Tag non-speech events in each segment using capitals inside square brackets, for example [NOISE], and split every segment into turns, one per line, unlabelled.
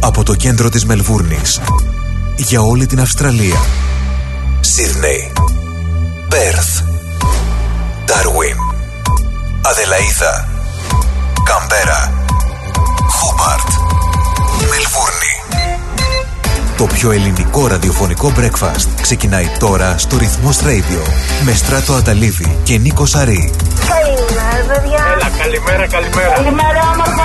από το κέντρο της Μελβούρνης για όλη την Αυστραλία. Σίδνεϊ, Πέρθ, Ντάρουιν, Αδελαίδα, Καμπέρα, Χόμπαρτ, Μελβούρνη. Το πιο ελληνικό ραδιοφωνικό breakfast ξεκινάει τώρα στο Ρυθμός Radio με Στράτο Αταλίδη και Νίκο Σαρή.
Καλημέρα, παιδιά.
Έλα, καλημέρα, καλημέρα.
Καλημέρα, όμορφα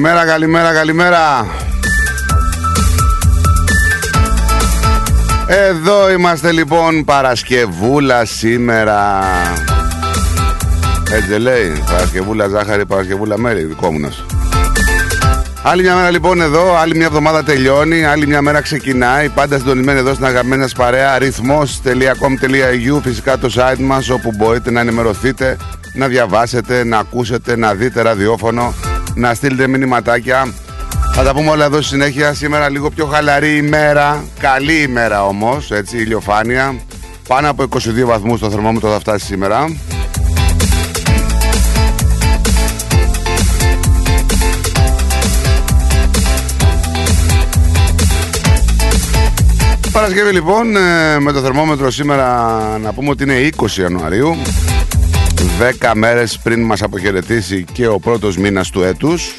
Καλημέρα, καλημέρα, καλημέρα. Εδώ είμαστε λοιπόν Παρασκευούλα σήμερα. Έτσι λέει. Παρασκευούλα ζάχαρη, Παρασκευούλα μέρη. Δικό μου Άλλη μια μέρα λοιπόν εδώ, άλλη μια εβδομάδα τελειώνει, άλλη μια μέρα ξεκινάει. Πάντα συντονισμένοι εδώ στην αγαπημένη σας παρέα. ρυθμός.com.au φυσικά το site μας όπου μπορείτε να ενημερωθείτε, να διαβάσετε, να ακούσετε, να δείτε ραδιόφωνο να στείλετε μηνυματάκια. Θα τα πούμε όλα εδώ στη συνέχεια. Σήμερα λίγο πιο χαλαρή ημέρα. Καλή ημέρα όμως, έτσι, ηλιοφάνεια. Πάνω από 22 βαθμούς το θερμόμετρο θα φτάσει σήμερα. Παρασκευή λοιπόν ε, με το θερμόμετρο σήμερα να πούμε ότι είναι 20 Ιανουαρίου 10 μέρες πριν μας αποχαιρετήσει και ο πρώτος μήνας του έτους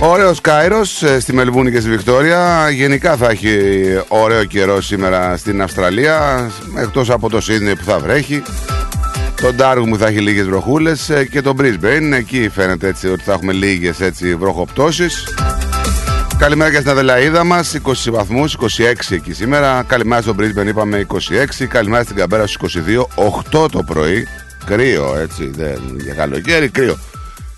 Ωραίος Κάιρος ε, στη Μελβούνη και στη Βικτόρια. Γενικά θα έχει ωραίο καιρό σήμερα στην Αυστραλία. Εκτός από το Σίδνεϊ που θα βρέχει. Το Ντάργου που θα έχει λίγες βροχούλες. Ε, και το Brisbane. Εκεί φαίνεται έτσι ότι θα έχουμε λίγες βροχοπτώσεις. Καλημέρα και στην Αδελαίδα μας, 20 βαθμούς, 26 εκεί σήμερα. Καλημέρα στον Brisbane, είπαμε 26. Καλημέρα στην Καμπέρα στους 22, 8 το πρωί. Κρύο, έτσι, δεν, για καλοκαίρι, κρύο.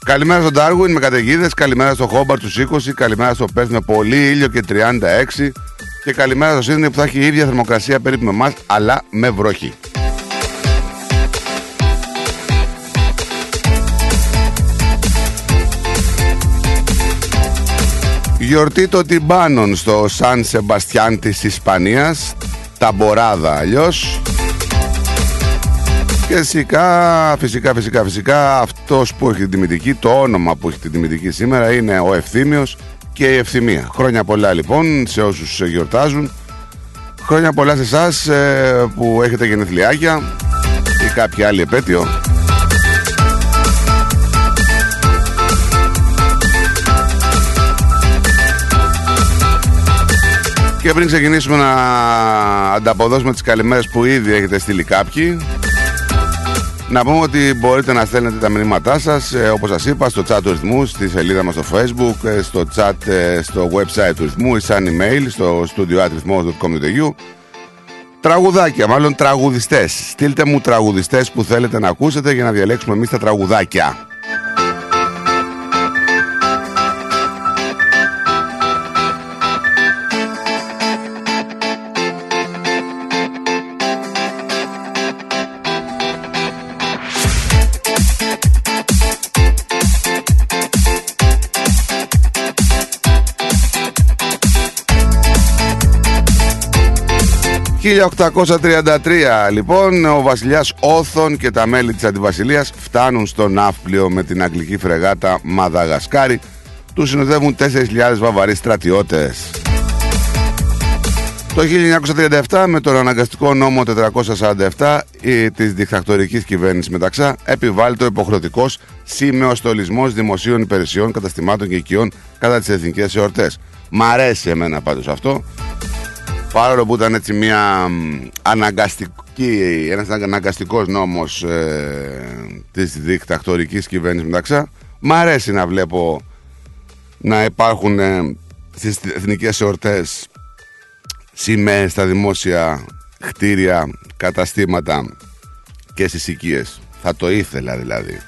Καλημέρα στον Darwin με καταιγίδες. Καλημέρα στο Χόμπαρτ του 20. Καλημέρα στο Πέρθ με πολύ ήλιο και 36. Και καλημέρα στο Σίδνεϊ που θα έχει η ίδια θερμοκρασία περίπου με εμάς, αλλά με βροχή. Γιορτή των Τιμπάνων στο Σαν Σεμπαστιάν της Ισπανίας Ταμποράδα αλλιώς και φυσικά, φυσικά, φυσικά, φυσικά αυτός που έχει την τιμητική, το όνομα που έχει την τιμητική σήμερα είναι ο Ευθύμιος και η Ευθυμία. Χρόνια πολλά λοιπόν σε όσους γιορτάζουν. Χρόνια πολλά σε εσάς ε, που έχετε γενεθλιάκια ή κάποια άλλη επέτειο. Και πριν ξεκινήσουμε να ανταποδώσουμε τις καλημέρες που ήδη έχετε στείλει κάποιοι να πούμε ότι μπορείτε να στέλνετε τα μηνύματά σας ε, όπως σας είπα στο chat του ρυθμού στη σελίδα μας στο facebook ε, στο chat ε, στο website του ρυθμού ή σαν email στο studio.rhythmos.com.au Τραγουδάκια, μάλλον τραγουδιστές. Στείλτε μου τραγουδιστές που θέλετε να ακούσετε για να διαλέξουμε εμείς τα τραγουδάκια. «1833 λοιπόν ο βασιλιάς Όθων και τα μέλη της Αντιβασιλείας φτάνουν στο ναύπλιο με την αγγλική φρεγάτα Μαδαγασκάρη τους συνοδεύουν 4.000 βαβαροί στρατιώτες. Το 1937 με τον αναγκαστικό νόμο 447 η- της δικτακτορικής κυβέρνησης Μεταξά επιβάλλεται ο υποχρεωτικός σημεοστολισμός δημοσίων υπηρεσιών, καταστημάτων και οικειών κατά τις εθνικές εορτές. Μ' αρέσει εμένα πάντως αυτό. Παρόλο που ήταν έτσι μια μ, αναγκαστική, ένας αναγκαστικός νόμος ε, της δικτακτορικής κυβέρνησης Μεταξά, μ' αρέσει να βλέπω να υπάρχουν ε, στις εθνικές εορτές σημαίες στα δημόσια κτίρια, καταστήματα και στις οικίες. Θα το ήθελα δηλαδή.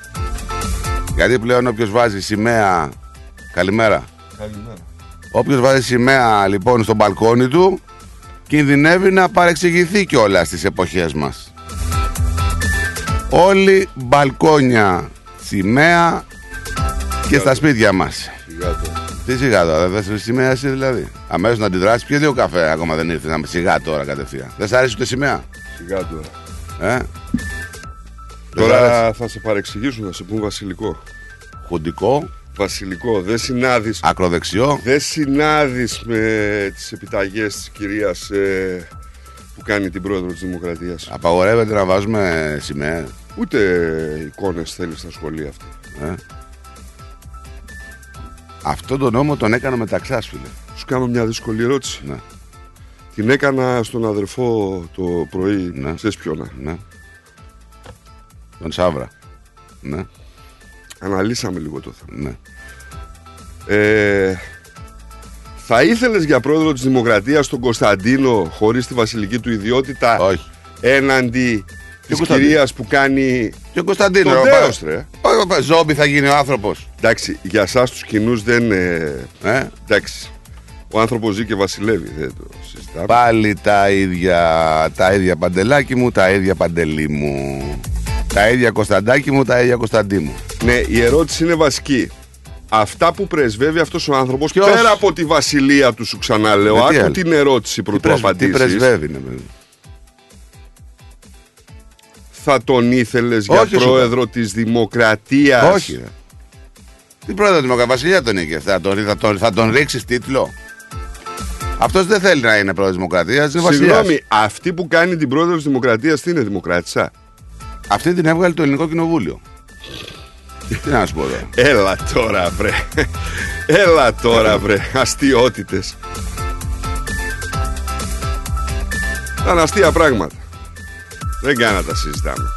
Γιατί πλέον όποιος βάζει σημαία... Καλημέρα.
Καλημέρα.
Όποιος βάζει σημαία λοιπόν στο μπαλκόνι του κινδυνεύει να παρεξηγηθεί κιόλας στις εποχές μας. Όλοι μπαλκόνια σημαία και στα σπίτια μας.
Σιγά τώρα.
Τι σιγά τώρα, δεν θες σημαία εσύ δηλαδή. Αμέσως να αντιδράσεις, ποιο δύο καφέ ακόμα δεν ήρθε να με σιγά τώρα κατευθείαν. Δεν σ' αρέσει ούτε σημαία;
Σιγά τώρα.
Ε; Δεν σ' αρέσει;
Τώρα θα σε παρεξηγήσουν, θα σε πούν βασιλικό.
Χουντικό,
Βασιλικό, δεν συνάδεις
ακροδεξιό.
Δεν συνάδεις με τις επιταγές της κυρίας ε, που κάνει την πρόεδρο της Δημοκρατίας.
Απαγορεύεται να βάζουμε σημαία.
Ούτε εικόνες θέλει στα σχολεία αυτά.
Ε; Αυτό το νόμο τον έκανα μεταξάς φίλε.
Σου κάνω μια δύσκολη ερώτηση.
Ναι.
Την έκανα στον αδερφό το πρωί.
Ναι.
Ξέρεις ποιον.
Ναι. Τον Σάβρα. Ναι,
Αναλύσαμε λίγο το θέμα.
ναι.
Ε, θα ήθελες για πρόεδρο της Δημοκρατίας τον Κωνσταντίνο χωρίς τη βασιλική του ιδιότητα
Όχι.
έναντι της
Κωνσταντίνο.
κυρίας που κάνει...
Και ο Κωνσταντίνο.
Τον
ο
Δέος,
πα-
ρε.
ο- ο- Ζόμπι θα γίνει ο άνθρωπος.
Εντάξει, για εσάς τους κοινούς δεν... Ε,
Ε;
εντάξει, ο άνθρωπος ζει και βασιλεύει, δεν το συζητάμε.
Πάλι τα ίδια, τα ίδια παντελάκι μου, τα ίδια παντελή μου. Τα ίδια Κωνσταντάκι μου, τα ίδια Κωνσταντί μου.
Ναι, η ερώτηση είναι βασική. Αυτά που πρεσβεύει αυτός ο άνθρωπος
Ποιος;
πέρα από τη βασιλεία του σου ξαναλέω,
Με τι
άκου
άλλο;
την ερώτηση
Τι,
πρωτού
πρεσ- τι
απαντήσεις.
πρεσβεύει, ναι, παιδί.
Θα τον ήθελες για
Όχι, σου
πρόεδρο της Δημοκρατίας;
Όχι, ρε. Τι πρόεδρο Δημοκρατίας, Βασιλιά τον είχε. Θα τον, θα τον, θα τον ρίξεις τίτλο; Αυτός δεν θέλει να είναι πρόεδρος Δημοκρατίας, είναι βασιλιάς.
Συγγνώμη, αυτή που κάνει την πρόεδρο της Δημοκρατίας τι είναι δημοκράτησα;
Αυτή την έβγαλε το ελληνικό κοινοβούλιο. Τι να σου πω τώρα.
Έλα τώρα βρε. Έλα τώρα βρε. Αστείωτητες. Ήταν αστεία πράγματα. Δεν κάνα να τα συζητάμε.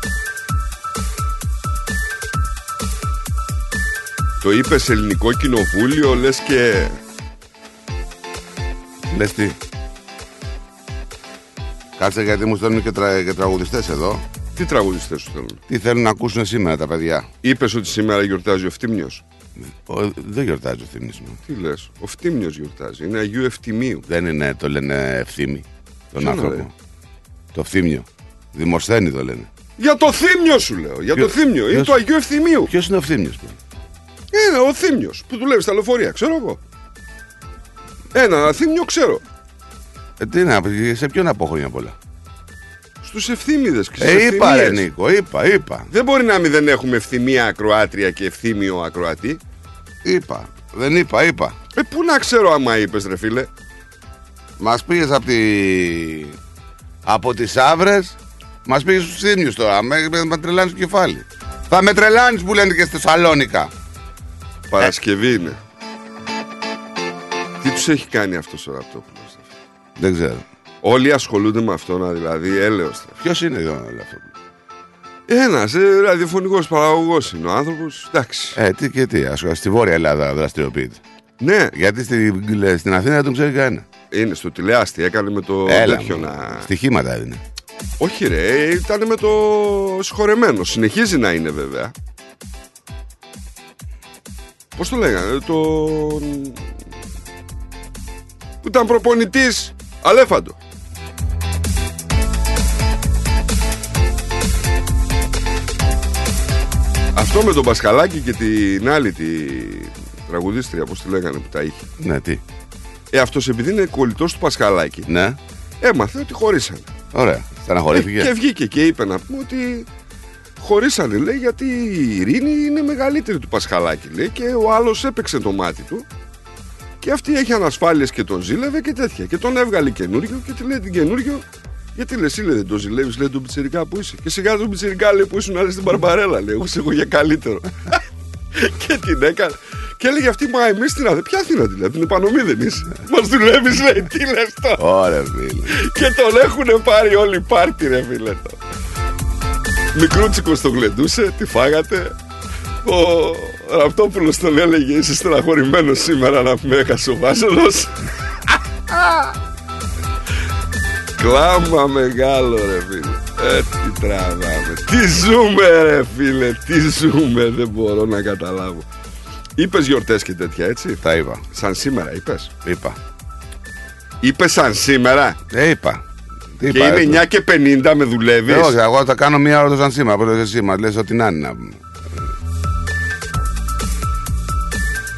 Το είπες σε ελληνικό κοινοβούλιο, λες και...
Λες τι. Κάτσε γιατί μου στέλνουν και, τρα, και τραγουδιστές εδώ.
Τι τραγουδιστές σου θέλουν.
Τι θέλουν να ακούσουν σήμερα τα παιδιά;
Είπες ότι σήμερα γιορτάζει ο Φτύμιος.
Ο, δεν γιορτάζει ο Θήμης μου.
Τι λες, ο Φτύμιος γιορτάζει. Είναι Αγίου Ευτιμίου.
Δεν είναι, το λένε ευθύμη. Τον
Ποιο
άνθρωπο.
είναι,
Το φθήμιο. Δημοσθένη το λένε.
Για το Θύμιο σου λέω. Για
Ποιο-
το Θύμιο. Είναι
ποιος-
το Αγίου Ευθυμίου.
Ποιος είναι ο φθήμιο.
Είναι ο Θύμιος που δουλεύει στα λεωφορεία, ξέρω εγώ. Ένα Θύμιο ξέρω.
Ε, τι να, σε ποιον από χρόνια πολλά;
Στους ευθύμιδες και στις
Ε, είπα ρε Νίκο, είπα, είπα.
Δεν μπορεί να μην δεν έχουμε ευθυμία ακροάτρια και ευθύμιο ακροατή.
Είπα. Δεν είπα, είπα.
Ε, πού να ξέρω άμα είπες, ρε φίλε.
Μας πήγες από τη. Από τις άβρες, μας πήγες στους θύμιους τώρα. Με, με, με τρελάνεις το κεφάλι. Θα με τρελάνεις που λένε και στη Θεσσαλόνικα.
Παρασκευή είναι. Τι τους έχει κάνει αυτός ο Ραπτόπουλος.
Δεν ξέρω.
Όλοι ασχολούνται με αυτόν, δηλαδή έλεος.
Ποιος είναι εδώ όλο αυτό.
Ένας ε, ραδιοφωνικός παραγωγός είναι ο άνθρωπος. Εντάξει.
Ε, τι και τι, ας, στη Βόρεια Ελλάδα δραστηριοποιείται.
Ναι,
Γιατί στη, στην Αθήνα δεν τον ξέρει κανένα.
Είναι στο τηλεάστη, έκανε με το
Έλα,
τέτοιο
μου.
να.
Στοιχήματα έδινε.
Όχι, ρε, ήταν με το συγχωρεμένο. Συνεχίζει να είναι βέβαια. Πώς το λέγανε, το. Που ήταν προπονητής Αλέφαντο. Αυτό με τον Πασχαλάκη και την άλλη τη τραγουδίστρια, πώς τη λέγανε που τα είχε.
Ναι, τι;
Ε, αυτός επειδή είναι κολλητός του Πασχαλάκη,
Ναι.
έμαθε ότι χωρίσανε.
Ωραία.
Ε,
Στεναχωρήθηκε.
και βγήκε και είπε να πούμε ότι χωρίσανε λέει γιατί η Ειρήνη είναι μεγαλύτερη του Πασχαλάκη λέει και ο άλλος έπαιξε το μάτι του και αυτή έχει ανασφάλειες και τον ζήλευε και τέτοια. Και τον έβγαλε καινούριο και τη λέει την καινούριο. Γιατί λες λέει δεν τον ζηλεύεις λέει τον πιτσιρικά που είσαι και σιγά τον πιτσιρικά λέει που ήσουν άλλη στην Μπαρμπαρέλα λέει εγώ σε εγώ για καλύτερο [LAUGHS] και την έκανε. Και έλεγε αυτή μα εμείς την αδε... ποια Αθήνα δηλαδή την επανομή δεν είσαι [LAUGHS] μας δουλεύεις λέει τι λες τώρα
Ωραία, φίλε.
και τον έχουν πάρει όλοι πάρτι ρε φίλε το. Μικρούτσικος τον γλεντούσε, τη φάγατε. Ο Ραπτόπουλος τον έλεγε είσαι στεναχωρημένος σήμερα να με έχασε ο Βάζελος. Κλάμα μεγάλο ρε φίλε. Ε, τι τραβάμε. Τι ζούμε ρε φίλε, τι ζούμε. Δεν μπορώ να καταλάβω. Είπες γιορτές και τέτοια έτσι.
Τα είπα.
Σαν σήμερα είπες;
Είπα.
Είπες σαν σήμερα;
Ε, είπα. Τι
Και
είπα,
είναι
ε,
9 και 50 με δουλεύεις;
Ε, όχι, εγώ θα κάνω μία ώρα το σαν σήμερα. Πρώτα εσύ μα λες ότι να είναι να πούμε.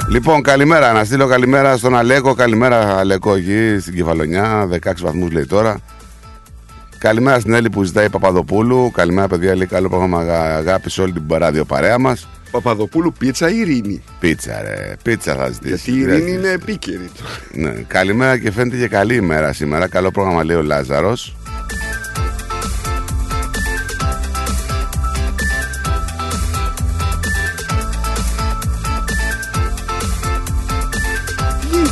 Λοιπόν, καλημέρα. Να στείλω καλημέρα στον Αλέκο. Καλημέρα, Αλέκο, εκεί στην Κεφαλονιά. 16 βαθμούς λέει τώρα. Καλημέρα στην Έλλη που ζητάει Παπαδοπούλου. Καλημέρα, παιδιά. Λέει καλό πρόγραμμα αγα- αγάπη σε όλη την ράδιο παρέα μας.
Παπαδοπούλου πίτσα ή Ειρήνη;
Πίτσα, ρε. Πίτσα θα ζητήσεις.
Γιατί η
Τι
Ειρήνη
θα
είναι επίκαιρη.
Ναι. Καλημέρα και φαίνεται και καλή ημέρα σήμερα. Καλό πρόγραμμα λέει ο Λάζαρος.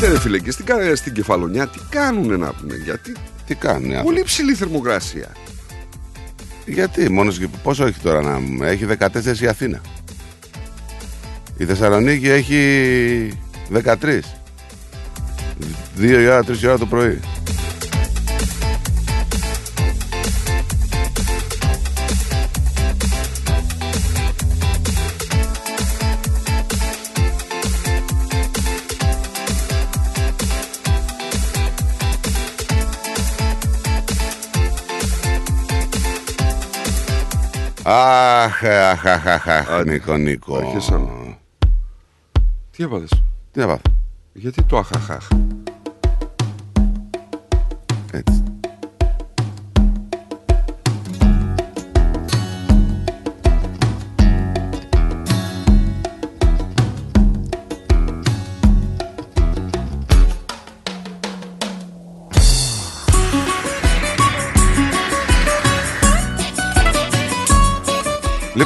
Τι γίνεται ρε φίλε και στην, κα- στην κεφαλονιά τι κάνουνε να πούμε. Γιατί
Τι κάνουν οι άνθρωποι.
πολύ ψηλή θερμοκρασία.
Γιατί, μόνος και πόσο έχει τώρα να μου. Έχει 14 η Αθήνα; Η Θεσσαλονίκη έχει 13. 2 η ώρα, 3 η ώρα το πρωί. Αχ, αχ, αχ, αχ, αχ,
Άντε,
Νίκο, Νίκο.
αρχίσαμε. Τι έπαθες.
Τι να πάθω.
Γιατί το αχαχάχ.
Έτσι.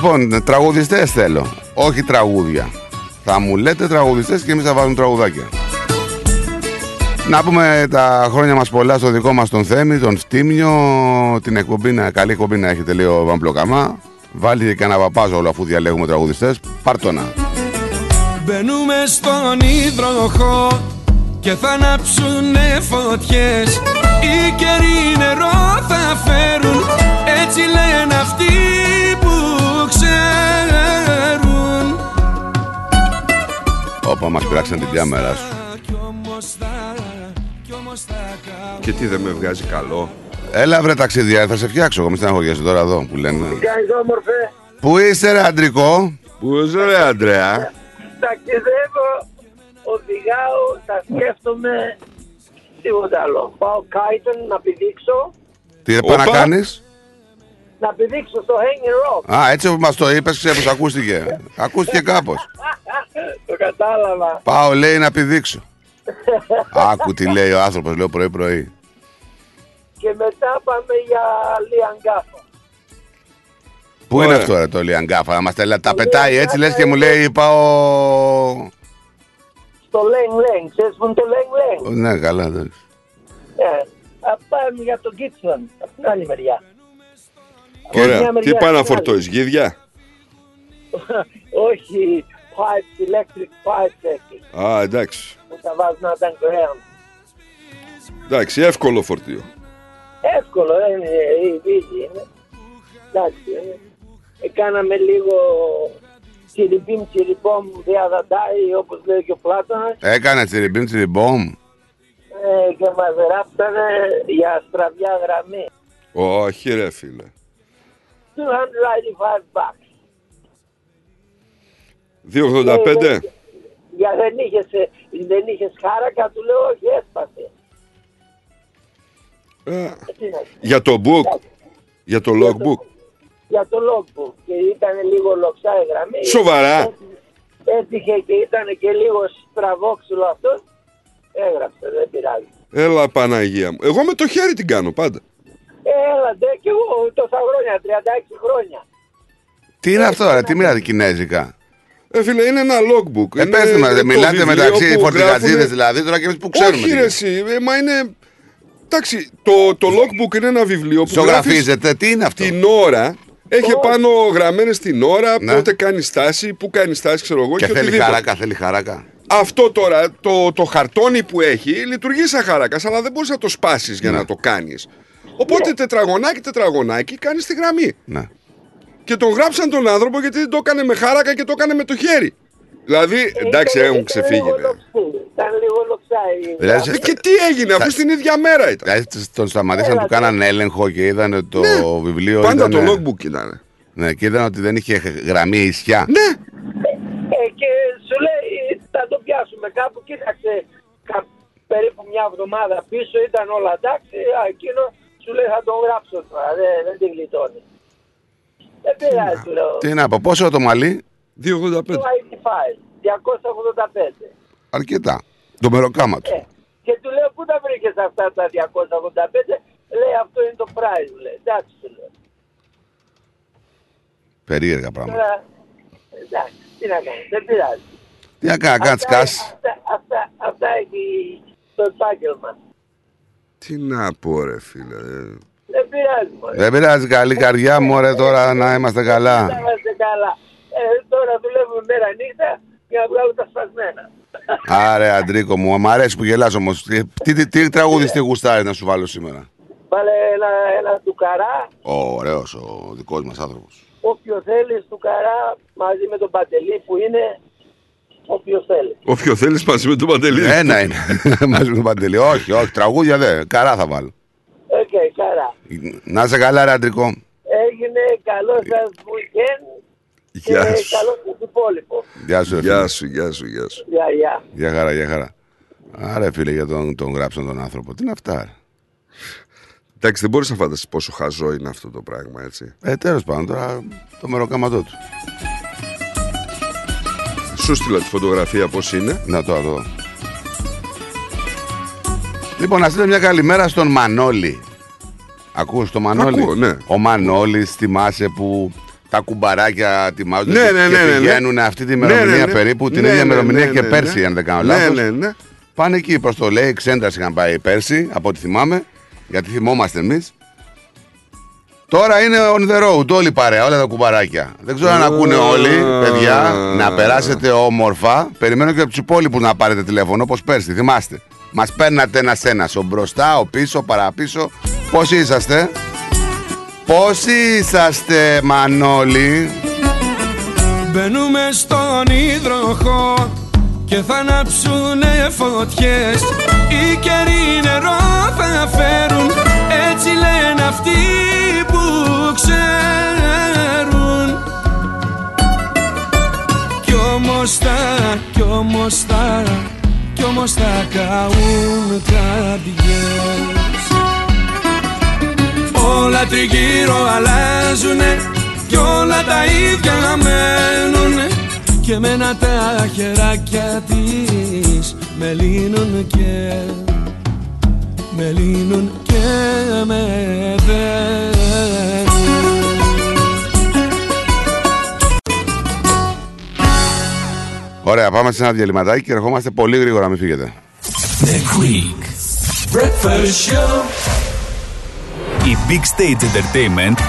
Λοιπόν, τραγουδιστές θέλω. Όχι τραγούδια. Θα μου λέτε τραγουδιστές και εμείς θα βάλουμε τραγουδάκια. Να πούμε τα χρόνια μας πολλά στο δικό μας τον Θέμη, τον Φτύμιο, την εκπομπή, να- καλή εκπομπή να έχετε λέει ο Βαμπλοκαμά. Βάλτε και ένα παπάζολο αφού διαλέγουμε τραγουδιστές. Πάρτονα.
Μπαίνουμε στον υδροχό και θα ανάψουνε φωτιές Οι καιροί νερό θα φέρουν, έτσι λένε αυτοί που ξέρουν
Όπα μας πειράξαν την κάμερα σου.
Κι όμως θα, κι όμως θα κάνω
Και τι δεν με βγάζει καλό.
Έλα βρε ταξίδια, θα σε φτιάξω εγώ, μη στεναχωριέσαι τώρα εδώ που λένε.
Κάνεις όμορφε.
Πού είσαι ρε αντρικό,
Πού είσαι ρε Αντρέα;
Ταξιδεύω, οδηγάω, τα σκέφτομαι. Τίποτα άλλο. Πάω κάιτον να πηδήξω.
τι πάει να
Όπα.
κάνεις;
Να πηδήξω στο hanging rock.
Α, έτσι όπως μας το είπες, ξέρω πως ακούστηκε. ακούστηκε κάπως.
Το κατάλαβα.
Πάω λέει να πηδήξω. Άκου τι λέει ο άνθρωπος, λέω πρωί πρωί.
Και μετά πάμε για Λιαγκάφα.
Πού είναι
Ωραία.
αυτό ρε, το Λιαγκάφα, να μας τα, τα πετάει έτσι λες και μου λέει πάω...
Στο Λέγκ Λέγκ. Ξέρεις που είναι το Λέγκ Λέγκ.
Ναι, καλά, εντάξει.
Ε, θα πάμε για το Gippsland. Από την άλλη μεριά.
Ωραία.
μια
Τι
μεριά,
πάει να
την
φορτώσεις, γίδια. [LAUGHS]
Όχι pipes, electric pipes έχει.
Α, εντάξει.
Που τα βάζουν να τα κρέαν.
Εντάξει, εύκολο φορτίο.
Εύκολο, δεν είναι, easy είναι. Εντάξει, ε. Έκαναμε λίγο τσιριμπίμ τσιριμπόμ διαδαντάει όπως λέει και ο Πλάτωνας
Έκανε τσιριμπίμ τσιριμπόμ.
ε, και μας ράψανε για στραβιά γραμμή.
Όχι ρε φίλε.
295 bucks.
2,85.
Ε, Για δεν είχες, ε, δεν είχες χάρακα, του λέω όχι έσπασε.
Ε,
Ε, τι να-
για το book. Για το logbook.
Για το logbook και ήταν λίγο λοξά η γραμμή.
Σοβαρά.
Έτυχε και ήταν και λίγο στραβόξυλο αυτός. Έγραψε, δεν πειράζει.
Έλα Παναγία μου. Εγώ με το χέρι την κάνω πάντα.
Έλα, ντε, και εγώ τόσα χρόνια, 36 χρόνια.
Τι είναι αυτό, ρε, τι μιλάτε κινέζικα;
Ε, φίλε, είναι ένα logbook.
Ε,
Είναι
πέστε μας,
το
δεν μιλάτε
βιβλίο
μεταξύ
που
φορτηγατζίδες
γράφουνε-
δηλαδή, τώρα και εμείς που ξέρουμε.
Όχι
τι
ρε
είναι.
εσύ, ε, μα είναι... Εντάξει, το, το logbook είναι ένα βιβλίο που γράφεις
Ζωγραφίζετε, τι είναι αυτό;
την ώρα. Έχει πάνω γραμμένες την ώρα,
Ναι.
πότε κάνει στάση, πού κάνει στάση, ξέρω εγώ
Και
και,
θέλει
οτιδήποτε.
χαράκα, θέλει χαράκα.
Αυτό τώρα, το, το χαρτόνι που έχει, λειτουργεί σαν χαράκας, αλλά δεν μπορείς να το σπάσεις για
Ναι.
να το κάνεις. Οπότε τετραγωνάκι, τετραγωνάκι κάνεις τη γραμμή.
Ναι.
Και τον γράψαν τον άνθρωπο γιατί δεν το έκανε με χάρακα και το έκανε με το χέρι. Δηλαδή, εντάξει,
Ήταν-
έχουν
ήταν
ξεφύγει.
λίγο
ναι.
λοξή, Ήταν λίγο λοξά η
Δηλαδή,
γραμμή.
Ε, Και τι έγινε, αφού στην ίδια μέρα ήταν.
Δηλαδή τον σταματήσαν,
Έλα,
του κάνανε έλεγχο και είδαν το
Ναι.
βιβλίο.
Πάντα
ήταν-
το logbook ήταν.
Ναι, και είδαν ότι δεν είχε γραμμή ισιά.
Ναι,
Ε, και σου λέει θα το πιάσουμε κάπου, κοίταξε κα- περίπου μια εβδομάδα πίσω ήταν όλα εντάξει, α, εκείνο σου λέει θα τον γράψω τώρα, δεν, δεν την γλιτώνει. Δεν πειράζει, του λέω.
Τι να πω, πόσο το μαλλί,
2,85.
Το 85, 285.
αρκετά. Το μεροκάμα του.
Ε, και του λέω πού τα βρήκες αυτά τα 285, λέει αυτό είναι το price, λέει. Εντάξει, του λέω.
Περίεργα πράγματα.
Τώρα, εντάξει, τι να κάνει, δεν πειράζει.
Τι να κάνω, κάτσε
Αυτά-
κάτσε.
Αυτά, αυτά, αυτά έχει το επάγγελμα.
Τι να πω, ρε φίλε.
Δεν πειράζει, μωρέ.
Δεν πειράζει, καλή καρδιά μου, ρε, τώρα να είμαστε
Να
καλά.
είμαστε καλά. Ε, τώρα δουλεύουμε μέρα νύχτα για να βγάλουμε τα σπασμένα.
Άρε, Αντρίκο μου, μ' αρέσει που γελάς όμως. Τι, τι, τι, τι τραγουδιστή γουστάρεις να σου βάλω σήμερα;
Βάλε ένα, ένα του καρά,
Ωραίος ο δικός μας άνθρωπος.
όποιο θέλεις του καρά μαζί με τον Παντελή που είναι όποιος θέλει.
Όποιος θέλεις μαζί με τον Παντελή.
Ένα είναι. [LAUGHS] Μαζί με τον Παντελή. Όχι, όχι, τραγούδια δεν. Καρά θα βάλω.
Οκ, καρά.
Να είσαι καλά, ρε, Αντρικό.
Έγινε καλό σας weekend και
Γεια
καλό
σου.
σας υπόλοιπο.
Γεια σου, ρε, φίλε.
Γεια σου, γεια σου, γεια σου.
Γεια, γεια.
Γεια χαρά, γεια χαρά. Άρα, φίλε, για τον, τον γράψαν τον άνθρωπο. Τι είναι αυτά, ρε;
Εντάξει, δεν μπορείς να φανταστείς πόσο χαζό είναι αυτό το πράγμα, έτσι.
Ε, τέλος πάντων, τώρα το μεροκάματό του.
Σου στείλα τη φωτογραφία πώς είναι.
Να το δω. Λοιπόν, να στείλω μια καλημέρα στον Μανώλη. Ακούς το Μανώλη;
Ακούω, ναι.
Ο Μανώλης, θυμάσαι που τα κουμπαράκια ετοιμάζονται
Ναι,
και,
ναι,
και
ναι, ναι, ναι.
πηγαίνουν αυτή τη
Ναι,
ημερομηνία
ναι, ναι.
περίπου, την
Ναι,
ίδια
ναι,
ημερομηνία
ναι,
και
ναι,
πέρσι,
ναι.
αν δεν κάνω
Ναι,
λάθος.
ναι, ναι.
Πάνε εκεί προς το λέει, Ξέντρας είχαν πάει πέρσι, από ό,τι θυμάμαι, γιατί θυμόμαστε εμείς. Τώρα είναι on the road, όλη η παρέα, όλα τα κουμπαράκια. Δεν ξέρω αν ακούνε όλοι, παιδιά, να περάσετε όμορφα. Περιμένω και από τους υπόλοιπους να πάρετε τηλέφωνο, όπως πέρσι, θυμάστε. Μας παίρνατε ένα-ένα, ο μπροστά, ο πίσω, ο παραπίσω. Πόσοι είσαστε, Πόσοι είσαστε, Μανώλη;
Μπαίνουμε στον υδροχό και θα ανάψουνε φωτιές Οι καιροί νερό θα φέρουν έτσι λένε αυτοί που ξέρουν. Κι όμως θα, κι όμως θα, κι όμως θα καούν καρδιές. Όλα τριγύρω αλλάζουνε κι όλα τα ίδια μένουνε και μένα τα χεράκια της με λύνουν και με λύνουν και με δένουν
Ωραία, πάμε σε ένα διαλυματάκι και ερχόμαστε πολύ γρήγορα, μην φύγετε.
The Greek Breakfast Show.
Η Big Stage Entertainment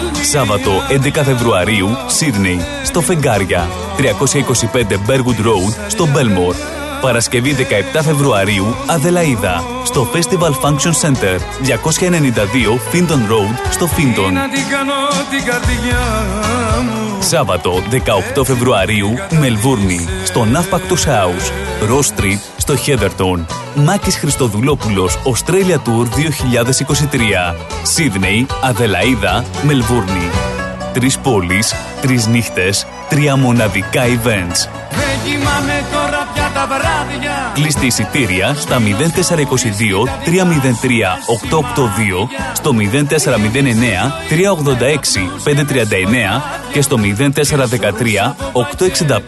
Σάββατο 11 Φεβρουαρίου, Σίδνεϊ, στο Φεγγάρια, 325 Bergwood Road, στο Μπέλμορ. Παρασκευή 17 Φεβρουαρίου, Αδελαίδα, στο Festival Function Center, 292 Finton Road, στο Finton.
να την κάνω την καρδιά μου
Σάββατο 18 Φεβρουαρίου, Μελβούρνη, στο Navpactus House, Ross Street, στο Heatherton. Μάκης Χριστοδουλόπουλος, Australia Tour 2023. Σίδνεϊ, Αδελαίδα, Μελβούρνη. Τρεις πόλεις, τρεις νύχτες, τρία μοναδικά events.
Δεν κοιμάμαι τώρα πια τα βράδια
Κλείστε εισιτήρια στα 0422 303 882, στο 0409 386 539 και στο 0413 865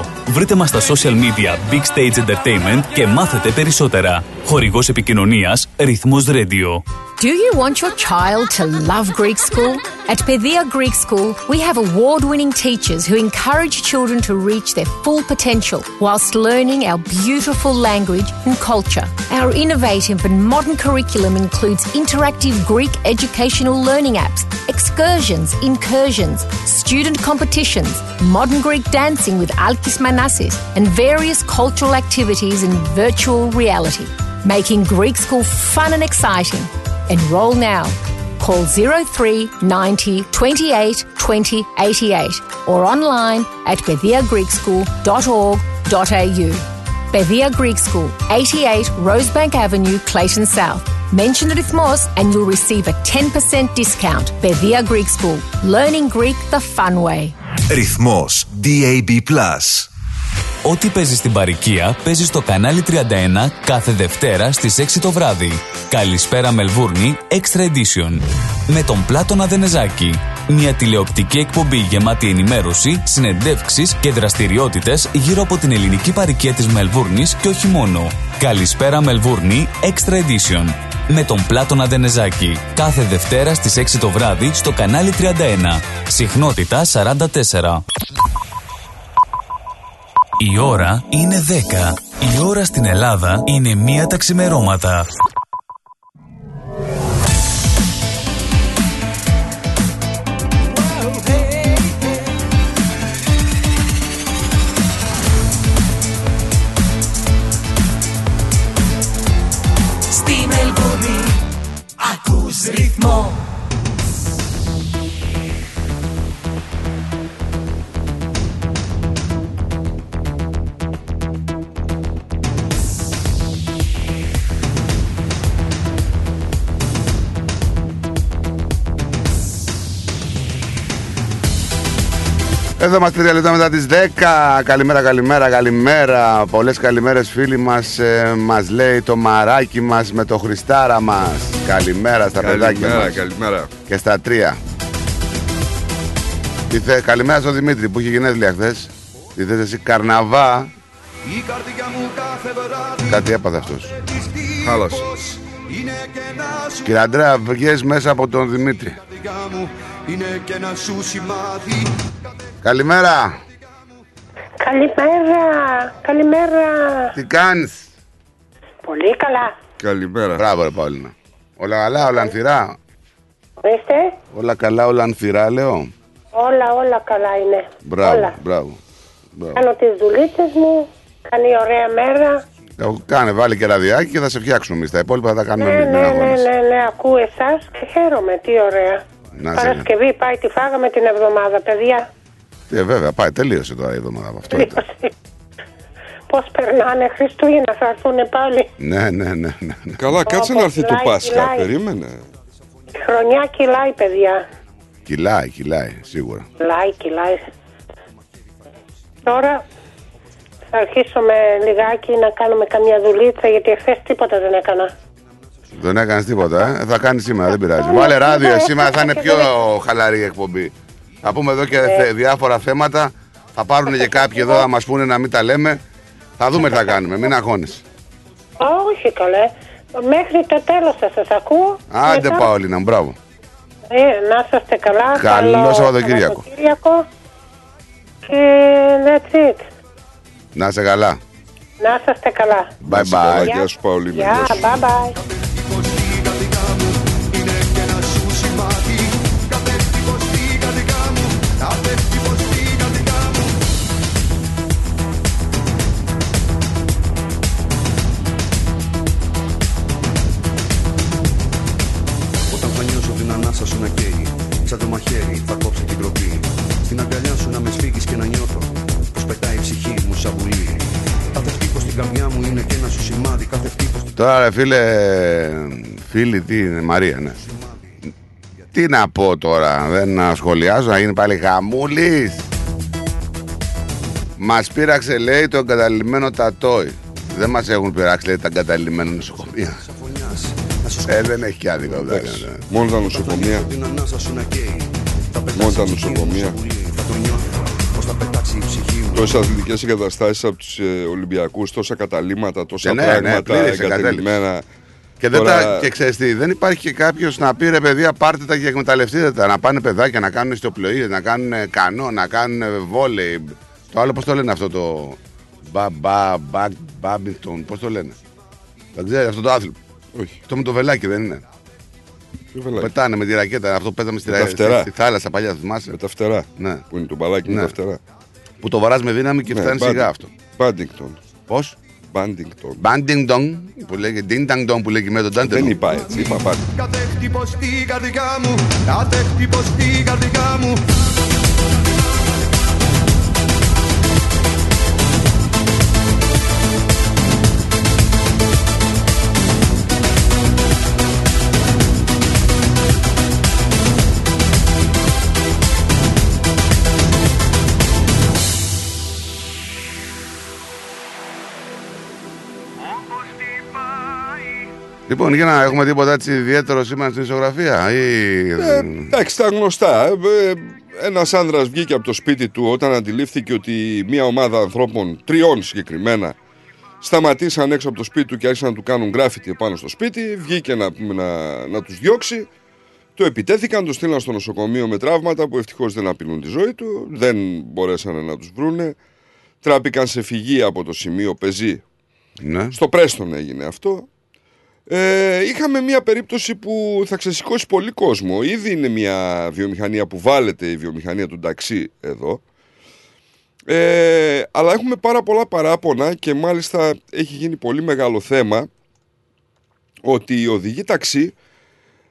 162. Βρείτε μας στα social media Big Stage Entertainment και μάθετε περισσότερα. Χορηγός επικοινωνίας Ρυθμός Radio.
Do you want your child to love Greek school? At Pedia Greek School, we have award winning teachers who encourage children to reach their full potential whilst learning our beautiful language and culture. Our innovative and modern curriculum includes interactive Greek educational learning apps, excursions, incursions, student competitions, modern Greek dancing with Alkis Manassis, and various cultural activities in virtual reality, making Greek school fun and exciting. Enroll now. Call 03 90 28 20 88 or online at pediagreekschool.org.au. Pedia Greek School, 88 Rosebank Avenue, Clayton South. Mention Rhythmos and you'll receive a 10% discount. Pedia Greek School, learning Greek the fun way.
Ρυθμός DAB+.
Ό,τι παίζεις στην παροικία παίζεις στο κανάλι 31 κάθε Δευτέρα στις 6 το βράδυ. Καλησπέρα Μελβούρνη Extra Edition. Με τον Πλάτωνα Δενεζάκη. Μια τηλεοπτική εκπομπή γεμάτη ενημέρωση, συνεντεύξεις και δραστηριότητες γύρω από την ελληνική παροικία της Μελβούρνης και όχι μόνο. Καλησπέρα Μελβούρνη Extra Edition. Με τον Πλάτωνα Δενεζάκη. Κάθε Δευτέρα στις 6 το βράδυ στο κανάλι 31. Συχνότητα 44. Η ώρα είναι 10. Η ώρα στην Ελλάδα είναι μία τα ξημερώματα.
Στη Μελβούνι ακούς ρυθμό
Εδώ είμαστε τρία λεπτά μετά τις 10. Καλημέρα, καλημέρα, καλημέρα. Πολλές καλημέρες φίλοι μας. Ε, μας λέει το μαράκι μας με το Χριστάρα μας. Καλημέρα στα παιδάκια
Καλημέρα,
μας.
καλημέρα.
Και στα τρία. Τι θε, καλημέρα στον Δημήτρη που είχε γενέθλια χθες. Τι θες εσύ, καρναβά. Κάτι έπαθε αυτός.
Χάλασε.
Κύριε Αντρέα, βγες μέσα από τον Δημήτρη. Καλημέρα.
Καλημέρα, καλημέρα.
Τι κάνεις;
Πολύ καλά.
Καλημέρα.
Μπράβο ρε Παόλυνα. Όλα καλά, όλα ανθυρά;
Είστε,
Όλα καλά, όλα ανθυρά λέω;
όλα, όλα καλά είναι.
Μπράβο,
Όλα.
μπράβο. μπράβο.
Κάνω τις δουλίτσες μου, κάνει ωραία μέρα.
Ε, Κάνε, βάλει και ραδιάκι και θα σε φτιάξουμε εμείς. Τα υπόλοιπα θα τα κάνουμε
Ναι,
εμείς.
ναι,
μην
ναι,
αγχώνεσαι.
ναι, ναι, ακούω εσάς και χαίρομαι, τι ωραία.
Να σε-
Παρασκευή πάει, τη φάγαμε την εβδομάδα, παιδιά.
Ε, βέβαια, πάει, τελείωσε τώρα η εβδομάδα από αυτό. ήταν.
Πώς περνάνε Χριστούγεννα, θα έρθουν πάλι.
ναι, ναι, ναι, ναι. ναι.
Καλά, κάτσε να έρθει το
κυλάει,
Πάσχα.
κυλάει.
Περίμενε.
Η χρονιά κυλάει, παιδιά.
Κυλάει, κυλάει, σίγουρα.
Κυλάει, κυλάει. Τώρα θα αρχίσουμε λιγάκι να κάνουμε καμιά δουλίτσα, γιατί εχθές τίποτα δεν έκανα.
Δεν έκανες τίποτα, ε; Θα κάνεις σήμερα, δεν πειράζει. Βάλε ράδιο, ε, σήμερα θα είναι πιο χαλαρή η εκπομπή. Θα πούμε εδώ και θε- διάφορα θέματα Θα πάρουν και κάποιοι εδώ να μας πούνε να μην τα λέμε. Θα δούμε τι θα κάνουμε. Μην αγχώνεσαι.
Α, όχι καλέ. Μέχρι το τέλος θα σας ακούω.
Άντε
Μετά,
Παόλινα, μου, μπράβο.
Ε, να είστε καλά.
Καλό Σαββατοκύριακο.
Σαββατοκύριακο. Και that's it.
Να είσαι καλά.
Να είστε καλά.
Bye bye.
Γεια σου Παολίνα.
Γεια,
Γεια σου.
bye bye.
Σαν το μαχαίρι θα κόψω την τροπή Στην αγκαλιά σου να με σφίγγεις και να νιώθω Πως πετάει η ψυχή μου σαν βουλή Κάθε χτύπος στην καρδιά μου είναι και ένα σου σημάδι Κάθε χτύπος στην
Τώρα ρε φίλε, φίλη τι είναι, Μαρία, ναι. Τι να πω τώρα, δεν να σχολιάζω, να γίνει πάλι χαμούλης. Μας πείραξε λέει το εγκαταλειμμένο τατόι. Δεν μας έχουν πειράξει λέει τα εγκαταλειμμένα νοσοκομεία.
φωνιάς Να σου
Ε, δεν έχει και άδικο. βέβαια,
Εντάξει.
ναι.
Μόνος τα νοσοκομεία. Μόνο τα
η ψυχή μου
νοσοκομεία.
σαν βουλή. Θα το νιώθω πως θα πετάξει η ψυχή μου
Τόσες αθλητικές εγκαταστάσεις από τους ε, Ολυμπιακούς, τόσα καταλήμματα, τόσα
Ε, ναι, ναι,
πράγματα
πλήρης
εγκατελειμμένα.
Και, δεν
Τώρα-
τα, και ξέρεις τι, δεν υπάρχει και κάποιος να πει ρε παιδιά, πάρτε τα και εκμεταλλευτείτε τα. Να πάνε παιδάκια να κάνουν ιστοπλοείε, να κάνουν κανό, να κάνουν βόλεϊ. Το άλλο πώς το λένε αυτό το. Μπα, μπα, μπα, μπάμπινγκτον, πώς το λένε. Δεν ξέρει αυτό το άθλημα.
Όχι,
Αυτό με το βελάκι δεν είναι.
Τι βελάκι.
Πετάνε με τη ρακέτα, αυτό που παίζαμε στη,
Με τα
ρα-
φτερά.
στη, στη θάλασσα παλιά, θυμάσαι;
Με τα φτερά.
Ναι.
Που είναι το μπαλάκι με
Ναι.
τα φτερά.
Που το βαράς με δύναμη και φτάνει σιγά αυτό.
Μπάντιγκτον.
Πώς;
Μπάντιγκτον.
Μπάντινγκ που λέγεται Ντίνγκ που λέγεται με τον Τάντε.
Δεν είπα έτσι, είπα Μπάντιγκτον.
Κάθε χτύπος στην καρδιά μου Κάθε χτύπος στην καρδιά μου
Λοιπόν, για να έχουμε τίποτα έτσι ιδιαίτερο σήμερα στην ισογραφία. Ή...
Ε, εντάξει, τα γνωστά. Ε, Ένας άνδρας βγήκε από το σπίτι του όταν αντιλήφθηκε ότι μια ομάδα ανθρώπων, τριών συγκεκριμένα, σταματήσαν έξω από το σπίτι του και άρχισαν να του κάνουν γκράφιτι επάνω στο σπίτι. Βγήκε να, να, να τους διώξει. Το επιτέθηκαν, το στείλαν στο νοσοκομείο με τραύματα που ευτυχώς δεν απειλούν τη ζωή του. Δεν μπορέσαν να τους βρούνε. Τράπηκαν σε φυγή από το σημείο πεζή
Ναι.
στο Πρέστον έγινε αυτό. Ε, είχαμε μια περίπτωση που θα ξεσηκώσει πολύ κόσμο. Ήδη είναι μια βιομηχανία που βάλετε η βιομηχανία του ταξί εδώ. Ε, αλλά έχουμε πάρα πολλά παράπονα και μάλιστα έχει γίνει πολύ μεγάλο θέμα ότι οι οδηγοί ταξί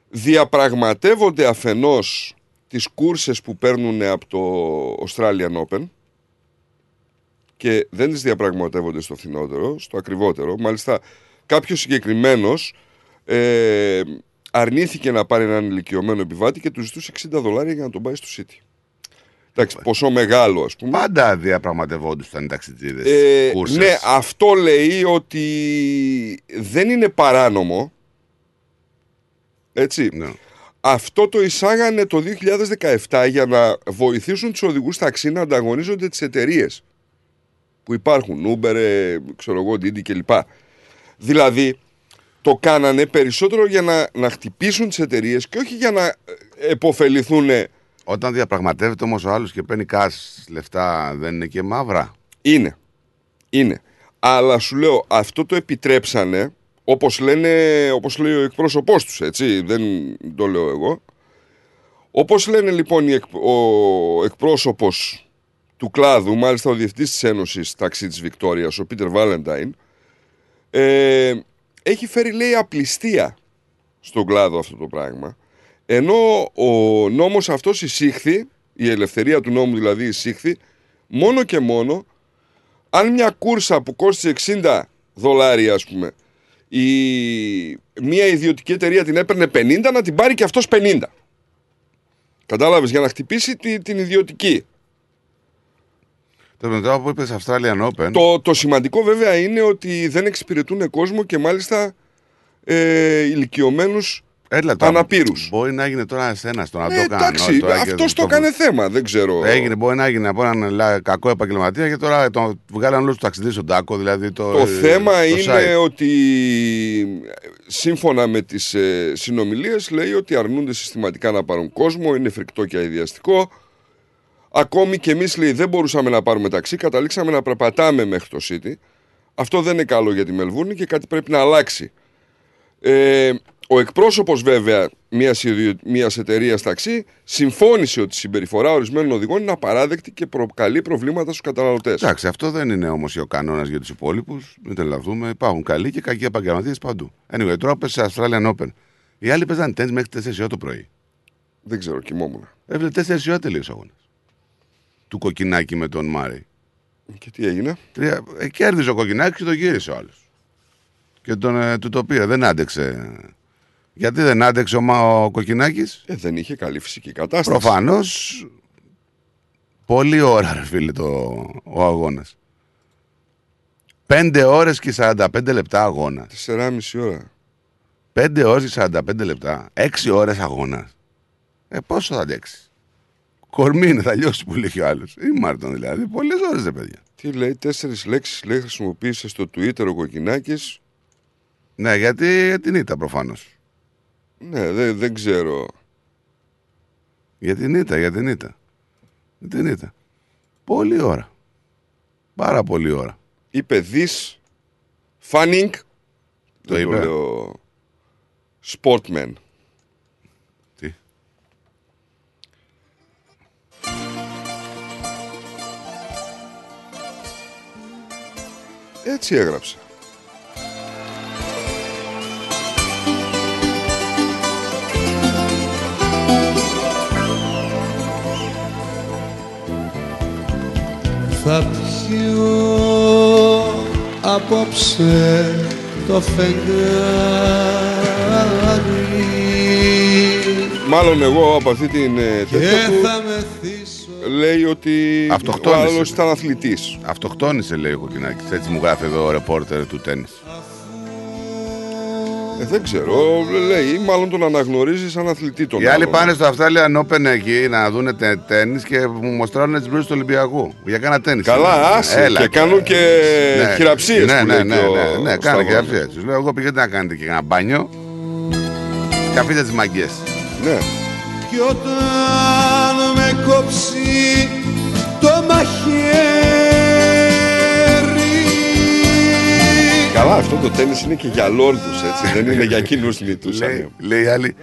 διαπραγματεύονται αφενός τις κούρσες που παίρνουν από το Australian Open και δεν τις διαπραγματεύονται στο φθηνότερο, στο ακριβότερο. Μάλιστα κάποιος συγκεκριμένος ε, αρνήθηκε να πάρει έναν ηλικιωμένο επιβάτη και του ζητούσε 60 δολάρια για να τον πάει στο City. Εντάξει, ποσό μεγάλο ας πούμε.
Πάντα διαπραγματευόντουσαν οι ταξιτζίδες.
Ε, ναι, αυτό λέει ότι δεν είναι παράνομο. Έτσι.
Ναι.
Αυτό το εισάγανε το 2017 για να βοηθήσουν τους οδηγούς ταξί να ανταγωνίζονται τις εταιρείες που υπάρχουν, Uber, ε, ξέρω εγώ, Didi κλπ. Δηλαδή, το κάνανε περισσότερο για να, να χτυπήσουν τις εταιρείες και όχι για να ε, επωφεληθούν.
Όταν διαπραγματεύεται όμως ο άλλος και παίρνει cash λεφτά, δεν είναι και μαύρα.
Είναι. Είναι. Αλλά σου λέω, αυτό το επιτρέψανε, όπως, λένε, όπως λέει ο εκπρόσωπός τους, έτσι, δεν το λέω εγώ. Όπως λένε λοιπόν οι εκ- ο εκπρόσωπος του κλάδου, μάλιστα ο διευθυντής της Ένωσης Ταξί της Βικτόριας, ο Πίτερ Βάλεντάιν, ε, έχει φέρει λέει απληστία στον κλάδο αυτό το πράγμα. Ενώ ο νόμος αυτός εισήχθη, η ελευθερία του νόμου δηλαδή εισήχθη, μόνο και μόνο αν μια κούρσα που κόστησε 60 δολάρια ας πούμε η, μια ιδιωτική εταιρεία την έπαιρνε 50 να την πάρει και αυτός 50 κατάλαβες για να χτυπήσει τη- την ιδιωτική
Το μετά που είπες Australian Open.
το, το σημαντικό βέβαια είναι ότι δεν εξυπηρετούν κόσμο και μάλιστα ε, ηλικιωμένους
Έλα τώρα.
Αναπήρους.
Μπορεί να έγινε τώρα ένας στο να
Ε,
το κάνει.
εντάξει,
τώρα και
αυτός το έκανε θέμα. Δεν ξέρω.
Έγινε, μπορεί να έγινε από έναν λα- κακό επαγγελματία και τώρα τον βγάλαν όλους τους ταξιδί στον τάκο. Δηλαδή το,
Το θέμα
το
είναι
site.
ότι σύμφωνα με τις ε, συνομιλίες λέει ότι αρνούνται συστηματικά να πάρουν κόσμο, είναι φρικτό και αειδιαστικό. Ακόμη και εμείς λέει δεν μπορούσαμε να πάρουμε ταξί, καταλήξαμε να περπατάμε μέχρι το City. Αυτό δεν είναι καλό για τη Μελβούρνη και κάτι πρέπει να αλλάξει. Ε, ο εκπρόσωπος βέβαια μιας, ιδιο- μιας εταιρείας ταξί συμφώνησε ότι η συμπεριφορά ορισμένων οδηγών είναι απαράδεκτη και προκαλεί προβλήματα στους καταναλωτές.
Εντάξει, αυτό δεν είναι όμως ο κανόνας για τους υπόλοιπους. Μην τρελαθούμε. Υπάρχουν καλοί και κακοί επαγγελματίες παντού. Anyway, τώρα πες σε Australian Open. Οι άλλοι παίζαν τέννη μέχρι 4 ώρα το πρωί.
Δεν ξέρω, κοιμόμουν.
Έβλεπε 4 ώρα τελείωσε ο αγώνας. Του κοκκινάκι με τον Μάρι.
Και τι έγινε;
Τρία... Ε, κέρδισε ο κοκκινάκι και το γύρισε ο άλλος. Και τον, ε, του το πήρε. Δεν άντεξε. Γιατί δεν άντεξε ο, Μα- ο κοκκινάκι.
Ε, δεν είχε καλή φυσική κατάσταση.
Προφανώς. Πολλή ώρα, ρε φίλε, το, ο αγώνας. 5 ώρες και 45 λεπτά αγώνα.
4,5 ώρα.
5 ώρες και 45 λεπτά. 6 ώρες αγώνας. Ε, πόσο θα αντέξεις; Κορμί είναι, θα λιώσει που λέει και ο άλλος. Ή Μάρτον δηλαδή. Πολλές ώρες, ρε παιδιά.
Τι λέει, τέσσερις λέξεις λέει χρησιμοποίησε στο Twitter ο Κοκκινάκης.
Ναι, γιατί για την ήττα προφανώς.
Ναι, δεν, δεν ξέρω.
Για την ήττα, για την ήττα. Για την ήττα. Πολλή ώρα. Πάρα πολλή ώρα.
Είπε δι Φάνινγκ.
Το
Δεν
είπε.
λέω Sportman. Έτσι έγραψε.
Θα πιω απόψε το φεγγάρι
Μάλλον εγώ από αυτή την ε,
και
τέτοια του
θα μεθύσω
λέει ότι ο
Αυτοκτόνησε.
άλλος ήταν αθλητής.
Αυτοκτόνησε, λέει ο Κοκκινάκη. Έτσι μου γράφει εδώ ο ρεπόρτερ του τέννη.
Ε, δεν ξέρω. Λέει, μάλλον τον αναγνωρίζεις σαν αθλητή τον
Οι άλλοι
άλλον.
πάνε στο Australian Open εκεί να δουν τέννη και μου μοστρώνουν τις μπλούζες του Ολυμπιακού. Για κάνα τέννη.
Καλά, άσε. και κάνουν και χειραψίες
Ναι,
που
ναι,
λέει
ναι,
και ο
ναι, ναι, ναι,
Σταύρος.
κάνε χειραψίες. Του λέω, εγώ πηγαίνετε να κάνετε και ένα μπάνιο. Και αφήστε τις μαγκές.
Ναι.
κι όταν με κόψει το μαχαίρι
Καλά, αυτό το τέννις είναι και για λόρδους, έτσι. δεν είναι για κοινούς λίτους.
Λέει, λέει η άλλη,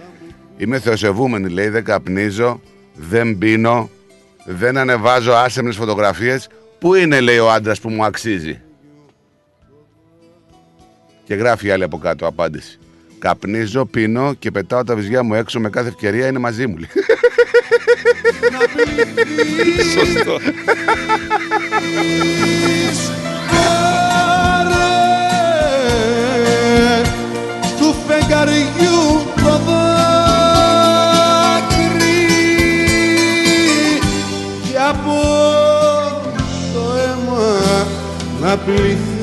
είμαι θεοσεβούμενη, λέει, δεν καπνίζω, δεν πίνω, δεν ανεβάζω άσεμνες φωτογραφίες. Πού είναι, λέει, ο άντρας που μου αξίζει; Και γράφει η άλλη από κάτω απάντηση. Καπνίζω, πίνω και πετάω τα βυζιά μου έξω με κάθε ευκαιρία είναι μαζί μου. Λέει.
Σωστό.
Πάρε του φεγγαριού το δάκρυ και από το αίμα να πληθεί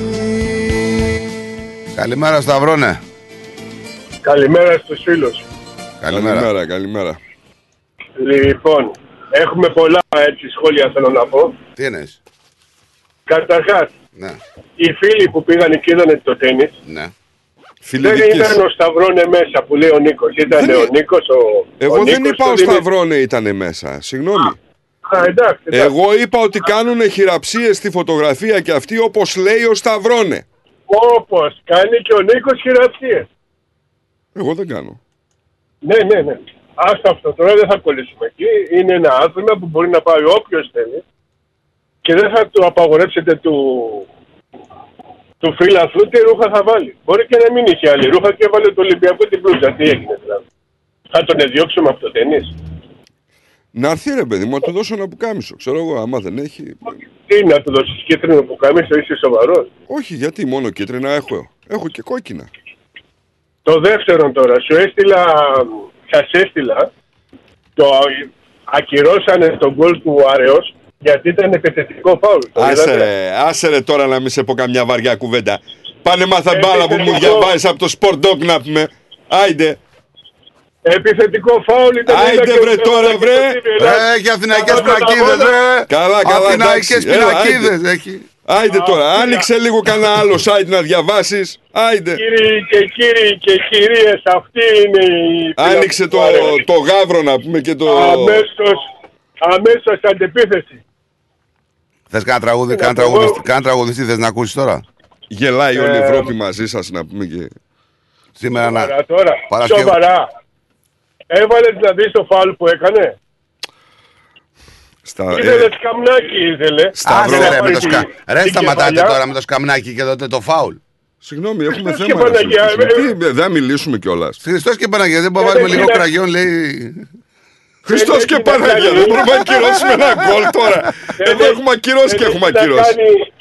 Καλημέρα, Σταυρώνε.
Καλημέρα στους φίλους.
Καλημέρα.
Καλημέρα, καλημέρα.
Λοιπόν, έχουμε πολλά έτσι σχόλια θέλω να πω.
Τι εννοείς;
Καταρχάς,
Ναι,
οι φίλοι που πήγαν και είδανε το τέννις
ναι.
Φίλοι
δεν
δικής.
ήταν ο Σταυρόνε μέσα που λέει ο Νίκος. Ήταν
Δεν
ο
είναι.
Νίκος, ο,
Εγώ
ο
δεν
Νίκος
είπα
του
ο
Δημήτρη.
Σταυρόνε ήταν μέσα. Συγγνώμη.
Α, εντάξει, εντάξει.
Εγώ είπα ότι κάνουν χειραψίες στη φωτογραφία και αυτή όπως λέει ο Σταυρόνε.
Όπως κάνει και ο Νίκος χειραψίες.
Εγώ δεν κάνω.
Ναι, ναι, ναι. Άστα αυτό τώρα δεν θα κολλήσουμε εκεί. Είναι ένα άθλημα που μπορεί να πάει όποιος θέλει και δεν θα του απαγορέψετε του, του φίλαθλου τι ρούχα θα βάλει. Μπορεί και να μην είχε άλλη ρούχα και έβαλε το Ολυμπιακό την πλούζα. Τι έγινε δηλαδή. Θα τον διώξουμε από το ταινί.
Να έρθει ρε παιδί μου, να του δώσω ένα πουκάμισο. Ξέρω εγώ, άμα δεν έχει.
Τι να του δώσεις κίτρινο που κάνει, είσαι σοβαρός.
Όχι, γιατί μόνο κίτρινα έχω. Έχω και κόκκινα.
Το δεύτερο τώρα, σου έστειλα, σας έστειλα, το ακυρώσανε τον γκολ του Άρεος γιατί ήταν επιθετικό φάουλ. Το
Άσε
είδατε;
ρε, άσε ρε τώρα να μην σε πω καμιά βαριά κουβέντα. Πάνε μάθα
Ε,
μπάλα που μου
εγώ-
διαβάζεις από το Sport Dog να πούμε. Άιντε.
Επιθετικό φάουλ ήταν.
Άιντε,
είδα και
βρε,
ο
τώρα,
Θεοδωράκης
βρε.
στο TV,
Ε, έχει αθηναϊκές
Αυτό το
πινακίδες,
αγώνα-
ρε.
Καλά, καλά,
Αθηναϊκές
εντάξει. Έλα,
πινακίδες
άιντε.
έχει.
Άιντε τώρα,
Α,
άνοιξε λίγο κανένα άλλο site να διαβάσεις. Άιντε.
Κύριοι και κύριοι και κυρίες, αυτή είναι η...
Άνοιξε το, το γάβρο να πούμε και το...
Αμέσως, αμέσως αντεπίθεση.
Θες κανένα τραγούδι,
Είναι
κανένα
από εγώ.
τραγουδιστή, κανένα τραγουδιστή θες να ακούσεις τώρα;
Γελάει όλη η
Ε,
Ευρώπη μαζί σας να πούμε και...
Σήμερα να...
Σοβαρά τώρα.
Παρασκευή.
Σοβαρά. Έβαλες δηλαδή στο φάουλ που έκανε;
Στα,
Ήθελε
ε,
σκαμνάκι ήθελε.
Σταυρό.
Άσε ρε, με
Πάρει
το
την-
σκα... Ρε
την
σταματάτε
κεφαλιά.
τώρα με το σκαμνάκι και τότε το φάουλ.
συγγνώμη, έχουμε
Χριστός
θέμα.
και
ρε,
Παναγία,
φίλε.
ε,
Τι, Δεν θα μιλήσουμε κιόλας.
Χριστός και Παναγία, δεν μπορούμε να
Ε,
βάλουμε λίγο
είναι-
κραγιόν, λέει.
Χριστός
έχει
και
να
Παναγία,
κάνει-
δεν μπορούμε να ακυρώσουμε ένα γκολ τώρα.
Δεν
Εδώ
έχει-
έχουμε ακυρώσει
δεν
και
έχει
έχουμε
να
ακυρώσει.
κάνει-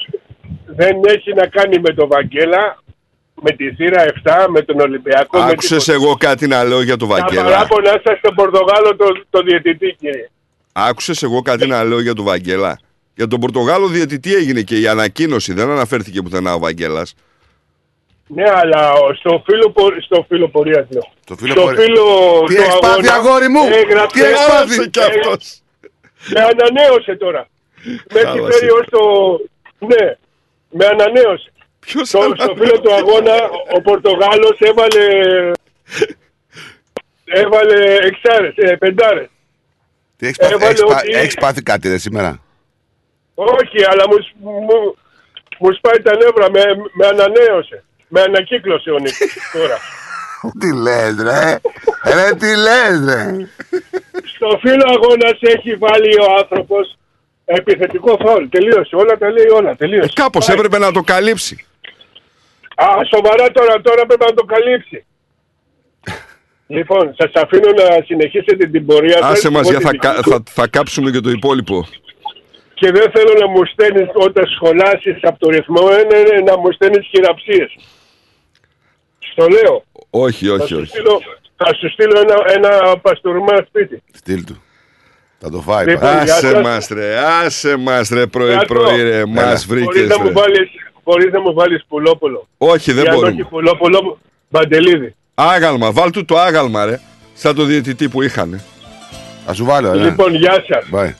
Δεν έχει να κάνει με τον Βαγγέλα, με τη θύρα 7, με τον Ολυμπιακό. με
Άκουσες
τίποτα.
εγώ κάτι να λέω για τον
Τα
Βαγγέλα;
παράπονα σας στον Πορτογάλο το, το διαιτητή κύριε.
Άκουσες εγώ κάτι να λέω για τον Βαγγέλα; Για τον Πορτογάλο διαιτητή έγινε και η ανακοίνωση, δεν αναφέρθηκε πουθενά ο Βαγγέλας.
Ναι, αλλά στο φίλο, πο- στο φίλο πορείας λέω.
Το φίλο
Στο
πορε-
φίλο
Τι
του
έχεις πάθει,
αγώνα
αγόρι μου;
έγραψε-
Τι έχεις πάθει;
Χάλασε κι αυτός.
Με ανανέωσε τώρα. Με έχει
Χάλασε.
φέρει ως το... Ναι, με ανανέωσε.
Ποιος
Στο, στο
αναφέρει;
φίλο του αγώνα ο Πορτογάλος έβαλε... [LAUGHS] Έβαλε εξάρες, ε, πεντάρες.
Τι έχεις πάθει,
Έβαλε
έχεις πά-
ότι-
έχεις πάθει κάτι ρε σήμερα;
Όχι, αλλά μου, σ- μου, μου σπάει τα νεύρα, με, με ανανέωσε. Με ανακύκλωσε ο Νίκος [LAUGHS] τώρα.
Τι λες ρε, ρε τι λες ρε;
Στο φίλο αγώνας έχει βάλει ο άνθρωπος επιθετικό φάουλ. Τελείωσε. Όλα τα λέει όλα. Τελείωσε.
Ε, Κάπως
Πάει.
έπρεπε να το καλύψει.
Α, σοβαρά τώρα, τώρα πρέπει να το καλύψει. Λοιπόν, σας αφήνω να συνεχίσετε την πορεία σας.
Άσε μας,
Εγώ
για
τη
θα,
δική
κα-
μου.
θα, θα κάψουμε και το υπόλοιπο.
Και δεν θέλω να μου στέλνεις όταν σχολάσεις από το ρυθμό, ε, ναι, ναι, να μου στέλνεις χειραψίες. Στο λέω.
Όχι,
Θα
όχι,
σου
όχι.
στείλω, θα σου στείλω ένα, ένα παστούρμα σπίτι.
Στείλ του. Θα το φάει.
Λοιπόν,
πάλι.
γεια
Άσε
σας.
μας ρε, άσε μας ρε πρωί
Κάτω.
πρωί ρε, μας
Μπορείς
βρήκες
να, μου
ρε.
βάλεις, μπορείς να μου βάλεις πουλόπουλο.
Όχι, δεν
Ή αν όχι
μπορούμε.
πουλόπουλο, μπαντελίδι.
Άγαλμα, βάλ του το άγαλμα ρε. Σαν το διαιτητή που είχαν.
Θα σου βάλω, ρε.
Λοιπόν, γεια σας.
Bye.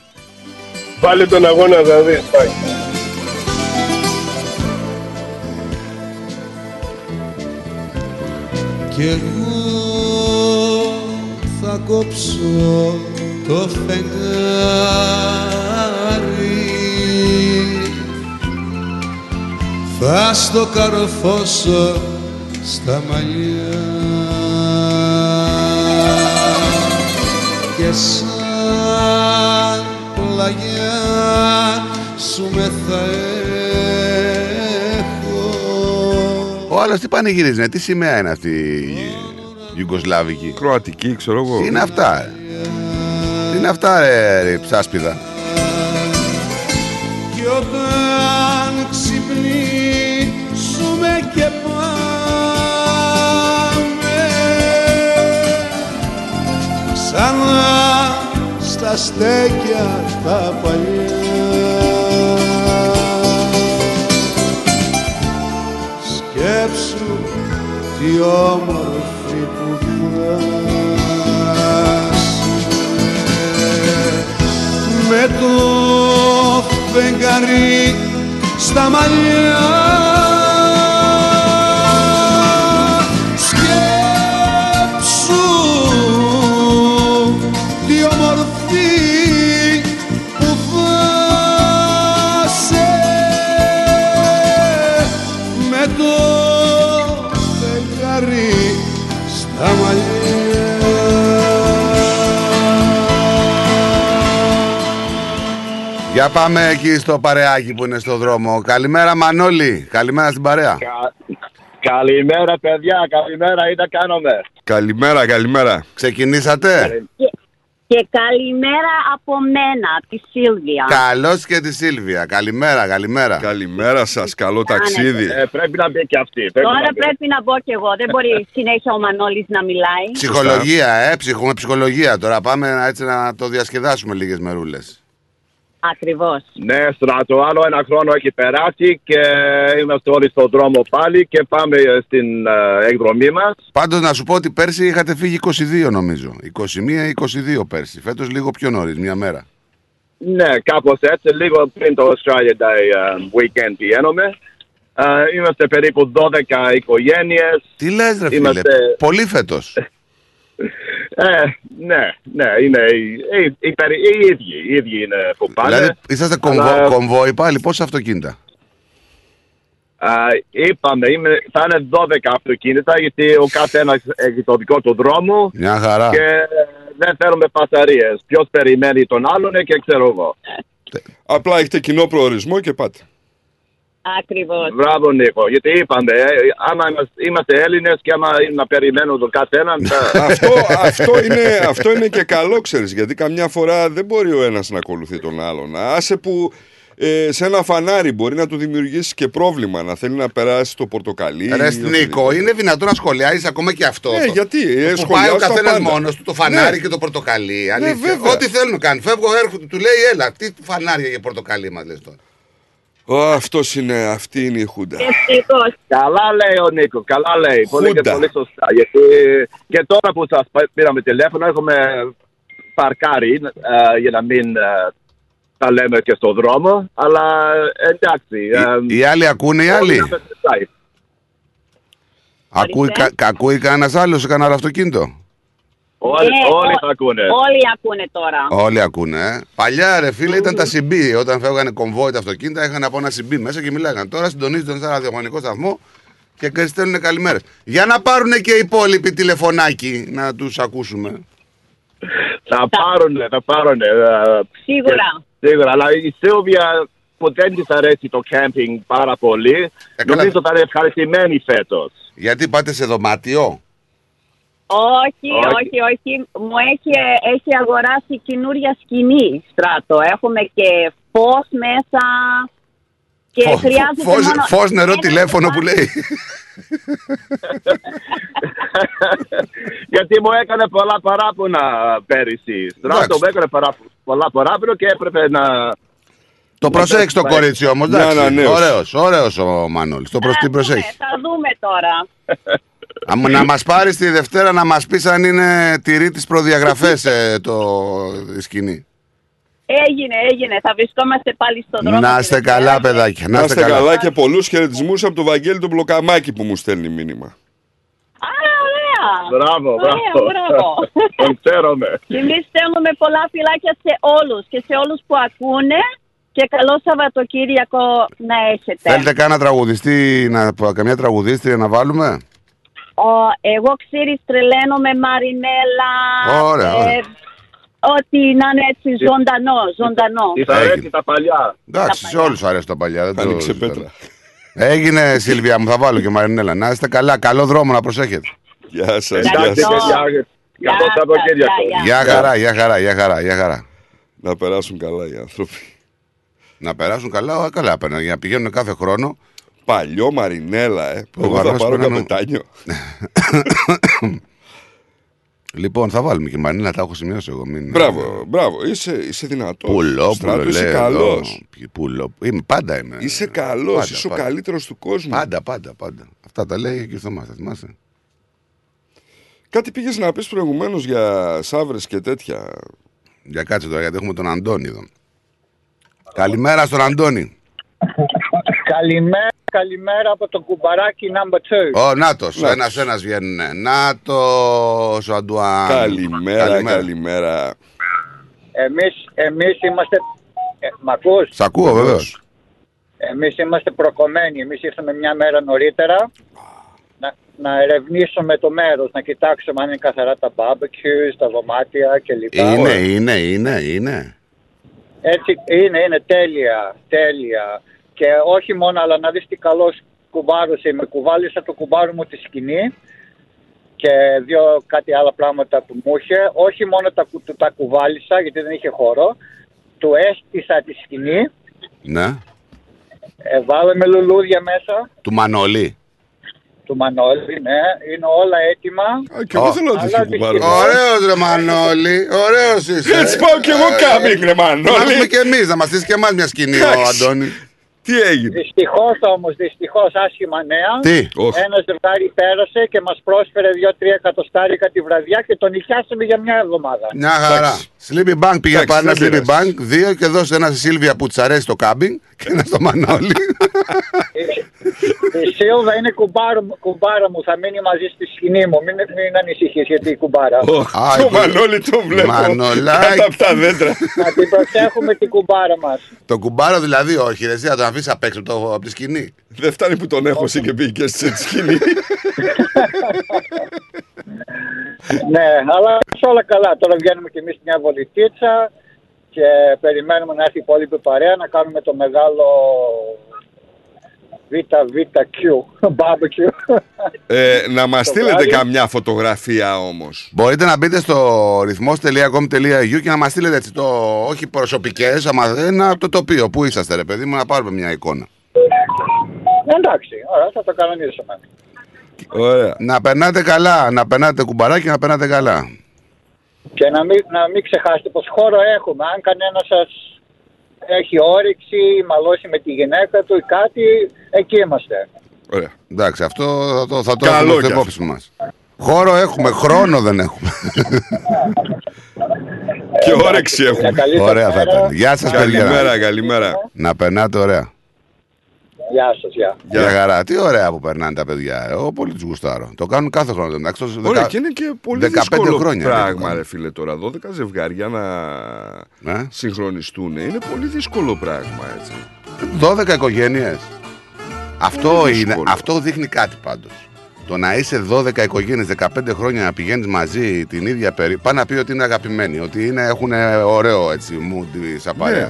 Βάλε τον αγώνα να δεις. Bye.
Κι εγώ θα κόψω το φεγγάρι Θα στο καρφώσω στα μαλλιά και σαν πλαγιά σου με θα έχω
Ο άλλος τι πανηγυρίζει, ναι, τι σημαία είναι αυτή η Ιουγκοσλάβικη;
Κροατική, ξέρω εγώ.
Τι είναι αυτά, ρε. Τι είναι αυτά, ρε, ρε ψάσπιδα;
Ξανά στα στέκια τα παλιά. Σκέψου τι όμορφη που θα με το φεγγαρί στα μαλλιά
Για πάμε εκεί στο παρεάκι που είναι στο δρόμο. Καλημέρα Μανώλη, καλημέρα στην παρέα.
Καλημέρα, παιδιά. Καλημέρα, ή τα κάνουμε.
Καλημέρα, καλημέρα.
Ξεκινήσατε;
Και καλημέρα από μένα, τη Σίλβια.
Καλώς και τη Σίλβια. Καλημέρα, καλημέρα.
Καλημέρα σας, καλό ταξίδι.
Ε, πρέπει να μπει και αυτή. Πρέπει
Τώρα
να μπει.
πρέπει να μπω κι εγώ. Δεν μπορεί [LAUGHS] συνέχεια ο Μανώλης να μιλάει.
Ψυχολογία, ε, ψυχο, με ψυχολογία. Τώρα πάμε να- έτσι να το διασκεδάσουμε λίγες μερούλες.
Ακριβώς.
Ναι, στράτο. Άλλο ένα χρόνο έχει περάσει και είμαστε όλοι στον δρόμο πάλι και πάμε στην ε, εκδρομή μας.
Πάντως να σου πω ότι πέρσι είχατε φύγει 22 νομίζω. 21-22 πέρσι. Φέτος λίγο πιο νωρίς, μια μέρα.
Ναι, κάπως έτσι, λίγο πριν το Australia Day ε, weekend πηγαίνουμε. Ε, είμαστε περίπου 12 οικογένειες.
Τι λες ρε φίλε,
Είμαστε-
πολύ φέτος. [LAUGHS]
Ε, ναι, ναι, είναι οι, οι, οι, περι- οι ίδιοι, οι ίδιοι είναι που πάνε.
δηλαδή είσαστε κομβό,
Αλλά,
κομβόι πάλι, πόσα αυτοκίνητα;
α, είπαμε, είμαι, θα είναι 12 αυτοκίνητα γιατί ο κάθε ένας έχει το δικό του δρόμο
Μια χαρά.
και δεν θέλουμε πασαρίες. Ποιος περιμένει τον άλλον και ξέρω εγώ.
Απλά έχετε κοινό προορισμό και πάτε.
Ακριβώς.
Μπράβο Νίκο, γιατί είπαμε, ε, άμα είμαστε, είμαστε Έλληνες και άμα είναι να περιμένουν τον κάθε έναν, θα-
αυτό, αυτό, είναι, αυτό είναι και καλό, ξέρεις, γιατί καμιά φορά δεν μπορεί ο ένας να ακολουθεί τον άλλον. Άσε που ε, σε ένα φανάρι μπορεί να του δημιουργήσεις και πρόβλημα, να θέλει να περάσει το πορτοκαλί.
Ρε
ή
Νίκο, είναι δυνατόν να σχολιάζεις ακόμα και αυτό.
Ναι,
το-
γιατί, ε,
που πάει
σχολιάζω
ο
τα
καθένας
πάντα.
μόνος του, το φανάρι
Ναι.
και το πορτοκαλί. Αλήθεια.
βέβαια.
Ό,τι θέλουν να κάνουν. Φεύγω, έρχονται, του λέει, έλα, τι φανάρια για πορτοκαλί μας λες τώρα.
Ω, αυτός είναι, αυτή είναι η Χούντα.
Ευτυχώς.
Καλά λέει ο Νίκο, καλά λέει. Πολύ και
Χούντα.
πολύ σωστά. Γιατί και τώρα που σας πα- πήραμε τηλέφωνο έχουμε παρκάρει ε, για να μην ε, τα λέμε και στο δρόμο. Αλλά ε, εντάξει. ε,
Οι άλλοι ακούνε οι
όλοι
άλλοι.
να πετάει.
Ακούει, κα, κα- ακούει κανένας άλλος σε κανένα αυτοκίνητο;
Όλοι,
Ε,
όλοι
ό-
θα ακούνε.
Όλοι ακούνε τώρα.
Όλοι ακούνε. Ε. Παλιά ρε φίλε ήταν τα CB. Όταν φεύγανε κομβόι τα αυτοκίνητα είχαν από ένα CB μέσα και μιλάγανε. Τώρα συντονίζονται σε ένα ραδιοφωνικό σταθμό και κα- στέλνουν καλημέρες. Για να πάρουν και οι υπόλοιποι τηλεφωνάκι να τους ακούσουμε.
Θα πάρουνε, θα πάρουνε. ε,
Σίγουρα.
και- Σίγουρα. Αλλά η Σίλβια που δεν της αρέσει το κάμπινγκ πάρα πολύ,
Ε, καλά.
νομίζω θα είναι ευχαριστημένη φέτος.
Γιατί πάτε σε δωμάτιο;
Όχι,
Όχι.
όχι, όχι. Μου έχει, έχει αγοράσει καινούρια σκηνή στράτο. Έχουμε και φως μέσα και
Φω-
χρειάζεται
φως-
μόνο...
φως, νερό,
ένα
τηλέφωνο που λέει.
Γιατί μου έκανε πολλά παράπονα πέρυσι. Στράτο
Εντάξει.
μου έκανε παρά- πολλά παράπονα και έπρεπε να.
Το προσέχεις το κορίτσι όμως.
Να ανανέωση.
Ωραίος, ωραίος ο Μανώλης. Το προς, την
Θα δούμε,
προσέχεις.
Θα δούμε τώρα. [LAUGHS]
Α, να μας πάρεις τη Δευτέρα να μας πεις αν είναι τηρεί τις προδιαγραφές το η σκηνή.
Έγινε, έγινε. Θα βρισκόμαστε πάλι στον δρόμο.
Να
τη
είστε
Δευτέρα
καλά,
και-
παιδάκια.
Να είστε καλά και πολλούς χαιρετισμούς από τον Βαγγέλη τον Μπλοκαμάκη που μου στέλνει μήνυμα.
Α, ωραία.
Μπράβο,
Ωραία,
μπράβο.
μπράβο. [LAUGHS]
Τον ξέρουμε.
Και εμεί στέλνουμε πολλά φυλάκια σε όλους και σε όλους που ακούνε. Και καλό Σαββατοκύριακο να έχετε.
Θέλετε κάνα τραγουδιστή, να, καμιά τραγουδίστρια να βάλουμε;
Ο, εγώ ξέρεις τρελαίνομαι Μαρινέλα.
Ωραία, ωραία.
Ότι να είναι έτσι ζωντανό, ζωντανό.
Τι θα
Έγινε.
έρθει τα παλιά.
Εντάξει, σε όλους αρέσει τα παλιά. Δεν το
Άνοιξε
συζητάμε.
πέτρα.
Έγινε Σίλβια μου, θα βάλω και Μαρινέλα. Να είστε καλά, καλό δρόμο να προσέχετε.
Γεια σας, γεια
Εντάξει,
σας.
παιδιά.
Γεια
Καλό
σας,
Σαββατοκύριακο.
γεια,
Γεια χαρά, γεια χαρά, γεια χαρά, γεια χαρά.
Να περάσουν καλά οι άνθρωποι.
Να περάσουν καλά, ω, καλά πέρα, για να πηγαίνουν κάθε χρόνο.
Παλιό Μαρινέλα, ε.
Ο
Εγώ θα
Βαρός
πάρω
πρέπει να-
καπετάνιο.
Λοιπόν, θα βάλουμε και Μαρινέλα, τα έχω σημειώσει εγώ. Μην...
Μπράβο, μπράβο. Είσαι, είσαι δυνατός.
Πουλό,
Στράτο,
πουλό,
είσαι
λέει
καλός.
εδώ. Πουλό. Είμαι, πάντα είμαι.
Είσαι καλός,
Πάντα,
είσαι ο
πάντα.
καλύτερος του κόσμου.
Πάντα, πάντα, πάντα. Αυτά τα λέει και στο Θωμάς, θα θυμάσαι.
Κάτι πήγες να πεις προηγουμένως για σαύρες και τέτοια;
Για κάτσε τώρα, γιατί έχουμε τον Αντώνη εδώ. Καλημέρα στον Αντώνη.
Καλημέρα, καλημέρα από το κουμπαράκι number 2.
Ο Νάτος,
Νάτος.
ένας ένας βγαίνει. Νάτος, ο Αντουάν.
Καλημέρα, καλημέρα.
Εμείς, εμείς είμαστε... Ε, μ' ακούς;
Σ' ακούω βεβαίως.
Εμείς είμαστε προκομμένοι. Εμείς ήρθαμε μια μέρα νωρίτερα να, να ερευνήσουμε το μέρος, να κοιτάξουμε αν είναι καθαρά τα barbecues, τα δωμάτια κλπ.
Είναι, είναι, είναι, είναι.
Έτσι, είναι, είναι τέλεια, τέλεια. Και όχι μόνο, αλλά να δεις τι καλός κουμπάρος είμαι. Κουβάλισα το κουμπάρο μου τη σκηνή και δύο κάτι άλλα πράγματα που μου είχε. Όχι μόνο τα, κου- του τα κουβάλισα γιατί δεν είχε χώρο. Του έστησα τη σκηνή,
Ναι.
ε, βάλαμε λουλούδια μέσα.
Του Μανώλη.
Του Μανώλη, ναι. Είναι όλα έτοιμα.
και εγώ θέλω να
Αλλά
τέτοιο κουμπάρο.
δυστυχώς-
Ωραίος ρε Μανώλη, ωραίος είσαι.
Έτσι πάω κι εγώ κάμπινγκ, ρε Μανώλη.
Να έρθουμε κι εμείς, να μας στήσει και εμάς μια σκηνή ο
Εντάξει.
Αντώνη.
Τι έγινε;
Δυστυχώς όμως, δυστυχώς άσχημα νέα.
Τι;
Όχι.
Ένας ζευγάρι πέρασε και μας πρόσφερε 2-3 εκατοστάρικα τη βραδιά και τον νοικιάσαμε για μια εβδομάδα.
Μια χαρά. Sleepy Bank πήγε
Εντάξει,
πάνω
δεν
Sleepy
πειράζει.
Bank, δύο και δώσε ένα στη Σίλβια που της αρέσει το κάμπινγκ και ένα στο Μανώλη.
Η Σίλβα είναι κουμπάρο, μου- κουμπάρα μου, θα μείνει μαζί στη σκηνή μου. Μην, μην ανησυχείς γιατί η κουμπάρα.
Α,
Το
εκεί.
Μανώλη το βλέπω.
Μανολάκι.
Κάτω από τα δέντρα.
να την προσέχουμε την κουμπάρα μας.
Το κουμπάρο δηλαδή όχι, ρε, εσύ θα τον αφήσεις απ' έξω από το- από τη σκηνή.
Δεν φτάνει που τον έχω και πήγε και σε σκηνή. [LAUGHS]
ναι, αλλά σε όλα καλά. Τώρα βγαίνουμε κι εμείς μια βολιτίτσα και περιμένουμε να έρθει η υπόλοιπη παρέα να κάνουμε το μεγάλο VVQ [LAUGHS] barbecue.
Ε, να μας
Το
στείλετε
βράδυ.
καμιά φωτογραφία όμως.
Μπορείτε να μπείτε στο ρυθμός.com.au και να μας στείλετε έτσι το, όχι προσωπικές, άμα ένα από το τοπίο. Πού είσαστε ρε παιδί μου, να πάρουμε μια εικόνα.
Εντάξει, ωραία, θα το κανονίσουμε.
Ωραία.
Να περνάτε καλά, να περνάτε κουμπαράκι, να περνάτε καλά.
Και να μην, να μην ξεχάσετε πως χώρο έχουμε. Αν κανένας σας έχει όρεξη, μαλώσει με τη γυναίκα του ή κάτι, εκεί είμαστε.
Ωραία.
Εντάξει, αυτό θα το, θα το
Καλό
έχουμε
κι
στην
αυτό.
υπόψη μας. Χώρο έχουμε, χρόνο δεν έχουμε.
Και όρεξη έχουμε.
καλή σας
Ωραία θα
μέρα.
ήταν. Γεια σας παιδιά.
Καλημέρα, καλημέρα.
Να περνάτε ωραία.
Γεια σας, γεια.
Γεια.
Για χαρά. Τι ωραία που περνάνε τα παιδιά. Εγώ πολύ του γουστάρω. Το κάνουν κάθε χρόνο. Εντάξει, τόσο
Ωραία,
δεκα-
και είναι και πολύ
15
δύσκολο
χρόνια.
πράγμα,
είναι.
ρε φίλε, τώρα. 12 ζευγάρια να
Ναι.
συγχρονιστούν. Είναι πολύ δύσκολο πράγμα, έτσι.
12 οικογένειες. Αυτό,
Πολύ
είναι,
δύσκολο.
αυτό δείχνει κάτι πάντως. Το να είσαι 12 οικογένειες, 15 χρόνια να πηγαίνεις μαζί την ίδια περίοδο. Πάει να πει ότι είναι αγαπημένοι, ότι είναι, έχουν ωραίο έτσι mood σαν παρέα.
Ναι.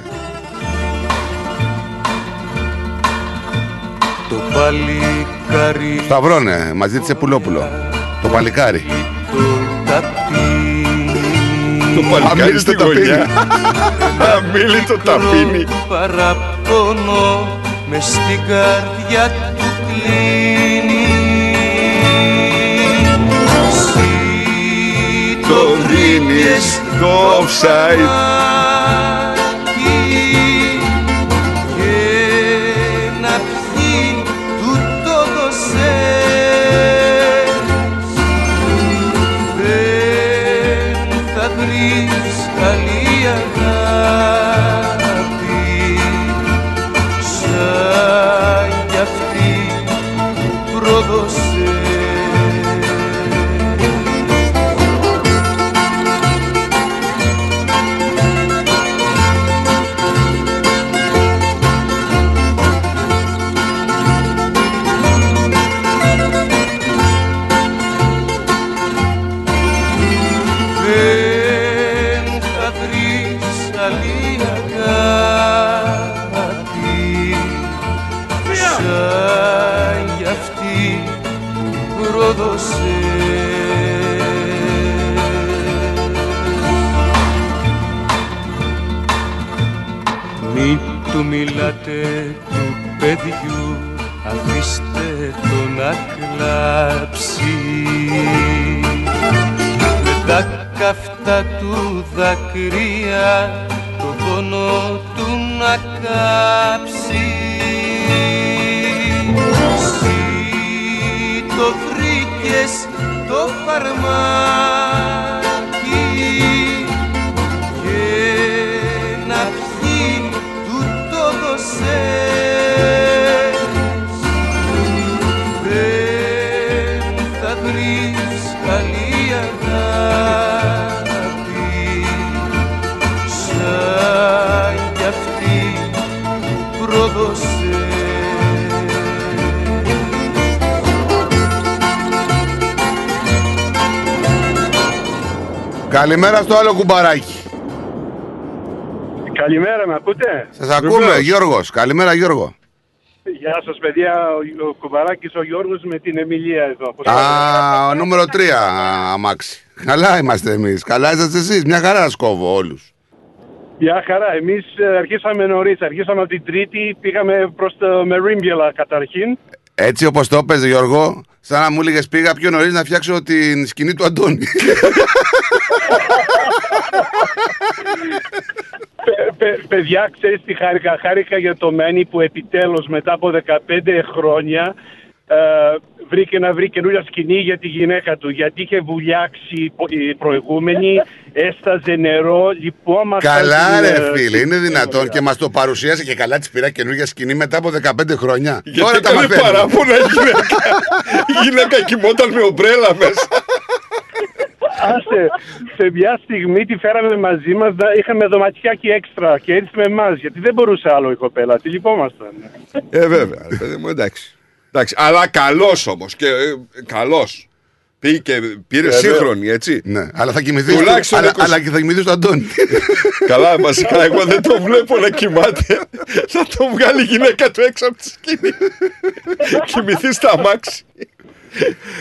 Παλικάρι
Σταυρώνε, μαζί τη Επουλόπουλο. Το παλικάρι.
το ταπί
Το παλικάρι
Αμήλυτο
στην
τα
γωνιά. Αμήλυτο τα πίνει.
παραπονό με στην καρδιά του κλείνει Εσύ
Το δίνεις το offside.
Παιδιού αφήστε το να κλάψει με τα καυτά του δάκρυα το πόνο του να κάψει. Εσύ το βρήκες το φαρμάκι
Καλημέρα στο άλλο κουμπαράκι.
Καλημέρα, με ακούτε;
Σας ακούμε, Γιώργος. Καλημέρα, Γιώργο.
Γεια σας παιδιά, ο, ο Κουμπαράκης ο Γιώργος με την Εμιλία εδώ. Πώς
Α, ο νούμερο 3 αμάξι. Καλά είμαστε εμείς. Καλά είσαστε εσείς. Μια χαρά σας κόβω όλους.
Γεια χαρά, εμείς ε, αρχίσαμε νωρίς, αρχίσαμε από την Τρίτη, πήγαμε προς το Μερίμπιελα καταρχήν.
Έτσι όπως το έπαιζε Γιώργο, σαν να μου έλεγες πήγα πιο νωρίς να φτιάξω την σκηνή του Αντώνη.
Παι- παι- παιδιά, ξέρεις τι χάρηκα; Χάρηκα για το Μένι που επιτέλους μετά από 15 χρόνια ε, βρήκε να βρει καινούργια σκηνή για τη γυναίκα του. Γιατί είχε βουλιάξει πο- η προηγούμενη, έσταζε νερό, λυπόμασταν.
καλά,
την,
ρε
ε,
φίλε, είναι δυνατόν και μας το παρουσίασε και καλά της πήρα καινούργια σκηνή μετά από 15 χρόνια.
Γιατί
Τώρα τα
έκανε
μαθαίνω.
παράπονα η γυναίκα. Η γυναίκα κοιμόταν με ομπρέλα μέσα.
Άσε, σε μια στιγμή τη φέραμε μαζί μας, να- είχαμε δωματιάκι έξτρα και έτσι με εμάς, γιατί δεν μπορούσε άλλο η κοπέλα, τη λυπόμασταν.
Ε, βέβαια, ρε παιδί μου, εντάξει. Εντάξει. Αλλά καλός όμως. Και ε, καλός. Πήγε και πήρε
Ε,
σύγχρονη, έτσι.
Ναι, αλλά θα κοιμηθείς.
Τουλάχιστον
αλλά,
20.
αλλά και θα κοιμηθείς στον Αντώνη. [LAUGHS]
Καλά, βασικά, εγώ δεν το βλέπω να κοιμάται. Θα το βγάλει η γυναίκα του έξω από τη σκηνή. [LAUGHS] Κοιμηθεί στα αμάξι.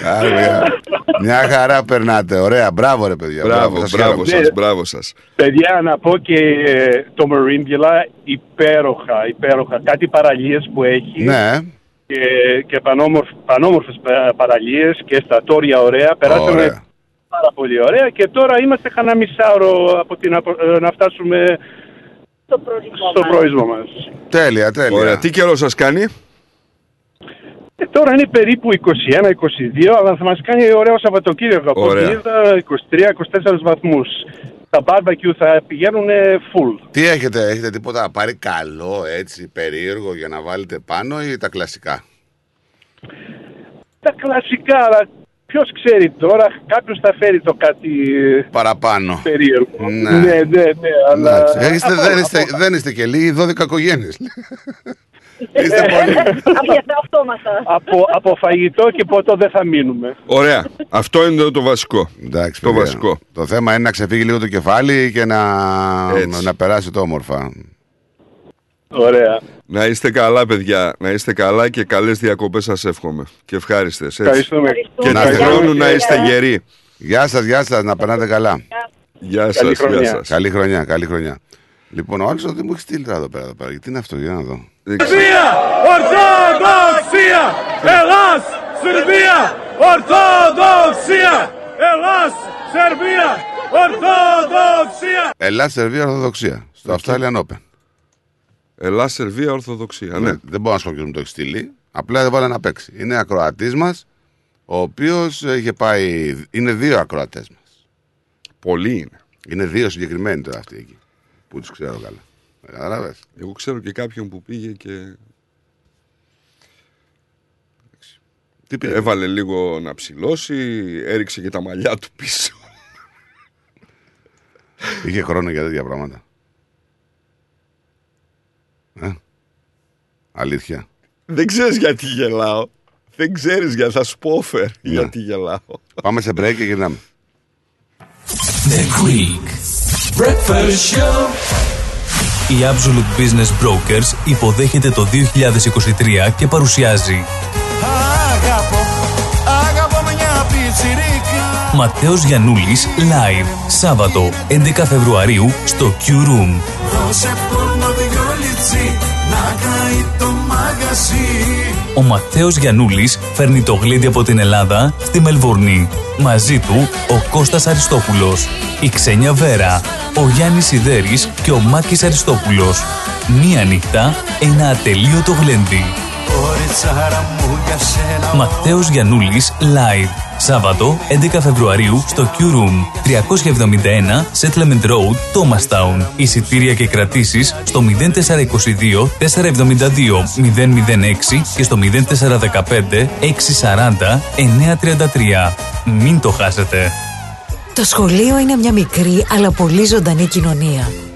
Άρα, μια- Μια χαρά περνάτε. Ωραία, μπράβο ρε παιδιά.
Μπράβο,
σας
μπράβο
χαίρομαι.
σας, μπράβο σας.
Παιδιά, να πω και ε, το Μαρίμπιλα υπέροχα, υπέροχα. Κάτι παραλίες που έχει
Ναι,
και, και πανόμορφ, πανόμορφες πα- παραλίες και εστατόρια ωραία. Περάσαμε
Ωραία.
πάρα πολύ ωραία και τώρα είμαστε κανένα μισάωρο από την, απο- ε, να φτάσουμε
Στο προορισμό
στο
μας.
προορισμό μας.
τέλεια, τέλεια.
Ωραία, τι καιρό σας κάνει;
Ε, τώρα είναι περίπου 21-22, αλλά θα μας κάνει ωραίο Σαββατοκύριακο. Από
Ωραία.
ό,τι είδα 23-24 βαθμούς. Τα barbecue θα πηγαίνουν full.
Τι έχετε, έχετε τίποτα πάρει καλό έτσι, περίεργο για να βάλετε πάνω ή τα κλασικά;
Τα κλασικά, αλλά ποιος ξέρει τώρα, κάποιος θα φέρει το κάτι ε,
Παραπάνω.
περίεργο.
Ναι.
ναι, ναι, ναι, αλλά.
Εντάξει, είστε- δεν, είστε, δεν είστε και λίγοι, 12 οικογένειες. [LAUGHS] είστε [LAUGHS] πολλοί.
αυτόματα.
από, από φαγητό και ποτό δεν θα μείνουμε.
Ωραία. Αυτό είναι το, το βασικό.
Εντάξει,
Το
παιδιά.
βασικό.
Το θέμα είναι να ξεφύγει λίγο το κεφάλι και να,
Έτσι.
να περάσει το όμορφα.
Ωραία.
Να είστε καλά, παιδιά. Να είστε καλά και καλές διακοπές σας εύχομαι. Και ευχάριστες.
Ευχαριστούμε.
Και
Να
του
είστε
χρόνου
καλά.
να είστε γεροί.
Γεια σας, γεια σας, να περνάτε καλά.
Γεια σας,
Καλή
γεια
χρονιά.
σας.
Καλή χρονιά, καλή χρονιά. Λοιπόν, ο άλλο δεν μου έχει στείλει τώρα εδώ πέρα. Εδώ πέρα. Τι είναι αυτό, για να δω.
Δεν ξέρω.
Ορθοδοξία! Ελλάς! Σερβία! Ορθοδοξία! Ελλάς! Σερβία! Ορθοδοξία!
Ελλάδα, Σερβία, Ορθοδοξία. Στο Australian Open.
Ελλάς, Σερβία, Ορθοδοξία. Ναι.
Ναι. Δεν μπορώ να σου πω ποιος μου το έχεις στείλει. Απλά δεν βάλε να παίξει. Είναι ακροατής μας, ο οποίος είχε πάει. Είναι δύο ακροατές μας.
Πολλοί είναι.
Είναι δύο συγκεκριμένοι τώρα αυτοί εκεί. Που τους ξέρω καλά. Κατάλαβε.
Εγώ ξέρω και κάποιον που πήγε και
Τι πήγε;
έβαλε λίγο να ψηλώσει, έριξε και τα μαλλιά του πίσω.
Είχε χρόνο για τέτοια πράγματα. Ε; Αλήθεια.
Δεν ξέρεις γιατί γελάω. Δεν ξέρεις γιατί θα σου πω offer
Ναι.
γιατί γελάω.
Πάμε σε break και γυρνάμε.
The Greek Breakfast Show. Η Absolute Business Brokers υποδέχεται το 2023 και παρουσιάζει.
Αγαπώ, αγαπώ μια πιτσιρίκα.
Ματέος Γιαννούλης Live Σάββατο 11 Φεβρουαρίου στο Q Room.
Δώσε πόνο δυο λιτσί να καεί το μαγαζί
Ο Ματέος Γιαννούλης φέρνει το γλέντι από την Ελλάδα στη Μελβούρνη. Μαζί του ο Κώστας Αριστόπουλος, η Ξένια Βέρα, ο Γιάννης Σιδέρης και ο Μάκης Αριστόπουλος. Μία νύχτα, ένα ατελείωτο γλέντι.
Κοριτσάρα μου για σένα
Ματέος Γιαννούλης Live. Σάββατο 11 Φεβρουαρίου στο Q Room 371 Settlement Road, Thomastown. Εισιτήρια και κρατήσεις στο 0422 472 006 και στο 0415 640 933. Μην το χάσετε.
Το σχολείο είναι μια μικρή αλλά πολύ ζωντανή κοινωνία.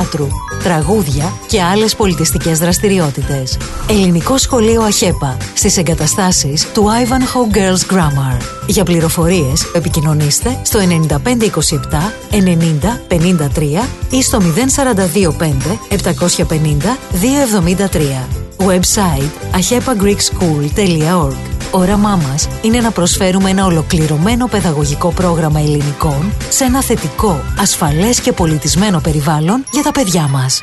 θεάτρου, τραγούδια και άλλες πολιτιστικές δραστηριότητες. Ελληνικό Σχολείο ΑΧΕΠΑ στις εγκαταστάσεις του Ivanhoe Girls Grammar. Για πληροφορίες επικοινωνήστε στο 9527 90 53 ή στο 0425 750 273. Website ahepagreekschool.org Όραμά μας είναι να προσφέρουμε ένα ολοκληρωμένο παιδαγωγικό πρόγραμμα ελληνικών σε ένα θετικό, ασφαλές και πολιτισμένο περιβάλλον για τα παιδιά μας.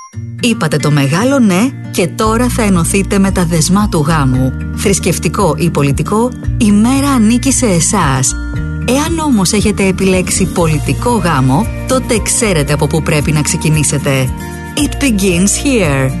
Είπατε το μεγάλο ναι και τώρα θα ενωθείτε με τα δεσμά του γάμου. Θρησκευτικό ή πολιτικό, η μέρα ανήκει σε εσάς. Εάν όμως έχετε επιλέξει πολιτικό γάμο, τότε ξέρετε από πού πρέπει να ξεκινήσετε. It begins here.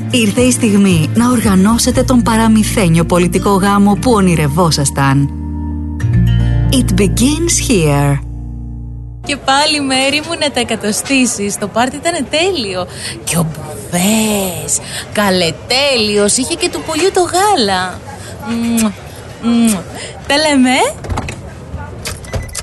Ήρθε η στιγμή να οργανώσετε τον παραμυθένιο πολιτικό γάμο που ονειρευόσασταν. It begins here.
Και πάλι μέρη μου να τα εκατοστήσεις Το πάρτι ήταν τέλειο Και ο μπουφές Καλετέλειος Είχε και του πολιού το γάλα Μμμ, μμμ. Τα λέμε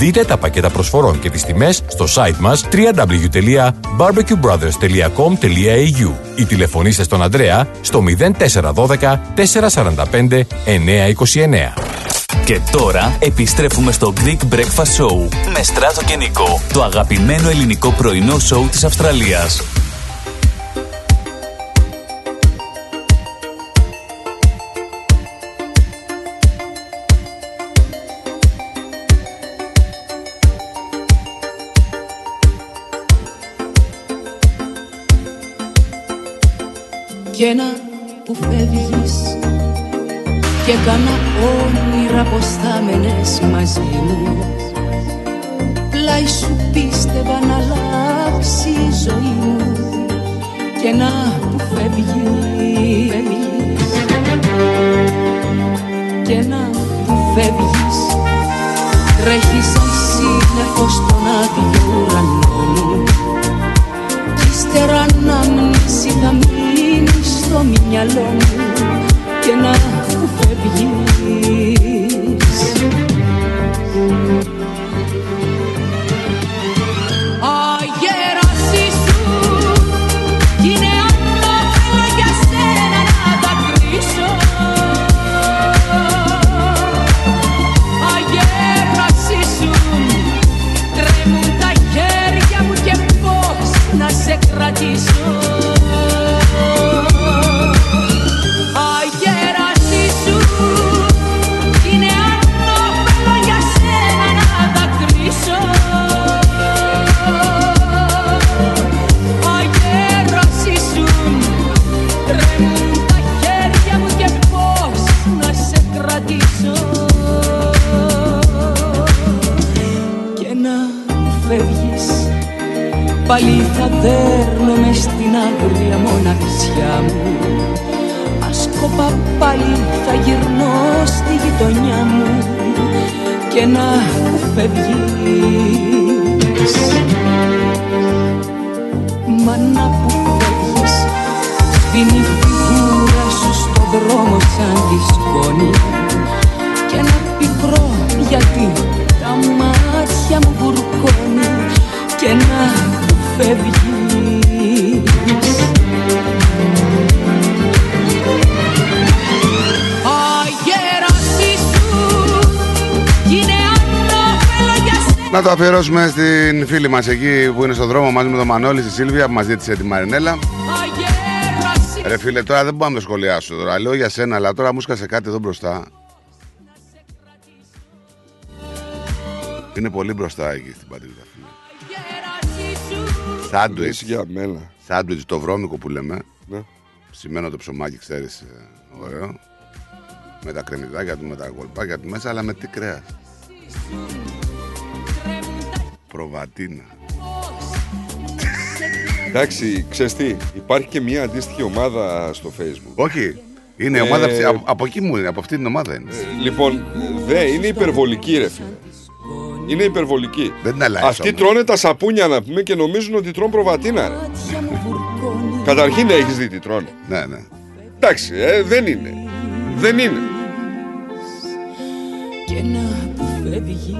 Δείτε τα πακέτα προσφορών και τις τιμές στο site μας www.barbecuebrothers.com.au ή τηλεφωνήστε στον Ανδρέα στο 0412 445 929.
Και τώρα επιστρέφουμε στο Greek Breakfast Show με Στράτο και Νικό, το αγαπημένο ελληνικό πρωινό σοου της Αυστραλίας.
Κι ένα που φεύγεις Και κάνα όνειρα πως θα μένες μαζί μου. Πλάι σου πίστευα να αλλάξει η ζωή μου Κι ένα που φεύγεις. Κι ένα που φεύγεις. Τρέχεις σαν σύννεφος στον άδειο ουρανό μου. Κι ύστερα ανάμνηση θα μείνει στο μυαλό μου και να που Πάλι θα δέρνομαι στην άγρια μοναξιά μου. Άσκοπα πάλι θα γυρνώ στη γειτονιά μου και να φεύγεις. Μα να που φεύγεις Σβήνει η φιγούρα σου στο δρόμο σαν τη σκόνη Και ένα πικρό γιατί φεύγεις Αγέρασή σου είναι ανώφελο για σένα
Να το αφιερώσουμε στην φίλη μας εκεί που είναι στον δρόμο μαζί με τον Μανώλη, στη Σίλβια που μας ζήτησε τη Μαρινέλα.
Αγέρασή
Ρε φίλε, τώρα δεν μπορώ να το σχολιάσω τώρα. Λέω για σένα, αλλά τώρα μου σκάσε κάτι εδώ μπροστά. Είναι πολύ μπροστά εκεί στην πατρίδα. φίλε. Σάντουιτς.
για μένα.
Σάντουιτς το βρώμικο που λέμε.
Ναι.
Σημαίνω το ψωμάκι, ξέρεις, ε, ωραίο. Με τα κρεμμυδάκια του, με τα κολπάκια του μέσα, αλλά με τι κρέας. Προβατίνα.
Εντάξει, ξέρεις τι, υπάρχει και μια αντίστοιχη ομάδα στο facebook.
Όχι, είναι η
Ε,
ομάδα, ψη- από, από εκεί μου είναι, από αυτή την ομάδα είναι.
Λοιπόν, δε, είναι υπερβολική ρε φίλε. Είναι υπερβολική.
Δεν την αλλάζεις
Αυτοί
όμως.
τρώνε τα σαπούνια να πούμε και νομίζουν ότι τρώνε προβατίνα ρε. Καταρχήν έχεις δει τι τρώνε.
Ναι, ναι.
Εντάξει, ε, δεν είναι. Δεν είναι.
και να που φεύγεις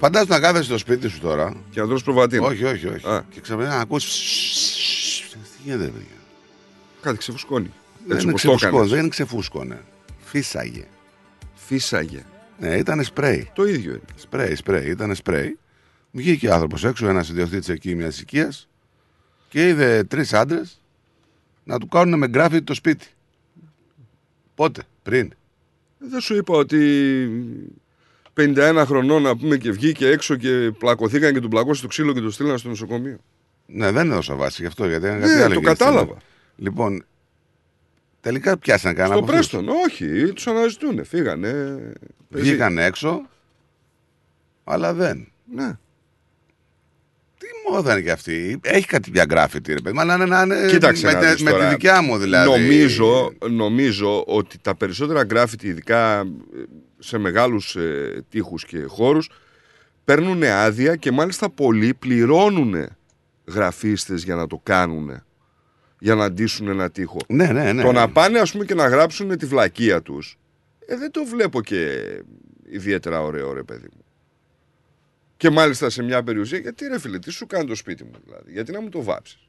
Φαντάζομαι να κάθεσαι στο σπίτι σου τώρα.
Και να τρως προβατίνα.
Όχι, όχι, όχι.
Α.
Και ξαφνικά να ακούς. Τι γίνεται, παιδιά;
Κάτι ξεφουσκώνει.
Δεν
Έτσι
είναι
όπως το
ξεφούσκωνε,
έκανες.
δεν ξεφούσκωνε. Φύσαγε.
Φύσαγε.
Ναι, ήταν σπρέι.
Το ίδιο είναι.
Σπρέι, σπρέι, ήταν σπρέι. Βγήκε άνθρωπος έξω, ένας ιδιοκτήτης εκεί μιας οικίας και είδε τρεις άντρες να του κάνουν με γκράφιτι το σπίτι. Πότε, πριν.
Δεν σου είπα ότι 51 χρονών να πούμε και βγήκε έξω και πλακωθήκαν και του πλακώσει το ξύλο και το στείλαν στο νοσοκομείο.
Ναι, δεν έδωσα βάση γι' αυτό, γιατί είναι
Ναι,
κάτι άλλο.
το
γίνεται.
κατάλαβα.
Λοιπόν, τελικά πιάσαν κανένα
Στο
από αυτούς.
Πρέστον, όχι, τους αναζητούν. Φύγανε.
Βγήκαν έξω, αλλά δεν.
Ναι.
Τι μόδα είναι και αυτή. Έχει κάτι πια γκράφιτι, ρε παιδί. μου, Αλλά να είναι
Κοίταξε
με,
να
τε-
δεις
με τη
τώρα.
δικιά μου δηλαδή.
Νομίζω, νομίζω ότι τα περισσότερα γκράφιτι, ειδικά ε, σε μεγάλους ε, τείχους και χώρους, παίρνουν άδεια και μάλιστα πολλοί πληρώνουν γραφίστες για να το κάνουν. Για να ντύσουν ένα τείχο.
Ναι, ναι, ναι.
Το να πάνε ας πούμε και να γράψουν τη βλακεία τους, ε, δεν το βλέπω και ιδιαίτερα ωραίο ρε παιδί μου. Και μάλιστα σε μια περιουσία, γιατί ρε φίλε, τι σου κάνει το σπίτι μου δηλαδή, γιατί να μου το βάψεις;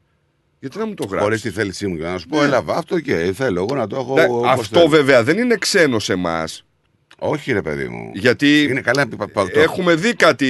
Γιατί να μου το γράψεις;
Χωρίς τη θέλησή μου και να σου πω,
Ναι.
έλα αυτό και θέλω εγώ να το έχω.
Ναι,
όπως
αυτό
θέλω.
βέβαια δεν είναι ξένο σε εμάς.
Όχι, ρε παιδί μου.
Γιατί
Είναι καλά πα- πα- το-
έχουμε δει κάτι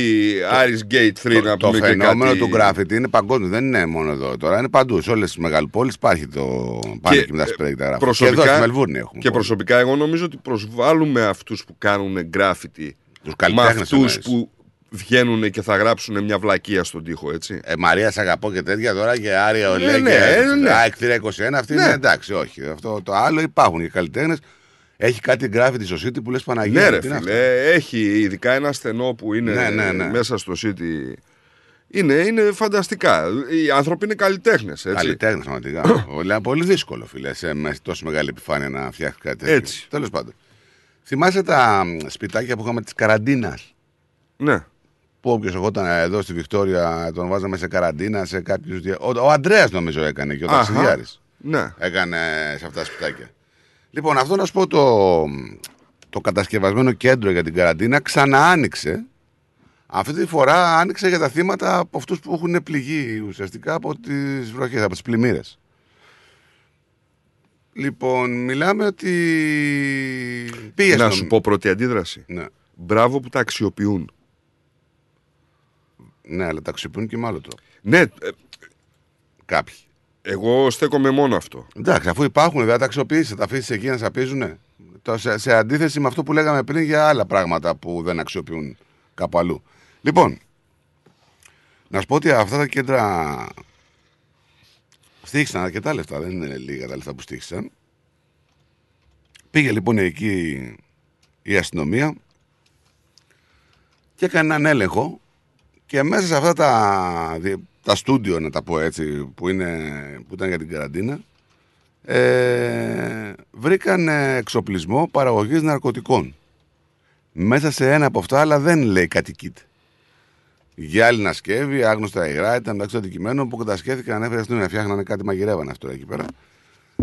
Aris Gate 3 να
Το
πούμε και
φαινόμενο
κάτι...
του γκράφιτι είναι παγκόσμιο, δεν είναι μόνο εδώ τώρα. Είναι παντού. Σε όλες τις μεγαλοπόλει υπάρχει το. Πάνε και με τα
ε,
σπρέι τα γράφει.
προσωπικά-
Και εδώ στη Μελβούρνη έχουμε.
Και προσωπικά εγώ νομίζω ότι προσβάλλουμε αυτούς που κάνουν γκράφιτι με
καλλιτέχνες
αυτούς
εννοείς.
που βγαίνουν και θα γράψουν μια βλακεία στον τοίχο, έτσι.
Ε, Μαρία, σ' αγαπώ και τέτοια τώρα και Άρια Ολέ
Ναι, ναι,
και
ε, ναι.
Α, εκθήρα 21. Αυτή
Ναι.
είναι εντάξει, όχι. Αυτό το άλλο υπάρχουν και καλλιτέχνες. Έχει κάτι γκράφιτι στο City που λες Παναγία.
ναι ρε
τι είναι αυτό;
φίλε, έχει ειδικά ένα στενό που είναι
Ναι, ναι, ναι.
μέσα στο City. Είναι, είναι φανταστικά. Οι άνθρωποι είναι καλλιτέχνες.
Καλλιτέχνες, πραγματικά. [COUGHS] Λέει, πολύ δύσκολο, φίλε, σε με τόσο μεγάλη επιφάνεια να φτιάξει κάτι τέτοιο.
Έτσι.
Τέλος πάντων. Θυμάσαι τα μ, σπιτάκια που είχαμε της καραντίνας;
Ναι.
Που όποιος ερχόταν εδώ στη Βικτόρια τον βάζαμε σε καραντίνα σε κάποιους. Ο, ο Αντρέα νομίζω έκανε και ο
Αχα.
ταξιδιάρης.
Ναι.
Έκανε σε αυτά τα σπιτάκια. Λοιπόν, αυτό να σου πω το, το κατασκευασμένο κέντρο για την καραντίνα ξανά άνοιξε. Αυτή τη φορά άνοιξε για τα θύματα από αυτούς που έχουν πληγεί ουσιαστικά από τις βροχές, από τις πλημμύρες. Λοιπόν, μιλάμε ότι. Πήγε
Να
στον-
σου πω πρώτη αντίδραση.
Ναι.
Μπράβο που τα αξιοποιούν.
Ναι, αλλά τα αξιοποιούν και με άλλο τρόπο.
Ναι, ε,
Κάποιοι.
Εγώ στέκομαι μόνο αυτό.
Εντάξει, αφού υπάρχουν, δεν θα τα αξιοποιήσεις, θα τα αφήσεις εκεί να σαπίζουν. Σε, σε αντίθεση με αυτό που λέγαμε πριν για άλλα πράγματα που δεν αξιοποιούν κάπου αλλού. Λοιπόν, να σου πω ότι αυτά τα κέντρα στήχησαν αρκετά λεφτά, δεν είναι λίγα τα λεφτά που στήχησαν. Πήγε λοιπόν εκεί η αστυνομία και έκανε έναν έλεγχο και μέσα σε αυτά τα, δι- τα στούντιο, να τα πω έτσι, που, είναι, που ήταν για την καραντίνα, ε, βρήκαν ε, εξοπλισμό παραγωγής ναρκωτικών. Μέσα σε ένα από αυτά, αλλά δεν λέει κατοικείται. Γυάλινα σκεύη, άγνωστα υγρά, ήταν μεταξύ των αντικειμένων που κατασχέθηκαν, ανέφερε στην να φτιάχνανε κάτι μαγειρεύανε αυτό εκεί πέρα.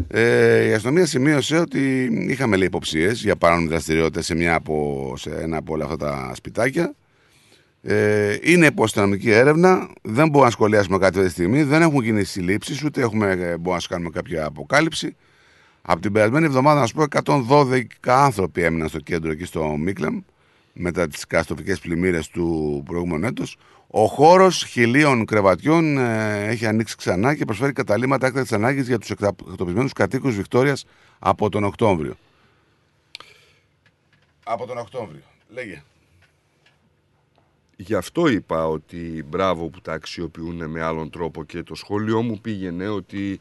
Ε, η αστυνομία σημείωσε ότι είχαμε λέει υποψίες για παράνομη δραστηριότητα σε, μια από, σε ένα από όλα αυτά τα σπιτάκια. Ε, είναι υποστυνομική έρευνα. Δεν μπορούμε να σχολιάσουμε κάτι αυτή τη στιγμή. Δεν έχουν γίνει συλλήψεις, ούτε έχουμε, ε, μπορούμε να σου κάνουμε κάποια αποκάλυψη. Από την περασμένη εβδομάδα, να σου πω, 112 άνθρωποι έμειναν στο κέντρο εκεί στο Μίκλεμ μετά τις καταστροφικές πλημμύρες του προηγούμενου έτους. Ο χώρος χιλίων κρεβατιών ε, έχει ανοίξει ξανά και προσφέρει καταλήμματα έκτακτης ανάγκης για τους εκτοπισμένους κατοίκους Βικτόριας από τον Οκτώβριο. Από τον Οκτώβριο. Λέγε.
Γι' αυτό είπα ότι μπράβο που τα αξιοποιούν με άλλον τρόπο και το σχόλιο μου πήγαινε ότι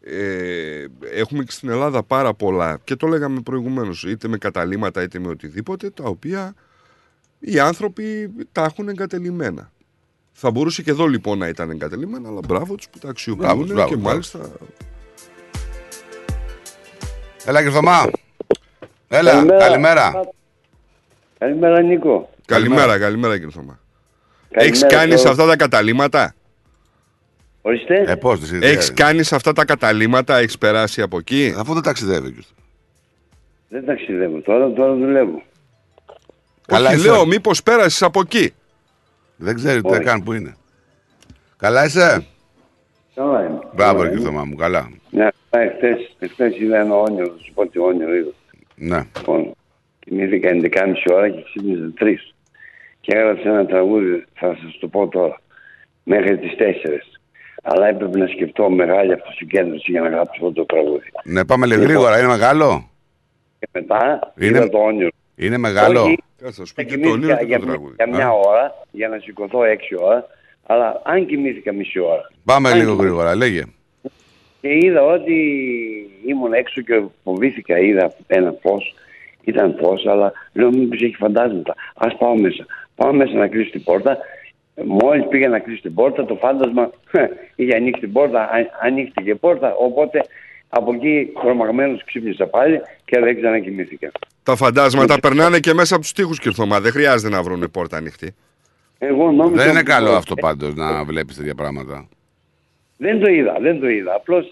ε, έχουμε και στην Ελλάδα πάρα πολλά και το λέγαμε προηγουμένως είτε με καταλήμματα είτε με οτιδήποτε τα οποία οι άνθρωποι τα έχουν εγκατελειμμένα. Θα μπορούσε και εδώ λοιπόν να ήταν εγκατελειμμένα αλλά μπράβο τους που τα αξιοποιούν
Μπράβο τους, μπράβο,
και
μπράβο.
μάλιστα
Έλα και Θωμά. Έλα,
Καλημέρα.
καλημέρα.
Καλημέρα Νίκο.
Καλημέρα, καλημέρα κύριε Θωμά.
Καλημέρα,
Έχεις κάνει σε
το-
αυτά τα καταλήμματα
Ορίστε.
Ε, πώς τις
Έχεις κάνει σε αυτά τα καταλήμματα Έχεις περάσει από εκεί;
Αφού δεν ταξιδεύει
Δεν ταξιδεύω τώρα, τώρα δουλεύω.
Καλά
Όχι,
είσαι.
λέω μήπως πέρασες από εκεί;
Δεν ξέρει τι
Όχι.
καν που είναι. Καλά είσαι;
Καλά είμαι.
Μπράβο,
Καλά
κύριε
είμαι.
Θωμά μου, καλά.
Ναι, εχθές, εχθές είδα ένα όνειρο, θα σου πω τι όνειρο είδα.
Ναι.
Λοιπόν, κοιμήθηκα 11.30 ώρα και ξύπνησα 3. Και έγραψα ένα τραγούδι, θα σας το πω τώρα, μέχρι τις 4. Αλλά έπρεπε να σκεφτώ μεγάλη αυτοσυγκέντρωση για να γράψω αυτό το τραγούδι.
Ναι, πάμε λίγο
Λοιπόν.
γρήγορα. Είναι μεγάλο;
Και μετά
Είναι-
είδα το όνειρο.
Είναι μεγάλο;
Όχι,
Κάτσε, θα σου
θα
πει και το
κοιμήθηκα
όνειρο και
για,
το τραγούδι.
για μια
Α.
ώρα, για να σηκωθώ 6 ώρα, αλλά αν κοιμήθηκα μισή ώρα.
Πάμε
αν
λίγο
κοιμήθηκα.
γρήγορα. Λέγε.
Και είδα ότι ήμουν έξω και φοβήθηκα, είδα ένα φως, ήταν φως, αλλά λέω μήπως έχει φαντάσματα. Ας πάω μέσα. Πάω μέσα να κλείσω την πόρτα. Μόλις πήγα να κλείσω την πόρτα, το φάντασμα [LAUGHS] είχε ανοίξει την πόρτα, α- ανοίχτηκε η πόρτα, οπότε από εκεί χρωμαγμένος ξύπνησα πάλι και δεν ξανακοιμήθηκα.
Τα φαντάσματα περνάνε και μέσα από τους τοίχους κύριε Θωμά Δεν χρειάζεται να βρουν πόρτα ανοιχτή
Εγώ νόμιζα
Δεν είναι
ότι-
καλό αυτό πάντως να βλέπεις τέτοια πράγματα.
Δεν το είδα, δεν το είδα. Απλώς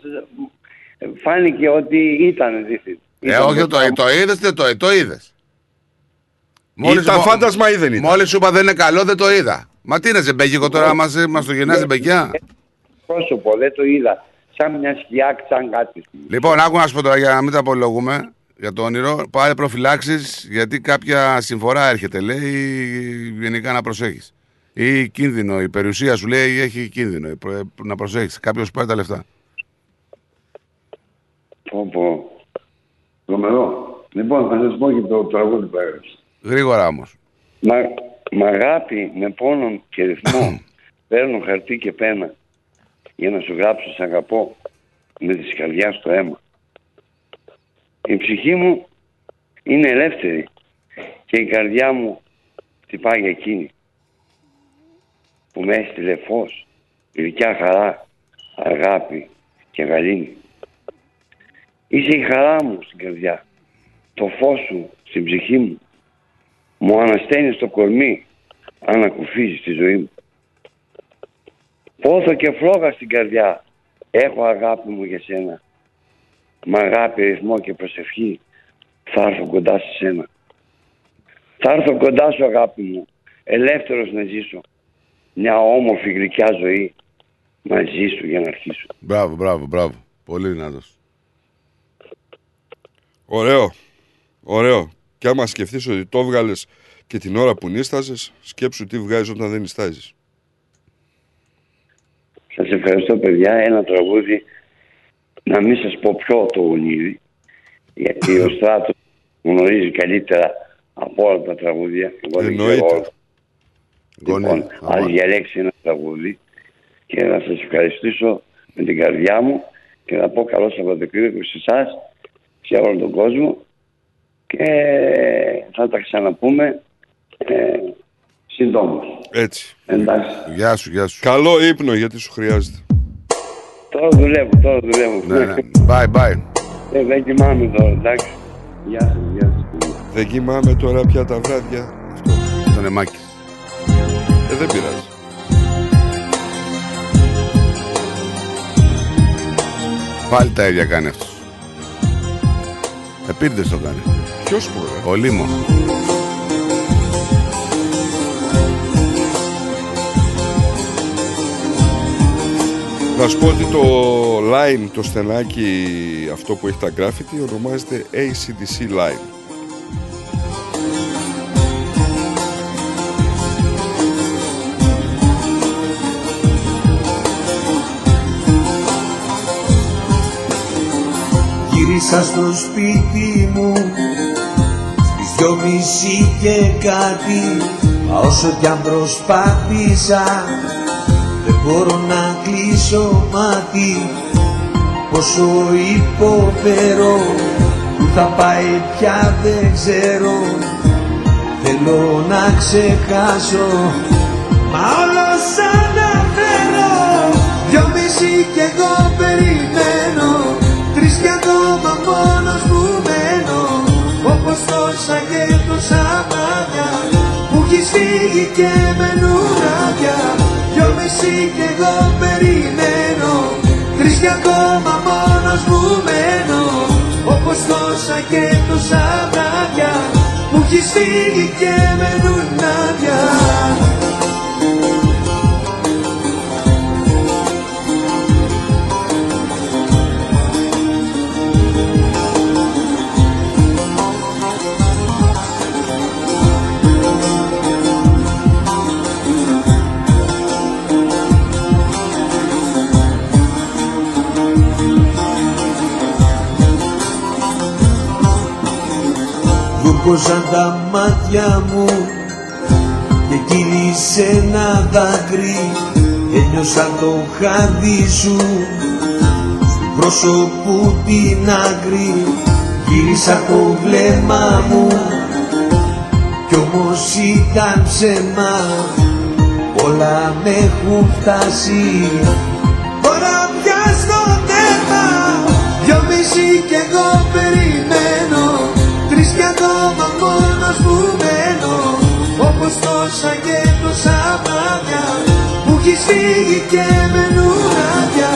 ε, φάνηκε ότι ήταν δίθυν.
Ε, όχι, το, το είδες, δεν το, το είδες.
Ήταν φάντασμα ή δεν ήταν;
Μόλις σου είπα δεν είναι καλό, δεν το είδα. Μα τι είναι ζεμπέκικο τώρα, μας, μας το γεννάς ζεμπεκιά.
πρόσωπο, δεν το είδα. Σαν μια σκιά, σαν κάτι.
Λοιπόν, άκου να σου πω τώρα για να μην τα απολογούμε για το όνειρο. Πάρε προφυλάξεις γιατί κάποια συμφορά έρχεται. Λέει γενικά να προσέχεις. Ή κίνδυνο. Η περιουσία σου λέει έχει κίνδυνο. Ε, προ- Να προσέχεις. Κάποιος πάρει τα λεφτά.
Πω, πω. Τρομερό. Λοιπόν, θα σας πω και το τραγούδι που έγραψα.
Γρήγορα όμως.
Μα, μ' αγάπη, με πόνον και ρυθμό, [CLEARS THROAT] παίρνω χαρτί και πένα για να σου γράψω σ' αγαπώ με τη σκαρδιά στο αίμα. Η ψυχή μου είναι ελεύθερη και η καρδιά μου χτυπάει για εκείνη που με έστειλε φως, γλυκιά χαρά, αγάπη και γαλήνη. Είσαι η χαρά μου στην καρδιά, το φως σου στην ψυχή μου. Μου ανασταίνεις το κορμί, ανακουφίζεις τη ζωή μου. Πόθο και φλόγα στην καρδιά, έχω αγάπη μου για σένα. Μ' αγάπη, ρυθμό και προσευχή, θα έρθω κοντά σε σένα. Θα έρθω κοντά σου αγάπη μου, ελεύθερος να ζήσω. Μια όμορφη γλυκιά ζωή μαζί σου για να αρχίσω.
Μπράβο, μπράβο, μπράβο. Πολύ δυνατός.
Ωραίο. Ωραίο. Και άμα σκεφτείς ότι το έβγαλες και την ώρα που νίσταζες, σκέψου τι βγάζεις όταν δεν νιστάζεις.
Σας ευχαριστώ παιδιά. Ένα τραγούδι, να μην σας πω ποιο το γονίδι, γιατί ο [LAUGHS] Στράτος γνωρίζει καλύτερα από όλα τα τραγούδια. Εγώ δεν ξέρω
Εννοείται.
όλα. Λοιπόν, ας διαλέξει ένα τραγούδι και να σας ευχαριστήσω με την καρδιά μου και να πω καλό Σαββατοκύριακο σε εσάς, σε όλο τον κόσμο και θα τα ξαναπούμε ε, συντόμως.
Έτσι.
Εντάξει.
Γεια σου, γεια σου.
Καλό ύπνο γιατί σου χρειάζεται.
Τώρα δουλεύω, τώρα δουλεύω.
Ναι, ναι. [LAUGHS] Bye, bye.
Ε, δεν κοιμάμαι τώρα, εντάξει. Γεια σας, γεια σας.
Δεν κοιμάμαι τώρα πια τα βράδια. Αυτό.
Τον Εμάκη.
Ε, δεν πειράζει.
Πάλι τα ίδια κάνει αυτός. Επίτηδες το κάνει.
Ποιος μπορεί.
Ο Λίμο.
Να σου πω ότι το line, το στενάκι αυτό που έχει τα graffiti ονομάζεται ACDC line.
Γύρισα στο σπίτι μου Στις δυο μισή και κάτι Μα όσο κι αν προσπάθησα Δεν μπορώ να κλείσω μάτι. Πόσο υποφέρω Που θα πάει πια δεν ξέρω. Θέλω να ξεχάσω Μα όλο σαν να φέρω Δυο μισή κι Όπως τόσα και τόσα μάτια Που έχεις φύγει και μένουν άδεια Δυο μισή κι εγώ περιμένω. Τρεις κι ακόμα μόνος που μένω Όπως τόσα και τόσα βράδια Που έχεις φύγει και μένουν άδεια Δούκωσαν τα μάτια μου και κύλησε ένα δάκρυ. Ένιωσα το χάδι σου στο πρόσωπο την άκρη. Γύρισα το βλέμμα μου κι όμως ήταν ψέμα. Όλα με έχουν φτάσει Τρεις κι ακόμα μόνος που μένω Όπως τόσα και τόσα βράδια Που έχεις φύγει και μένουν άδεια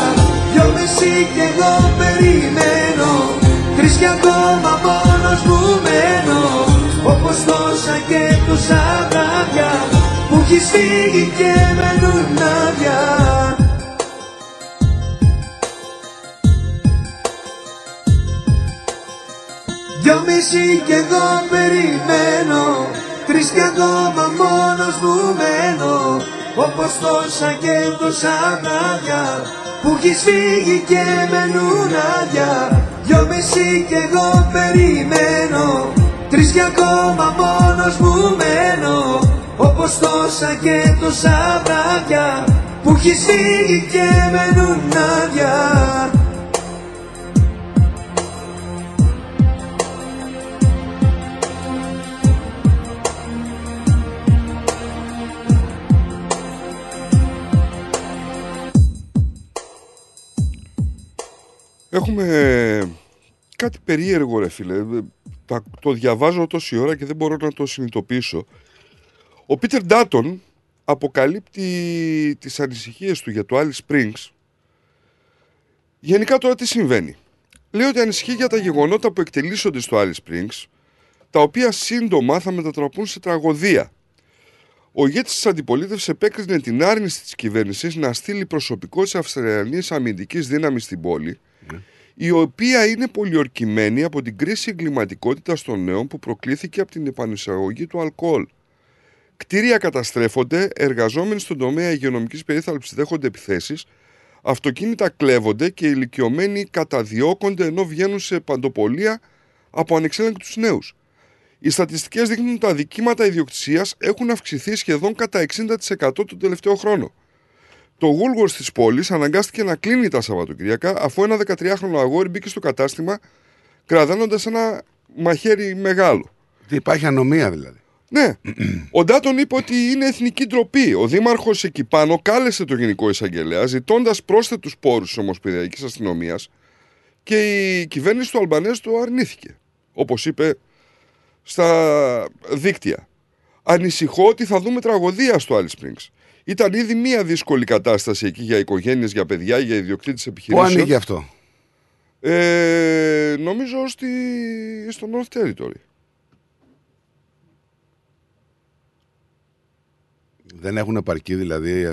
Δυο μισή κι εγώ περιμένω Τρεις κι ακόμα μόνος που μένω Όπως τόσα και τόσα βράδια Που έχεις φύγει και μένουν άδεια Δυο μισή κι εγώ περιμένω Τρεις κι ακόμα μόνος μου μένω Όπως τόσα και τόσα βράδια Που έχεις φύγει και μένουν άδεια. Δυο μισή κι εγώ περιμένω Τρεις κι ακόμα μόνος μου μένω Όπως τόσα και τόσα βράδια Που έχεις φύγει και μένουν άδεια
Έχουμε κάτι περίεργο ρε φίλε. Τα- Το διαβάζω τόση ώρα και δεν μπορώ να το συνειδητοποιήσω. Ο Πίτερ Ντάτον αποκαλύπτει τις ανησυχίες του για το Alice Springs. Γενικά τώρα τι συμβαίνει; Λέει ότι ανησυχεί για τα γεγονότα που εκτελήσονται στο Alice Springs, τα οποία σύντομα θα μετατραπούν σε τραγωδία. Ο ηγέτης της αντιπολίτευσης επέκρινε την άρνηση της κυβέρνησης να στείλει προσωπικό της Αυστραλιανής αμυντικής δύναμης στην πόλη, η οποία είναι πολιορκημένη από την κρίση εγκληματικότητας των νέων που προκλήθηκε από την επανεισαγωγή του αλκοόλ. Κτίρια καταστρέφονται, εργαζόμενοι στον τομέα υγειονομικής περίθαλψης δέχονται επιθέσεις, αυτοκίνητα κλέβονται και ηλικιωμένοι καταδιώκονται ενώ βγαίνουν σε παντοπολία από ανεξέλεγκτους νέους. Οι στατιστικές δείχνουν ότι τα δικήματα ιδιοκτησίας έχουν αυξηθεί σχεδόν κατά 60% τον τελευταίο χρόνο. Το Woolworths της πόλης αναγκάστηκε να κλείνει τα Σαββατοκυριακά αφού ένα 13χρονο αγόρι μπήκε στο κατάστημα κραδάνοντας ένα μαχαίρι μεγάλο.
Τι υπάρχει ανομία δηλαδή.
Ναι. Ο Ντάτον είπε ότι είναι εθνική ντροπή. Ο Δήμαρχος εκεί πάνω κάλεσε το Γενικό Εισαγγελέα ζητώντας πρόσθετους πόρους της Ομοσπονδιακής Αστυνομίας Και η κυβέρνηση του Αλμπανέζ το αρνήθηκε. Όπως είπε στα δίκτυα. Ανησυχώ ότι θα δούμε τραγωδία στο Alice Springs. Ήταν ήδη μία δύσκολη κατάσταση εκεί για οικογένειες, για παιδιά, για ιδιοκτήτες
Πού
επιχειρήσεων.
ανοίγει αυτό;
Ε, νομίζω στη, στο North Territory.
Δεν έχουν επαρκή δηλαδή ε,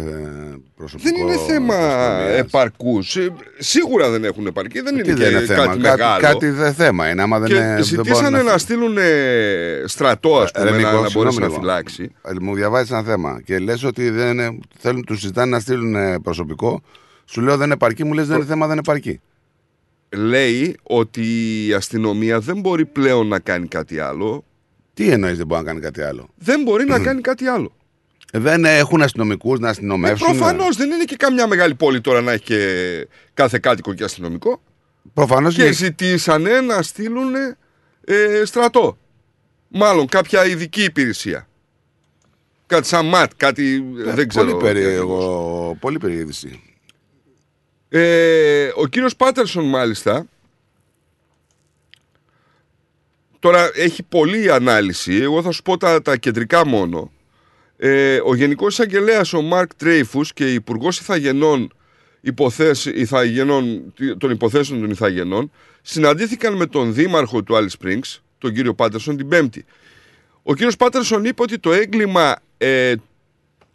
προσωπικό.
Δεν είναι θέμα
αστυνομίας.
επαρκούς. Σίγουρα δεν έχουν επαρκή. Δεν
Τι
είναι
δεν
και
είναι θέμα;
κάτι
Κάτι,
μεγάλο.
κάτι δεν θέμα είναι. Άμα δεν
και
είναι, δεν
ζητήσανε
μπορούν
να, στείλουν ε, στρατό, ας πούμε,
Ρε,
να,
Νίκο,
να μπορέσει να
συγγνώμη λίγο.
φυλάξει.
Ε, Μου διαβάζεις ένα θέμα και λες ότι δεν είναι, θέλουν, τους ζητάνε να στείλουν ε, προσωπικό. Σου λέω δεν επαρκεί, μου λες δεν είναι θέμα, δεν επαρκεί.
Λέει ότι η αστυνομία δεν μπορεί πλέον να κάνει κάτι άλλο.
Τι εννοείς δεν μπορεί να κάνει κάτι άλλο;
Δεν μπορεί να [CLEARS THROAT] κάνει κάτι άλλο.
Ε, Δεν έχουν αστυνομικούς να αστυνομεύσουν.
Προφανώς δεν είναι και καμιά μεγάλη πόλη τώρα να έχει και κάθε κάτοικο και αστυνομικό.
Προφανώς
Και
και-
ζητήσανε να στείλουν ε, στρατό. Μάλλον κάποια ειδική υπηρεσία. Κάτι σαν ΜΑΤ, κάτι ε, δεν ξέρω.
Πολύ
τι
περίεργο. Πολύ περίεργη είδηση.
Ε, ο κύριος Πάτερσον μάλιστα Τώρα έχει πολλή ανάλυση Εγώ θα σου πω τα, τα κεντρικά μόνο ε, Ο Γενικός Εισαγγελέας Ο Μάρκ Τρέιφους Και υπουργός Ιθαγενών υποθέσει, Ιθαγενών, των υποθέσεων των Ιθαγενών συναντήθηκαν με τον δήμαρχο του Alice Springs, τον κύριο Πάτερσον, την Πέμπτη. Ο κύριος Πάτερσον είπε ότι το έγκλημα ε,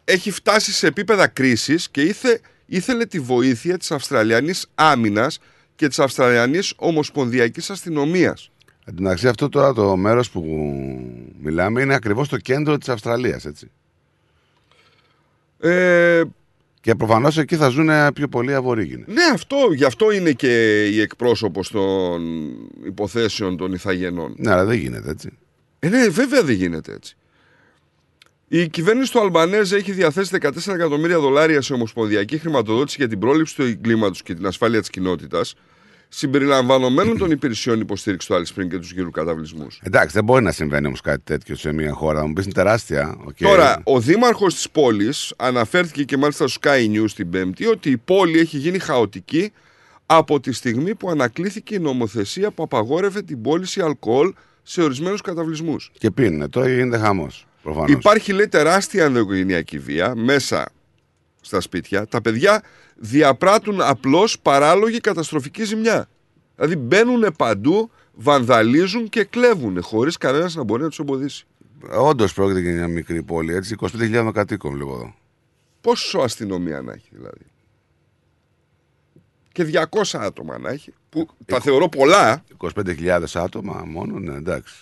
έχει φτάσει σε επίπεδα κρίσης και ήθε, ήθελε τη βοήθεια της Αυστραλιανής άμυνας και της Αυστραλιανής Ομοσπονδιακής Αστυνομίας.
Εν τω μεταξύ, αυτό τώρα το μέρος που μιλάμε είναι ακριβώς το κέντρο της Αυστραλίας, έτσι.
Ε,
Και προφανώς εκεί θα ζουν πιο πολλοί Αβορήγινες.
ναι, αυτό, γι' αυτό είναι και η εκπρόσωπος των υποθέσεων των Ιθαγενών.
Ναι, αλλά δεν γίνεται έτσι.
Ε, ναι, βέβαια δεν γίνεται έτσι. Η κυβέρνηση του Αλμπανέζ έχει διαθέσει 14 εκατομμύρια δολάρια σε ομοσπονδιακή χρηματοδότηση για την πρόληψη του εγκλήματος και την ασφάλεια της κοινότητας, συμπεριλαμβανομένων των υπηρεσιών υποστήριξης του Alice Spring και τους γύρω καταυλισμούς.
Εντάξει, δεν μπορεί να συμβαίνει όμως κάτι τέτοιο σε μια χώρα. Μου πεις είναι τεράστια. οκ.
Τώρα, ο δήμαρχος της πόλης αναφέρθηκε και μάλιστα στο Sky News την Πέμπτη ότι η πόλη έχει γίνει χαοτική από τη στιγμή που ανακλήθηκε η νομοθεσία που απαγόρευε την πώληση αλκοόλ σε ορισμένους καταβλισμούς.
Και πίνουν. Τώρα γίνεται χαμός. Προφανώς.
Υπάρχει λέει τεράστια ενδοοικογενειακή βία μέσα στα σπίτια. Τα παιδιά διαπράττουν απλώς παράλογη καταστροφική ζημιά. Δηλαδή μπαίνουν παντού, βανδαλίζουν και κλέβουν χωρίς κανένας να μπορεί να τους εμποδίσει.
Όντως πρόκειται για μια μικρή πόλη, έτσι. 25.000 κατοίκων βλέπω εδώ.
Πόσο αστυνομία να έχει δηλαδή. Και 200 άτομα να έχει. Που τα θεωρώ πολλά.
25.000 άτομα μόνο, ναι, εντάξει.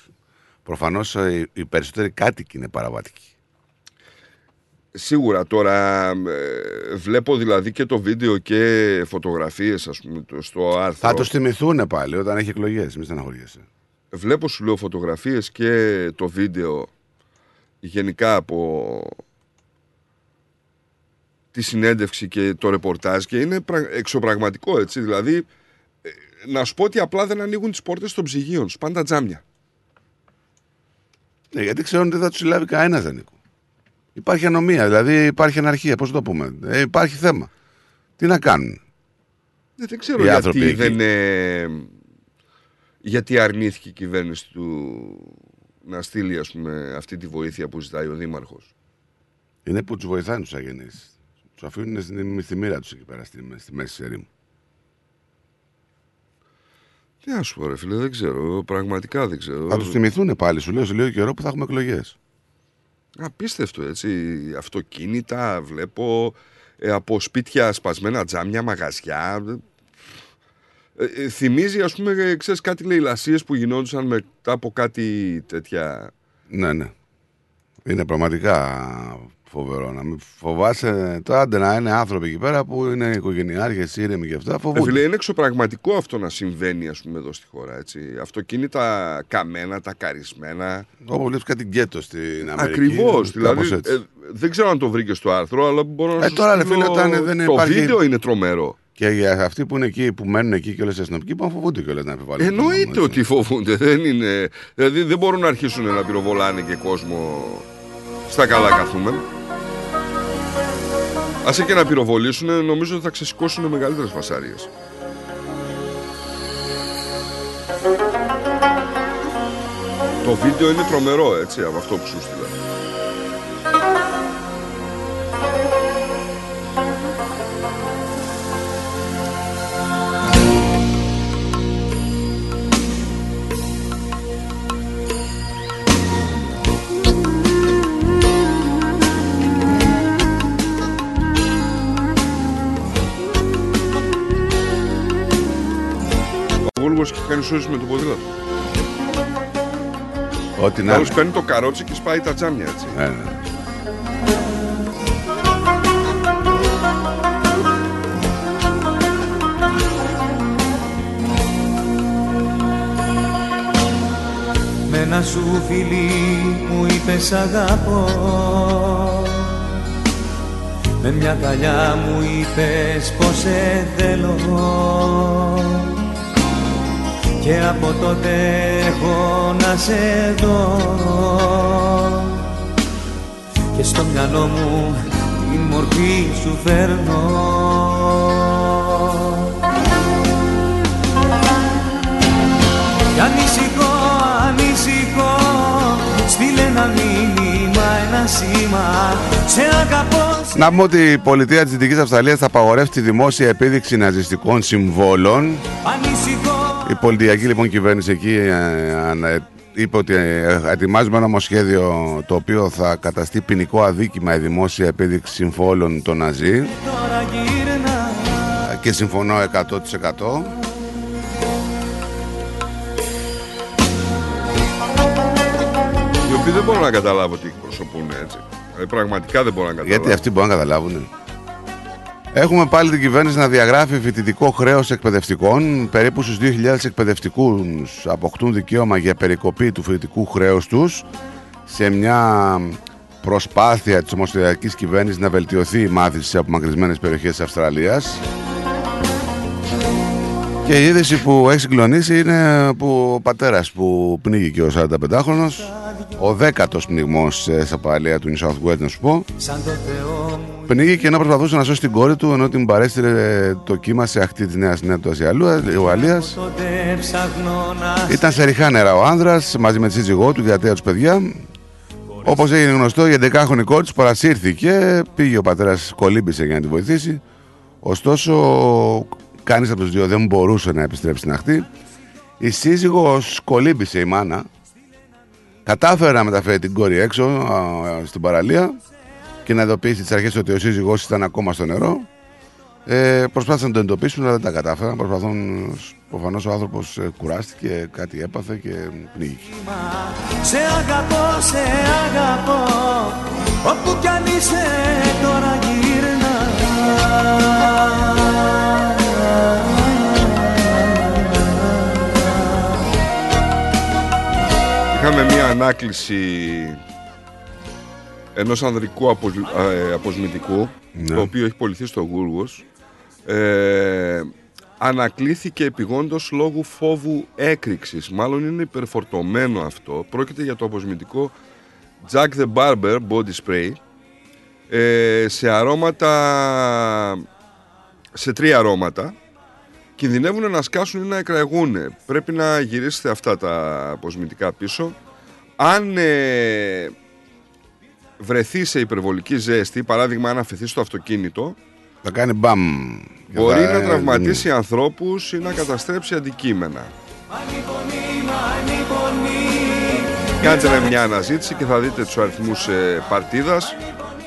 Προφανώς οι περισσότεροι κάτοικοι είναι παραβατικοί.
Σίγουρα τώρα ε, βλέπω δηλαδή και το βίντεο και φωτογραφίες ας πούμε το- στο άρθρο.
Θα του θυμηθούν πάλι όταν έχει εκλογές, μη στεναχωριέσαι.
Βλέπω σου λέω φωτογραφίες και το βίντεο γενικά από τη συνέντευξη και το ρεπορτάζ και είναι πρα- εξωπραγματικό έτσι δηλαδή ε, να σου πω ότι απλά δεν ανοίγουν τις πόρτες των ψυγείων, σπάνε τα τζάμια.
Ναι, γιατί ξέρουν ότι δεν θα τους συλλάβει κανένας, δεν Υπάρχει ανομία, δηλαδή υπάρχει αναρχία, πώς το πούμε. Ε, υπάρχει θέμα. Τι να κάνουν;
Ε, δεν ξέρω
Οι
γιατί
άνθρωποι εκεί.
δεν ε, γιατί αρνήθηκε η κυβέρνηση του να στείλει ας πούμε αυτή τη βοήθεια που ζητάει ο Δήμαρχος.
Είναι που τους βοηθάνε τους αγενείς. Τους αφήνουν στην, στη μοίρα τους εκεί πέρα, στη, στη μέση τη ερήμου.
Τι να σου πω ρε φίλε, δεν ξέρω, πραγματικά δεν ξέρω.
Θα τους θυμηθούν πάλι, σου λέω σε λίγο καιρό που θα έχουμε εκλογές.
Απίστευτο έτσι. Αυτοκίνητα βλέπω ε, από σπίτια σπασμένα τζάμια, μαγαζιά. Ε, ε, θυμίζει ας πούμε ε, ξέρεις κάτι λαιλασίες που γινόντουσαν μετά από κάτι τέτοια
Ναι, ναι. Είναι πραγματικά φοβερό. Να μην φοβάσαι. Τώρα άντε να είναι άνθρωποι εκεί πέρα που είναι οικογενειάρχες, ήρεμοι και αυτά.
Ε,
Φοβούνται.
φίλε, είναι εξωπραγματικό αυτό να συμβαίνει ας πούμε εδώ στη χώρα έτσι. Αυτοκίνητα καμένα, τα καρισμένα
Όπως βλέπεις κάτι γκέτο στην Αμερική.
Ακριβώς,
κάπως
δηλαδή
έτσι.
ε, δεν ξέρω αν το βρήκες στο άρθρο αλλά μπορώ να
Ε,
σου
τώρα, ρε
στείλω-
φίλε, όταν δεν
Το
υπάρχει-
βίντεο είναι τρομερό
Και για αυτοί που είναι εκεί, που μένουν εκεί και όλες οι αστυνομικοί, που φοβούνται κιόλας να επιβάλλουν. τον νόμο,
Εννοείται
έτσι.
ότι φοβούνται. Δεν είναι... Δηλαδή δεν μπορούν να αρχίσουν να πυροβολάνε και κόσμο στα καλά καθούμενα. Άσε και να πυροβολήσουν, νομίζω ότι θα ξεσηκώσουν μεγαλύτερες φασαρίες. Το βίντεο είναι τρομερό, έτσι, από αυτό που σου στείλα. Ο Βούλγος έχει κάνει σώσεις με το ποδήλατο.
Ό,τι να
Άλλος
είναι.
παίρνει το καρότσι και σπάει τα τζάμια, έτσι.
Ναι, ναι.
Με ένα σου φιλί μου είπες αγαπώ Με μια καλιά μου είπες πως σε θέλω Και από τότε έχω να σε δω. Και στο μυαλό μου την μορφή σου φέρνω. Κι ανησυχώ, ανησυχώ Στείλε ένα μήνυμα, ένα σήμα. Σε αγαπώ
Να πούμε ότι η πολιτεία της Δυτικής Αυστραλίας θα απαγορεύσει τη δημόσια επίδειξη ναζιστικών συμβόλων.
Ανησυχώ
Η πολιτιακή λοιπόν κυβέρνηση εκεί ε, ανα- είπε ότι ε, ετοιμάζουμε ένα νομοσχέδιο το οποίο θα καταστεί ποινικό αδίκημα η δημόσια επίδειξη συμβόλων των Ναζί
τώρα γύρνα
Ε, και συμφωνώ 100%.
Οι οποίοι δεν μπορώ να καταλάβω τι εκπροσωπούν έτσι. Ε, πραγματικά δεν μπορώ να καταλάβω.
Γιατί αυτοί μπορούν να καταλάβουν. Έχουμε πάλι την κυβέρνηση να διαγράφει φοιτητικό χρέος εκπαιδευτικών. Περίπου στους 2.000 εκπαιδευτικούς αποκτούν δικαίωμα για περικοπή του φοιτητικού χρέους τους σε μια προσπάθεια της ομοσπονδιακής κυβέρνησης να βελτιωθεί η μάθηση σε απομακρυσμένες περιοχές της Αυστραλίας. Και η είδηση που έχει συγκλονίσει είναι που ο πατέρας που πνίγηκε ο 45χρονος, ο δέκατος πνιγμός ε, στα παραλία του New South Wales να σου πω,
Σαν το Θεό μου
Πνίγηκε ενώ προσπαθούσε να σώσει την κόρη του ενώ την παρέστηρε το κύμα σε αχτή της Νέας Νέας του Ουαλίας.
τότε ψάχνω να
Ήταν σε ριχά νερά ο άνδρας μαζί με τη σύζυγό του και τα τρία τους παιδιά. Όπως έγινε γνωστό, η 11χρονη κόρη της παρασύρθηκε. Πήγε ο πατέρας, κολύμπησε για να τη βοηθήσει. Ωστόσο, κανείς από τους δύο δεν μπορούσε να επιστρέψει στην αχτή. Η σύζυγος κολύμπησε η μάνα. Κατάφερε να μεταφέρει την κόρη έξω α, στην παραλία και να ειδοποιήσει τις αρχές ότι ο σύζυγός ήταν ακόμα στο νερό. Ε, προσπάθησαν να το εντοπίσουν, αλλά δεν τα κατάφεραν. Προσπαθούν, προφανώς ο άνθρωπος ε, κουράστηκε, κάτι έπαθε και πνίγηκε.
Σε αγαπώ, σε αγαπώ Όπου κι αν είσαι τώρα γύρνα
Είχαμε μία ανάκληση ενός ανδρικού απο, ε, αποσμητικού
Ναι.
το οποίο έχει πολιθεί στο Γούργος ε, ανακλήθηκε επιγόντως λόγου φόβου έκρηξης μάλλον είναι υπερφορτωμένο αυτό πρόκειται για το αποσμητικό Jack the Barber Body Spray ε, σε αρώματα σε τρία αρώματα κινδυνεύουν να σκάσουν ή να εκραγούν. Πρέπει να γυρίσετε αυτά τα αποσμητικά πίσω. Αν ε, βρεθεί σε υπερβολική ζέστη, παράδειγμα αν αφαιθεί στο αυτοκίνητο,
Θα κάνει μπαμ. Και
μπορεί
θα-
να τραυματίσει ανθρώπους ή να καταστρέψει αντικείμενα. Κάντε μια αναζήτηση και θα δείτε τους αριθμούς ε, παρτίδας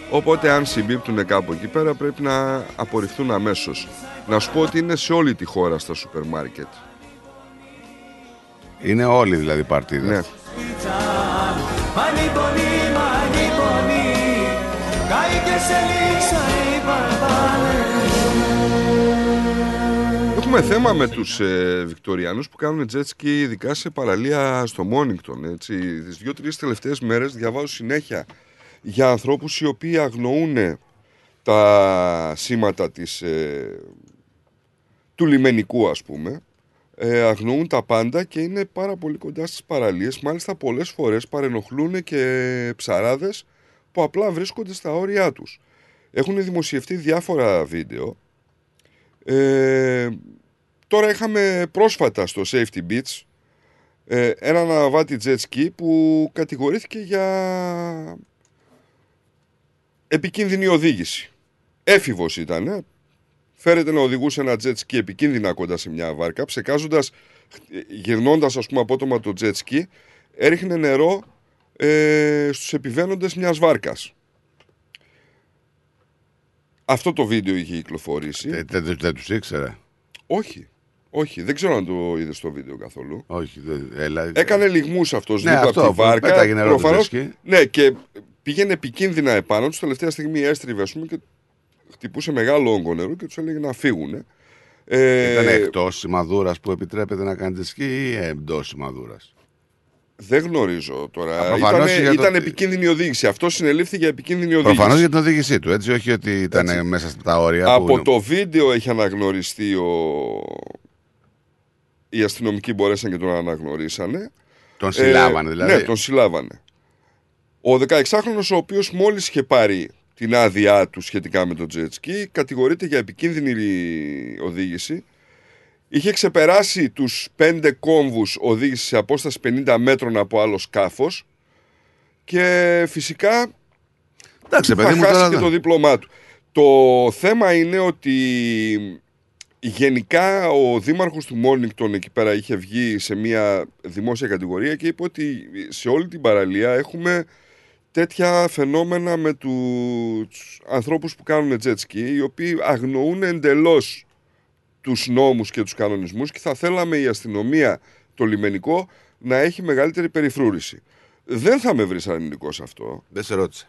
Οπότε αν συμπίπτουν κάπου εκεί πέρα πρέπει να απορριφθούν αμέσως Να σου πω ότι είναι σε όλη τη χώρα στα σούπερ μάρκετ
Είναι όλοι δηλαδή παρτίδες.
Ναι.
Ανυπονή, μα ανυπονή Καήκε σε λύσα οι μπαρμπάνες
Έχουμε θέμα με τους ε, Βικτοριανούς που κάνουν jet ski ειδικά σε παραλία στο Μόνικτον. Έτσι. Τις δύο-τρεις τελευταίες μέρες διαβάζω συνέχεια για ανθρώπους οι οποίοι αγνοούν τα σήματα της, ε, του λιμενικού ας πούμε. Ε, αγνοούν τα πάντα και είναι πάρα πολύ κοντά στις παραλίες. Μάλιστα πολλές φορές παρενοχλούν και ψαράδες που απλά βρίσκονται στα όρια τους. Έχουν δημοσιευτεί διάφορα βίντεο ε, τώρα είχαμε πρόσφατα στο Safety Beach ε, έναν αναβάτη jet ski που κατηγορήθηκε για επικίνδυνη οδήγηση. Έφηβος ήταν, φέρεται να οδηγούσε ένα jet ski επικίνδυνα κοντά σε μια βάρκα, ψεκάζοντας, γυρνώντας ας πούμε απότομα το jet ski, έριχνε νερό ε, στους επιβαίνοντες μιας βάρκας. Αυτό το βίντεο είχε κυκλοφορήσει.
Ε, Δεν δεν- δεν τους ήξερα.
Όχι. Όχι, δεν ξέρω αν το είδες στο βίντεο καθόλου.
Όχι, δεν- έλα,
Έκανε λιγμούς αυτός
Ναι,
δίπλα
αυτό,
από τη
που
βάρκα.
πέταγε νερό το
προφανώς-
jet ski.
ναι, και πήγαινε επικίνδυνα επάνω τους. Τελευταία στιγμή έστριβε, ας πούμε, και χτυπούσε μεγάλο όγκο νερού και τους έλεγε να φύγουν. Ε,
Ήταν εκτός σημαδούρας που επιτρέπεται να κάνετε σκι ή εντός σημαδούρας;
Δεν γνωρίζω τώρα.
Α, προφανώς
Ήταν,
για το-
ήταν επικίνδυνη οδήγηση. Αυτός συνελήφθη για επικίνδυνη οδήγηση.
Προφανώς για την οδήγησή του, έτσι, όχι ότι ήταν μέσα στα όρια.
Από
που...
το βίντεο έχει αναγνωριστεί ο... Οι αστυνομικοί μπορέσαν και τον αναγνωρίσανε.
Τον συλλάβανε, δηλαδή.
Ναι, τον συλλάβανε. Ο 16χρονος ο οποίος μόλις είχε πάρει την άδειά του σχετικά με το jet ski κατηγορείται για επικίνδυνη οδήγηση. Είχε ξεπεράσει τους πέντε κόμβους οδήγησης σε απόσταση 50 μέτρων από άλλο σκάφος και φυσικά
Εντάξει,
θα
παιδί μου,
χάσει
τώρα
και
δεν-
το δίπλωμά του. Το θέμα είναι ότι γενικά ο δήμαρχος του Μόνικτον εκεί πέρα είχε βγει σε μια δημόσια κατηγορία και είπε ότι σε όλη την παραλία έχουμε τέτοια φαινόμενα με τους ανθρώπους που κάνουν jet ski οι οποίοι αγνοούν εντελώς τους νόμους και τους κανονισμούς και θα θέλαμε η αστυνομία το λιμενικό να έχει μεγαλύτερη περιφρούρηση. Δεν θα με βρεις αρνητικό σε αυτό.
Δεν σε ρώτησα.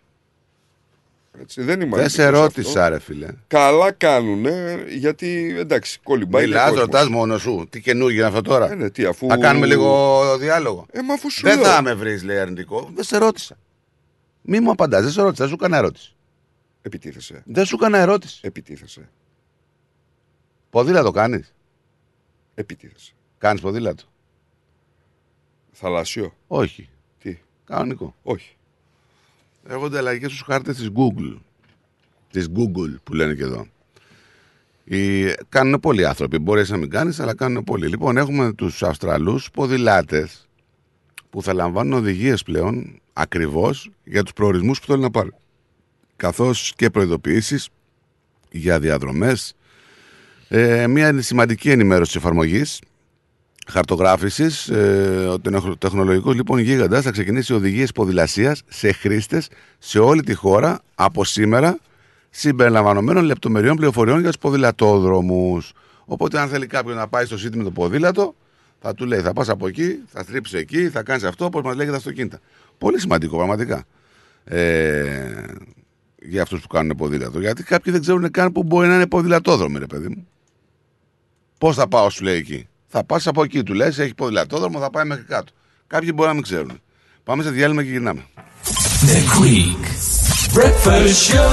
Έτσι, δεν είμαι
Δεν σε
αρνητικός σε
ρώτησα,
αυτό.
ρε φίλε.
Καλά κάνουνε, γιατί εντάξει, κολυμπάει.
Μιλάς,
και κόσμος.
ρωτάς μόνος σου. Τι καινούργιο είναι αυτό τώρα;
Ε, ναι, τι, αφού...
Θα κάνουμε λίγο διάλογο.
Ε, μα αφού σου
Δεν
λέω.
θα με βρεις, λέει αρνητικό. Δεν σε ρώτησα. Μη μου απαντάς, δεν σε ρώτησα, δεν σου έκανα ερώτηση.
Επιτίθεσαι.
Δεν σου έκανα ερώτηση.
Επιτίθεσαι.
Ποδήλατο κάνεις;
Επιτίθεσαι.
Κάνεις ποδήλατο;
Θαλάσσιο.
Όχι.
Τι;
Κανονικό.
Όχι.
Έρχονται αλλαγές στους χάρτες της Google. Της Google που λένε και εδώ. Οι... Κάνουν πολλοί άνθρωποι. Μπορείς να μην κάνεις, αλλά κάνουν πολλοί. Λοιπόν, έχουμε τους Αυστραλούς ποδηλάτες που θα λαμβάνουν οδηγίες πλέον ακριβώς για τους προορισμούς που θέλουν να πάρουν. Καθώς και προειδοποιήσεις για διαδρομές. Ε, μια σημαντική ενημέρωση της εφαρμογής χαρτογράφησης. Ε, ο τεχνο- τεχνολογικός λοιπόν γίγαντας θα ξεκινήσει οδηγίες ποδηλασίας σε χρήστες σε όλη τη χώρα από σήμερα, συμπεριλαμβανομένων λεπτομεριών πληροφοριών για τους ποδηλατόδρομους. Οπότε, αν θέλει κάποιος να πάει στο σίτι με το ποδήλατο, θα του λέει: Θα πας από εκεί, θα στρίψει εκεί, θα κάνεις αυτό, όπως μας λέει και τα αυτοκίνητα. Πολύ σημαντικό, πραγματικά. Ε, για αυτούς που κάνουν ποδήλατο. Γιατί κάποιοι δεν ξέρουν καν που μπορεί να είναι ποδηλατόδρομοι, ρε παιδί μου. Πώς θα πάω, σου λέει εκεί. Θα πας από εκεί, του λες: Έχει ποδηλατόδρομο, θα πάει μέχρι κάτω. Κάποιοι μπορεί να μην ξέρουν. Πάμε σε διάλειμμα και γυρνάμε.
The Greek Breakfast Show.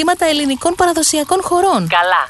ελληνικών παραδοσιακών χωρών.
Καλά,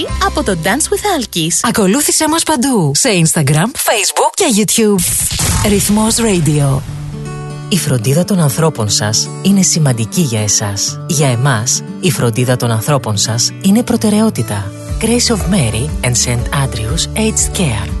από το Dance with Alkis.
Ακολούθησέ μας παντού σε Instagram, Facebook και YouTube. Ρυθμός Radio.
Η φροντίδα των ανθρώπων σας είναι σημαντική για εσάς. Για εμάς, η φροντίδα των ανθρώπων σας είναι προτεραιότητα. Grace of Mary and St. Andrews Aged Care.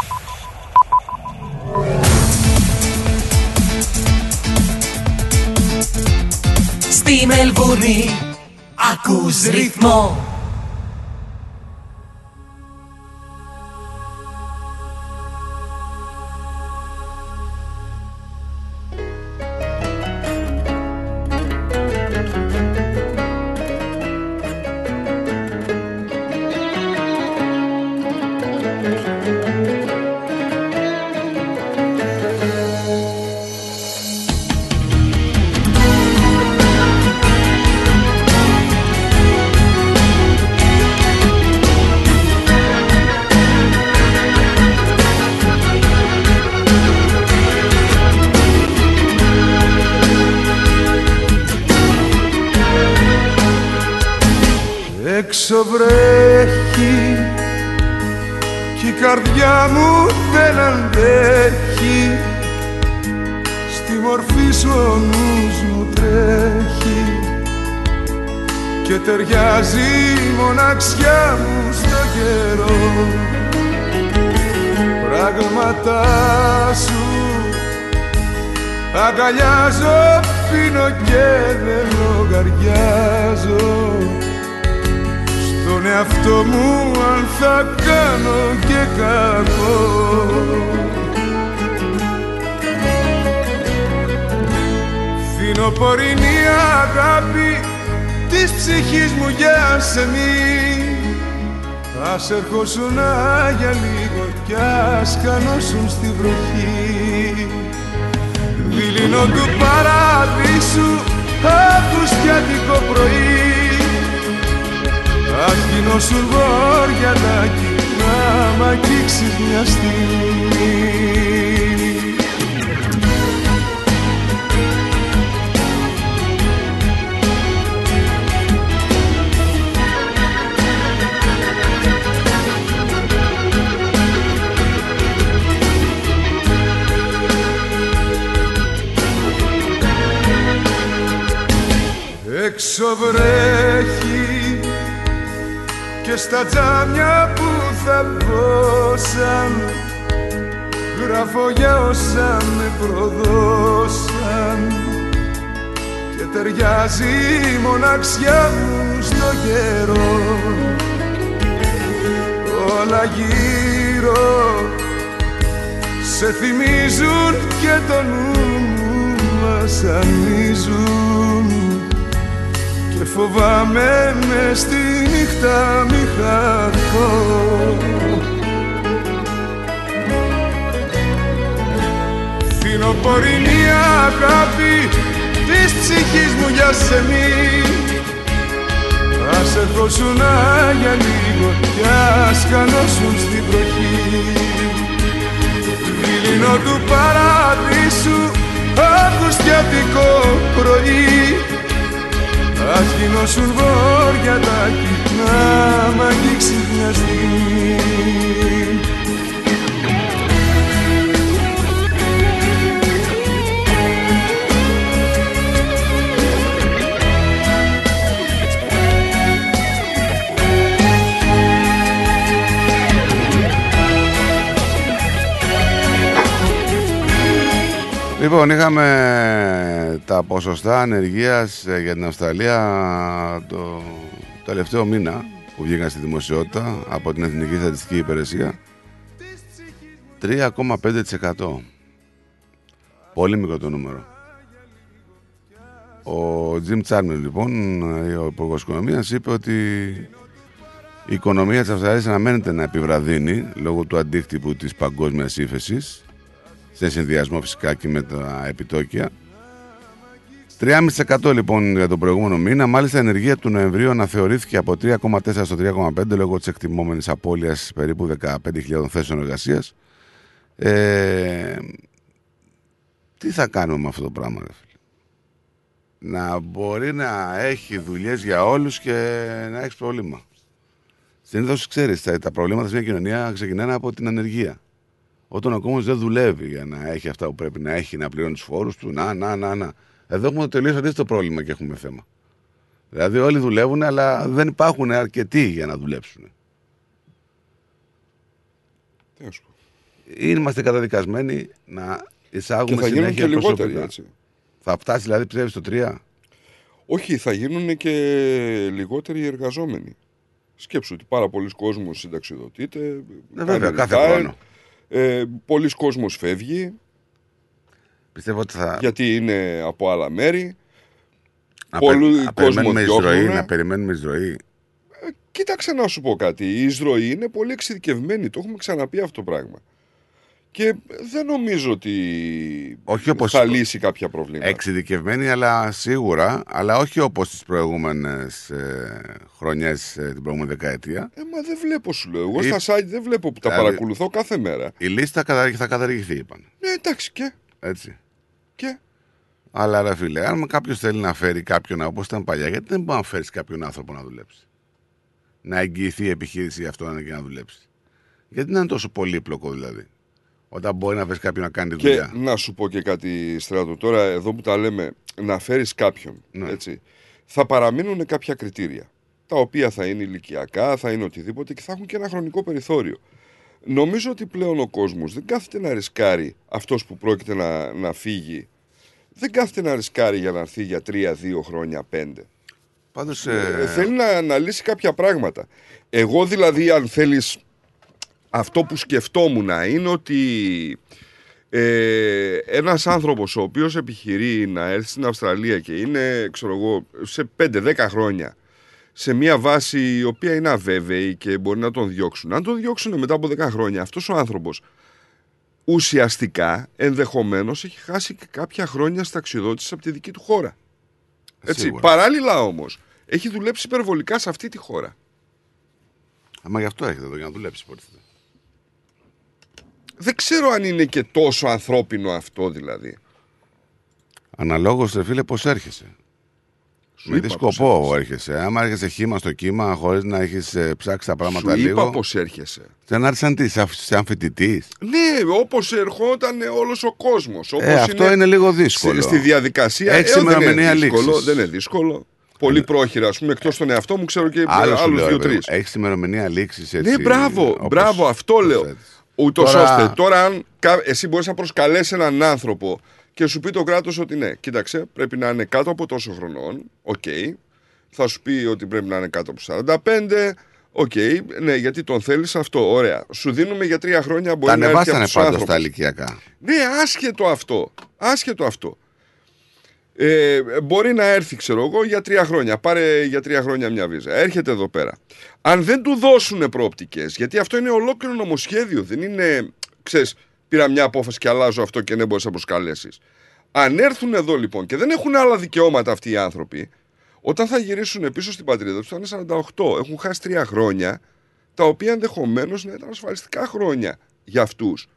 Στη Μελβούρνη. Ακούς ρυθμό
Έξω βρέχει κι η καρδιά μου δεν αντέχει. Στη μορφή σου ο νους μου τρέχει Και ταιριάζει η μοναξιά μου στο καιρό. Πράγματα σου αγκαλιάζω, πίνω και δεν λογαριάζω στον εαυτό μου αν θα κάνω και κακό Φινοπορεινή αγάπη της ψυχής μου για σεμί Ας ερχόσουν για λίγο κι ας κανώσουν στη βροχή. Δειλινό του παραδείσου Αυγουστιάτικο πρωί Άχινο σου βορειατάκι να μ' αγγίξεις μια στιγμή Έξω βρέχει και στα τζάμια που θα μπόσαν γράφω για όσα με προδώσαν και ταιριάζει η μοναξιά μου στο καιρό. Όλα γύρω σε θυμίζουν και το νου μου βασανίζουν και φοβάμαι μες στη νύχτα μη χαθώ Φινοπορεινή αγάπη της ψυχής μου για σεμί Ας ερχόσουν για λίγο κι ας κανώσουν στην βροχή. Δειλινό του παραδείσου Αυγουστιατικό πρωί. Ας γινώσουν βορειατάκι να μ' αγγίξει μια στιγμή
Λοιπόν, είχαμε τα ποσοστά ανεργίας ε, για την Αυστραλία το τελευταίο μήνα που βγήκαν στη δημοσιότητα από την Εθνική Στατιστική Υπηρεσία 3,5%. Πολύ μικρό το νούμερο. Ο Τζιμ Τσάρμερ λοιπόν, ο Υπουργός Οικονομίας, είπε ότι η οικονομία της Αυστραλίας αναμένεται να επιβραδύνει λόγω του αντίκτυπου της παγκόσμιας ύφεσης, σε συνδυασμό φυσικά και με τα επιτόκια. 3,5% λοιπόν για τον προηγούμενο μήνα. Μάλιστα, η ενεργεία του Νοεμβρίου αναθεωρήθηκε από 3,4 στο 3,5 λόγω της εκτιμόμενης απώλειας περίπου 15.000 θέσεων εργασίας. Ε, τι θα κάνουμε με αυτό το πράγμα, ρε φίλε; Να μπορεί να έχει δουλειές για όλους και να έχεις πρόβλημα. Συνήθως ξέρεις, τα, τα προβλήματα σε μια κοινωνία ξεκινάνε από την ανεργία. Όταν ο κόσμο δεν δουλεύει για να έχει αυτά που πρέπει να έχει, να πληρώνει τους φόρους του, να, να, να, να. Εδώ έχουμε το τελείως αντίθετο πρόβλημα και έχουμε θέμα. Δηλαδή όλοι δουλεύουν, αλλά δεν υπάρχουν αρκετοί για να δουλέψουν.
Τι να σου πω.
Είμαστε καταδικασμένοι να εισάγουμε
Και θα γίνουν
συνέχεια
και λιγότεροι,
προσωπικά.
έτσι.
Θα φτάσει δηλαδή πιστεύει στο 3.
Όχι, θα γίνουν και λιγότεροι εργαζόμενοι. Σκέψου ότι πάρα πολλοί κόσμος συνταξιδοτείται.
Ναι, βέβαια,
κάνει
κάθε
retire,
χρόνο.
Ε, πολλοί κόσμος φεύγει.
Πιστεύω ότι θα.
Γιατί είναι από άλλα μέρη.
Να,
Πολλοί
πε- να
κόσμο
περιμένουμε εισρωή,
διώχνουνε.
να περιμένουμε εισρωή.
Κοίταξε να σου πω κάτι. Η εισρωή είναι πολύ εξειδικευμένη. Το έχουμε ξαναπεί αυτό το πράγμα. Και δεν νομίζω ότι
Όχι όπως
θα λύσει κάποια προβλήματα.
Εξειδικευμένη, αλλά σίγουρα, αλλά όχι όπως τις προηγούμενες ε, χρονιές, ε, την προηγούμενη δεκαετία.
Ε, μα δεν βλέπω, σου λέω. Εγώ
Η-
στα site δεν βλέπω που τα
Δηλαδή-
παρακολουθώ κάθε μέρα.
Η λίστα κατα- θα καταργηθεί, είπαν.
Ναι, εντάξει και.
Έτσι.
Και.
Αλλά ρε φίλε, αν κάποιος θέλει να φέρει κάποιον όπως ήταν παλιά, γιατί δεν μπορεί να φέρεις κάποιον άνθρωπο να δουλέψει; Να εγγυηθεί η επιχείρηση αυτό να και να δουλέψει. Γιατί να είναι τόσο πολύπλοκο δηλαδή. Όταν μπορεί να βρεις κάποιον να κάνει τη
Και
δουλειά;
να σου πω και κάτι στράτο. Τώρα εδώ που τα λέμε να φέρεις κάποιον,
Ναι.
έτσι, θα παραμείνουν κάποια κριτήρια. Τα οποία θα είναι ηλικιακά, θα είναι οτιδήποτε και θα έχουν και ένα χρονικό περιθώριο. Νομίζω ότι πλέον ο κόσμος δεν κάθεται να ρισκάρει αυτός που πρόκειται να, να φύγει. Δεν κάθεται να ρισκάρει για να έρθει για τρία, δύο χρόνια, πέντε.
Πάντως,
Ε,
ε,
θέλει να αναλύσει κάποια πράγματα. Εγώ δηλαδή αν θέλεις αυτό που σκεφτόμουν είναι ότι ε, ένας άνθρωπος ο οποίος επιχειρεί να έρθει στην Αυστραλία και είναι ξέρω εγώ σε 5-10 χρόνια σε μια βάση η οποία είναι αβέβαιη και μπορεί να τον διώξουν. Αν τον διώξουν μετά από 10 χρόνια αυτός ο άνθρωπος ουσιαστικά ενδεχομένως έχει χάσει και κάποια χρόνια σταξιδότηση από τη δική του χώρα. Έτσι,
Σίγουρα.
παράλληλα όμως έχει δουλέψει υπερβολικά σε αυτή τη χώρα.
Άμα γι' αυτό έχετε εδώ για να δουλέψει. υποτίθεται.
Δεν ξέρω αν είναι και τόσο ανθρώπινο αυτό δηλαδή.
Αναλόγως, ρε φίλε, πώς έρχεσαι.
Σου
Με τι
είπα πώς
σκοπό έρχεσαι. Άμα έρχεσαι χήμα στο κύμα, χωρίς να έχεις ψάξει τα πράγματα
Σου
λίγο.
είπα πώς έρχεσαι.
Δεν άρχισε σαν τι, σαν, σαν φοιτητής.
Ναι, όπως ερχόταν όλος ο κόσμος. Όπως
Ε, αυτό είναι λίγο δύσκολο.
Στη, στη διαδικασία
Έχεις
ε, δεν είναι
ημερομηνία
δύσκολο.
λήξης.
Δεν είναι δύσκολο. Πολύ πρόχειρα, ας πούμε, εκτός τον εαυτό μου, ξέρω και
Άλλο σου
άλλους
λέω.
δύο-τρει.
Έχει ημερομηνία λήξη έτσι.
Ναι, μπράβο,
όπως-
μπράβο, αυτό λέω. Ούτως
Τώρα-
ώστε τώρα, αν κα- εσύ μπορείς να προσκαλέσεις έναν άνθρωπο και σου πει το κράτος ότι ναι, κοίταξε, πρέπει να είναι κάτω από τόσο χρονών. Οκ. Θα σου πει ότι πρέπει να είναι κάτω από 45. Οκ, ναι, γιατί τον θέλεις αυτό. Ωραία. Σου δίνουμε για τρία χρόνια μπορεί
Τα
να έρθει από
ανεβάσανε
τους
πάντως
άνθρωπους.
τα ηλικιακά.
Ναι, άσχετο αυτό. Άσχετο αυτό. Ε, μπορεί να έρθει, ξέρω εγώ, για τρία χρόνια. Πάρε για τρία χρόνια μια βίζα. Έρχεται εδώ πέρα. Αν δεν του δώσουν προοπτικές, γιατί αυτό είναι ολόκληρο νομοσχέδιο, δεν είναι, ξέρεις, πήρα μια απόφαση και αλλάζω αυτό και δεν μπορείς να προσκαλέσεις. Αν έρθουν εδώ λοιπόν και δεν έχουν άλλα δικαιώματα αυτοί οι άνθρωποι, όταν θα γυρίσουν πίσω στην πατρίδα τους θα είναι 48. Έχουν χάσει τρία χρόνια, τα οποία ενδεχομένως να ήταν ασφαλιστικά χρόνια για αυτούς.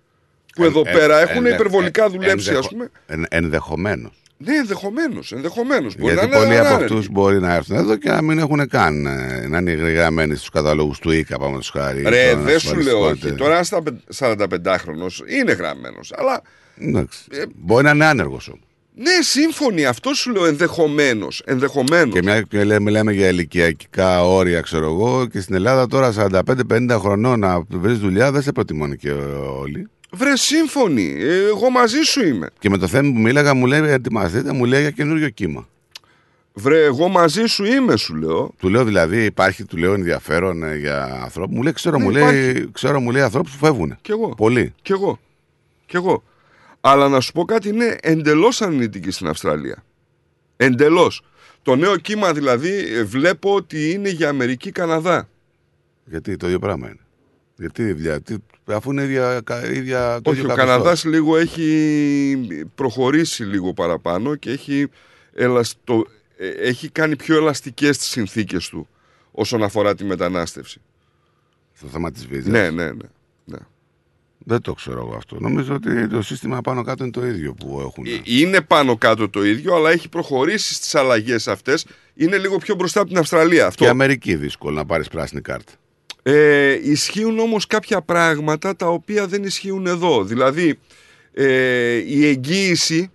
Που εδώ
Ε,
πέρα
ε,
έχουν
ενδε-
υπερβολικά
ε,
δουλέψει,
ενδεχο-
α πούμε.
εν- ενδεχομένως.
Ναι, ενδεχομένως. Ενδεχομένως. Μπορεί
Γιατί
να είναι
πολλοί από
άνεργοι.
αυτούς μπορεί να έρθουν εδώ και να μην έχουν καν ε, να είναι γραμμένοι στους καταλόγους του ΙΚΑ, πάμε τους χάρη.
Ρε,
στον
δεν σου λέω όχι.
ασφαλιστικό,
Τώρα, στα 45χρονο είναι γραμμένος. Αλλά
Εντάξει. Μπορεί να είναι άνεργος όμως.
ναι, σύμφωνοι. Αυτό σου λέω ενδεχομένως. Ενδεχομένως.
Και μια και λέμε, λέμε για ηλικιακά όρια, ξέρω εγώ, και στην Ελλάδα τώρα 45-50 χρονών να βρεις δουλειά δεν σε προτιμώνει και όλοι.
Βρε σύμφωνοι. Ε, Εγώ μαζί σου είμαι.
Και με το θέμα που μίλαγα μου λέει ετοιμαστείτε, μου λέει για καινούριο κύμα.
Βρε, εγώ μαζί σου είμαι, σου λέω.
Του λέω δηλαδή υπάρχει, του λέω ενδιαφέρον ε, για ανθρώπους. Μου λέει ξέρω,
Ναι,
μου λέει,
υπάρχει.
ξέρω μου λέει ανθρώπους που φεύγουν.
Κι εγώ.
Πολύ.
Κι εγώ. Κι εγώ. Αλλά να σου πω κάτι, είναι εντελώς αρνητική στην Αυστραλία. Εντελώς. Το νέο κύμα δηλαδή ε, βλέπω ότι είναι για Αμερική Καναδά.
Γιατί το ίδιο πράγμα είναι. Γιατί, γιατί αφού είναι ίδια, κα- ίδια, το
Όχι,
ίδιο
ο
καθεστώς.
Καναδάς λίγο έχει προχωρήσει λίγο παραπάνω και έχει, ελαστο... ε, έχει κάνει πιο ελαστικές τις συνθήκες του όσον αφορά τη μετανάστευση.
Στο θέμα της βίζας.
Ναι, ναι, ναι. ναι.
Δεν το ξέρω εγώ αυτό. Νομίζω ότι το σύστημα πάνω κάτω είναι το ίδιο που έχουν.
Ε, Είναι πάνω κάτω το ίδιο, αλλά έχει προχωρήσει στις αλλαγές αυτές. Είναι λίγο πιο μπροστά από την Αυστραλία. Αυτό.
Και Αμερική δύσκολο να πάρεις πράσινη κάρτα.
Ε, ισχύουν όμως κάποια πράγματα τα οποία δεν ισχύουν εδώ. Δηλαδή, ε, η εγγύηση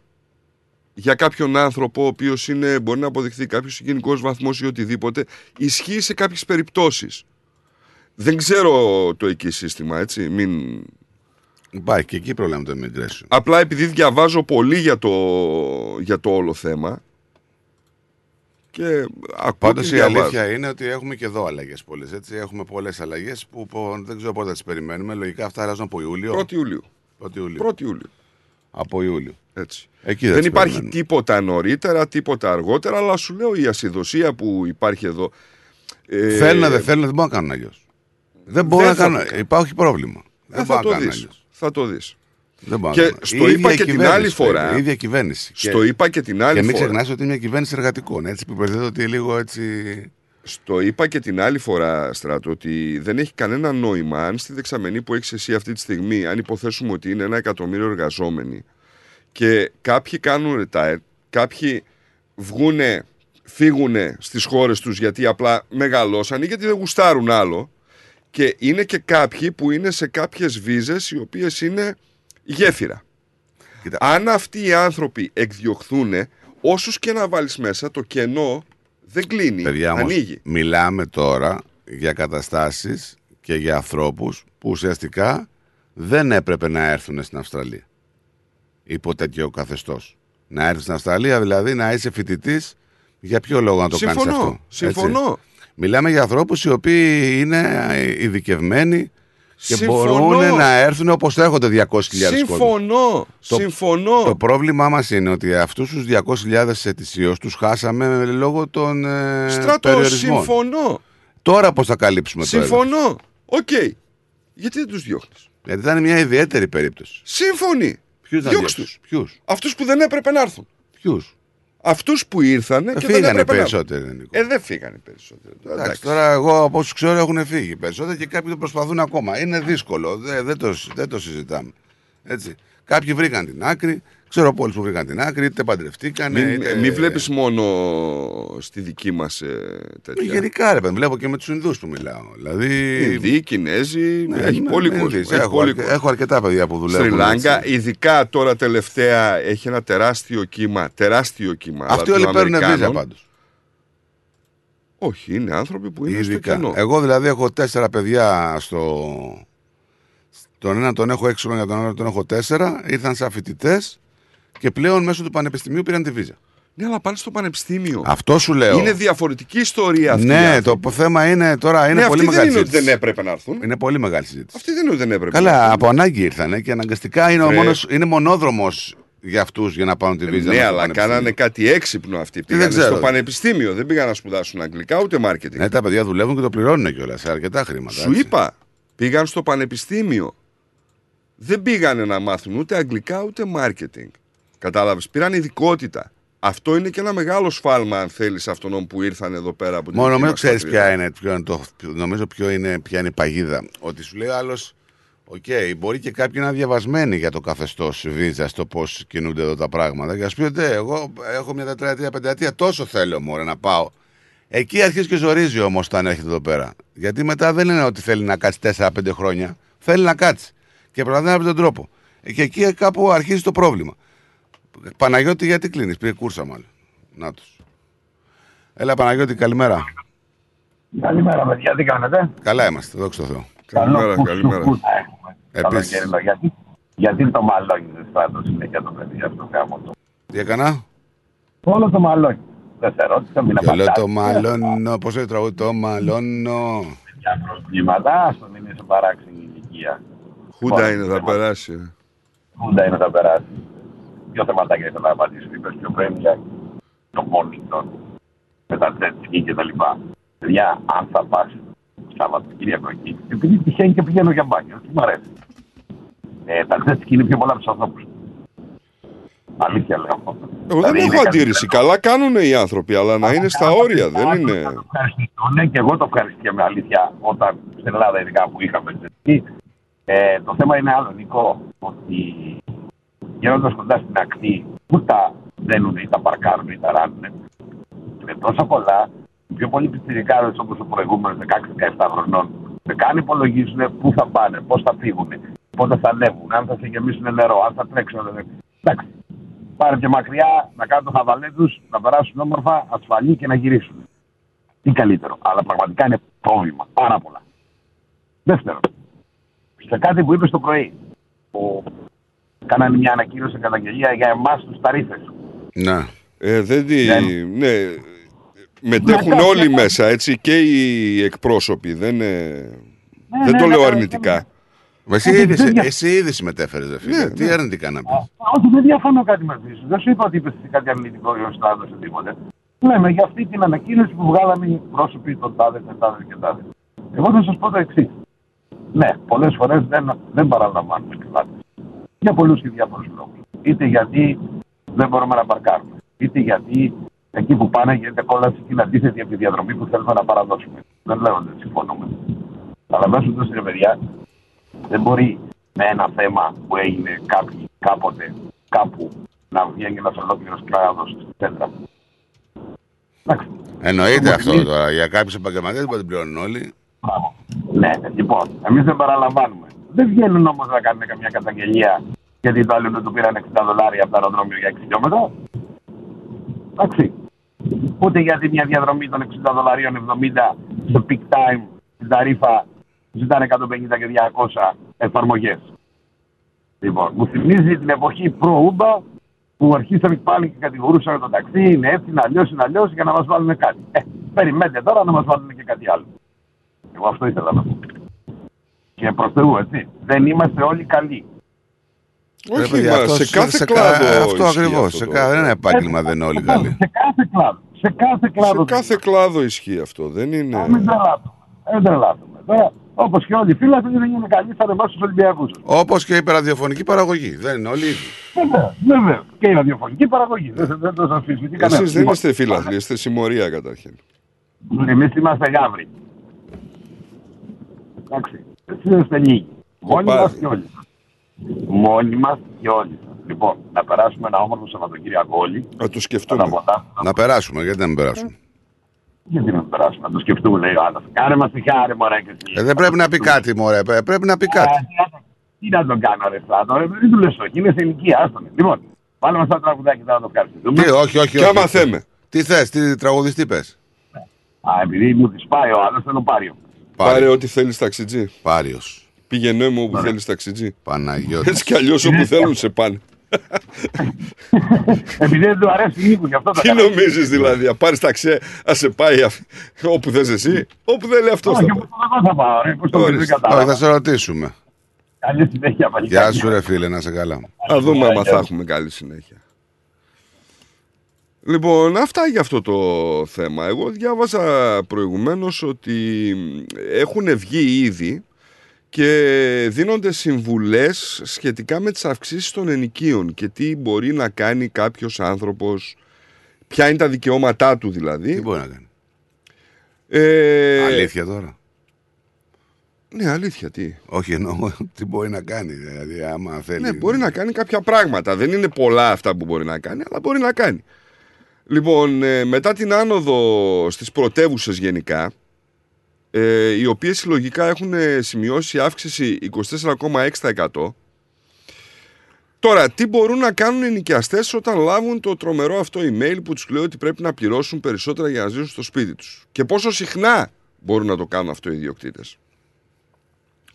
για κάποιον άνθρωπο, ο οποίος είναι, μπορεί να αποδειχθεί κάποιος γενικός βαθμός ή οτιδήποτε, ισχύει σε κάποιες περιπτώσεις. Δεν ξέρω το εκεί σύστημα, έτσι. Μην...
Υπάρχει και εκεί πρόβλημα με το immigration.
Απλά επειδή διαβάζω πολύ για το, για το όλο θέμα και ακούω
Πάντως
και
η
διαβάζω.
αλήθεια είναι ότι έχουμε και εδώ αλλαγές πολλές. Έχουμε πολλές αλλαγές που πο- δεν ξέρω πότε θα τις περιμένουμε. Λογικά αυτά αλλάζουν από Ιούλιο.
1η Ιουλίου.
1η Ιουλίου.
1η Ιουλίου.
Από Ιούλιο.
Έτσι.
Εκεί δεν,
δεν
τις
υπάρχει
περιμένουμε.
τίποτα νωρίτερα, τίποτα αργότερα, αλλά σου λέω η ασυδοσία που υπάρχει εδώ. ε,
Θέλουν, δεν θέλουν, δεν μπορούν να κάνουν αλλιώς. Δεν μπορούν
δεν
να
θα
κάνουν.
το-
Υπάρχει πρόβλημα.
ε,
Δεν
θα
μπορούν
το
να κάνουν
δεις.
αλλιώς.
Θα το δεις.
Δεν μπορούν
Και
να κάνουν.
στο
Η
είπα
ίδια
και την
κυβέρνηση,
άλλη φορά.
παιδί, Η ίδια κυβέρνηση.
Στο είπα και την άλλη
και μην
φορά.
ξεχνάς ότι είναι μια κυβέρνηση εργατικών. Έτσι που υποθέτω ότι λίγο έτσι.
Στο είπα και την άλλη φορά, Στράτο, ότι δεν έχει κανένα νόημα αν στη δεξαμενή που έχεις εσύ αυτή τη στιγμή, αν υποθέσουμε ότι είναι ένα εκατομμύριο εργαζόμενοι και κάποιοι κάνουν retire, κάποιοι βγούνε, φύγουνε στις χώρες τους γιατί απλά μεγαλώσαν ή γιατί δεν γουστάρουν άλλο και είναι και κάποιοι που είναι σε κάποιες βίζες οι οποίες είναι γέφυρα. Αν αυτοί οι άνθρωποι εκδιωχθούν, όσους και να βάλεις μέσα, το κενό δεν κλείνει,
Παιδιά όμως,
ανοίγει.
μιλάμε τώρα για καταστάσεις και για ανθρώπους που ουσιαστικά δεν έπρεπε να έρθουν στην Αυστραλία. Υπό τέτοιο καθεστώς. Να έρθεις στην Αυστραλία, δηλαδή να είσαι φοιτητής, για ποιο λόγο να το κάνεις
Συμφωνώ,
αυτό.
συμφωνώ.
Έτσι. Μιλάμε για ανθρώπους οι οποίοι είναι ειδικευμένοι και
Συμφωνώ.
μπορούν να έρθουν όπως έρχονται 200.000 κόσμος.
Συμφωνώ,
Το-
συμφωνώ.
Το πρόβλημά μας είναι ότι αυτούς τους 200.000 ετησίως τους χάσαμε λόγω των ε,
Στράτο,
περιορισμών.
συμφωνώ.
Τώρα πώς θα καλύψουμε το έδαφος;
Συμφωνώ. Οκ. Γιατί δεν τους διώχνεις;
Γιατί ήταν μια ιδιαίτερη περίπτωση.
Σύμφωνοι.
Ποιους να
Διώξ'
διώξεις,
τους.
Ποιους;
Αυτούς που δεν έπρεπε να έρθουν.
Ποιους;
Αυτούς που ήρθαν και δεν
φύγανε
έπρεπε να
περισσότεροι,
έρθουν.
Νίκο.
Ε, δεν φύγανε περισσότεροι.
Εντάξει, τώρα εγώ από όσους ξέρω έχουν φύγει περισσότεροι και κάποιοι το προσπαθούν ακόμα. Είναι δύσκολο. Δεν, δεν, το, δεν το συζητάμε. Έτσι. Κάποιοι βρήκαν την άκρη. Ξέρω πολλούς που βρήκαν την άκρη, είτε παντρευτήκαν.
Μην,
είτε...
μην βλέπεις μόνο στη δική μας ε, τέτοια.
Γενικά ρε παιδί, βλέπω και με τους Ινδούς που μιλάω. Δηλαδή.
Ινδοί, Κινέζοι,
Ναι,
έχει
ναι,
πολύ
ναι,
κόσμο.
Ινδείς.
έχει
Έχω,
πολύ
αρκε-
κόσμο.
έχω αρκετά παιδιά που δουλεύουν.
Σρι Λάγκα,
έτσι.
ειδικά τώρα τελευταία έχει ένα τεράστιο κύμα. Τεράστιο κύμα.
Αυτοί όλοι παίρνουν βίζα
Λατινοαμερικάνων.
πάντως.
Όχι, είναι άνθρωποι που είναι
Ειδικά.
στο κενό.
Εγώ δηλαδή έχω τέσσερα παιδιά στο. Τον ένα τον έχω έξι χρόνια, τον άλλο τον έχω τέσσερα. Ήρθαν σαν φοιτητές και πλέον μέσω του πανεπιστημίου πήραν τη βίζα.
Ναι, αλλά πάνε στο πανεπιστήμιο.
Αυτό σου λέω.
Είναι διαφορετική ιστορία αυτή. οι
Ναι,
άνθρωποι.
το θέμα είναι τώρα είναι
Ναι,
πολύ
αυτοί
μεγάλη
δεν είναι ότι
συζήτηση.
δεν έπρεπε να έρθουν.
Είναι πολύ μεγάλη συζήτηση.
Αυτοί δεν είναι ότι δεν έπρεπε να
Καλά,
έρθουν.
από ανάγκη ήρθαν και αναγκαστικά είναι, ο
Βρε.
μόνος, είναι μονόδρομος για αυτούς για να πάρουν τη βίζα.
Ναι,
στο
αλλά
πανεπιστήμιο.
κάνανε κάτι έξυπνο αυτοί.
δεν
Πήγανε
ξέρω.
στο πανεπιστήμιο. Δεν πήγαν να σπουδάσουν αγγλικά ούτε marketing.
Ναι, τα παιδιά δουλεύουν και το πληρώνουν κιόλας σε αρκετά χρήματα.
Σου
έτσι.
είπα, πήγαν στο πανεπιστήμιο. Δεν πήγανε να μάθουν ούτε αγγλικά ούτε marketing. Κατάλαβες, πήραν ειδικότητα. Αυτό είναι και ένα μεγάλο σφάλμα, αν θέλεις, αυτών που ήρθαν εδώ πέρα από την
Μόνο
δική
νομίζω
μας
ξέρεις
πατρίδα.
ποια είναι, ποιο είναι το, ποιο- νομίζω ποιο είναι, ποια είναι η παγίδα. Ότι σου λέει άλλος, Οκ, μπορεί και κάποιοι να είναι διαβασμένοι για το καθεστώς βίζας, το πώς κινούνται εδώ τα πράγματα. Και ας πεις ότι εγώ έχω μια τετραετία, πενταετία, τόσο θέλω μωρέ να πάω. Εκεί αρχίζει και ζορίζει όμως όταν έρχεται εδώ πέρα. Γιατί μετά δεν είναι ότι θέλει να κάτσει 4-5 χρόνια. Θέλει να κάτσει. Και προσπαθεί να βρει τον τρόπο. Και εκεί κάπου αρχίζει το πρόβλημα. Παναγιώτη, γιατί κλείνεις, πήρε κούρσα μάλλον. Να τους. Έλα Παναγιώτη, καλημέρα.
Καλημέρα, παιδιά, τι κάνετε;
Καλά είμαστε, δόξα τω Θεώ.
Καλό
Καλημέρα,
που
καλημέρα.
σου που θα έχουμε.
Επίσης.
Καλοκαίρι, γιατί. Γιατί το μαλώνει δεν στράτο συνέχεια το παιδί αυτό γάμο του.
Τι έκανα;
Όλο το μαλώνει. Δεν σε ρώτησα, μην
Και λέω
απαντάς.
το μαλώνω, πώς είναι το τραγούδι, το μαλώνω.
Για προβλήματα, άστον είναι σε παράξενη ηλικία.
Χούντα είναι, θα περάσει. ε.
Χούντα είναι θα περάσει. Ποιο θεματάκια ήθελα να απαντήσω. Είπες πιο πριν για το monitor με τα jet και τα λοιπά. Παιδιά, αν θα πας Σαββατοκύριακο εκεί, επειδή τυχαίνει και πηγαίνω για μπάνιο, τι μου αρέσει. Ε, τα jet ski είναι πιο πολλά από τους ανθρώπους. Αλήθεια λέω αυτό.
Εγώ δεν
Δηλαδή, είναι
έχω
κάτι
αντίρρηση. Καλά κάνουν οι άνθρωποι, αλλά να είναι στα όρια. Δεν είναι.
ευχαριστηθούν Ναι, και εγώ το ευχαριστήκαμε αλήθεια όταν στην Ελλάδα ειδικά που είχαμε τζετσκι. Ε, το θέμα είναι άλλο, Νικό, ότι γίνοντα κοντά στην ακτή, που τα δένουν ή τα παρκάρουν ή τα ράνουν, με τόσα πολλά, οι πιο πολλοί πιτσιρικάδες όπως ο προηγούμενος 16-17 χρονών, δεν καν υπολογίζουν πού θα πάνε, πώς θα φύγουν, πότε θα ανέβουν, αν θα σε γεμίσουν νερό, αν θα τρέξουν. δεν- Εντάξει, πάρε και μακριά να κάνουν το χαβαλέ τους, να περάσουν όμορφα, ασφαλή και να γυρίσουν. Τι καλύτερο. Αλλά πραγματικά είναι πρόβλημα. Πάρα πολλά. Δεύτερον, σε κάτι που είπες το πρωί, που κάνανε μια ανακοίνωση καταγγελία για εμάς τους ταρήφε.
Ναι.
Ε, δεν τη...
Δεν-
Ναι. Μετέχουν
Ναι,
όλοι
ναι.
μέσα, έτσι, και οι εκπρόσωποι. Δεν, είναι... δεν
ναι,
το
ναι,
λέω
ναι,
αρνητικά.
Εσύ
Όχι,
ήδη,
δεν δια-
εσύ ήδη συμμετέφερες, ρε φίλε.
Ναι,
Τι
ναι.
αρνητικά να πεις.
Όχι, δεν διαφωνώ κάτι μαζί σου. Δεν σου είπα ότι είπες κάτι αρνητικό ή ο Στάδο ή τίποτε. Λέμε για αυτή την ανακοίνωση που βγάλαμε οι πρόσωποι των τάδες και τάδες και τάδες. Εγώ θα σας πω το εξής. Ναι, πολλές φορές δεν, δεν παραλαμβάνουμε επιβάτε. Για πολλούς και διάφορους λόγους. Είτε γιατί δεν μπορούμε να παρκάρουμε, είτε γιατί εκεί που πάνε γίνεται κόλαση και είναι αντίθετη από τη διαδρομή που θέλουμε να παραδώσουμε. Δεν λέω ότι δεν συμφωνούμε. Αλλά μέσα του ρε παιδιά, δεν μπορεί με ένα θέμα που έγινε κάποιοι, κάποτε, κάπου, να βγαίνει ένας ολόκληρος κλάδος στη κέντρα.
Εννοείται αυτό
Όμως,
τώρα. Για κάποιους επαγγελματίες που δεν πληρώνουν όλοι.
Ναι, λοιπόν, εμείς δεν παραλαμβάνουμε. Δεν βγαίνουν όμως να κάνουν καμιά καταγγελία γιατί το άλλο του πήραν 60 δολάρια από το αεροδρόμιο για 6 χιλιόμετρα. Εντάξει. Ούτε γιατί μια διαδρομή των 60 δολαρίων 70 στο peak time στην ταρήφα ζητάνε 150 και 200 εφαρμογές. Λοιπόν, μου θυμίζει την εποχή προ-Uber που αρχίσαμε πάλι και κατηγορούσαν το ταξί, είναι έτσι, είναι αλλιώς, είναι αλλιώς για να μας βάλουν κάτι. Ε, περιμένετε τώρα να μας βάλουν και κάτι άλλο. Εγώ αυτό ήθελα να πω. Και προς Θεού, έτσι. Δεν είμαστε όλοι καλοί.
Ρε
Όχι,
παιδιά,
μα,
αυτό-
σε κάθε
σε κα-
κλάδο.
Αυτό
ισχύει
ακριβώς.
αυτό
Σε
το-
κα- Δεν είναι επάγγελμα, δεν είναι όλοι καλοί.
Σε κάθε κλάδο. Σε κάθε κλάδο.
Σε κάθε κλάδο ισχύει αυτό. Δεν είναι.
Α, Μην τρελάθουμε. Δεν τρελάθουμε. Τώρα, όπως και όλοι οι φίλοι, δεν είναι καλοί, θα ανεβάσουν στου Ολυμπιακούς.
Όπως και η ραδιοφωνική παραγωγή. Δεν είναι όλοι ίδιοι.
Βέβαια, βέβαια. Και η ραδιοφωνική παραγωγή. Δεν, δεν το αμφισβητεί κανένα.
Εσείς δεν είστε φίλαθλοι, είστε συμμορία καταρχήν.
Εμείς είμαστε γάβροι. Εντάξει. Εσεί είστε λίγοι. Μόνοι μα
Κοπάδι.
και όλοι. Μόνοι μα και όλοι. Λοιπόν, να περάσουμε ένα όμορφο Σαββατοκύριακο όλοι.
Να το σκεφτούμε.
Να περάσουμε, γιατί να μην περάσουμε.
Γιατί να μην περάσουμε, να το σκεφτούμε, λέει ο άλλος. Κάνε μας τη χάρη, μωρέ και εσύ.
Ε, δεν πρέπει να πει κάτι, μωρέ. Πρέ- Πρέπει να πει κάτι.
Τι να τον κάνω, ρε Στράτο, ρε, δεν του λες όχι, είναι σε ηλικία, άστον. Λοιπόν, βάλε μα ένα τραγουδάκι τώρα να το ευχαριστούμε.
Τι, όχι, όχι.
Και
όχι.
άμα θέμε.
Τι θες, τι τραγουδιστή πες;
Α, επειδή μου τη πάει ο άλλος, θέλω πάριο.
Πάρε ό,τι θέλεις ταξιτζή.
Πάριος.
Πήγαινε μου όπου θέλεις ταξιτζή.
Παναγιώτης.
Έτσι κι αλλιώς όπου θέλουν σε πάνε. [LAUGHS]
Επειδή δεν του αρέσει λίγο, γι' αυτό το
Τι
κάνω.
νομίζεις δηλαδή, να πάρεις ταξί, να σε πάει αφ- όπου θες εσύ, όπου θέλει αυτός.
Όχι, εγώ θα πάω, ρε, πώς το
Ορίστε.
δεν
Όχι, θα
κατάλαβα.
σε ρωτήσουμε.
Καλή συνέχεια, παλικάρια.
Γεια σου, ρε φίλε, να σε καλά.
Να δούμε άμα θα έχουμε καλή συνέχεια. Λοιπόν, αυτά για αυτό το θέμα. Εγώ διάβαζα προηγουμένως ότι έχουν βγει ήδη και δίνονται συμβουλές σχετικά με τις αυξήσεις των ενοικίων και τι μπορεί να κάνει κάποιος άνθρωπος, ποια είναι τα δικαιώματά του δηλαδή.
Τι μπορεί να κάνει;
Ε,
Αλήθεια τώρα;
Ναι, αλήθεια, τι.
Όχι, εννοώ τι μπορεί να κάνει. Δηλαδή, άμα θέλει.
Ναι, μπορεί να κάνει κάποια πράγματα. Δεν είναι πολλά αυτά που μπορεί να κάνει, αλλά μπορεί να κάνει. Λοιπόν, ε, μετά την άνοδο στις πρωτεύουσες γενικά, ε, οι οποίες συλλογικά έχουν ε, σημειώσει αύξηση 24,6%. Τώρα, τι μπορούν να κάνουν οι νοικιαστές όταν λάβουν το τρομερό αυτό email που τους λέει ότι πρέπει να πληρώσουν περισσότερα για να ζήσουν στο σπίτι τους; Και πόσο συχνά μπορούν να το κάνουν αυτό οι ιδιοκτήτες;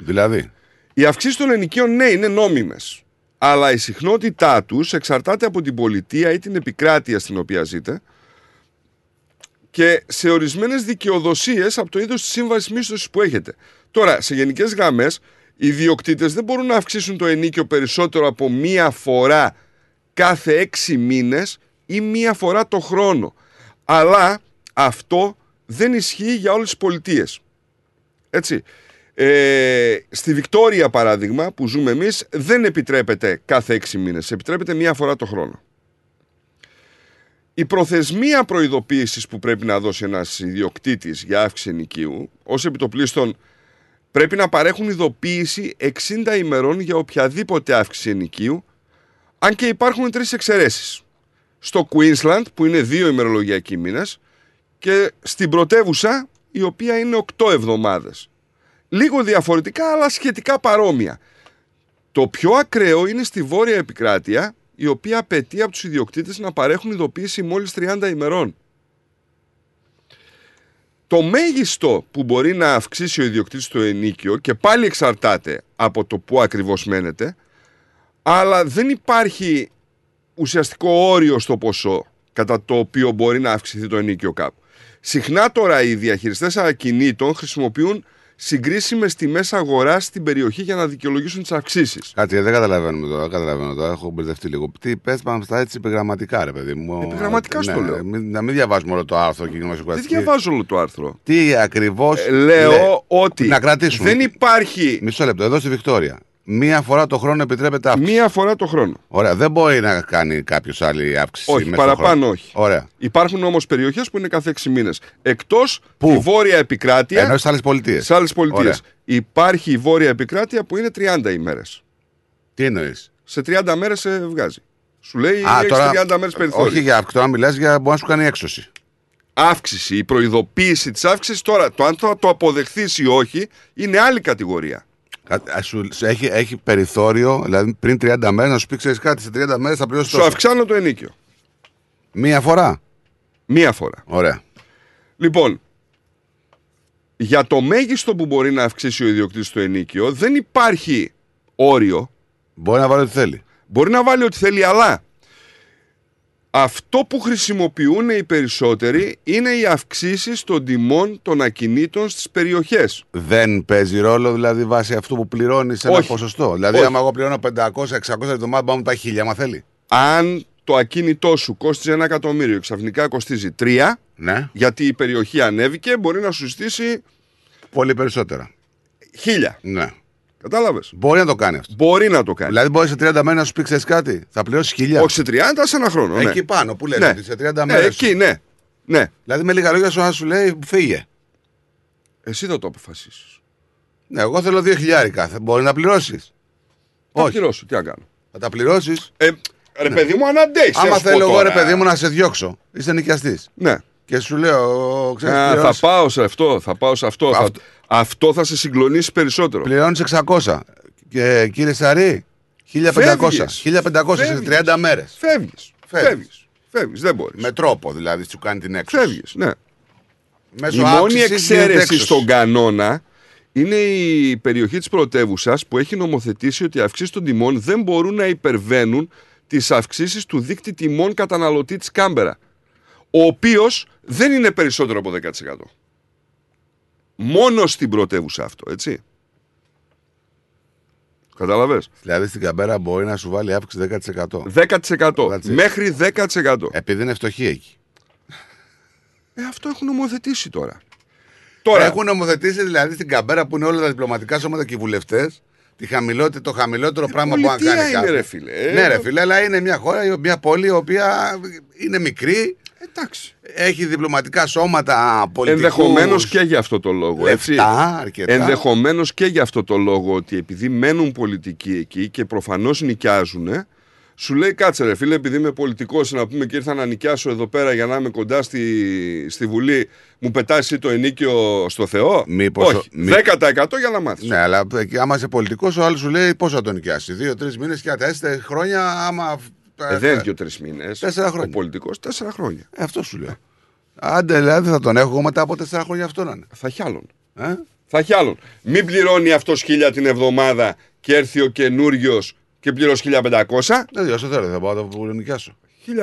Δηλαδή;
Οι αυξήσεις των ενοικίων, ναι, είναι νόμιμες. Αλλά η συχνότητά τους εξαρτάται από την πολιτεία ή την επικράτεια στην οποία ζείτε και σε ορισμένες δικαιοδοσίες από το είδος της σύμβασης μίσθωσης που έχετε. Τώρα, σε γενικές γραμμές, οι ιδιοκτήτες δεν μπορούν να αυξήσουν το ενίκιο περισσότερο από μία φορά κάθε έξι μήνες ή μία φορά το χρόνο. Αλλά αυτό δεν ισχύει για όλες τις πολιτείες. Έτσι. Ε, στη Βικτόρια παράδειγμα που ζούμε εμείς δεν επιτρέπεται κάθε έξι μήνες, επιτρέπεται μία φορά το χρόνο. Η προθεσμία προειδοποίησης που πρέπει να δώσει ένας ιδιοκτήτης για αύξηση ενοικίου, ως επιτοπλίστων πρέπει να παρέχουν ειδοποίηση 60 ημερών για οποιαδήποτε αύξηση ενοικίου, αν και υπάρχουν τρεις εξαιρέσεις. Στο Queensland που είναι δύο ημερολογιακοί μήνες και στην πρωτεύουσα η οποία είναι 8 εβδομάδες. Λίγο διαφορετικά αλλά σχετικά παρόμοια. Το πιο ακραίο είναι στη βόρεια επικράτεια η οποία απαιτεί από τους ιδιοκτήτες να παρέχουν ειδοποίηση μόλις 30 ημερών. Το μέγιστο που μπορεί να αυξήσει ο ιδιοκτήτης το ενίκιο και πάλι εξαρτάται από το που ακριβώς μένετε, αλλά δεν υπάρχει ουσιαστικό όριο στο ποσό κατά το οποίο μπορεί να αυξηθεί το ενίκιο κάπου. Συχνά τώρα οι διαχειριστές ακινήτων χρησιμοποιούν συγκρίσιμες τιμές αγοράς στην περιοχή για να δικαιολογήσουν τις αυξήσεις.
Κάτσε, δεν καταλαβαίνουμε τώρα. Καταλαβαίνω τώρα. Έχω μπερδευτεί λίγο. Τι πες πάμε στα έτσι επιγραμματικά, ρε παιδί μου.
Επιγραμματικά στο
Ναι,
λέω.
μην- να μην διαβάζουμε όλο το άρθρο και γινόμαστε
Δεν
κουραστικοί.
διαβάζω όλο το άρθρο.
Τι ακριβώς.
Ε, λέω ότι
Να κρατήσουμε.
δεν υπάρχει.
Μισό λεπτό, εδώ στη Βικτόρια. Μία φορά το χρόνο επιτρέπεται αύξηση.
Μία φορά το χρόνο.
Ωραία, δεν μπορεί να κάνει κάποιος άλλη αύξηση.
Όχι,
μέσα στο
παραπάνω
χρόνο.
όχι.
Ωραία.
Υπάρχουν όμως περιοχές που είναι κάθε 6 μήνες. Εκτός τη βόρεια επικράτεια.
Ενώ στις άλλες πολιτείες.
Σε άλλες πολιτείες.
Ωραία.
Υπάρχει η βόρεια επικράτεια που είναι 30 ημέρες.
Τι εννοείς;
Σε 30 μέρες σε βγάζει. Σου λέει
Α,
έχεις
τώρα-
30 μέρες περιθώριο.
Όχι για τώρα μιλάς για μπορεί να σου κάνει έξωση.
Αύξηση, η προειδοποίηση της αύξησης τώρα, το αν θα το αποδεχθείς ή όχι, είναι άλλη κατηγορία.
Κα- α, Σου, σου έχει, έχει περιθώριο, δηλαδή πριν 30 μέρες να σου πει ξέρεις κάτι, σε 30 μέρες θα πληρώσεις
Σου αυξάνω το ενίκιο.
Μία φορά;
Μία φορά.
Ωραία.
Λοιπόν, για το μέγιστο που μπορεί να αυξήσει ο ιδιοκτήτης το ενίκιο δεν υπάρχει όριο.
Μπορεί να βάλει ό,τι θέλει.
Μπορεί να βάλει ό,τι θέλει, αλλά αυτό που χρησιμοποιούν οι περισσότεροι είναι οι αυξήσεις των τιμών των ακινήτων στις περιοχές.
Δεν παίζει ρόλο δηλαδή βάσει αυτού που πληρώνεις ένα
Όχι.
ποσοστό. Δηλαδή,
Όχι.
άμα εγώ πληρώνω 500-600 εβδομάδα, πάμε τα χίλια, άμα θέλει.
Αν το ακίνητό σου κόστιζε ένα εκατομμύριο, ξαφνικά κοστίζει τρία,
Ναι.
γιατί η περιοχή ανέβηκε, μπορεί να σου ζητήσει
Πολύ περισσότερα.
χίλια.
Ναι.
Κατάλαβες;
Μπορεί να το κάνει αυτό.
Μπορεί να το κάνει.
Δηλαδή, μπορεί σε 30 μέρε να σου πει ξέρεις κάτι. Θα πληρώσει χιλιά.
Όχι σε 30, σε ένα χρόνο. ναι.
Εκεί πάνω που λες
Ναι.
ότι σε 30
Ναι,
μέρες.
εκεί, ναι. ναι.
Δηλαδή, με λίγα λόγια, σου, σου λέει φύγε.
Εσύ θα το αποφασίσεις.
Ναι, εγώ θέλω 2 χιλιάρικα. Θα- Μπορεί να πληρώσεις.
Θα
Όχι.
πληρώσω, τι να κάνω.
Θα τα πληρώσεις.
Ε, ρε παιδί μου, αν αντέχει.
Άμα θέλω εγώ, ρε παιδί μου, να σε διώξω. Είσαι νοικιαστής.
Ναι.
Και σου λέω, ξέρεις,
Α, θα
πληρώνεις-
πάω σε αυτό, θα πάω σε αυτό. Θα- Αυτό θα σε συγκλονίσει περισσότερο.
Πληρώνεις 600. Και κύριε Σαρή, 1500.
Φεύγεις.
1500 σε
Φεύγεις.
30 μέρες.
Φεύγεις.
Φεύγεις.
Φεύγεις. Φεύγεις. Δεν μπορείς.
Με τρόπο δηλαδή, σου κάνει την έξοδο.
Φεύγεις, ναι.
Μέσω
η μόνη
αύξησης γίνεται
εξαίρεση
έξωση.
στον κανόνα είναι η περιοχή της πρωτεύουσας που έχει νομοθετήσει ότι οι αυξήσεις των τιμών δεν μπορούν να υπερβαίνουν τις αυξήσεις του δίκτυ τιμών καταναλωτή της Κάμπερα, ο οποίος δεν είναι περισσότερο από 10%. Μόνο στην πρωτεύουσα αυτό, έτσι. Κατάλαβες.
Δηλαδή στην καμπέρα μπορεί να σου βάλει αύξηση 10%.
10%. Μέχρι 10%.
Επειδή είναι φτωχή εκεί.
Ε, αυτό έχουν νομοθετήσει τώρα. Τώρα-
Έχουν νομοθετήσει δηλαδή στην καμπέρα που είναι όλα τα διπλωματικά σώματα και οι βουλευτές. Τη χαμηλότερη, το χαμηλότερο πράγμα που να
Ε, πολιτεία
κάνει
είναι,
κάποιος.
ρε φίλε. Ε,
Ναι, ρε φίλε, αλλά είναι μια χώρα, μια πόλη η οποία είναι μικρή.
Εντάξει.
Έχει διπλωματικά σώματα πολιτικούς.
Ενδεχομένως και για αυτό το λόγο. Έτσι.
Λεφτά, αρκετά.
Ενδεχομένως και για αυτό το λόγο ότι επειδή μένουν πολιτικοί εκεί και προφανώς νοικιάζουν, σου λέει κάτσε ρε φίλε, επειδή είμαι πολιτικός να πούμε και ήρθα να νοικιάσω εδώ πέρα για να είμαι κοντά στη, στη Βουλή, μου πετάει εσύ το ενίκιο στο Θεό;
Μήπως-
Όχι.
μη-
10% για να μάθεις.
Ναι, αλλά εκεί, άμα είσαι πολιτικός, ο άλλος σου λέει πώ θα τον νοικιάσει. Δύο-τρει μήνες και τέσσερα χρόνια, άμα.
Ε, δεν είναι δύο-τρεις μήνες.
Τέσσερα χρόνια.
Ο πολιτικός τέσσερα χρόνια.
Ε, αυτό σου λέω. Άντε, δηλαδή θα τον έχω εγώ μετά από τέσσερα χρόνια αυτό να είναι.
Θα χιάλων.
Ε;
Θα χιάλων. Μην πληρώνει αυτός χίλια την εβδομάδα και έρθει ο καινούριος και πληρώσει 1500.
Δεν όσο θέλω, θα πάω να το νοικιάσω.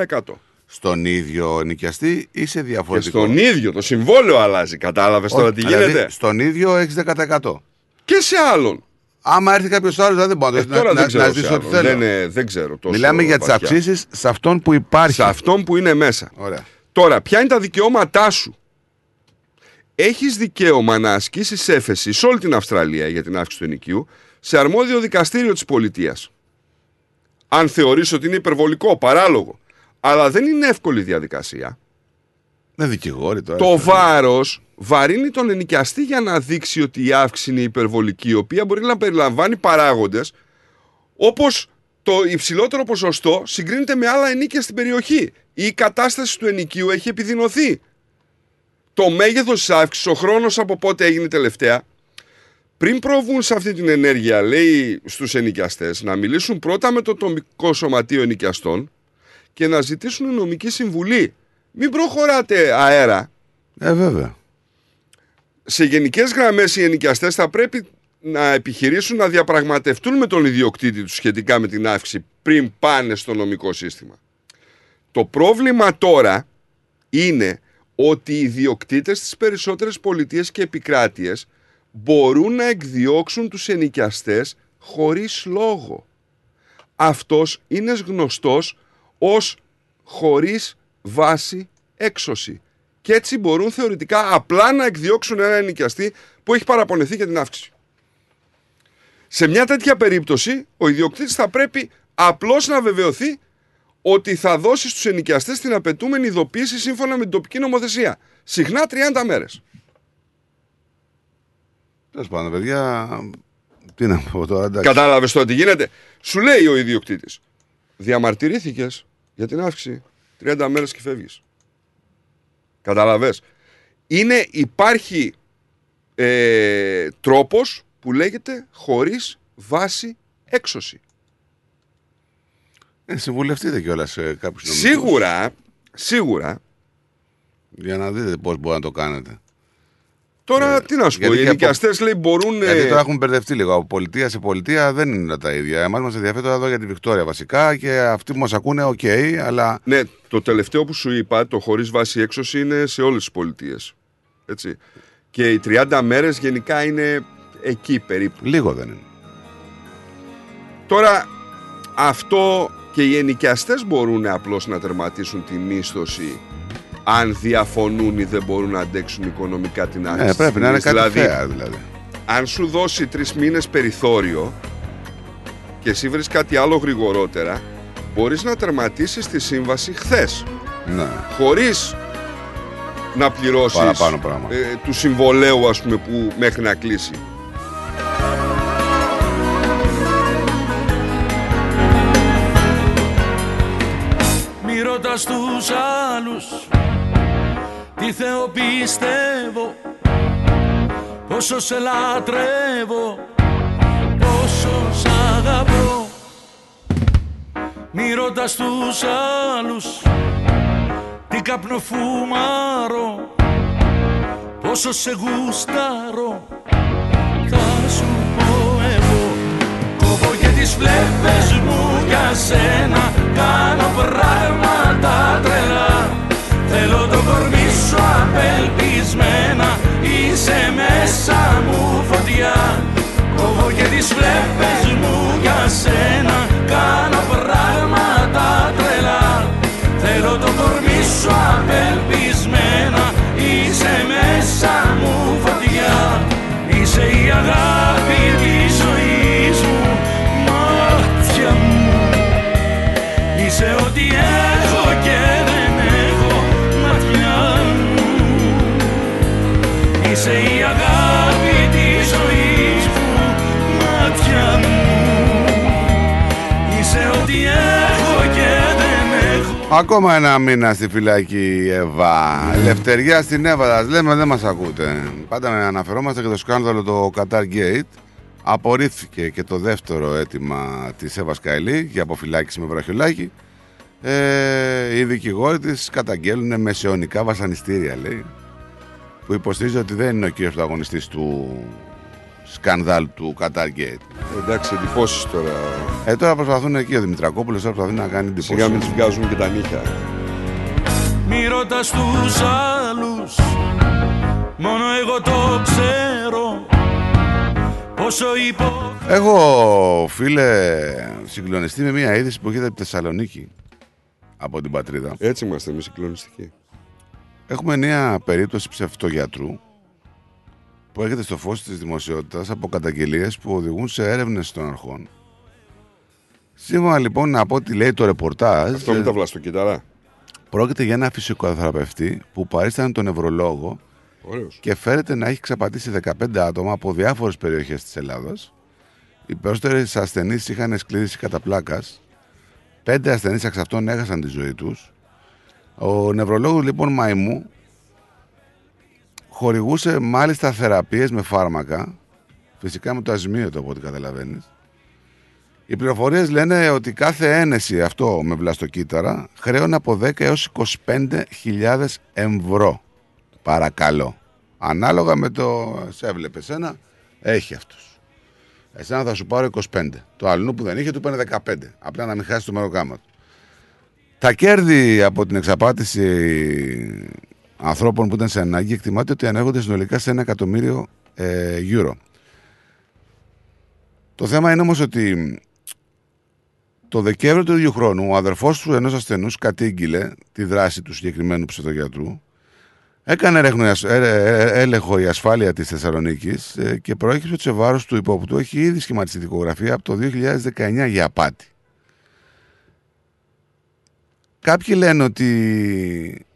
1100.
Στον ίδιο νοικιαστή ή σε
Και
διαφορετικό.
στον ίδιο, το συμβόλαιο αλλάζει. Κατάλαβες τώρα
Όχι,
τι
δηλαδή,
γίνεται.
στον ίδιο έχεις 10%.
Και σε άλλον.
Άμα έρθει κάποιος άλλος, δεν μπορώ
Ε,
να,
τώρα
να,
δεν ξέρω.
να
σε
ζήσω ό,τι
άλλον.
θέλω.
Δεν, ε, δεν ξέρω τόσο
Μιλάμε για τις
βαθιά.
αυξήσεις σε αυτόν που υπάρχει.
Σε αυτόν που είναι μέσα.
Ωραία.
Τώρα, ποια είναι τα δικαιώματά σου; Έχεις δικαίωμα να ασκήσεις έφεση σε όλη την Αυστραλία για την αύξηση του ενοικίου σε αρμόδιο δικαστήριο της πολιτείας. Αν θεωρείς ότι είναι υπερβολικό, παράλογο, αλλά δεν είναι εύκολη διαδικασία,
Είναι δικηγόροι τώρα.
το βάρος βαρύνει τον ενοικιαστή για να δείξει ότι η αύξηση είναι υπερβολική, η οποία μπορεί να περιλαμβάνει παράγοντες όπως το υψηλότερο ποσοστό συγκρίνεται με άλλα ενίκια στην περιοχή ή η κατάσταση του ενοικίου έχει επιδεινωθεί. Το μέγεθος της αύξησης, ο χρόνος από πότε έγινε τελευταία, πριν προβούν σε αυτή την ενέργεια, λέει στους ενοικιαστές, να μιλήσουν πρώτα με το τομικό σωματείο ενοικιαστών και να ζητήσουν νομική συμβουλή. Μην προχωράτε αέρα.
Ε, βέβαια.
Σε γενικές γραμμές οι ενοικιαστές θα πρέπει να επιχειρήσουν να διαπραγματευτούν με τον ιδιοκτήτη τους σχετικά με την αύξηση πριν πάνε στο νομικό σύστημα. Το πρόβλημα τώρα είναι ότι οι ιδιοκτήτες στις περισσότερες πολιτείες και επικράτειες μπορούν να εκδιώξουν τους ενοικιαστές χωρίς λόγο. Αυτός είναι γνωστός ως χωρίς βάση έξωση. Και έτσι μπορούν θεωρητικά απλά να εκδιώξουν ένα ενοικιαστή που έχει παραπονεθεί για την αύξηση. Σε μια τέτοια περίπτωση, ο ιδιοκτήτης θα πρέπει απλώς να βεβαιωθεί ότι θα δώσει στους ενοικιαστές την απαιτούμενη ειδοποίηση σύμφωνα με την τοπική νομοθεσία. Συχνά 30 μέρες.
Τέλος πάντων, παιδιά. Τι να πω τώρα, εντάξει.
Κατάλαβες τώρα τι γίνεται. Σου λέει ο ιδιοκτήτης. Διαμαρτυρήθηκες για την αύξηση. 30 μέρες και φεύγεις. Κατάλαβε. Είναι, υπάρχει ε, τρόπος που λέγεται χωρίς βάση έξωση.
Ε, συμβουλευτείτε κιόλας σε κάποιους
Σίγουρα, σίγουρα.
Για να δείτε πώς μπορεί να το κάνετε.
Τώρα τι να σου πω,
γιατί
οι
και από-
ενοικιαστές λέει μπορούν...
Γιατί
ε,
τώρα έχουμε μπερδευτεί λίγο. Από πολιτεία σε πολιτεία δεν είναι τα ίδια. Εμάς μας ενδιαφέρει τώρα εδώ για τη Βικτόρια βασικά και αυτοί που μας ακούνε, οκ, αλλά.
Ναι, το τελευταίο που σου είπα, το χωρίς βάση έξωση είναι σε όλες τις πολιτείες. Έτσι. Και οι 30 μέρες γενικά είναι εκεί περίπου.
Λίγο δεν είναι.
Τώρα, αυτό και οι ενοικιαστές μπορούν απλώς να τερματίσουν τη μίσθωση αν διαφωνούν ή δεν μπορούν να αντέξουν οικονομικά την αύξηση.
Ναι, πρέπει
της
να είναι
τιμής.
κάτι fair, δηλαδή.
αν σου δώσει τρεις μήνες περιθώριο και εσύ βρεις κάτι άλλο γρηγορότερα, μπορείς να τερματίσεις τη σύμβαση χθες.
Ναι.
Χωρίς να πληρώσεις
Παραπάνω πράγμα.
ε, του συμβολέου ας πούμε που μέχρι να κλείσει.
Μη ρωτάς τους άλλους Τι Θεό πιστεύω Πόσο σε λατρεύω Πόσο σ' αγαπώ. Μη ρωτάς τους άλλους Τι καπνό φουμάρω Πόσο σε γουστάρω Θα σου πω εγώ. Κόβω και τις βλέπες μου για σένα Κάνω πράγματα τρελά. Θέλω το κορμί σου απελπισμένα Είσαι μέσα μου φωτιά. Κόβω και τις βλέπες μου για σένα Κάνω πράγματα τρελά. Θέλω το κορμί σου απελπισμένα Είσαι μέσα μου φωτιά. Είσαι η αγάπη της ζωής μου Μάτια μου. Είσαι ό,τι
Ακόμα ένα μήνα στη φυλακή η Εύα. Ελευθεριά στην Εύα, σας λέμε δεν μας ακούτε. Πάντα να αναφερόμαστε και το σκάνδαλο το Qatar Gate. Απορρίφθηκε και το δεύτερο αίτημα της Εύας Καηλή για αποφυλάκηση με βραχιολάκι. Ε, οι δικηγόροι της καταγγέλνουν μεσαιωνικά βασανιστήρια, λέει. Που υποστηρίζει ότι δεν είναι ο κύριος πρωταγωνιστής του σκανδάλου του Qatar Gate.
Εντάξει, εντυπώσεις τώρα.
Ε, τώρα προσπαθούν εκεί ο Δημητρακόπουλος τώρα προσπαθεί να κάνει εντυπώσεις.
Σιγά μην τους βγάζουν και τα νύχια.
Μη ρωτάς τους άλλους Μόνο εγώ το ξέρω Πόσο υπό
Έχω φίλε συγκλονιστεί με μια είδηση που έχετε από τη Θεσσαλονίκη από την πατρίδα.
Έτσι είμαστε εμείς συγκλονιστικοί.
Έχουμε μια περίπτωση ψευτογιατρού που έρχεται στο φως της δημοσιότητας από καταγγελίες που οδηγούν σε έρευνες των αρχών. Σύμφωνα λοιπόν από ό,τι λέει το ρεπορτάζ...
Αυτό με τα βλαστοκύτταρα.
Πρόκειται για ένα φυσικοθεραπευτή που παρίστανε τον νευρολόγο
Ωραίος.
και φέρεται να έχει ξαπατήσει 15 άτομα από διάφορες περιοχές της Ελλάδας. Οι περισσότεροι ασθενείς είχαν σκλήρηση κατά πλάκας. Πέντε ασθενείς εξ αυτών έχασαν τη ζωή τους. Ο νευρολόγος λοιπόν Μαϊμού χορηγούσε μάλιστα θεραπείες με φάρμακα, φυσικά με το αζημίωτο από ό,τι καταλαβαίνεις. Οι πληροφορίες λένε ότι κάθε ένεση αυτό με βλαστοκύτταρα χρέωνε από 10 έως 25.000 ευρώ. Παρακαλώ. Ανάλογα με το σε έβλεπε εσένα, έχει αυτός. Εσένα θα σου πάρω 25. Το αλλού που δεν είχε του πάνε 15. Απλά να μην χάσει το μεροκάμα του. Τα κέρδη από την εξαπάτηση ανθρώπων που ήταν σε ανάγκη εκτιμάται ότι ανέρχονται συνολικά σε ένα εκατομμύριο ε, euro. Το θέμα είναι όμως ότι το Δεκέμβριο του ίδιου χρόνου ο αδερφός του ενός ασθενούς κατήγγειλε τη δράση του συγκεκριμένου ψευδογιατρού Έκανε έρευνο- ε, ε, έλεγχο η ασφάλεια της Θεσσαλονίκης ε, και προέκυψε ότι σε βάρος του υπόπτου έχει ήδη σχηματιστεί δικογραφία από το 2019 για απάτη. Κάποιοι λένε ότι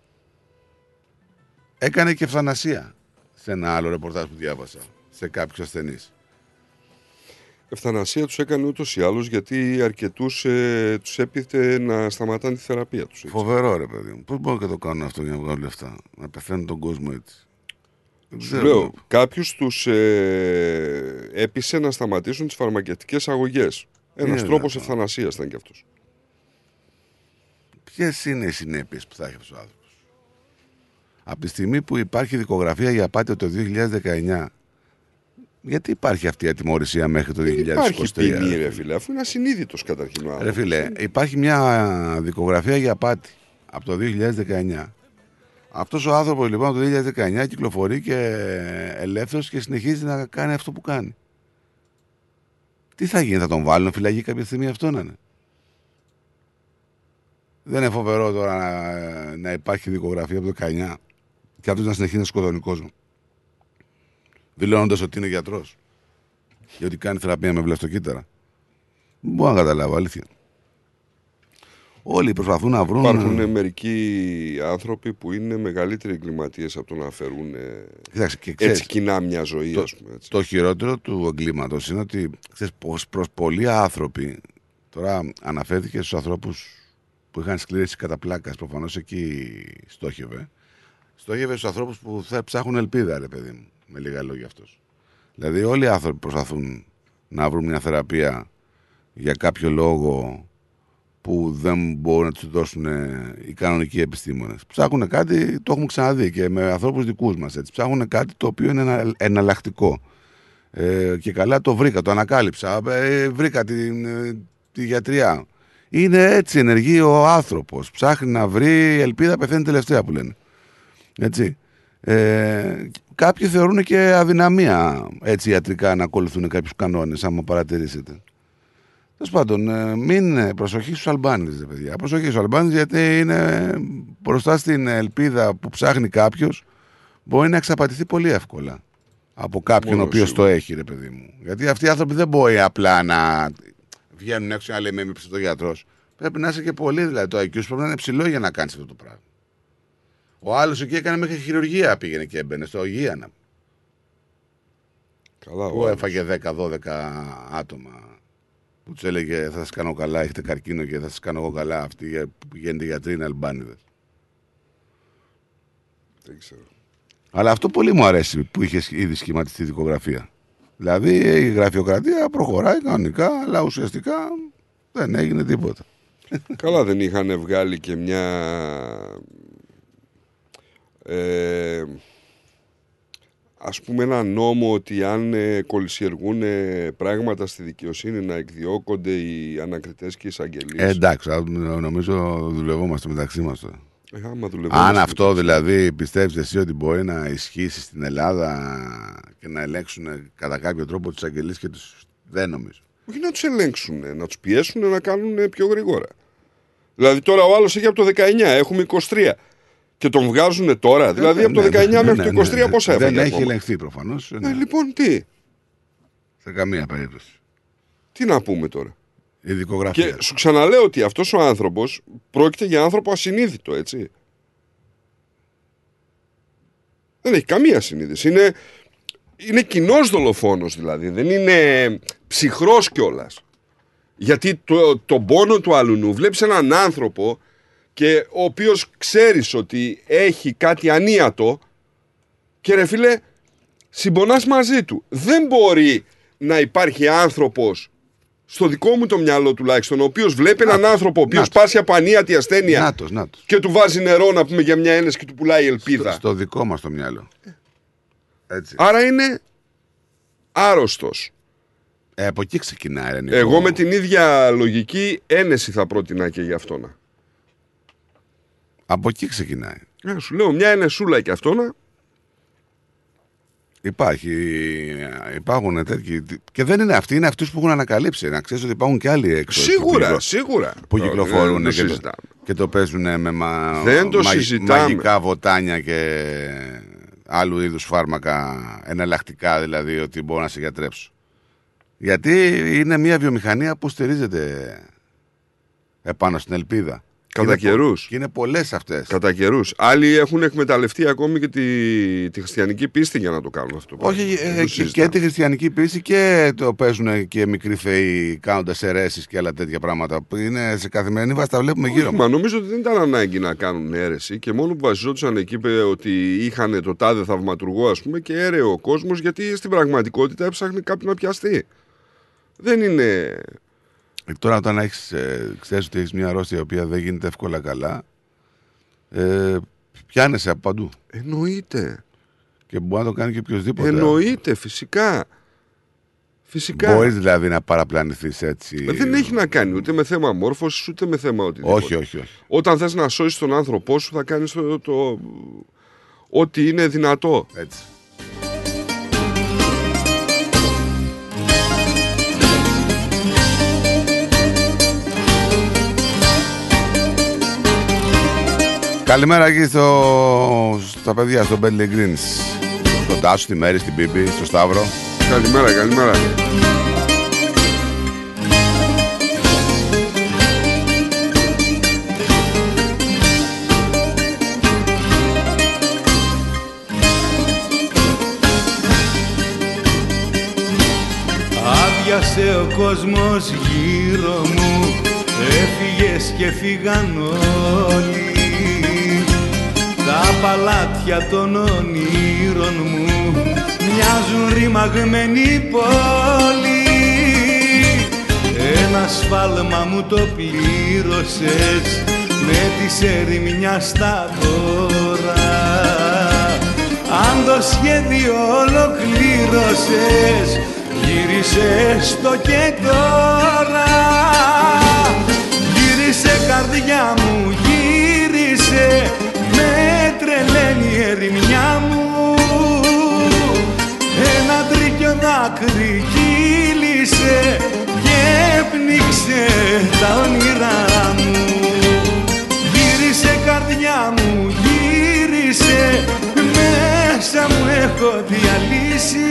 έκανε και ευθανασία σε ένα άλλο ρεπορτάζ που διάβασα σε κάποιους ασθενείς.
Ευθανασία τους έκανε ούτως ή άλλως γιατί αρκετούς ε, τους έπειθε να σταματάνε τη θεραπεία τους.
Φοβερό ρε παιδί μου. Πώς μπορούν να το κάνουν αυτό για να βγάλουν λεφτά; Να πεθαίνουν τον κόσμο έτσι. Δεν
Σου
ξέρω.
λέω, κάποιους τους ε, έπεισε να σταματήσουν τις φαρμακευτικές αγωγές. Ένας
Είναι
τρόπος
δυνατόν.
ευθανασίας ήταν κι αυτός.
Ποιες είναι οι συνέπειες που θα έχει αυτός ο άνθρωπος; Από τη στιγμή που υπάρχει δικογραφία για απάτη το 2019, γιατί υπάρχει αυτή η ατιμορρησία μέχρι το 2023.
Υπάρχει ποινή, ρε φίλε, αφού είναι ασυνείδητος καταρχήν ο
Ρε
άνθρωπος.
φίλε, υπάρχει μια δικογραφία για απάτη από το 2019. Αυτός ο άνθρωπος λοιπόν από το 2019 κυκλοφορεί και ελεύθερος και συνεχίζει να κάνει αυτό που κάνει. Τι θα γίνει, θα τον βάλουν φυλακή κάποια στιγμή αυτό να είναι; Δεν είναι φοβερό τώρα να, να υπάρχει δικογραφία από το 19 και αυτός να συνεχίζει να σκοτώνει κόσμος. Δηλώνοντας ότι είναι γιατρός. Γιατί κάνει θεραπεία με βλαστοκύτταρα. Δεν μπορώ να καταλάβω, αλήθεια. Όλοι προσπαθούν να βρουν.
Υπάρχουν ε, μερικοί άνθρωποι που είναι μεγαλύτεροι εγκληματίες από το να φέρουν ε,
Κοίταξε, και ξέρεις,
έτσι κοινά μια ζωή,
το,
ας πούμε. Έτσι.
το χειρότερο του εγκλήματος είναι ότι ξέρεις, πως προς πολλοί άνθρωποι. Τώρα αναφέρθηκε στους ανθρώπους που είχαν σκλήρηση κατά πλάκας. Προφανώς εκεί στόχευε. Στόχευε στους ανθρώπους που θα ψάχνουν ελπίδα, ρε παιδί μου. Με λίγα λόγια αυτός. Δηλαδή, όλοι οι άνθρωποι προσπαθούν να βρουν μια θεραπεία για κάποιο λόγο που δεν μπορούν να τους δώσουν ε, οι κανονικοί επιστήμονες. Ψάχνουν κάτι, το έχουμε ξαναδεί και με ανθρώπους δικούς μας. Ψάχνουν κάτι το οποίο είναι ενα- εναλλακτικό. Ε, και καλά το βρήκα, το ανακάλυψα. Ε, βρήκα την, ε, τη γιατριά. Είναι έτσι ενεργεί ο άνθρωπος. Ψάχνει να βρει ελπίδα, πεθαίνει τελευταία που λένε. Έτσι. Ε, κάποιοι θεωρούν και αδυναμία έτσι ιατρικά να ακολουθούν κάποιους κανόνες, άμα παρατηρήσετε. Τέλος πάντων, ε, μην ε, προσοχή στους Αλμπάνιδες, παιδιά. Προσοχή στους Αλμπάνιδες γιατί είναι μπροστά στην ελπίδα που ψάχνει κάποιος, μπορεί να εξαπατηθεί πολύ εύκολα από κάποιον ο
Μόνο
οποίο το
σίγουρα.
έχει, ρε παιδί μου. Γιατί αυτοί οι άνθρωποι δεν μπορεί απλά να βγαίνουν έξω να λέμε είμαι ψευτογιατρό. Πρέπει να είσαι και πολύ, δηλαδή το IQ σου πρέπει να είναι ψηλό για να κάνεις αυτό το πράγμα. Ο άλλος εκεί έκανε μέχρι χειρουργία πήγαινε και έμπαινε στο Αγίανα.
Καλά,
Που
ο άλλος.
έφαγε 10-12 άτομα. Που τους έλεγε θα σας κάνω καλά, έχετε καρκίνο και θα σας κάνω εγώ καλά. Αυτοί για- που πηγαίνετε γιατροί είναι Αλμπάνιδες.
Δεν ξέρω.
Αλλά αυτό πολύ μου αρέσει που είχε ήδη σχηματιστεί η δικογραφία. Δηλαδή η γραφειοκρατία προχωράει κανονικά, αλλά ουσιαστικά δεν έγινε τίποτα.
Καλά δεν είχαν βγάλει και μια ε, ας πούμε ένα νόμο ότι αν ε, κολυσιεργούν ε, πράγματα στη δικαιοσύνη να εκδιώκονται οι ανακριτές και οι εισαγγελίες.
Ε, εντάξει, α, νομίζω δουλευόμαστε μεταξύ μας τώρα.
Ε, άμα δουλευόμαστε
Αν αυτό
μεταξύ-
δηλαδή πιστεύεις εσύ ότι μπορεί να ισχύσει στην Ελλάδα και να ελέγξουν κατά κάποιο τρόπο τους αγγελίε και τους. Δεν νομίζω.
Όχι να τους ελέγξουν, να τους πιέσουν να κάνουν ε, πιο γρήγορα. Δηλαδή τώρα ο άλλος έχει από το 19, έχουμε 23. Και τον βγάζουν τώρα. Δηλαδή από το 19
Ναι,
μέχρι
ναι,
το 23
ναι, ναι.
πόσα έφαγε
Δεν έχει
ακόμα;
ελεγχθεί προφανώς.
Ε, λοιπόν τι,
Σε καμία περίπτωση.
τι να πούμε τώρα;
Η δικογραφία.
Και σου ξαναλέω ότι αυτός ο άνθρωπος πρόκειται για άνθρωπο ασυνείδητο, έτσι. Δεν έχει καμία συνείδηση. Είναι, είναι κοινός δολοφόνος δηλαδή. Δεν είναι ψυχρός κιόλας. Γιατί το, τον πόνο του αλουνού βλέπεις έναν άνθρωπο και ο οποίος ξέρεις ότι έχει κάτι ανίατο και ρε φίλε συμπονάς μαζί του. Δεν μπορεί να υπάρχει άνθρωπος στο δικό μου το μυαλό τουλάχιστον, ο οποίος βλέπει έναν άνθρωπο ο οποίος πάσει από ανίατη ασθένεια
Νάτος, νάτος.
και του βάζει νερό να πούμε για μια ένεση και του πουλάει ελπίδα.
Στο δικό μας το μυαλό. Έτσι.
Άρα είναι άρρωστος.
Ε, από εκεί ξεκινάει. ρε, Νίκο.
Εγώ με την ίδια λογική ένεση θα πρότεινα και για αυτόνα.
Από εκεί ξεκινάει.
Ε, σου λέω μια ενεσούλα και αυτόνα.
Υπάρχει, υπάρχουν τέτοιοι. Και δεν είναι αυτοί, είναι αυτούς που έχουν ανακαλύψει. Να ξέρεις ότι υπάρχουν και άλλοι έξω.
Σίγουρα,
που κυκλο-
σίγουρα.
Που
Ε,
κυκλοφορούν
δεν το
και, το,
συζητάμε.
και το παίζουν με μα,
Δεν το
μα-
συζητάμε.
μαγικά βοτάνια και άλλου είδους φάρμακα εναλλακτικά, δηλαδή ότι μπορώ να σε γιατρέψω. Γιατί είναι μια βιομηχανία που στηρίζεται επάνω στην ελπίδα.
Κατά
Και είναι πο-
καιρούς.
Και είναι πολλές αυτές.
Κατά καιρούς. Άλλοι έχουν εκμεταλλευτεί ακόμη και τη, τη χριστιανική πίστη για να το κάνουν αυτό. το
Όχι,
πράγμα.
ε,
Δεν το
και,
συζητάμε.
και τη χριστιανική πίστη και το παίζουν και μικροί θεοί κάνοντας αιρέσεις και άλλα τέτοια πράγματα που είναι σε καθημερινή βάση, τα βλέπουμε γύρω
Όχι,
μας.
Μα νομίζω ότι δεν ήταν ανάγκη να κάνουν αίρεση και μόνο που βασιζόντουσαν εκεί είπε ότι είχαν το τάδε θαυματουργό, ας πούμε, και έρεε ο κόσμος γιατί στην πραγματικότητα έψαχνε κάποιον να πιαστεί. Δεν είναι.
Ε, Τώρα, όταν έχεις, ε, ξέρεις ότι έχεις μια αρρώστια η οποία δεν γίνεται εύκολα καλά, ε, πιάνεσαι από παντού.
Εννοείται.
Και μπορεί να το κάνει και οποιοδήποτε.
Εννοείται, φυσικά. Φυσικά.
Μπορείς δηλαδή να παραπλανηθείς έτσι.
Ε, Δεν έχει να κάνει ούτε με θέμα μόρφωσης ούτε με θέμα οτιδήποτε.
Όχι, όχι, όχι.
Όταν θες να σώσεις τον άνθρωπό σου θα κάνεις το, το, ό,τι είναι δυνατό.
Έτσι. Καλημέρα εκεί στο, στα παιδιά, στο Bentley Greens. Στον Τάσο, στη Μέρη, στην Πίπη, στο Σταύρο.
Καλημέρα, καλημέρα.
Άδειασε ο κόσμος γύρω μου Έφυγες και φύγαν όλοι Τα παλάτια των ονείρων μου Μοιάζουν ρημαγμένη πόλη. Ένα σφάλμα μου το πλήρωσες Με τη ερημιά στα δώρα. Αν το σχέδιο ολοκλήρωσες Γύρισε στο και τώρα. Γύρισε καρδιά μου, γύρισε Ένα τρίκιο δάκρυ κύλησε Και πνίξε τα όνειρά μου. Γύρισε καρδιά μου, γύρισε Μέσα μου έχω διαλύσει.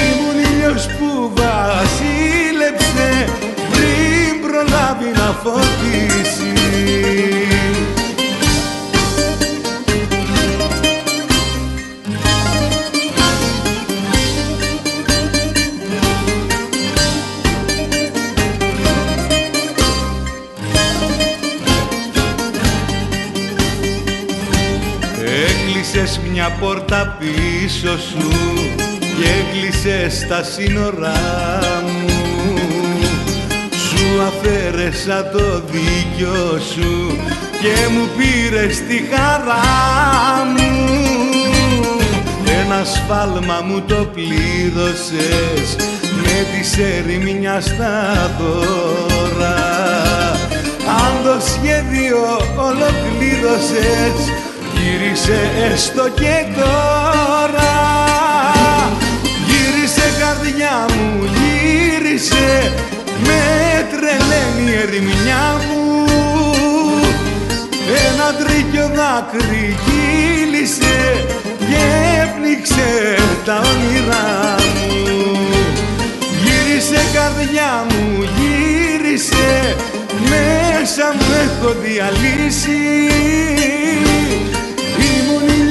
Ήμουν ήλιος που βασίλεψε Πριν προλάβει να φωτίσει πίσω σου και έκλεισες τα σύνορά μου. Σου αφαίρεσα το δίκιο σου και μου πήρες τη χαρά μου. Ένα σφάλμα μου το πλήρωσες με τη σερημιά στα δώρα. Αν το σχέδιο ολοκλήρωσες γύρισε έστω και τώρα. Γύρισε καρδιά μου γύρισε με τρελαίνει η ερημιά μου. Ένα τρίκιο δάκρυ κύλησε και έπνιξε τα όνειρά μου. Γύρισε καρδιά μου, γύρισε μέσα μου έχω διαλύσει. Ήμουν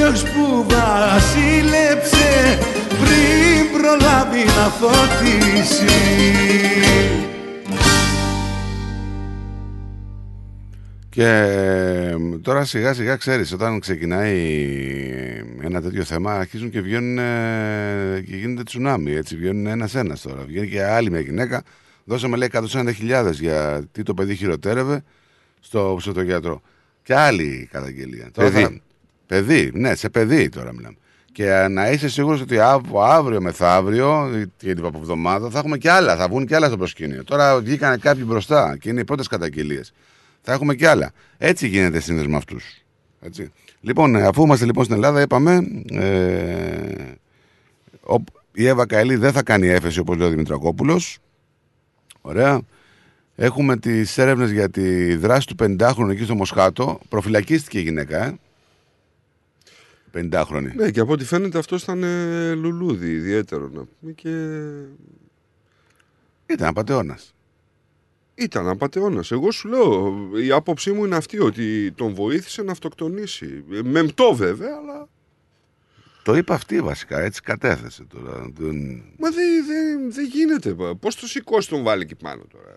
ήλιος που βασίλεψε πριν προλάβει να φωτίσει.
Και ε, τώρα σιγά σιγά ξέρεις όταν ξεκινάει ένα τέτοιο θέμα αρχίζουν και βγαίνουν ε, και γίνεται τσουνάμι έτσι βγαίνουν ένας ένας τώρα. Βγαίνει και άλλη μια γυναίκα δώσαμε λέει 140.000 γιατί το παιδί χειροτέρευε στο ψωτογιατρό και άλλη καταγγελία. Τώρα
Παιδί.
θα- παιδί, ναι σε παιδί τώρα μιλάμε και να είσαι σίγουρος ότι από αύριο μεθαύριο ή την από εβδομάδα θα έχουμε και άλλα, θα βγουν και άλλα στο προσκήνιο. Τώρα βγήκαν κάποιοι μπροστά και είναι οι πρώτες καταγγελίες. Θα έχουμε και άλλα. Έτσι γίνεται συνήθω με αυτούς. Λοιπόν, ε, αφού είμαστε λοιπόν στην Ελλάδα, είπαμε. Ε, ο- η Εύα Καηλή δεν θα κάνει έφεση όπως λέει ο Δημητρακόπουλος. Ωραία. Έχουμε τις έρευνες για τη δράση του 50χρονου εκεί στο Μοσχάτο. Προφυλακίστηκε η γυναίκα, ε. 50χρονη.
Ναι, και από ό,τι φαίνεται αυτός ήταν ε, λουλούδι ιδιαίτερο να πούμε και
Ήταν απαταιώνας.
ήταν απαταιώνας. Εγώ σου λέω, η άποψή μου είναι αυτή ότι τον βοήθησε να αυτοκτονήσει. Ε, Μεμπτό βέβαια, αλλά.
Το είπα αυτή βασικά, έτσι κατέθεσε τώρα. Δεν-
Μα δεν δεν- δεν γίνεται. Πώς το σηκώσει τον βάλει εκεί πάνω τώρα;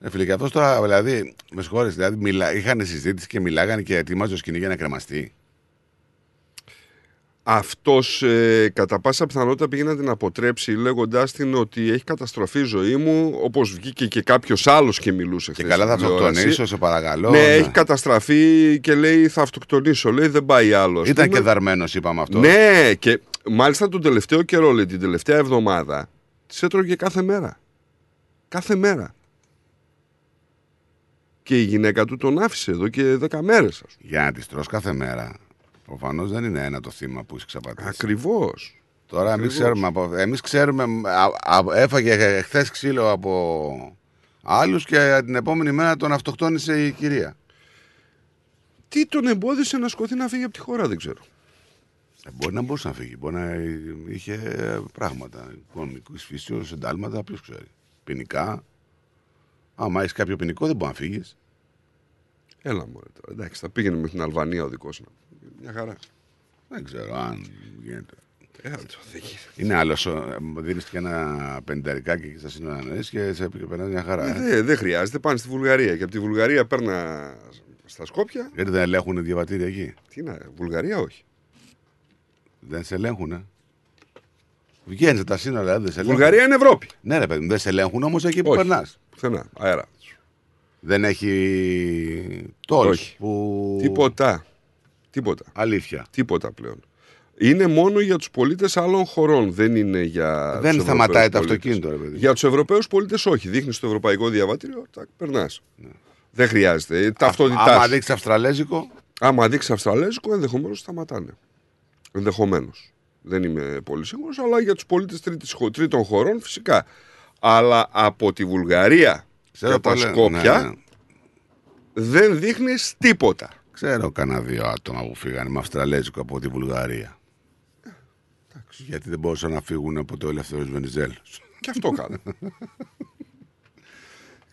Ε, φίλε, και αυτός τώρα, δηλαδή, με συγχωρείτε, δηλαδή, μιλά, είχαν συζήτηση και μιλάγανε και ετοιμάζω σκηνή για να κρεμαστεί.
Αυτός ε, κατά πάσα πιθανότητα πήγε να την αποτρέψει λέγοντάς την ότι έχει καταστροφεί η ζωή μου, όπως βγήκε και κάποιος άλλος και μιλούσε
Και
χθες
καλά θα
στην τηλεόραση.
αυτοκτονήσω, σε παρακαλώ.
Ναι,
ναι.
έχει καταστραφεί και λέει θα αυτοκτονήσω. Λέει δεν πάει άλλος. ας
Ήταν
πούμε.
και δαρμένος, είπαμε αυτό.
Ναι, και μάλιστα τον τελευταίο καιρό, λέει, την τελευταία εβδομάδα, τη έτρωγε κάθε μέρα. Κάθε μέρα. Και η γυναίκα του τον άφησε εδώ και δέκα μέρες.
Για να της τρως κάθε μέρα. Προφανώς δεν είναι ένα το θύμα που έχεις ξαπατήσει.
Ακριβώς.
Τώρα εμείς
Ακριβώς.
ξέρουμε, από- εμείς ξέρουμε α, α, έφαγε χθες ξύλο από άλλους και την επόμενη μέρα τον αυτοκτόνησε η κυρία.
Τι τον εμπόδισε να σκοθεί να φύγει από τη χώρα, δεν ξέρω.
Ε, Μπορεί να μπορούσε να φύγει, μπορεί να είχε πράγματα οικονομικούς φύσεως, εντάλματα, ποιος ξέρει. Ποινικά. Άμα έχεις κάποιο ποινικό, δεν μπορεί να φύγεις.
Έλα μου, τώρα. Εντάξει, θα πήγαινε με την Αλβανία ο δικός μου. Μια χαρά.
Δεν ξέρω αν γίνεται.
Ε, αυτό δεν γίνεται.
Είναι άλλος. Δίνεις και ένα πενταρικάκι εκεί στα σύνορα να δεις και σε περνάει μια χαρά.
Ε,
Ε.
δεν δεν χρειάζεται, πάνε στη Βουλγαρία. Και από τη Βουλγαρία παίρνα στα Σκόπια.
Γιατί δεν ελέγχουν διαβατήρια εκεί;
Τι να, Βουλγαρία όχι.
Δεν σε ελέγχουν. Βγαίνεις τα σύνορα, δηλαδή δεν σε ελέγχουν.
Βουλγαρία είναι Ευρώπη.
Ναι, ρε παιδί μου, δεν σε ελέγχουν όμως εκεί που
Όχι.
περνάς.
Πουθενά. Αέρας.
Δεν έχει τόλς.
Όχι.
Που...
Τίποτα. Τίποτα.
Αλήθεια.
Τίποτα πλέον. Είναι μόνο για τους πολίτες άλλων χωρών. Δεν είναι για.
Δεν
τους
σταματάει
Ευρωπαίους
το
πολίτες.
αυτοκίνητο, ρε παιδί.
Για τους Ευρωπαίους πολίτες όχι. Δείχνεις το ευρωπαϊκό διαβατήριο, τα περνάς. Δεν χρειάζεται. Ε, Ταυτότητά.
Ναι. Άμα
σου.
δείξει Αυστραλέζικο,
Άμα δείξει Αυστραλέζικο, ενδεχομένως σταματάνε. Ενδεχομένως. Δεν είμαι πολύ σίγουρος, αλλά για τους πολίτες τρίτων χωρών φυσικά. Αλλά από τη Βουλγαρία
Ξέρω
και τα
πολλά-
Σκόπια
ναι, ναι.
δεν δείχνεις τίποτα.
ξέρω κανένα δύο άτομα που φύγανε με Αυστραλέζικο από τη Βουλγαρία. Γιατί δεν μπορούσαν να φύγουν από το ελεύθερο Βενιζέλος.
Και αυτό κάνω. [LAUGHS]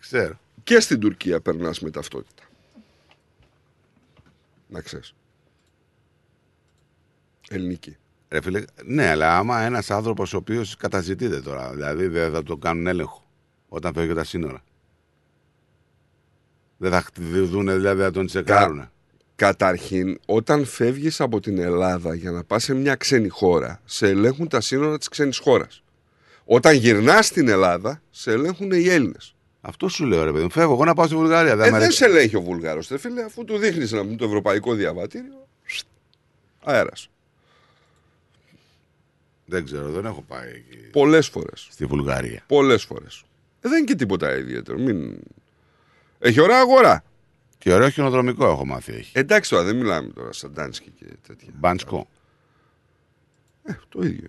Ξέρω.
και στην Τουρκία περνάς με ταυτότητα. Να ξέρεις. Ελληνική.
Ρε φίλε, ναι, αλλά άμα ένας άνθρωπος ο οποίος καταζητείται τώρα, δηλαδή δεν θα το κάνουν έλεγχο όταν φεύγει τα σύνορα. Δεν θα δουν, δηλαδή θα τον τσεκάρουν.
Καταρχήν, όταν φεύγεις από την Ελλάδα για να πας σε μια ξένη χώρα, σε ελέγχουν τα σύνορα της ξένης χώρας. Όταν γυρνάς στην Ελλάδα, σε ελέγχουν οι Έλληνες.
Αυτό σου λέω, ρε παιδί μου. Φεύγω εγώ να πάω στη Βουλγαρία.
Ε,
με
δεν
ρε-
σε ελέγχει ο Βουλγάρο, φίλε, αφού του δείχνεις να το ευρωπαϊκό διαβατήριο. Αέρας.
Δεν ξέρω, δεν έχω πάει εκεί.
Πολλές φορές.
Στη Βουλγαρία.
Πολλές φορές. Ε, δεν είναι και τίποτα ιδιαίτερο. Μην... Έχει ωραία αγορά.
Και ωραίο χιονοδρομικό έχω μάθει έχει.
Εντάξει τώρα, δεν μιλάμε τώρα σαν Ντάνσκι και τέτοια.
Μπάνσκο.
Ε, το ίδιο.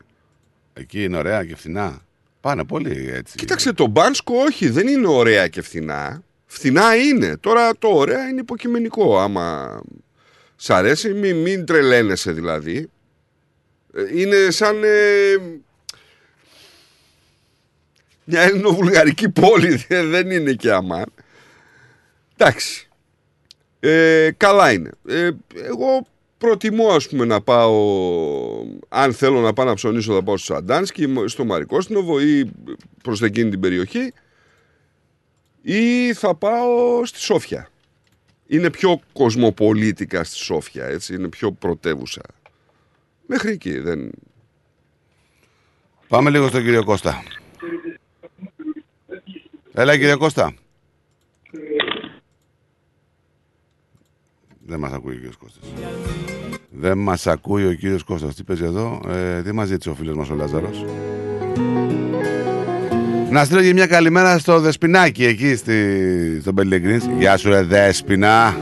Εκεί είναι ωραία και φθηνά. Πάνε πολύ έτσι.
Κοίταξε, το Μπάνσκο όχι, δεν είναι ωραία και φθηνά. Φθηνά είναι. Τώρα το ωραία είναι υποκειμενικό. Άμα σ' αρέσει, μην, μην τρελαίνεσαι δηλαδή. Ε, Είναι σαν ε, μια ελληνοβουλγαρική πόλη, [LAUGHS] δεν είναι και αμάν. Εντάξει. Ε, καλά είναι. Ε, εγώ προτιμώ ας πούμε να πάω, αν θέλω να πάω να ψωνίσω θα πάω στο Σαντάνσκι, στο Μαρικόστινοβο ή προς εκείνη την περιοχή ή θα πάω στη Σόφια. Είναι πιο κοσμοπολίτικα στη Σόφια, έτσι, είναι πιο πρωτεύουσα. Μέχρι εκεί δεν...
Πάμε λίγο στον κύριο Κώστα. Έλα κύριε Κώστα. Δεν μας ακούει ο κύριος Κώστας. Δεν μας ακούει ο κύριος Κώστας. Τι παίζει εδώ; Ε, τι μας ζήτησε ο φίλος μας ο Λάζαρος; Να στείλω και μια καλημέρα στο Δεσπινάκι εκεί στη, στο Μπελεγκρίνς. Γεια σου ρε Δέσπινα.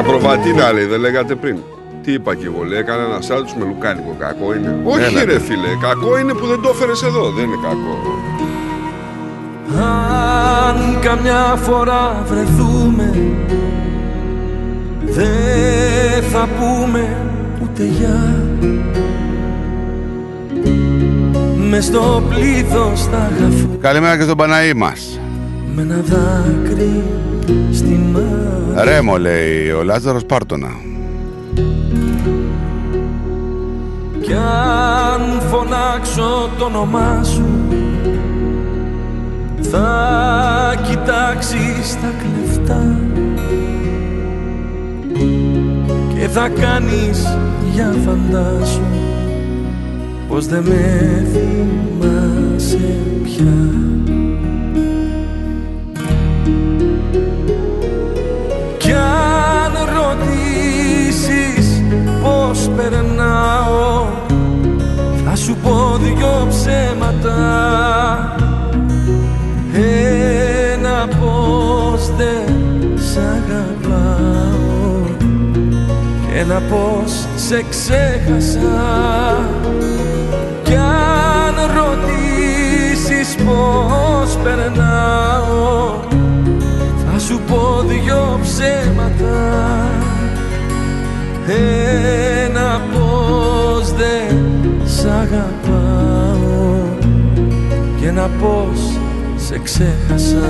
Για προβατίνα λέει, δεν λέγατε πριν. Τι είπα και εγώ, λέει, έκανα ένα σάλτους με λουκάνικο. Κακό είναι. Όχι
Έλα,
ρε
ρε.
φίλε, κακό είναι που δεν το έφερες εδώ. Δεν είναι κακό.
Αν καμιά φορά βρεθούμε Δεν θα πούμε ούτε γεια Μες στο πλήθος θα χαθούμε
Καλημέρα και στον Παναή μας.
Με ένα δάκρυ στη μάχη
Ρέμο λέει ο Λάζαρος Πάρτονα.
Κι αν φωνάξω το όνομά σου Θα κοιτάξεις τα κλεφτά Και θα κάνεις για φαντάσου Πως δεν με θυμάσαι πια πως περνάω. Θα σου πω δυο ψέματα. Ένα πως δεν σ' αγαπάω. Και ένα πως σε ξέχασα. Κι αν ρωτήσεις πως περνάω θα σου πω δυο ψέματα Ένα πως δεν σ' αγαπάω Και ένα πως σε ξέχασα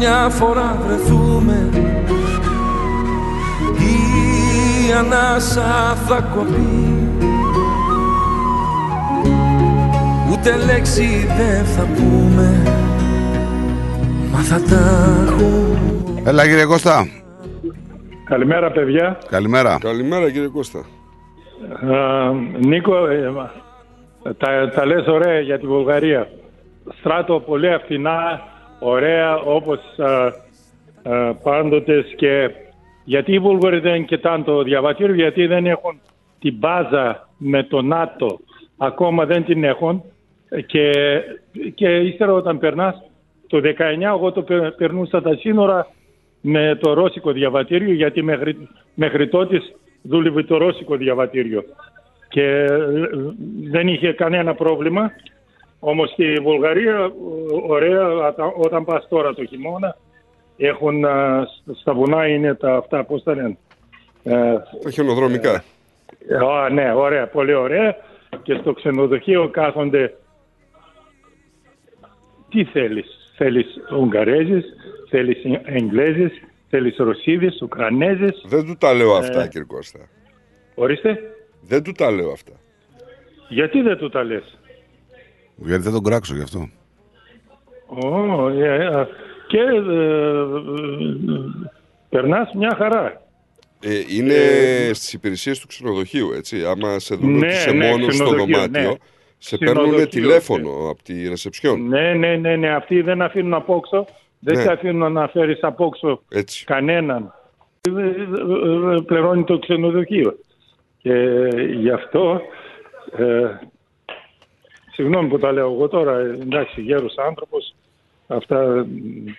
καμιά φορά βρεθούμε η ανάσα θα κοπεί Ούτε λέξη δεν θα πούμε Μα θα τα έχουμε
Έλα κύριε Κώστα.
Καλημέρα παιδιά.
Καλημέρα.
Καλημέρα κύριε Κώστα.
Α, Νίκο, ε, τα, τα λες ωραία για τη Βουλγαρία. Στράτο πολύ αυθινά, ωραία όπως α, α, πάντοτες και γιατί οι Βούλγαροι δεν κοιτάνε το διαβατήριο, γιατί δεν έχουν την μπάζα με το ΝΑΤΟ. Ακόμα δεν την έχουν και, και ύστερα όταν περνάς το 19 εγώ το πε- περνούσα τα σύνορα με το ρώσικο διαβατήριο γιατί μέχρι, μέχρι τότε δούλευε το ρώσικο διαβατήριο και ε, δεν είχε κανένα πρόβλημα όμως στη Βουλγαρία ε, ωραία οτα- όταν πας τώρα το χειμώνα έχουν α, στα βουνά είναι τα αυτά πώς τα λένε Ε,
Τα χιονοδρομικά.
ε, α, ναι, ωραία, πολύ ωραία. Και στο ξενοδοχείο κάθονται. Τι θέλεις, θέλεις Ουγγαρέζες, θέλεις Εγγλέζες, θέλεις Ρωσίδες, Ουκρανέζες.
Δεν του τα λέω αυτά,
Ε,
κύριε Κώστα.
Ορίστε,
Δεν του τα λέω αυτά.
γιατί δεν του τα λες;
Γιατί δεν τον κράξω γι' αυτό.
Ω, ε, ε, και ε, ε, περνάς μια χαρά.
Ε, είναι
Ε,
στις υπηρεσίες του ξενοδοχείου, έτσι. Άμα σε
Ναι,
δουλεύει
ναι,
μόνος στο
ξενοδοχείο,
δωμάτιο,
ναι.
σε παίρνουν
Ξενοδοχείο,
τηλέφωνο από τη ρεσεψιόν.
Ναι, ναι, ναι, ναι, αυτοί δεν αφήνουν απόξω. Δεν
Ναι.
σε αφήνουν να φέρεις απόξω
Έτσι.
κανέναν. Ε, ε, ε, ε, Πληρώνει το ξενοδοχείο. Και γι' αυτό, ε, συγγνώμη που τα λέω εγώ τώρα, ε, εντάξει, γέρος άνθρωπος, αυτά ε,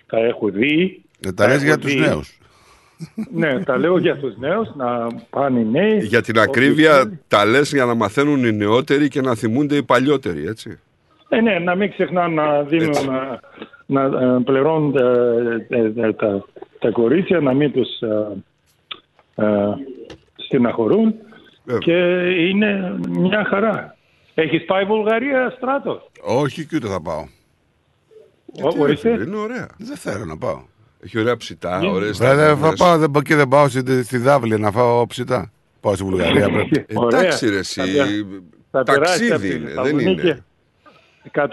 τα έχω δει.
Ε, τα λες
έχω
για τους
δει.
νέους.
Ναι, τα λέω για τους νέους, να πάνε οι νέοι.
Για την
Όποιος
ακρίβεια
θέλει.
τα λες για να μαθαίνουν οι νεότεροι και να θυμούνται οι παλιότεροι, έτσι.
Ε, ναι, να μην ξεχνάνε να δίνουν, να, να ε, πληρώνουν τα, τα, τα, τα κορίτσια, να μην τους ε, ε, στεναχωρούν και είναι μια χαρά. Έχεις πάει Βουλγαρία, Στράτος;
Όχι και ούτε θα πάω.
Ο- ορίστε.
Είναι ωραία.
Δεν θέλω να πάω.
Έχει ωραία ψητά,
Ναι.
ωραίες
Βέβαια θα
ταβέρνες.
πάω, δεν, πάω και δεν πάω στη, στη Δάβλη να φάω ψητά. Πάω στη Βουλγαρία πρέπει.
Εντάξει ρε εσύ,
Θα περάσει από
ταξίδι
τη
είναι, δεν
Θεσσαλονίκη
είναι.
120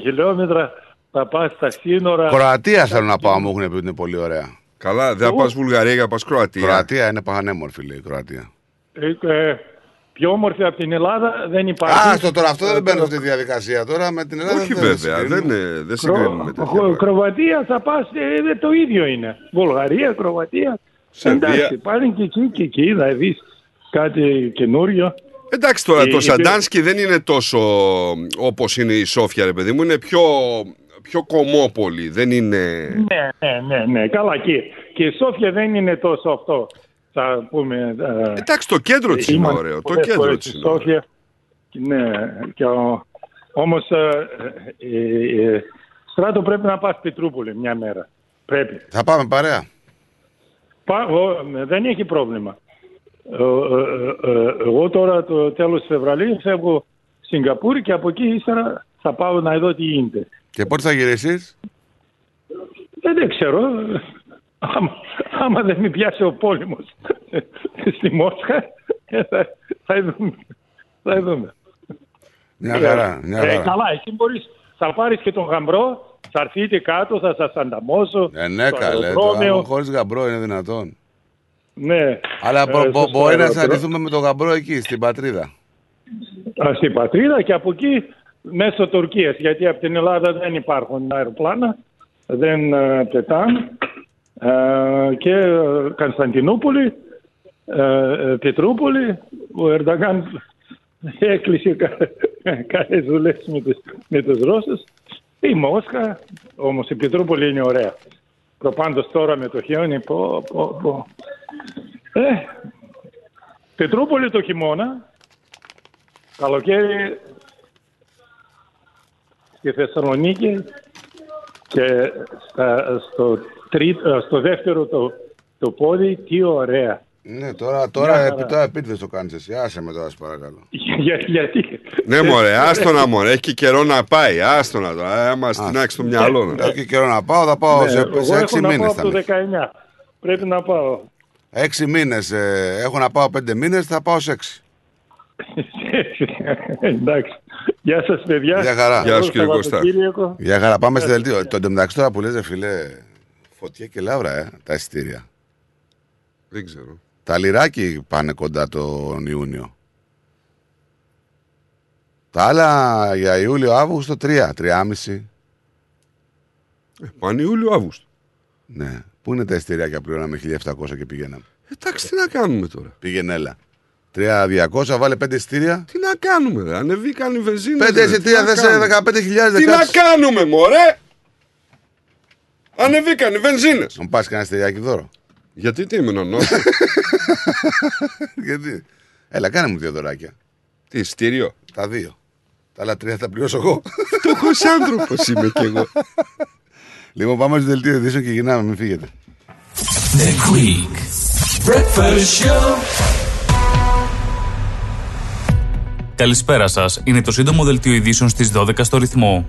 χιλιόμετρα, θα πας στα σύνορα.
Κροατία θέλω να πάω, μου έχουν πει ότι είναι πολύ ωραία.
Καλά, δεν θα πας Βουλγαρία για να πας Κροατία.
Κροατία είναι πανέμορφη, λέει η Κροατία.
Ε, ε, πιο όμορφη από την Ελλάδα δεν υπάρχει.
Α, το τώρα αυτό δεν μπαίνω στη διαδικασία τώρα με την Ελλάδα.
Όχι
δεν
βέβαια,
συγκρίνουμε.
δεν, είναι- δεν συγκρίνουμε τέτοια
Κρο-
πράγματα.
Κροατία θα πας, ε, το ίδιο είναι. Βουλγαρία, Κροατία.
Σερβία.
Εντάξει, πάνε και εκεί και εκεί, θα δεις κάτι καινούριο.
Εντάξει τώρα,
Ε,
το
είπε-
Σαντάνσκι δεν είναι τόσο όπως είναι η Σόφια, ρε παιδί μου. Είναι πιο, πιο κομμόπολη. Δεν είναι...
Ναι, ναι, ναι, ναι, καλά και, και η Σόφια δεν είναι τόσο αυτό, θα πούμε. ε,
Εντάξει, το κέντρο της είναι
Ήμουν
ωραίο. Το
πολλές
κέντρο
φορές
της
στη
είναι ωραίο.
Σόφια. Ναι, και ο, όμως ε, ε, ε, Στράτο πρέπει να πας Πετρούπολη μια μέρα. Πρέπει.
Θα πάμε παρέα.
Πα, ο, δεν έχει πρόβλημα. Ε, ε, ε, εγώ τώρα το τέλος Φεβρουαρίου φεύγω Σιγκαπούρη και από εκεί ύστερα θα πάω να δω τι γίνεται.
Και πότε θα γυρίσεις;
Ε, δεν ξέρω. Άμα, άμα δεν με πιάσει ο πόλεμος [LAUGHS] στη Μόσχα, ε, θα, θα δούμε. Θα δούμε.
Μια χαρά, μια
Ε,
χαρά.
καλά, εσύ μπορείς, θα πάρεις και τον γαμπρό, θα έρθετε κάτω, θα σας ανταμώσω.
Ε, ναι,
στο
καλέ.
αεροδρόμιο.
Το, χωρίς γαμπρό είναι δυνατόν.
Ναι.
Αλλά μπο-
Ε,
μπο-
στο
μπορεί να
αεροδρόμιο.
συναντηθούμε με τον γαμπρό εκεί, στην πατρίδα.
Α, στην πατρίδα και από εκεί μέσω Τουρκίας, γιατί από την Ελλάδα δεν υπάρχουν αεροπλάνα, δεν ε, πετάνε. Ε, και ε, Κωνσταντινούπολη, ε, ε, Πετρούπολη, ο Ερντογάν έκλεισε κα- καλές δουλειές με τους, με τους Ρώσους. Η Μόσχα, όμως η Πετρούπολη είναι ωραία. Προπάντως τώρα με το χιόνι, πω, πω, πω. Ε, Πετρούπολη το χειμώνα, καλοκαίρι στη Θεσσαλονίκη και στα, στο, τρίτο, στο δεύτερο το, το πόδι, τι ωραία.
Ναι, τώρα, τώρα,
Μια
επί,
χαρά.
τώρα επίτηδες το κάνεις εσύ. Άσε με τώρα, σε παρακαλώ.
Για, γιατί;
Ναι, μωρέ, άστο να μωρέ. Έχει και καιρό να πάει. Άστο να το. Ε, Άμα στυνάξει το μυαλό να.
Έχει καιρό να πάω, θα πάω
Ναι,
σε,
εγώ
σε
έχω
έξι
να πάω
μήνες.
από το 19. Πρέπει να πάω.
Έξι μήνες. ε, έχω να πάω πέντε μήνες, θα πάω σε έξι. [LAUGHS]
Εντάξει. Γεια σας παιδιά.
Γεια χαρά.
Καλό Σαββατοκύριακο.
Για χαρά, πάμε στη
Ε,
δελτίο. Το εντωμεταξύ τώρα που λες, ρε φίλε, φωτιά και λαύρα, ε, τα εισιτήρια.
Δεν ξέρω.
Τα λιράκι πάνε κοντά τον Ιούνιο. Τα άλλα για Ιούλιο-Αύγουστο 3, 3,5.
Ε, πάνε Ιούλιο-Αύγουστο.
Ναι. Πού είναι τα εισιτήρια που πληρώναμε 1700 και πηγαίναμε;
Εντάξει, τι να κάνουμε τώρα.
Πήγαινε έλα. 3-200, βάλε 5 εισιτήρια.
Τι να κάνουμε, ρε. Ανεβήκαν οι βενζίνες.
5
ρε.
εισιτήρια
Τι να
δεν σε
κάνουμε.
15.000
Τι να κάνουμε, μωρέ. Ανεβήκαν οι βενζίνες.
Να μου πας κανένα εισιτηριάκι δώρο.
Γιατί τι ήμουν νόμο. [LAUGHS]
Γιατί; Έλα, κάνε μου δύο δωράκια.
Τι, εισιτήριο.
Τα δύο. Τα άλλα τρία θα πληρώσω εγώ.
Φτωχός άνθρωπος είμαι κι εγώ. [LAUGHS]
Λοιπόν, πάμε στο δελτίο ειδήσεων και γυρνάμε, μην φύγετε.
The Quick Breakfast Show.
Καλησπέρα σας. Είναι το σύντομο δελτίο ειδήσεων στις 12 στο ρυθμό.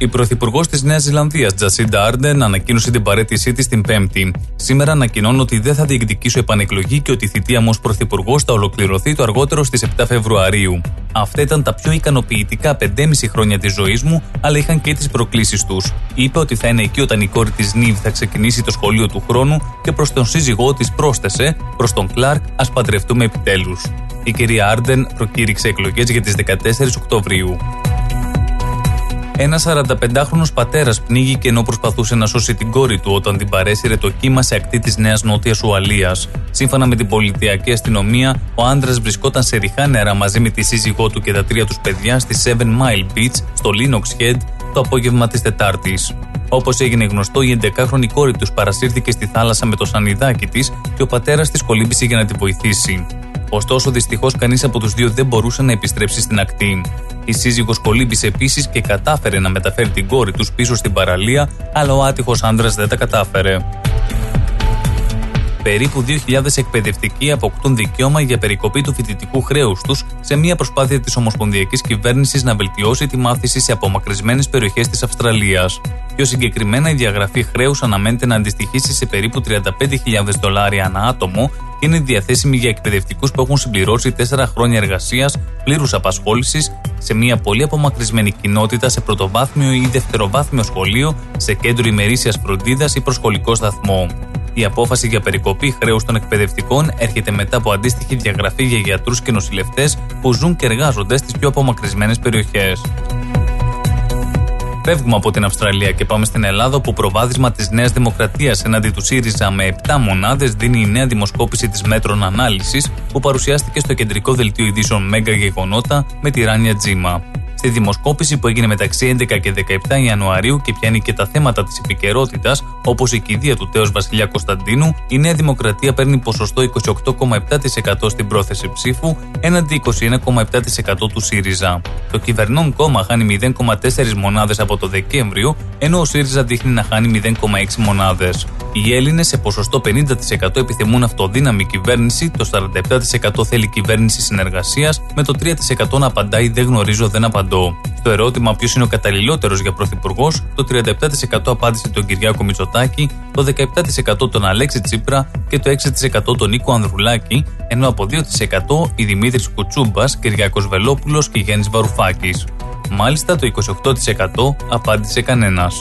Η Πρωθυπουργός της Νέας Ζηλανδίας, Τζασίντα Άρντεν, ανακοίνωσε την παρέτησή της την Πέμπτη. Σήμερα ανακοινώνω ότι δεν θα διεκδικήσω επανεκλογή και ότι η θητεία μου ως Πρωθυπουργός θα ολοκληρωθεί το αργότερο στις 7 Φεβρουαρίου. Αυτά ήταν τα πιο ικανοποιητικά 5,5 χρόνια της ζωής μου, αλλά είχαν και τις προκλήσεις τους. Είπε ότι θα είναι εκεί όταν η κόρη της Νίβ θα ξεκινήσει το σχολείο του χρόνου και προς τον σύζυγό της πρόσθεσε, προς τον Κλάρκ, ας παντρευτούμε επιτέλους. Η κυρία Άρντεν προκήρυξε εκλογές για τις 14 Οκτωβρίου. Ένα 45χρονο πατέρας πνίγηκε ενώ προσπαθούσε να σώσει την κόρη του όταν την παρέσυρε το κύμα σε ακτή της Νέας Νότιας Ουαλίας. Σύμφωνα με την πολιτιακή αστυνομία, ο άντρας βρισκόταν σε ριχά νερά μαζί με τη σύζυγό του και τα τρία τους παιδιά στη 7 Mile Beach στο Linux Head το απόγευμα της Τετάρτης. Όπως έγινε γνωστό, η 11χρονη κόρη τους παρασύρθηκε στη θάλασσα με το σανιδάκι της και ο πατέρας της κολύμπησε για να τη βοηθήσει. Ωστόσο, δυστυχώς κανείς από τους δύο δεν μπορούσε να επιστρέψει στην ακτή. Η σύζυγος κολύμπησε επίσης και κατάφερε να μεταφέρει την κόρη τους πίσω στην παραλία, αλλά ο άτυχος άντρα δεν τα κατάφερε. Περίπου 2.000 εκπαιδευτικοί αποκτούν δικαίωμα για περικοπή του φοιτητικού χρέους τους σε μια προσπάθεια της Ομοσπονδιακής Κυβέρνησης να βελτιώσει τη μάθηση σε απομακρυσμένες περιοχές της Αυστραλίας. Πιο συγκεκριμένα, η διαγραφή χρέους αναμένεται να αντιστοιχίσει σε περίπου 35.000 δολάρια ανά άτομο και είναι διαθέσιμη για εκπαιδευτικούς που έχουν συμπληρώσει 4 χρόνια εργασίας πλήρους απασχόλησης σε μια πολύ απομακρυσμένη κοινότητα σε πρωτοβάθμιο ή δευτεροβάθμιο σχολείο, σε κέντρο ημερήσιας φροντίδας ή προσχολικό σταθμό. Η απόφαση για περικοπή χρέους των εκπαιδευτικών έρχεται μετά από αντίστοιχη διαγραφή για γιατρούς και νοσηλευτές που ζουν και εργάζονται στις πιο απομακρυσμένες περιοχές. Φεύγουμε από την Αυστραλία και πάμε στην Ελλάδα, όπου προβάδισμα της Νέας Δημοκρατίας έναντι του ΣΥΡΙΖΑ με 7 μονάδες δίνει η νέα δημοσκόπηση της Metron Analysis, που παρουσιάστηκε στο κεντρικό δελτίο ειδήσεων Mega Γεγονότα με τη Ράνια Τζίμα. Στη δημοσκόπηση που έγινε μεταξύ 11 και 17 Ιανουαρίου και πιάνει και τα θέματα της επικαιρότητας, όπως η κηδεία του τέως Βασιλιά Κωνσταντίνου, η Νέα Δημοκρατία παίρνει ποσοστό 28,7% στην πρόθεση ψήφου έναντι 21,7% του ΣΥΡΙΖΑ. Το κυβερνών κόμμα χάνει 0,4 μονάδες από το Δεκέμβριο, ενώ ο ΣΥΡΙΖΑ δείχνει να χάνει 0,6 μονάδες. Οι Έλληνες σε ποσοστό 50% επιθυμούν αυτοδύναμη κυβέρνηση, το 47% θέλει κυβέρνηση συνεργασίας, με το 3% να απαντάει δεν γνωρίζω, δεν απαντώ. Στο ερώτημα ποιος είναι ο καταλληλότερος για πρωθυπουργός, το 37% απάντησε τον Κυριάκο Μητσοτάκη, το 17% τον Αλέξη Τσίπρα και το 6% τον Νίκο Ανδρουλάκη, ενώ από 2% η Δημήτρης Κουτσούμπας, Κυριάκος Βελόπουλος και Γέννη Βαρουφάκης. Μάλιστα το 28% απάντησε κανένας.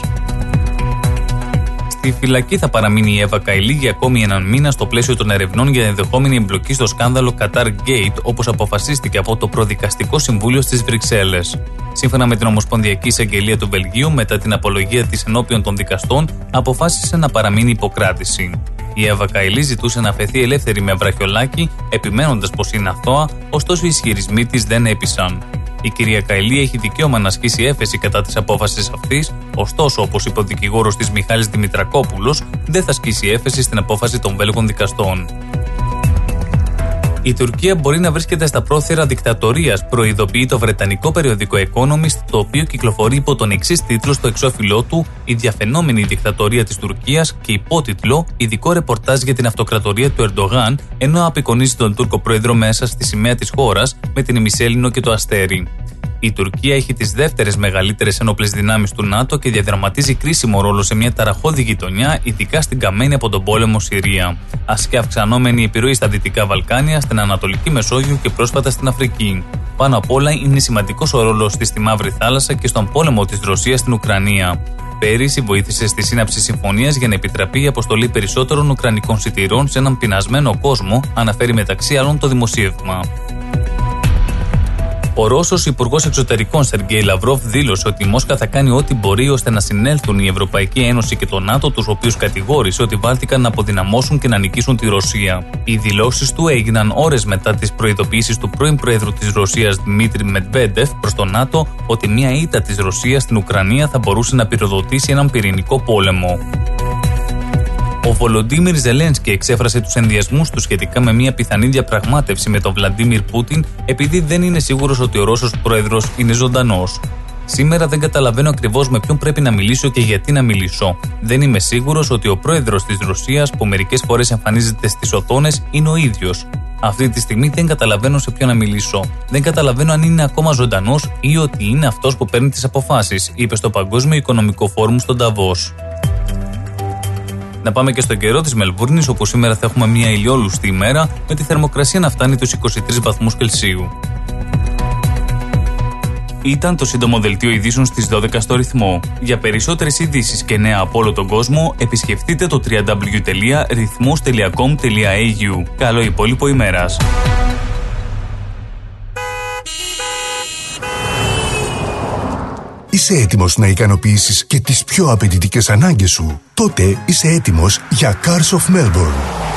Στη φυλακή θα παραμείνει η Εύα Καηλή για ακόμη έναν μήνα στο πλαίσιο των ερευνών για ενδεχόμενη εμπλοκή στο σκάνδαλο Qatar Gate, όπως αποφασίστηκε από το Προδικαστικό Συμβούλιο στις Βρυξέλλες. Σύμφωνα με την Ομοσπονδιακή Εισαγγελία του Βελγίου, μετά την απολογία της ενώπιον των δικαστών, αποφάσισε να παραμείνει υποκράτηση. Η Εύα Καηλή ζητούσε να φεθεί ελεύθερη με βραχιολάκι, επιμένοντας πως είναι αθώα, ωστόσο οι ισχυρισμοί της δεν έπεισαν. Η κυρία Καηλή έχει δικαίωμα να ασκήσει έφεση κατά της απόφασης αυτής, ωστόσο, όπως είπε ο δικηγόρος της Μιχάλης Δημητρακόπουλος, δεν θα ασκήσει έφεση στην απόφαση των Βέλγων δικαστών. Η Τουρκία μπορεί να βρίσκεται στα πρόθυρα δικτατορίας, προειδοποιεί το βρετανικό περιοδικό Economist, το οποίο κυκλοφορεί υπό τον εξής τίτλο στο εξώφυλλό του Η διαφαινόμενη δικτατορία της Τουρκίας και υπότιτλο Ειδικό ρεπορτάζ για την αυτοκρατορία του Ερντογάν, ενώ απεικονίζει τον Τούρκο πρόεδρο μέσα στη σημαία της χώρας με την ημισέλινο και το αστέρι. Η Τουρκία έχει τις δεύτερες μεγαλύτερες ενόπλες δυνάμεις του ΝΑΤΟ και διαδραματίζει κρίσιμο ρόλο σε μια ταραχώδη γειτονιά, ειδικά στην καμένη από τον πόλεμο Συρία. Ασκεί αυξανόμενη επιρροή στα Δυτικά Βαλκάνια, στην Ανατολική Μεσόγειο και πρόσφατα στην Αφρική. Πάνω απ' όλα είναι σημαντικός ο ρόλος της στη Μαύρη Θάλασσα και στον πόλεμο της Ρωσίας στην Ουκρανία. Πέρυσι βοήθησε στη σύναψη συμφωνίας για να επιτραπεί η αποστολή περισσότερων Ουκρανικών σιτηρών σε έναν πεινασμένο κόσμο, αναφέρει μεταξύ άλλων το δημοσίευμα. Ο Ρώσος Υπουργός Εξωτερικών Σεργέη Λαυρόφ δήλωσε ότι η Μόσχα θα κάνει ό,τι μπορεί ώστε να συνέλθουν η Ευρωπαϊκή Ένωση και το ΝΑΤΟ, τους οποίους κατηγόρησε ότι βάλθηκαν να αποδυναμώσουν και να νικήσουν τη Ρωσία. Οι δηλώσεις του έγιναν ώρες μετά τις προειδοποιήσει του πρώην Πρόεδρου της Ρωσίας Δημήτρη Μετβέντεφ προς το ΝΑΤΟ ότι μια ήττα της Ρωσίας στην Ουκρανία θα μπορούσε να πυροδοτήσει έναν πυρηνικό πόλεμο. Ο Βολοντίμιρ Ζελένσκι εξέφρασε τους ενδιασμούς του σχετικά με μια πιθανή διαπραγμάτευση με τον Βλαντίμιρ Πούτιν επειδή δεν είναι σίγουρος ότι ο Ρώσος πρόεδρος είναι ζωντανός. Σήμερα δεν καταλαβαίνω ακριβώς με ποιον πρέπει να μιλήσω και γιατί να μιλήσω. Δεν είμαι σίγουρος ότι ο πρόεδρος της Ρωσίας, που μερικές φορές εμφανίζεται στις οθόνες, είναι ο ίδιος. Αυτή τη στιγμή δεν καταλαβαίνω σε ποιο να μιλήσω. Δεν καταλαβαίνω αν είναι ακόμα ζωντανός ή ότι είναι αυτός που παίρνει τις αποφάσεις, είπε στο Παγκόσμιο Οικονομικό Φόρουμ στον Ταβός. Να πάμε και στον καιρό της Μελβούρνης, όπου σήμερα θα έχουμε μια ηλιόλουστη ημέρα, με τη θερμοκρασία να φτάνει τους 23 βαθμούς Κελσίου. Ήταν το σύντομο δελτίο ειδήσεων στις 12 στο ρυθμό. Για περισσότερες ειδήσεις και νέα από όλο τον κόσμο, επισκεφτείτε το www.rythmos.com.au. Καλό υπόλοιπο ημέρας.
Είσαι έτοιμος να ικανοποιήσεις και τις πιο απαιτητικές ανάγκες σου. Τότε είσαι έτοιμος για Cars of Melbourne.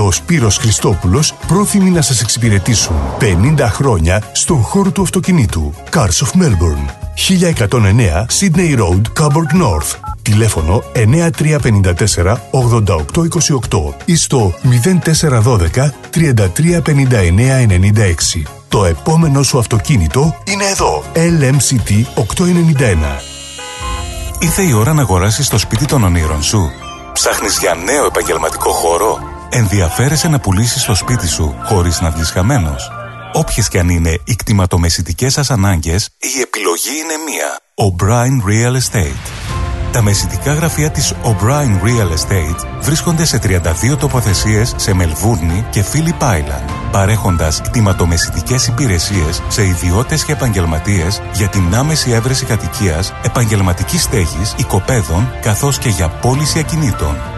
ο Σπύρος Χριστόπουλος πρόθυμοι να σας εξυπηρετήσουν 50 χρόνια στον χώρο του αυτοκινήτου. Cars of Melbourne. 1109 Sydney Road, Coburg North. Τηλέφωνο 9354 8828 ή στο 0412 335996. Το επόμενο σου αυτοκίνητο είναι εδώ. LMCT 891.
Ήρθε η ώρα να αγοράσεις το σπίτι των ονείρων σου. Ψάχνεις για νέο επαγγελματικό χώρο; Ενδιαφέρεσαι να πουλήσεις το σπίτι σου χωρίς να βγεις χαμένος. Όποιες και αν είναι οι κτηματομεσητικές σας ανάγκες, η επιλογή είναι μία. O'Brien Real Estate. Τα μεσητικά γραφεία της O'Brien Real Estate βρίσκονται σε 32 τοποθεσίες σε Μελβούρνη και Phillip Island, παρέχοντας κτηματομεσητικές υπηρεσίες σε ιδιώτες και επαγγελματίες για την άμεση έβρεση κατοικίας, επαγγελματικής στέγης, οικοπαίδων, καθώς και για πώληση ακινήτων.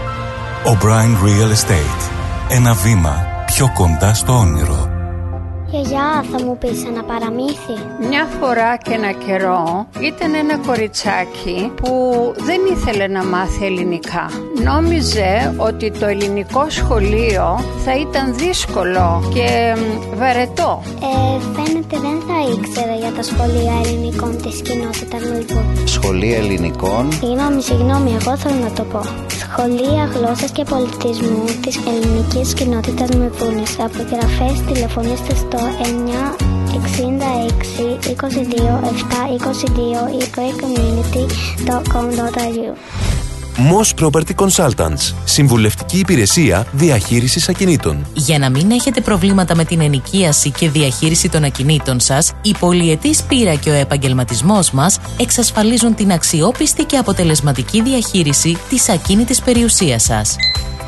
O'Brien Real Estate. Ένα βήμα πιο κοντά στο όνειρο.
Γιαγιά, θα μου πεις ένα παραμύθι.
Μια φορά και ένα καιρό ήταν ένα κοριτσάκι που δεν ήθελε να μάθει ελληνικά. Νόμιζε ότι το ελληνικό σχολείο θα ήταν δύσκολο και μ, βαρετό.
Ε, φαίνεται δεν θα ήξερα για τα σχολεία ελληνικών της κοινότητας μου λοιπόν.
Σχολεία ελληνικών;
Συγγνώμη, συγγνώμη, εγώ θέλω να το πω. Σχολεία γλώσσας και πολιτισμού της ελληνικής κοινότητας με βούνες. Απογραφές τηλεφωνήστε στο 966 22 7 22 ή greatcommunity.com.au
Moss Property Consultants. Συμβουλευτική υπηρεσία διαχείρισης ακινήτων.
Για να μην έχετε προβλήματα με την ενοικίαση και διαχείριση των ακινήτων σας, η πολυετής πείρα και ο επαγγελματισμός μας εξασφαλίζουν την αξιόπιστη και αποτελεσματική διαχείριση της ακίνητης περιουσίας σας.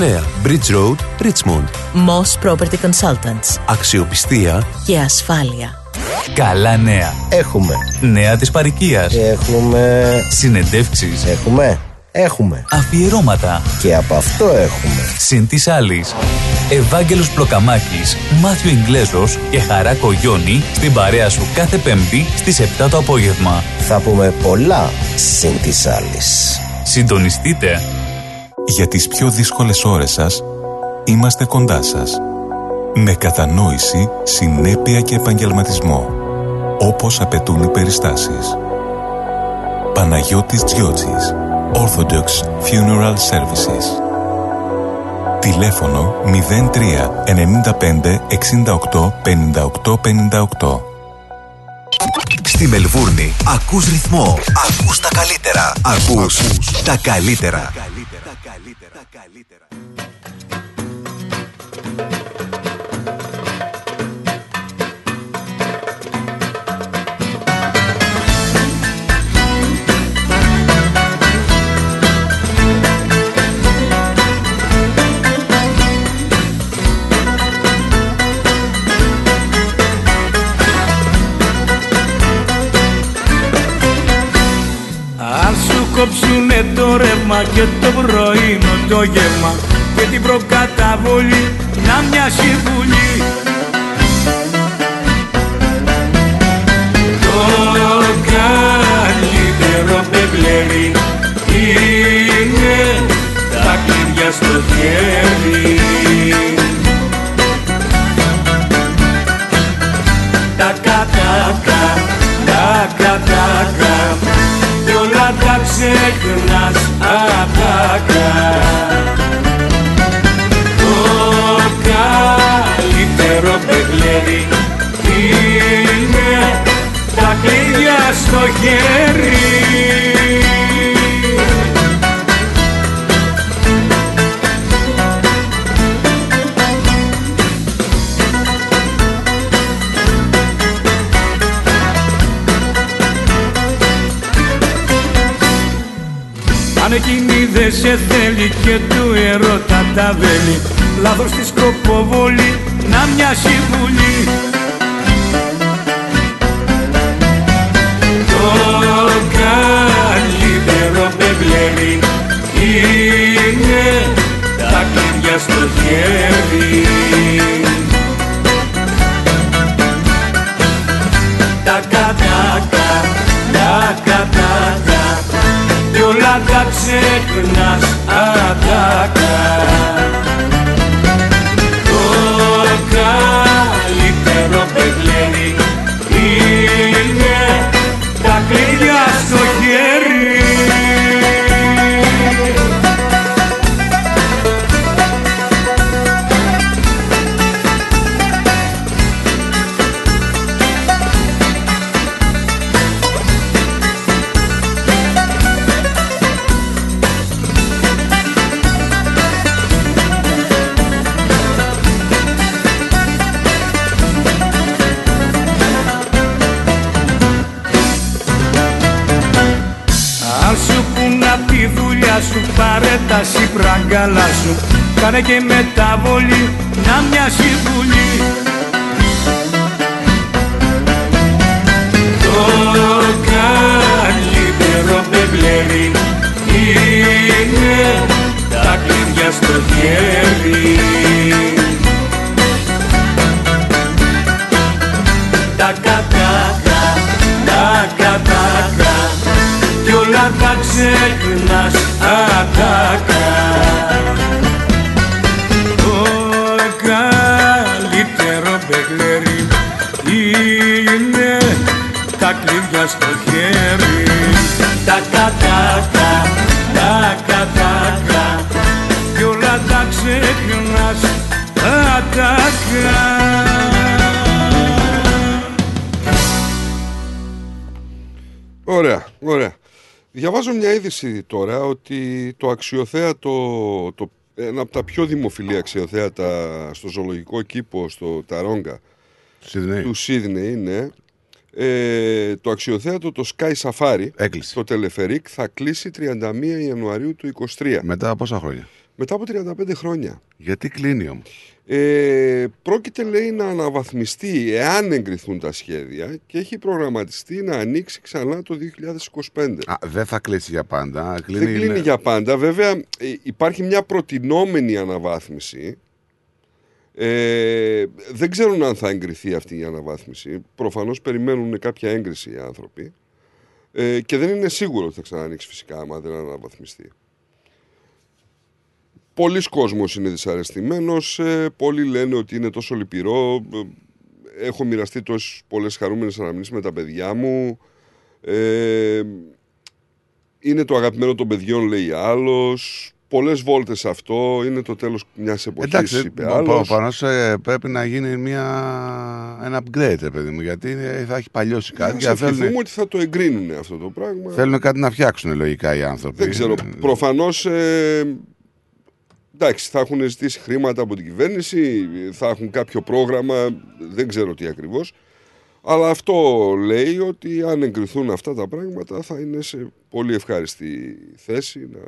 Bridge Road, Richmond.
Moss Property Consultants.
Αξιοπιστία
Και ασφάλεια.
Καλά νέα.
Έχουμε.
Νέα της παροικίας.
Έχουμε.
Συνεντεύξεις.
Έχουμε. Έχουμε.
Αφιερώματα.
Και από αυτό έχουμε.
Συν της άλλης. Ευάγγελος Πλοκαμάκης, Μάθιο Ιγκλέζος και Χαρά Κογιόνι στην παρέα σου κάθε Πέμπτη στις 7 το απόγευμα.
Θα πούμε πολλά συν της άλλης.
Συντονιστείτε.
Για τις πιο δύσκολες ώρες σας, είμαστε κοντά σας. Με κατανόηση, συνέπεια και επαγγελματισμό. Όπως απαιτούν οι περιστάσεις. Παναγιώτης Τζιότσης. Orthodox Funeral Services. Τηλέφωνο 03 95 68 58 58.
Στη Μελβούρνη ακούς ρυθμό, ακούς τα καλύτερα, ακούς τα καλύτερα.
Αν σου κόψουνε το ρεύμα και το πρωινό το γεύμα και την προκαταβολή να μοιάσει βουλή Το καλύτερο μπεμπλερί είναι τα κλειδιά στο χέρι. Τα κατάκα, τα κατάκα κι όλα τα ξεχνάς ατάκα Το καλύτερο παιχνίδι είναι τα κλειδιά στο χέρι Αν εκείνη δεν σε θέλει και του ερώτα τα βέλη. Λάθος της σκοποβολή να μοιάσει βουλή Το καλύτερο μπεμπλερί είναι τα κλειδιά στο χέρι τα ξεχνάς ατάκα σιπραγκάλα σου. Κάνε και μεταβολή να μοιάσει βουλή Το καλύτερο μπεμπλερί είναι τα κλειδιά στο χέρι. Τα κατάκα, τα κατάκα. Κι όλα τα ξεχνάς ατάκα Το ξεχνάς ατάκα
Ωραία, ωραία. Διαβάζω μια είδηση τώρα ότι το αξιοθέατο, το, ένα από τα πιο δημοφιλή αξιοθέατα στο ζωολογικό κήπο στο Ταρόγκα
Σίδνεϊ.
του Σίδνεϊ είναι ε, το αξιοθέατο το Sky Safari
Έκλεισε.
το Τελεφερίκ θα κλείσει 31 Ιανουαρίου του 23
Μετά πόσα χρόνια;
Μετά από 35 χρόνια
Γιατί κλείνει όμως;
ε, πρόκειται λέει να αναβαθμιστεί εάν εγκριθούν τα σχέδια και έχει προγραμματιστεί να ανοίξει ξανά το 2025
Α, δεν θα κλείσει για πάντα. Κλείνει,
Δεν κλείνει για πάντα. Βέβαια ε, υπάρχει μια προτινόμενη αναβάθμιση. Ε, δεν ξέρουν αν θα εγκριθεί αυτή η αναβάθμιση. Προφανώς περιμένουν κάποια έγκριση οι άνθρωποι. Ε, και δεν είναι σίγουρο ότι θα ξανανοίξει φυσικά άμα δεν αναβαθμιστεί. Πολλοί κόσμος είναι δυσαρεστημένος. Ε, πολλοί λένε ότι είναι τόσο λυπηρό. Ε, Έχω μοιραστεί τόσες πολλές χαρούμενες αναμνήσεις με τα παιδιά μου. Ε, είναι το αγαπημένο των παιδιών, λέει άλλος. πολλές βόλτες αυτό είναι το τέλος μιας εποχής.
Εντάξει,
είπε
προ-
άλλος.
προφανώς ε, πρέπει να γίνει μια, ένα upgrade, ρε παιδί μου, γιατί ε, θα έχει παλιώσει κάτι
Ας
και θα θέλουν,
ευχηθούμε ότι θα το εγκρίνουν αυτό το πράγμα.
θέλουν κάτι να φτιάξουν λογικά οι άνθρωποι.
Δεν ξέρω. Προφανώς. Ε, εντάξει, θα έχουν ζητήσει χρήματα από την κυβέρνηση, θα έχουν κάποιο πρόγραμμα, δεν ξέρω τι ακριβώς. Αλλά αυτό λέει ότι αν εγκριθούν αυτά τα πράγματα θα είναι σε πολύ ευχάριστη θέση να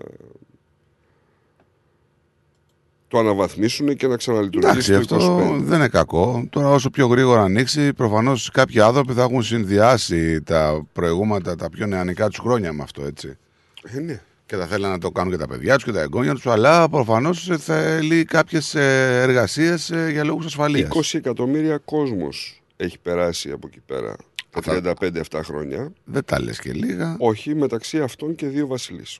το αναβαθμίσουν και να ξαναλειτουργήσει
Εντάξει,
το
αυτό
25.
δεν είναι κακό. Τώρα, όσο πιο γρήγορα ανοίξει, προφανώς κάποιοι άνθρωποι θα έχουν συνδυάσει τα προηγούμενα, τα πιο νεανικά τους χρόνια με αυτό, έτσι.
Ε, ναι.
Και θα θέλουν να το κάνουν και τα παιδιά τους και τα εγγόνια τους, αλλά προφανώς θέλει κάποιες εργασίες για λόγους ασφαλείας.
20 εκατομμύρια κόσμος έχει περάσει από εκεί πέρα τα 35-7 χρόνια.
Δεν τα λες και λίγα.
Όχι, μεταξύ αυτών και δύο βασιλείς.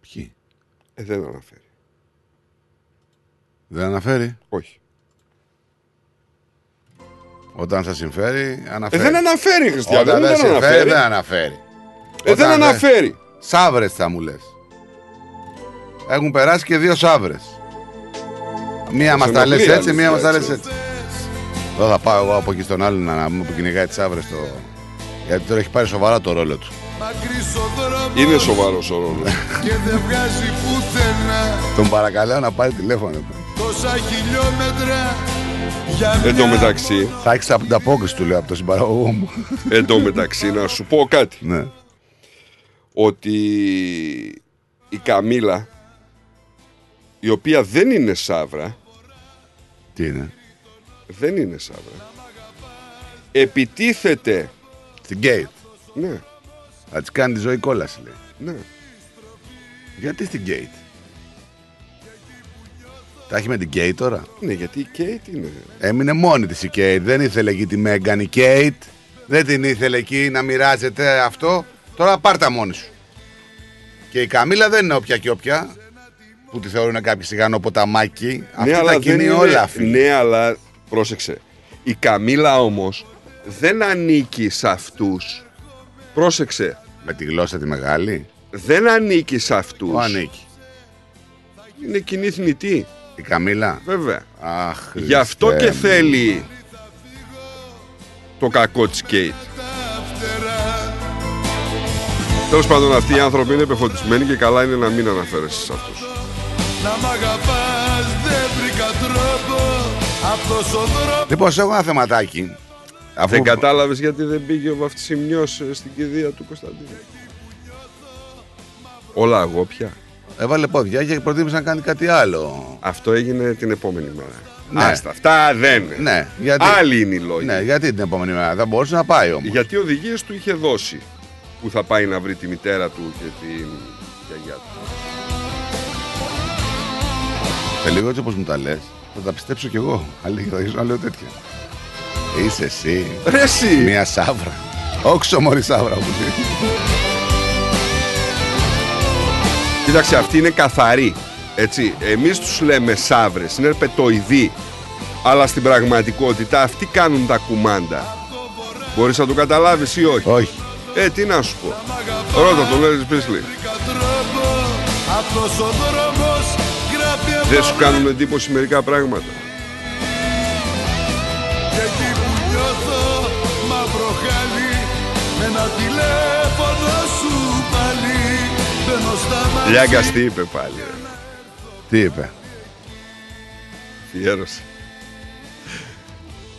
Ποιοι;
Ε, δεν αναφέρει.
Δεν αναφέρει;
Όχι.
Όταν σα συμφέρει,
Ε,
αναφέρει.
δεν αναφέρει, Χριστιανό.
Όταν δεν
δεν
συμφέρει,
αναφέρει.
δεν αναφέρει.
Ε, δεν
Όταν
αναφέρει.
Σάβρες θα μου λες. Έχουν περάσει και δύο σάβρες. Μία μας τα λες
ενοχλεί,
έτσι, μία μας τα λες
αλήθεια,
έτσι. Εδώ θα πάω εγώ από εκεί στον άλλον να μου που κυνηγάει τι σάβρες. Το... Γιατί τώρα έχει πάρει σοβαρά το ρόλο του.
Είναι σοβαρός ο ρόλος. [LAUGHS]
και δεν βγάζει πουθενά
Τον παρακαλώ να πάρει τηλέφωνο.
τόσα χιλιόμετρα για
Εν τω
μια
μεταξύ,
Θα έχεις ανταπόκριση του λέω από τον συμπαραγωγό μου.
εν τω μεταξύ, να σου πω κάτι.
ναι.
Ότι η Καμίλα, η οποία δεν είναι σαύρα,
Τι είναι;
δεν είναι σάβρα, επιτίθεται.
Στην Κέιτ.
Ναι,
Θα της κάνει τη ζωή κόλαση λέει.
ναι.
Γιατί στην Κέιτ. Τα έχει με την Κέιτ τώρα;
Ναι, γιατί η Κέιτ είναι.
Έμεινε μόνη της η Κέιτ. Δεν ήθελε εκεί τη Μέγαν η Κέιτ. Δεν την ήθελε εκεί να μοιράζεται αυτό. Τώρα πάρτα μόνη σου. Και η Καμίλα δεν είναι όποια και όποια. Που τη θεωρούν κάποιοι σιγανό ποταμάκι. Αυτή τα
δεν
κινεί
είναι-
όλα φίλε.
Ναι, αλλά πρόσεξε. Η Καμίλα όμως δεν ανήκει σε αυτούς. Πρόσεξε.
Με τη γλώσσα τη μεγάλη.
Δεν ανήκει σε αυτούς.
Πού ανήκει;
Είναι κοινή θνητή.
Η Καμίλα;
Βέβαια.
Αχ,
Γι' αυτό
Χριστέ
και
μου.
θέλει το κακό της Κέιτ. Τέλος πάντων, αυτοί οι άνθρωποι είναι πεφωτισμένοι και καλά είναι να μην αναφέρεσαι σε αυτούς.
να μ' αγαπάς δεν βρήκα τρόπο αυτός ο δρόμος
Λοιπόν, σε έχω ένα θεματάκι. Αφού...
Δεν κατάλαβες γιατί δεν πήγε ο βαφτισιμιός στην κηδεία του Κωνσταντίνου; Όλα εγώ πια.
Έβαλε πόδια και προτίμησε να κάνει κάτι άλλο.
Αυτό έγινε την επόμενη μέρα.
Ναι.
Άστα, αυτά δεν είναι.
Ναι, γιατί...
Άλλοι είναι οι λόγοι.
Ναι, γιατί την επόμενη μέρα; Δεν μπορούσε να πάει όμως.
Γιατί οδηγίες του είχε δώσει. Που θα πάει να βρει τη μητέρα του και την γιαγιά του.
Σε λίγο έτσι όπως μου τα λες, θα τα πιστέψω κι εγώ. Αλήθεια, θα αρχίσω να λέω τέτοια. Είσαι εσύ.
Ρε εσύ.
Μια σάβρα. Όξο μωρή σάβρα που λέει.
Κοίταξε, αυτοί είναι καθαροί. Έτσι, εμείς τους λέμε σάβρες, είναι πετοειδή. Αλλά στην πραγματικότητα αυτοί κάνουν τα κουμάντα. Μπορείς να το καταλάβεις ή όχι;
Όχι.
Ε, τι να σου πω. Ρώτα τον Λέζης Πρίσλι.
αυτός ο δρόμος γράφει
Δεν σου κάνουν εντύπωση μερικά πράγματα.
Και εκεί που νιώθω μαύρο χάλι Με ένα τηλέφωνο σου πάλι Μπαίνω στα μάτια
Λιάγκας τι είπε πάλι. ρε.
Τι είπε.
Φιέρωσε.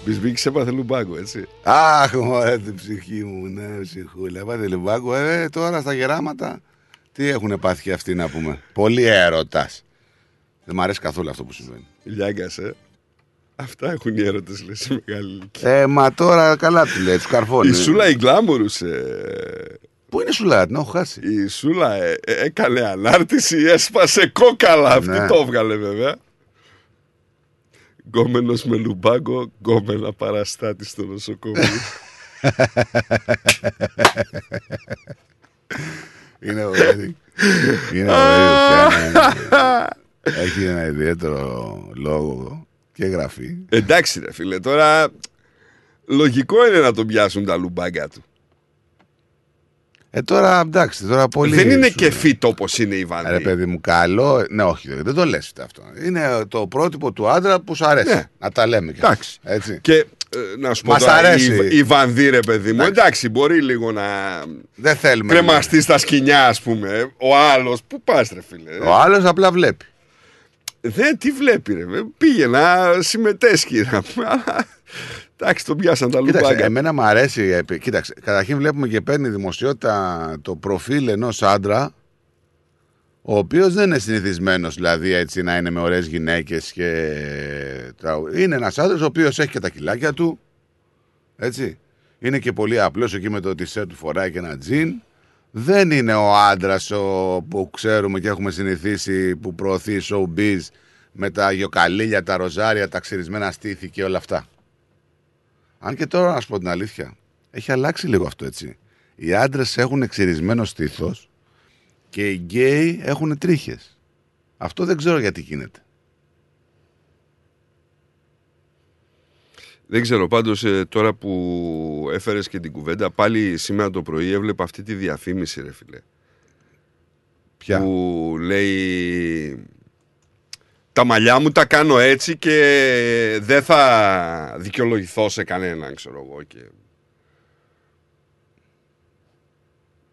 Μπισμπίκης έπαθε λουμπάγκο, έτσι.
Αχ, μωρέ την ψυχή μου, ναι, ψυχούλα. Πάτε λιμπάκο, ε, τώρα στα γεράματα. Τι έχουν πάθει και αυτοί να πούμε; Πολύ έρωτας. Δεν μ' αρέσει καθόλου αυτό που συμβαίνει.
Λιάγκας, ε. Αυτά έχουν οι έρωτες, λες, σε μεγάλη ηλικία.
Ε, μα τώρα καλά του λέει, τους καρφώνει.
Η Σούλα η Γκλάμορους, ε,
Πού είναι η Σούλα, την έχω χάσει.
Η Σούλα ε, ε, έκανε ανάρτηση, έσπασε κόκαλα. Αυτή
Ναι.
το έβγαλε βέβαια. Γκόμενος με λουμπάγκο, γκόμενα παραστάτη στο νοσοκομείο.
Είναι ωραίο. Είναι ωραίο. Έχει ένα ιδιαίτερο λόγο και γραφή.
Εντάξει ρε φίλε, τώρα λογικό είναι να τον πιάσουν τα λουμπάγκα του.
Ε, τώρα εντάξει, τώρα πολύ.
Δεν είναι
σου
και fit όπως είναι η Βανδί.
Ρε παιδί μου, καλό. Ναι, όχι, δεν το λες αυτό. Είναι το πρότυπο του άντρα που σου αρέσει.
Ναι.
Να τα λέμε και
Εντάξει.
Έτσι.
Και ε, να σου πω
Μας
τώρα,
αρέσει.
η, η Βανδί, ρε παιδί μου, εντάξει, μπορεί λίγο να
Δεν θέλουμε.
κρεμαστεί στα σκοινιά, ας πούμε. Ο άλλος, πού πας, ρε φίλε.
Ο άλλος απλά βλέπει.
Δεν, τι βλέπει, ρε. Πήγε να συμμετέσχει. να πούμε, αλλά, Εντάξει, τον πιάσαν τα
Κοίταξε,
λουμπάκια.
εμένα μου αρέσει. ε, π- Κοίταξε, καταρχήν βλέπουμε και παίρνει δημοσιότητα το προφίλ ενός άντρα, ο οποίος δεν είναι συνηθισμένος δηλαδή έτσι να είναι με ωραίες γυναίκες και. τραγου- Είναι ένας άντρας ο οποίος έχει και τα κιλάκια του. Έτσι. Είναι και πολύ απλός εκεί με το τισέρ του φοράει και ένα τζιν. Δεν είναι ο άντρας που ξέρουμε και έχουμε συνηθίσει που προωθεί showbiz με τα γιοκαλίλια, τα ροζάρια, τα ξυρισμένα στήθη και όλα αυτά. Αν και τώρα να σου πω την αλήθεια, έχει αλλάξει λίγο αυτό έτσι. Οι άντρες έχουν εξυρισμένο στήθος και οι γκέι έχουν τρίχες. Αυτό δεν ξέρω γιατί γίνεται.
Δεν ξέρω, πάντως τώρα που έφερες και την κουβέντα, πάλι σήμερα το πρωί έβλεπα αυτή τη διαφήμιση, ρε φίλε.
Ποια;
Που λέει. Τα μαλλιά μου τα κάνω έτσι και δεν θα δικαιολογηθώ σε κανέναν, ξέρω εγώ. Και...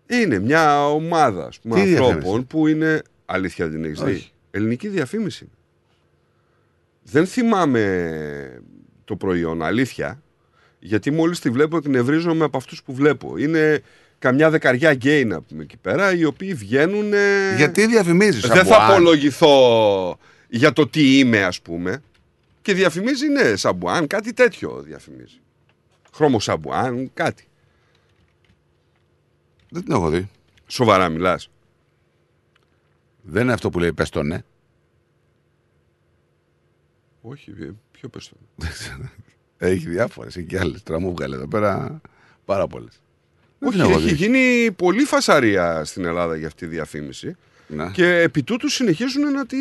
Είναι μια ομάδα ας πούμε,
Τι
ανθρώπων
διαφήμιση;
που είναι. Αλήθεια την έχεις δει.
Όχι.
Ελληνική διαφήμιση. Δεν θυμάμαι το προϊόν, αλήθεια. Γιατί μόλις τη βλέπω εκνευρίζομαι από αυτούς που βλέπω. Είναι καμιά δεκαριά γκέι να πούμε εκεί πέρα, οι οποίοι βγαίνουν... ε,
Γιατί διαφημίζεις,
Δεν θα απολογηθώ για το τι είμαι, ας πούμε. Και διαφημίζει, ναι, σαμπουάν, κάτι τέτοιο διαφημίζει. Χρώμο σαμπουάν, κάτι.
Δεν την έχω δει.
Σοβαρά μιλάς.
Δεν είναι αυτό που λέει πες το ναι.
Όχι, ε, ποιο πες το.
Έχει διάφορες. Έχει και άλλες. Τώρα μου βγάλε εδώ πέρα πάρα πολλές.
Όχι, έχει γίνει πολύ φασαρία στην Ελλάδα για αυτή τη διαφήμιση.
Ναι.
Και επί τούτου συνεχίζουν να τη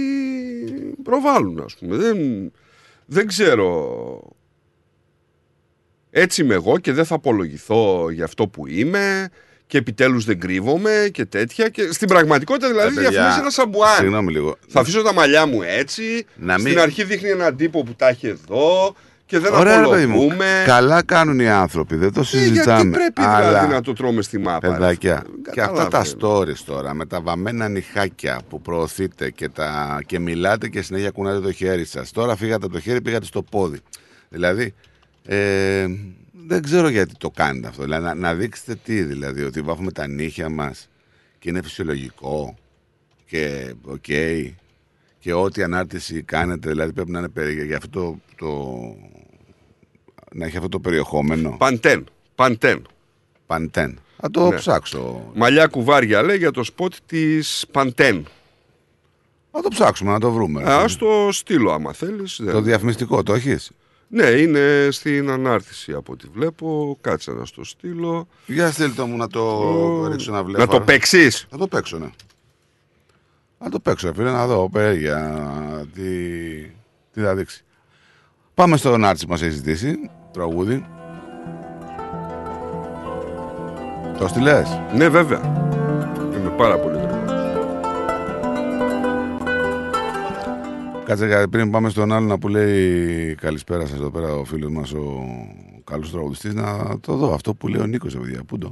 προβάλλουν, ας πούμε. Δεν, δεν ξέρω. Έτσι είμαι εγώ και δεν θα απολογηθώ για αυτό που είμαι και επιτέλους δεν κρύβομαι και τέτοια. Και στην πραγματικότητα δηλαδή
Ε, παιδιά,
διαφημίζει ένα σαμπουάν.
Συγγνώμη λίγο.
Θα αφήσω τα μαλλιά μου έτσι.
Να μην-
Στην αρχή δείχνει έναν τύπο που τα έχει εδώ και δεν
Ωραία, ρε παιδί μου.
απολογούμαι.
Καλά κάνουν οι άνθρωποι, δεν το
Ε,
συζητάμε.
γιατί πρέπει
αλλά...
δηλαδή να το τρώμε στη μάπα. ρε
Παιδάκια,
φίλε.
και αυτά τα
Καταλαβαίνω.
stories τώρα με τα βαμμένα νυχάκια που προωθείτε και, τα... και μιλάτε και συνέχεια κουνάτε το χέρι σας. Τώρα φύγατε από το χέρι, πήγατε στο πόδι. Δηλαδή, ε, δεν ξέρω γιατί το κάνετε αυτό. Δηλαδή, να, να δείξετε τι, δηλαδή, ότι βάφουμε τα νύχια μας και είναι φυσιολογικό και οκ και ό,τι ανάρτηση κάνετε, δηλαδή πρέπει να είναι περί... για αυτό το, το... να έχει αυτό το περιεχόμενο.
Παντέν. Παντέν.
Παντέν. Θα το
Ναι.
ψάξω.
Μαλλιά κουβάρια λέει για το σποτ της Παντέν.
Θα το ψάξουμε να το βρούμε.
Α το στείλω άμα θέλεις.
Το διαφημιστικό το έχεις;
Ναι, είναι στην ανάρτηση από ό,τι βλέπω. Κάτσε να στο στείλω.
Για στείλ το μου να το
Ω,
ρίξω να βλέπω.
Να το παίξεις.
Θα το παίξω, ναι. Να το παίξω, φίλε, να δω περίγεια τι, τι θα δείξει. Πάμε στον Άρτσι που μας έχει ζητήσει, τραγούδι. Το στείλες.
Ναι, βέβαια. Είμαι πάρα πολύ γρήγορος.
Κάτσε κα- πριν πάμε στον άλλον που λέει καλησπέρα σας εδώ πέρα ο φίλος μας ο καλός τραγουδιστής να το δω αυτό που λέει ο Νίκος παιδιά. Πού το;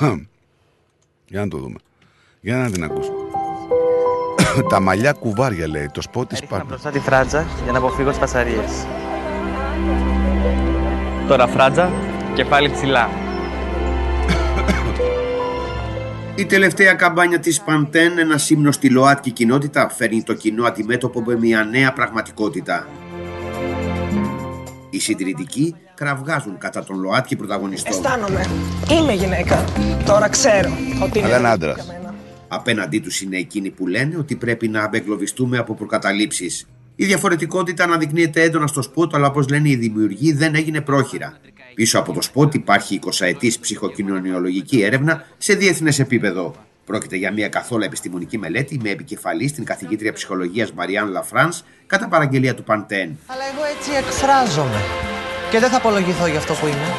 [COUGHS] Για να το δούμε. Για να την ακούσουμε. [COUGHS] Τα μαλλιά κουβάρια λέει. Το σπότ της
Έριχνα
Πάρνη.
μπροστά τη φράτζα για να αποφύγω σπασαρίες. Τώρα φράτζα και πάλι ψηλά.
Η τελευταία καμπάνια της Παντέν, ένα ύμνο στη ΛΟΑΤΚΙ κοινότητα, φέρνει το κοινό αντιμέτωπο με μια νέα πραγματικότητα. Οι συντηρητικοί κραυγάζουν κατά των ΛΟΑΤΚΙ πρωταγωνιστών.
Αισθάνομαι. Είμαι γυναίκα. Τώρα ξέρω ότι είναι.
Αλλά είναι άντρας.
Απέναντί τους είναι εκείνοι που λένε ότι πρέπει να απεγκλωβιστούμε από προκαταλήψεις. Η διαφορετικότητα αναδεικνύεται έντονα στο σποτ, αλλά όπως λένε οι δημιουργοί δεν έγινε πρόχειρα. Πίσω από το σποτ υπάρχει 20 ετής ψυχοκοινωνιολογική έρευνα σε διεθνές επίπεδο. Πρόκειται για μια καθ' όλα επιστημονική μελέτη με επικεφαλής την καθηγήτρια ψυχολογίας Μαριάν Λαφράνς κατά παραγγελία του Pantene.
Αλλά εγώ έτσι εκφράζομαι. Και δεν θα απολογηθώ για αυτό που είμαι.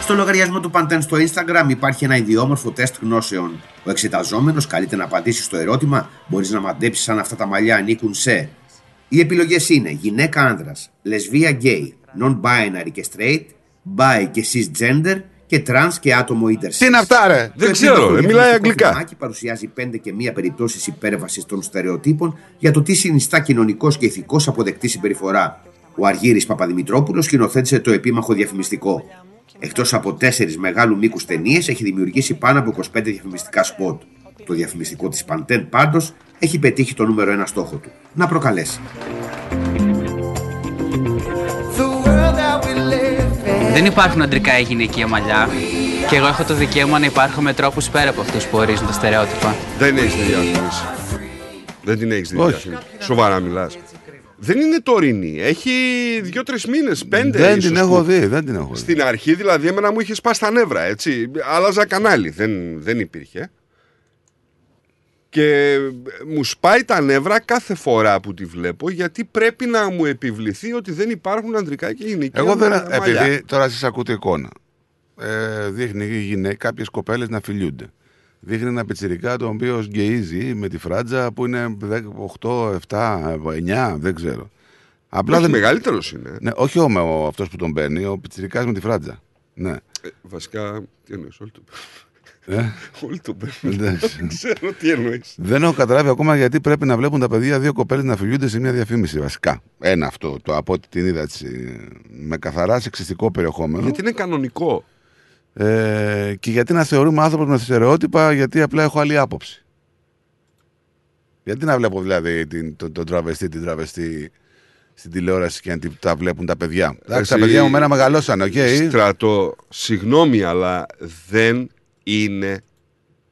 Στο λογαριασμό του Παντέν στο Instagram υπάρχει ένα ιδιόμορφο τεστ γνώσεων. Ο εξεταζόμενος καλείται να απαντήσει στο ερώτημα: Μπορείς να μαντέψεις αν αυτά τα μαλλιά ανήκουν σε. Οι επιλογές είναι γυναίκα άνδρας, λεσβία γκέι, non-binary και straight, bi και cisgender και trans και άτομο intersex.
Τι είναι αυτά, ρε;
Δεν ξέρω, ε, μιλάει αγγλικά.
Το παρουσιάζει πέντε και μία περιπτώσεις υπέρβασης των στερεοτύπων για το τι συνιστά κοινωνικός και ηθικός αποδεκτή συμπεριφορά. Ο Αργύρης Παπαδημητρόπουλος σκηνοθέτησε το επίμαχο διαφημιστικό. Εκτός από τέσσερις μεγάλου μήκους ταινίες, έχει δημιουργήσει πάνω από 25 διαφημιστικά σποτ. Το διαφημιστικό της Παντέν πάντως έχει πετύχει το νούμερο ένα στόχο του. Να προκαλέσει.
Δεν υπάρχουν αντρικά ή γυναικεία μαλλιά. Και εγώ έχω το δικαίωμα να υπάρχω με τρόπους πέρα από αυτούς που ορίζουν τα στερεότυπα.
Δεν έχεις τη διαφήμιση. Δεν την έχεις τη διαφήμιση. Σοβαρά μιλάς. Δεν είναι τωρινή. Έχει δύο-τρεις μήνες, πέντε
Δεν
ίσως
την έχω
που-
δει, δεν την έχω δει.
Στην αρχή δηλαδή εμένα μου είχε σπάσει τα νεύρα, έτσι. Άλλαζα κανάλι, δεν, δεν υπήρχε. Και μου σπάει τα νεύρα κάθε φορά που τη βλέπω γιατί πρέπει να μου επιβληθεί ότι δεν υπάρχουν ανδρικά και γυναικεία
Εγώ δεν.
μαλλιά.
Επειδή τώρα εσεί ακούτε εικόνα. Ε, δείχνει η γυναίκα κάποιες κοπέλες να φιλιούνται. Δείχνει ένα πιτσιρικά το οποίο γκαίζει με τη φράτζα που είναι 8, 7, 9, δεν ξέρω. Απλά
Όχι,
δεν...
μεγαλύτερος είναι.
Ναι, όχι ο, ο, αυτός που τον παίρνει, ο πιτσιρικάς με τη φράτζα. Ναι.
Ε, βασικά, τι εννοείς, όλοι το
Ε;
Όλοι το παίρνουν.
Εντάξει.
Δεν [LAUGHS] ξέρω τι εννοείς.
Δεν έχω καταλάβει ακόμα γιατί πρέπει να βλέπουν τα παιδιά δύο κοπέλες να φιλιούνται σε μια διαφήμιση βασικά. Ένα αυτό, το από ό,τι την είδα έτσι, με καθαρά σεξιστικό περιεχόμενο.
Γιατί είναι κανονικό.
Ε, και γιατί να θεωρούμαι άνθρωπος με στερεότυπα, γιατί απλά έχω άλλη άποψη. Γιατί να βλέπω δηλαδή την, τον, τον τραβεστή, την τραβεστή στην τηλεόραση και να τη- τα βλέπουν τα παιδιά. Εντάξει, τα
Εσύ,
παιδιά μου μένα μεγαλώσανε, οκ.
Στρατό, συγγνώμη, αλλά δεν είναι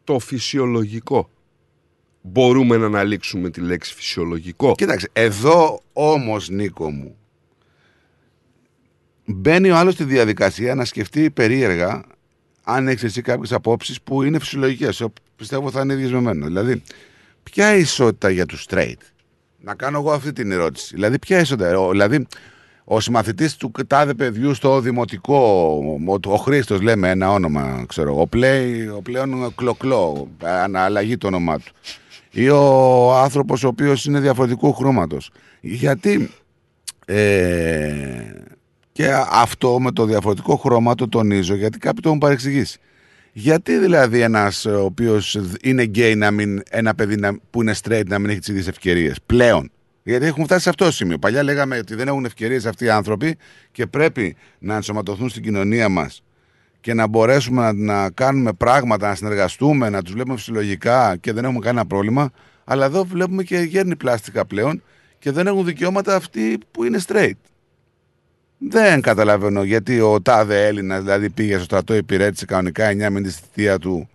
το φυσιολογικό. Μπορούμε να αναλύσουμε τη λέξη φυσιολογικό.
Κοίταξε, εδώ όμως Νίκο μου μπαίνει ο άλλος στη διαδικασία να σκεφτεί περίεργα αν έχεις εσύ κάποιες απόψεις που είναι φυσιολογικές. Πιστεύω θα είναι ίδιε με μένα. Δηλαδή, ποια ισότητα για τους straight; Να κάνω εγώ αυτή την ερώτηση. Δηλαδή, ποια ισότητα; Ο, δηλαδή, ο συμμαθητής του τάδε παιδιού στο δημοτικό, ο, ο Χρήστος, λέμε ένα όνομα, ξέρω εγώ, ο, πλέι, ο πλέον κλοκλό, αναλλαγή το όνομά του. Ή ο άνθρωπος ο οποίος είναι διαφορετικού χρώματος. Γιατί. Ε, και αυτό με το διαφορετικό χρώμα το τονίζω γιατί κάποιοι το έχουν παρεξηγήσει. Γιατί δηλαδή ένας ο οποίος είναι γκέι να μην, ένα παιδί να, που είναι straight να μην έχει τις ίδιες ευκαιρίες πλέον; Γιατί έχουμε φτάσει σε αυτό το σημείο. Παλιά λέγαμε ότι δεν έχουν ευκαιρίες αυτοί οι άνθρωποι και πρέπει να ενσωματωθούν στην κοινωνία μας και να μπορέσουμε να, να κάνουμε πράγματα, να συνεργαστούμε, να τους βλέπουμε φυσιολογικά και δεν έχουμε κανένα πρόβλημα. Αλλά εδώ βλέπουμε και γέρνει πλάστικα πλέον και δεν έχουν δικαιώματα αυτοί που είναι straight. Δεν καταλαβαίνω γιατί ο τάδε Έλληνας δηλαδή πήγε στο στρατό, υπηρέτησε κανονικά 9 μήνες τη θητεία του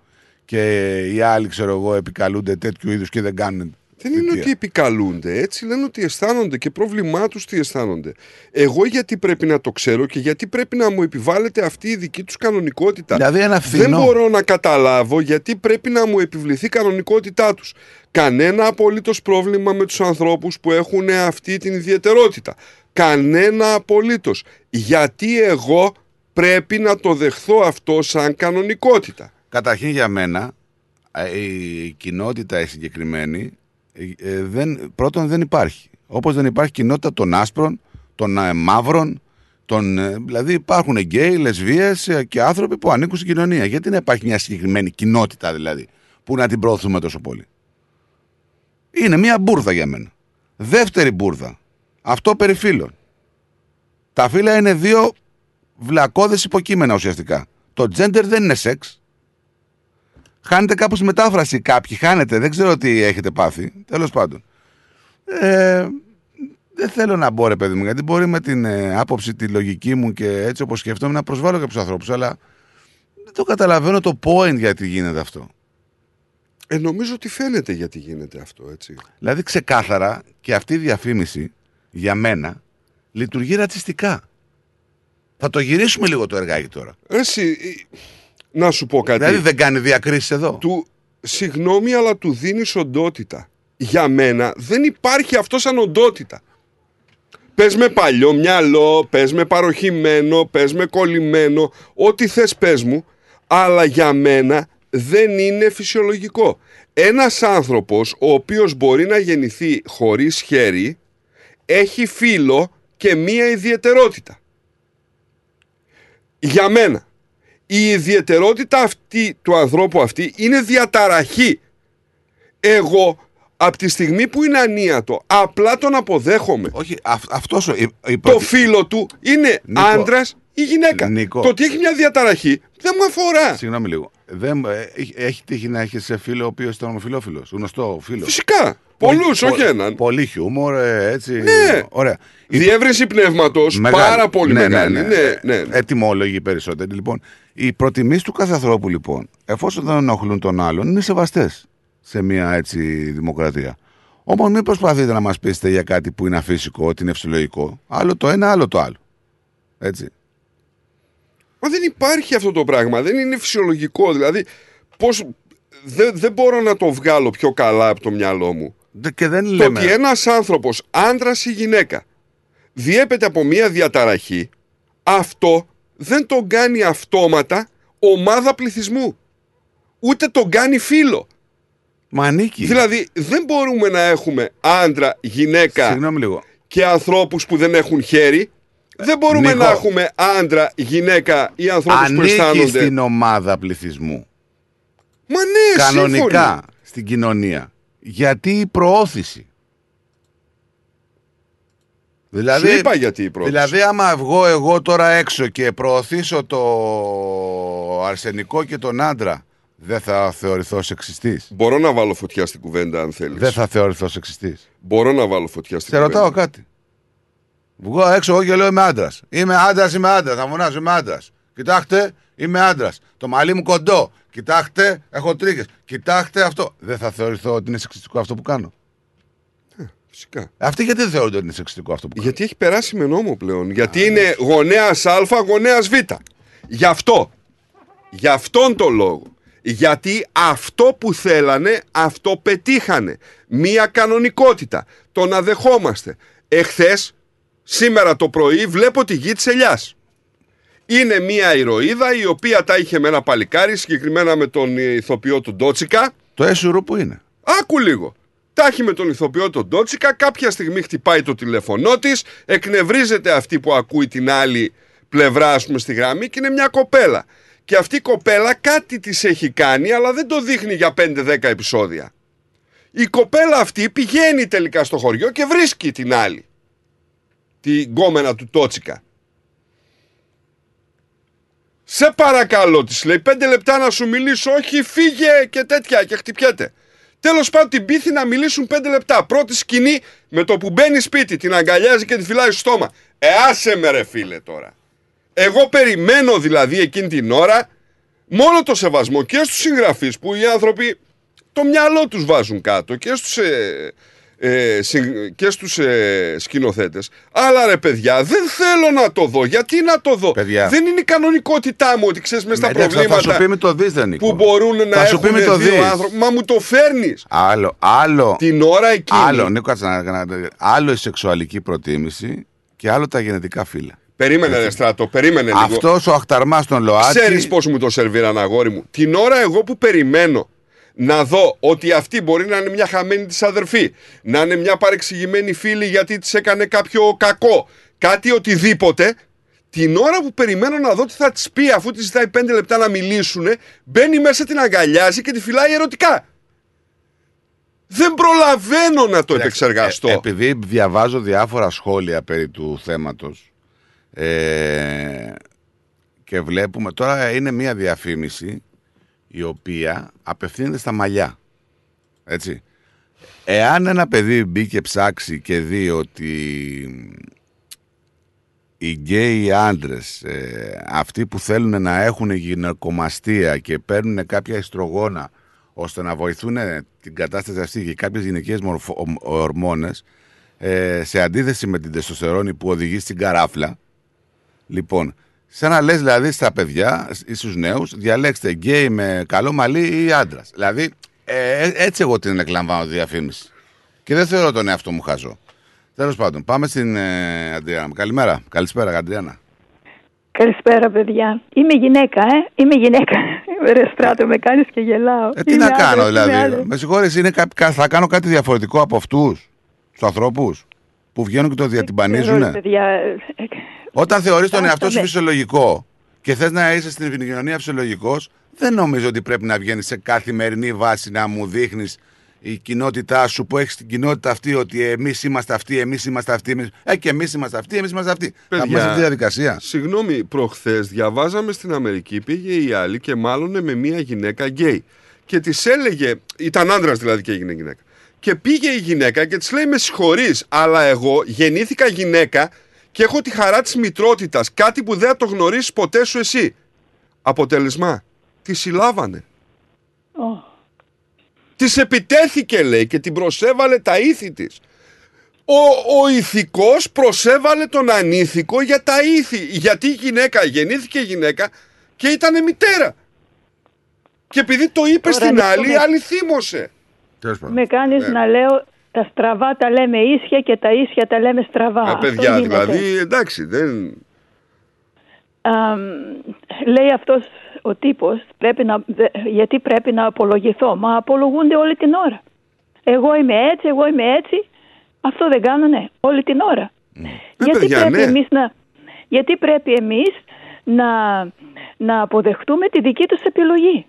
και οι άλλοι, ξέρω εγώ, επικαλούνται τέτοιου είδους και δεν κάνουν.
Δεν είναι ότι επικαλούνται, έτσι λένε ότι αισθάνονται και πρόβλημά τους τι αισθάνονται. Εγώ γιατί πρέπει να το ξέρω και γιατί πρέπει να μου επιβάλλεται αυτή η δική τους κανονικότητα;
Δηλαδή ένα
Δεν
φθηνό.
μπορώ να καταλάβω γιατί πρέπει να μου επιβληθεί η κανονικότητά τους. Κανένα απολύτως πρόβλημα με τους ανθρώπους που έχουν αυτή την ιδιαιτερότητα. Κανένα απολύτως. Γιατί εγώ πρέπει να το δεχθώ αυτό σαν κανονικότητα;
Καταρχήν για μένα, ε, η κοινότητα η συγκεκριμένη ε, ε, δεν, πρώτον δεν υπάρχει. Όπως δεν υπάρχει κοινότητα των άσπρων, των ε, μαύρων, των, ε, δηλαδή υπάρχουν γκέι, λεσβείες ε, και άνθρωποι που ανήκουν στην κοινωνία. Γιατί να υπάρχει μια συγκεκριμένη κοινότητα δηλαδή που να την προωθούμε τόσο πολύ; Είναι μια μπουρδα για μένα. Δεύτερη μπουρδα. Αυτό περί φύλων. Τα φύλλα είναι δύο βλακώδες υποκείμενα ουσιαστικά. Το gender δεν είναι σεξ. Χάνετε κάπου στη μετάφραση κάποιοι, χάνετε, δεν ξέρω τι έχετε πάθει. Τέλος πάντων. Ε, δεν θέλω να μπω ρε παιδί μου, γιατί μπορεί με την ε, άποψη, τη λογική μου και έτσι όπως σκέφτομαι να προσβάλλω κάποιους ανθρώπους, αλλά δεν το καταλαβαίνω το point γιατί γίνεται αυτό.
Ε, νομίζω ότι φαίνεται γιατί γίνεται αυτό, έτσι.
Δηλαδή ξεκάθαρα και αυτή η διαφήμιση για μένα λειτουργεί ρατσιστικά. Θα το γυρίσουμε λίγο το εργάκι τώρα.
Εσύ, ε, να σου πω κάτι.
Δηλαδή δεν κάνει διακρίσεις εδώ.
Του, συγγνώμη, αλλά του δίνεις οντότητα. Για μένα δεν υπάρχει αυτό σαν οντότητα. Πες με παλιό μυαλό, πες με παροχημένο, πες με κολλημένο, ό,τι θες πες μου, αλλά για μένα δεν είναι φυσιολογικό. Ένας άνθρωπος ο οποίος μπορεί να γεννηθεί χωρίς χέρι, έχει φίλο και μία ιδιαιτερότητα. Για μένα, η ιδιαιτερότητα αυτή του ανθρώπου αυτή είναι διαταραχή. Εγώ από τη στιγμή που είναι ανίατο, απλά τον αποδέχομαι.
Όχι, αυτός ο, η, η
Το φίλο του είναι
Νίκο.
άντρας ή γυναίκα.
Νίκο.
Το ότι έχει μια διαταραχή δεν μου αφορά.
Συγγνώμη λίγο. Δεν, ε, έχει- έχει τύχει να έχεις σε φίλο ο οποίος ήταν ομοφυλόφιλο. Γνωστό φίλος.
Φυσικά. Πολλούς, όχι έναν.
Πολύ χιούμορ, ε, έτσι.
Ναι.
Ωραία.
Διεύρυνση πνεύματος
Μεγάλη.
πάρα πολύ
Ναι, ναι,
μεγάλη.
ναι.
Ναι, ναι, ναι.
Ετοιμόλογοι περισσότεροι. Λοιπόν, οι προτιμήσεις του κάθε ανθρώπου, λοιπόν, εφόσον δεν ενοχλούν τον άλλον, είναι σεβαστές σε μια έτσι δημοκρατία. Όμως μην προσπαθείτε να μας πείσετε για κάτι που είναι αφύσικο, ότι είναι φυσιολογικό. Άλλο το ένα, άλλο το άλλο. Έτσι.
Μα δεν υπάρχει αυτό το πράγμα. Δεν είναι φυσιολογικό. Δηλαδή, πώς... δεν, δεν μπορώ να το βγάλω πιο καλά από το μυαλό μου.
Και δεν
Το
λέμε.
ότι ένας άνθρωπος, άντρας ή γυναίκα, διέπεται από μία διαταραχή, αυτό δεν τον κάνει αυτόματα ομάδα πληθυσμού. Ούτε τον κάνει φίλο.
Μα ανήκει.
Δηλαδή, δεν μπορούμε να έχουμε άντρα, γυναίκα
Συγγνώμη λίγο.
και ανθρώπους που δεν έχουν χέρι. Δεν μπορούμε
Νίκο.
να έχουμε άντρα, γυναίκα ή ανθρώπους που
Ανήκει
αισθάνονται.
στην ομάδα πληθυσμού.
Μα ναι,
Κανονικά
σύμφωνοι.
στην κοινωνία. Γιατί η προώθηση. Δηλαδή,
Σου είπα γιατί η προώθηση.
Δηλαδή, άμα βγω εγώ τώρα έξω και προωθήσω το αρσενικό και τον άντρα, δεν θα θεωρηθώ σεξιστής.
Μπορώ να βάλω φωτιά στην κουβέντα αν θέλεις.
Δεν θα θεωρηθώ σεξιστής.
Μπορώ να βάλω φωτιά στην
Σε
κουβέντα.
ρωτάω κάτι. Βγω έξω εγώ και λέω είμαι άντρας. Είμαι άντρας, είμαι άντρας. Θα φωνάζω είμαι άντρας. Κοιτάξτε, είμαι άντρας. Το μαλλί μου κοντό. Κοιτάξτε, έχω τρίκε. Κοιτάξτε αυτό. Δεν θα θεωρηθώ ότι είναι σεξιστικό αυτό που κάνω.
Φυσικά.
Αυτοί γιατί δεν θεωρούνται ότι είναι σεξιστικό αυτό που κάνω.
Γιατί έχει περάσει με νόμο πλέον. Γιατί είναι γονέας Α, γονέας Β. Γι' αυτό. Γι' αυτόν τον λόγο. Γιατί αυτό που θέλανε, αυτό πετύχανε. Μία κανονικότητα. Το να δεχόμαστε. Εχθές, σήμερα το πρωί, βλέπω τη γη της ελιάς. Είναι μία ηρωίδα η οποία τα είχε με ένα παλικάρι, συγκεκριμένα με τον ηθοποιό του Ντότσικα.
Το έσουρο που είναι.
Άκου λίγο. Τα έχει με τον ηθοποιό τον Ντότσικα, κάποια στιγμή χτυπάει το τηλέφωνό της, εκνευρίζεται αυτή που ακούει την άλλη πλευρά, ας πούμε, στη γραμμή και είναι μια κοπέλα. Και αυτή η κοπέλα κάτι της έχει κάνει, αλλά δεν το δείχνει για 5-10 επεισόδια. Η κοπέλα αυτή πηγαίνει τελικά στο χωριό και βρίσκει την άλλη. Την γκόμενα του Τότσικα. Σε παρακαλώ, της λέει: Πέντε λεπτά να σου μιλήσω. Όχι, φύγε και τέτοια. Και χτυπιέται. Τέλος πάντων, την πείθει να μιλήσουν πέντε λεπτά. Πρώτη σκηνή με το που μπαίνει σπίτι, την αγκαλιάζει και τη φυλάει στο στόμα. Ε, άσε με ρε φίλε τώρα. Εγώ περιμένω δηλαδή εκείνη την ώρα μόνο το σεβασμό και στους συγγραφείς που οι άνθρωποι το μυαλό τους βάζουν κάτω και στους, ε, ε, συν- και στους ε, σκηνοθέτες. Αλλά ρε παιδιά δεν θέλω να το δω. Γιατί να το δω;
Παιδιά.
Δεν είναι η κανονικότητα μου ότι ξέρεις μέσα στα
Εντάξει, θα-
προβλήματα
Θα σου πει με το δεις, δεν Νίκο.
που μπορούν να
Θα σου πει
έχουν
με το
δύο
δεις.
άνθρωποι. Μα μου το φέρνεις.
Άλλο, άλλο.
Την ώρα εκείνη.
Άλλο, Νίκο, κάτσε να, να- άλλο η σεξουαλική προτίμηση και άλλο τα γενετικά φύλλα.
Περίμενε ρε στράτο, περίμενε λίγο.
Αυτός ο αχταρμάς των ΛΟΑΤΚΙ.
Ξέρεις πώς μου το σερβίραν αγόρι μου. Την ώρα εγώ που περιμένω να δω ότι αυτή μπορεί να είναι μια χαμένη της αδερφή, να είναι μια παρεξηγημένη φίλη γιατί της έκανε κάποιο κακό, κάτι οτιδήποτε, την ώρα που περιμένω να δω τι θα της πει αφού της ζητάει πέντε λεπτά να μιλήσουνε, μπαίνει μέσα την αγκαλιάζει και τη φυλάει ερωτικά. Δεν προλαβαίνω να το επεξεργαστώ.
Ε, επειδή διαβάζω διάφορα σχόλια περί του θέματος ε, και βλέπουμε τώρα είναι μια διαφήμιση η οποία απευθύνεται στα μαλλιά. Έτσι. Εάν ένα παιδί μπει και ψάξει και δει ότι οι γκέι άντρες, ε, αυτοί που θέλουν να έχουν γυναικομαστία και παίρνουν κάποια οιστρογόνα ώστε να βοηθούν την κατάσταση αυτή και κάποιες γυναικείες μορφο- ομ- ορμόνες ε, σε αντίθεση με την τεστοστερόνη που οδηγεί στην καράφλα. Λοιπόν, σαν να λες δηλαδή στα παιδιά ή στους νέους διαλέξτε γκέι με καλό μαλλί ή άντρας. Δηλαδή ε, ε, έτσι εγώ την εκλαμβάνω τη διαφήμιση. Και δεν θεωρώ τον εαυτό μου χαζό. Τέλος πάντων, πάμε στην ε, Αντριάννα. Καλημέρα. Καλησπέρα, Αντριάννα.
Καλησπέρα, παιδιά. Είμαι γυναίκα, ε. Είμαι γυναίκα. Ρε στράτο, με κάνεις και γελάω.
Ε, τι
Είμαι
να κάνω,
άντρας, είμαι
δηλαδή.
άντρας.
Με συγχωρείς, είναι κα- κα- θα κάνω κάτι διαφορετικό από αυτούς τους ανθρώπους που βγαίνουν και το διατυμπανίζουν.
Ρε, παιδιά, ε, ε,
Όταν θεωρείς τον
Αυτό
εαυτό σου
ναι.
φυσιολογικό και θες να είσαι στην επικοινωνία φυσιολογικός, δεν νομίζω ότι πρέπει να βγαίνεις σε καθημερινή βάση να μου δείχνεις η κοινότητά σου που έχεις την κοινότητα αυτή ότι εμείς είμαστε αυτοί, εμείς είμαστε αυτοί. Εμείς... Ε, και εμείς είμαστε αυτοί, εμείς είμαστε αυτοί. Θα πούμε σε αυτή τη διαδικασία.
Συγγνώμη, προχθές διαβάζαμε στην Αμερική, πήγε η άλλη και μάλλον με μία γυναίκα γκέι. Και της έλεγε, ήταν άντρα δηλαδή και έγινε γυναίκα. Και πήγε η γυναίκα και της λέει: Με συγχωρείς, αλλά εγώ γεννήθηκα γυναίκα και έχω τη χαρά της μητρότητας. Κάτι που δεν θα το γνωρίσεις ποτέ σου εσύ. Αποτέλεσμα, τη συλλάβανε.
Ω.
Της επιτέθηκε λέει και την προσέβαλε τα ήθη της. Ο, ο ηθικός προσέβαλε τον ανήθικο για τα ήθη. Γιατί η γυναίκα γεννήθηκε γυναίκα και ήταν μητέρα. Και επειδή το είπε
Τώρα
στην
λοιπόν
άλλη, η
με-
άλλη θύμωσε.
Με κάνεις
Ναι.
να λέω τα στραβά τα λέμε ίσια και τα ίσια τα λέμε στραβά.
Ε,
Αυτό
παιδιά,
γίνεται.
δηλαδή, εντάξει, δεν...
Αμ, λέει αυτός ο τύπος πρέπει να, δε- γιατί πρέπει να απολογηθώ. Μα απολογούνται όλη την ώρα. Εγώ είμαι έτσι, εγώ είμαι έτσι. Αυτό δεν κάνουνε όλη την ώρα. γιατί,
παιδιά,
πρέπει
ναι.
εμείς να, γιατί πρέπει εμείς να, να αποδεχτούμε τη δική τους επιλογή.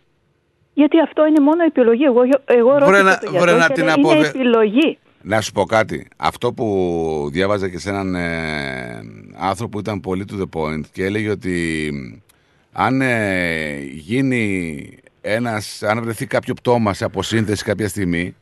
Γιατί αυτό είναι μόνο επιλογή. Εγώ, εγώ
Βρε
ρώτησα
να-
το
βρε
γιατρό
να
και
την
λέει,
αποδε-
είναι επιλογή.
Να σου πω κάτι. Αυτό που διάβαζα και σε έναν ε, άνθρωπο που ήταν πολύ to the point και έλεγε ότι αν ε, γίνει ένας, αν βρεθεί κάποιο πτώμα σε αποσύνθεση κάποια στιγμή,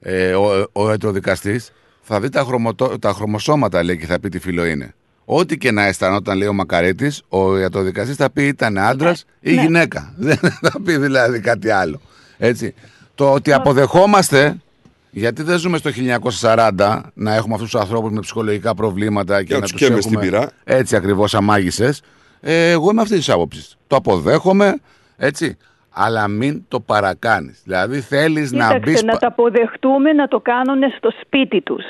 ε, ο, ο ιατροδικαστής θα δει τα, χρωμοτο- τα χρωμοσώματα λέει και θα πει τι φύλλο είναι. Ό,τι και να αισθανόταν λέει ο Μακαρίτης, ο ιατροδικαστής θα πει ήταν άντρας ή
Ναι.
γυναίκα. [LAUGHS] Δεν θα πει δηλαδή κάτι άλλο. Έτσι. Το ότι αποδεχόμαστε γιατί δεν ζούμε στο 1940 να έχουμε αυτούς τους ανθρώπους με ψυχολογικά προβλήματα και
να
να
τους
τους
καίμε
έχουμε
στην πυρά.
έτσι ακριβώς αμάγισσες. Ε, εγώ είμαι αυτής της άποψης. Το αποδέχομαι, έτσι. Αλλά μην το παρακάνεις. Δηλαδή θέλεις να
Κοίταξε,
μπεις.
να τα αποδεχτούμε να το κάνουν στο σπίτι τους.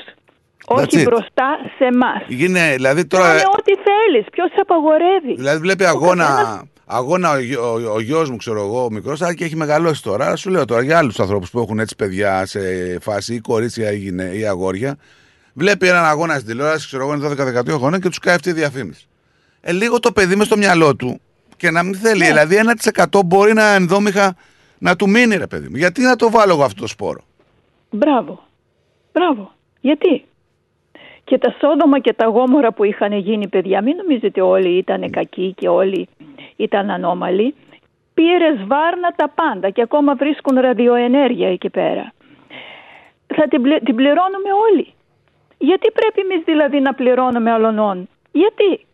Όχι
it.
μπροστά σε εμάς.
Γίνε, δηλαδή τώρα.
Κάνε ό,τι θέλεις. Ποιος σε απαγορεύει.
Δηλαδή βλέπει αγώνα, αγώνα ο, γιο- ο, ο γιος μου, ξέρω εγώ, ο μικρός, αλλά και έχει μεγαλώσει τώρα. Άρα σου λέω τώρα για άλλους ανθρώπους που έχουν έτσι παιδιά σε φάση ή κορίτσια ή, γυναί, ή αγόρια. Βλέπει έναν αγώνα στην τηλεόραση, ξέρω εγώ, είναι 12-13 χρόνια και τους κάνει αυτή η διαφήμιση. Ε, λίγο το παιδί μες στο μυαλό του και να μην θέλει. Δηλαδή 1% μπορεί να ενδόμηχα να του μείνει, ρε παιδί μου. Γιατί να το βάλω εγώ αυτό το σπόρο;
Μπράβο. Μπράβο. Γιατί; Και τα Σόδομα και τα Γόμορα που είχαν γίνει παιδιά, μην νομίζετε όλοι ήταν κακοί και όλοι ήταν ανώμαλοι. Πήρε βάρνα τα πάντα και ακόμα βρίσκουν ραδιοενέργεια εκεί πέρα. Θα την, πλη- την πληρώνουμε όλοι. Γιατί πρέπει εμείς δηλαδή να πληρώνουμε αλωνών; Γιατί;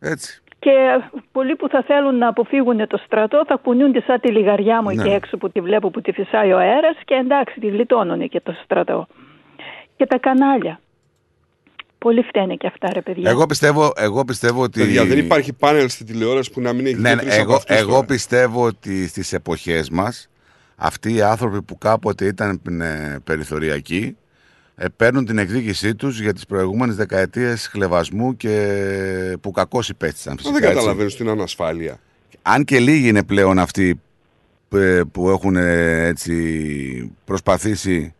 Έτσι.
Και πολλοί που θα θέλουν να αποφύγουν το στρατό θα κουνιούνται σαν τη λιγαριά μου
Ναι.
εκεί έξω που τη βλέπω που τη φυσάει ο αέρας και εντάξει τη γλιτώνουν και το στρατό. Και τα κανάλια. Πολύ φταίνε και αυτά ρε παιδιά.
Εγώ πιστεύω, εγώ πιστεύω ότι.
Παιδιά, δεν υπάρχει πάνελ στη τηλεόραση που να μην έχει
Ναι, ναι,
δύο-τρεις από
εγώ,
αυτούς
εγώ
τώρα.
πιστεύω ότι στις εποχές μας αυτοί οι άνθρωποι που κάποτε ήταν ε, περιθωριακοί ε, παίρνουν την εκδίκησή τους για τις προηγούμενες δεκαετίες χλεβασμού και που κακώς υπέστησαν
Μα
φυσικά.
δεν
έτσι.
καταλαβαίνω στην ανασφάλεια.
Αν και λίγοι είναι πλέον αυτοί ε, που έχουν ε, έτσι προσπαθήσει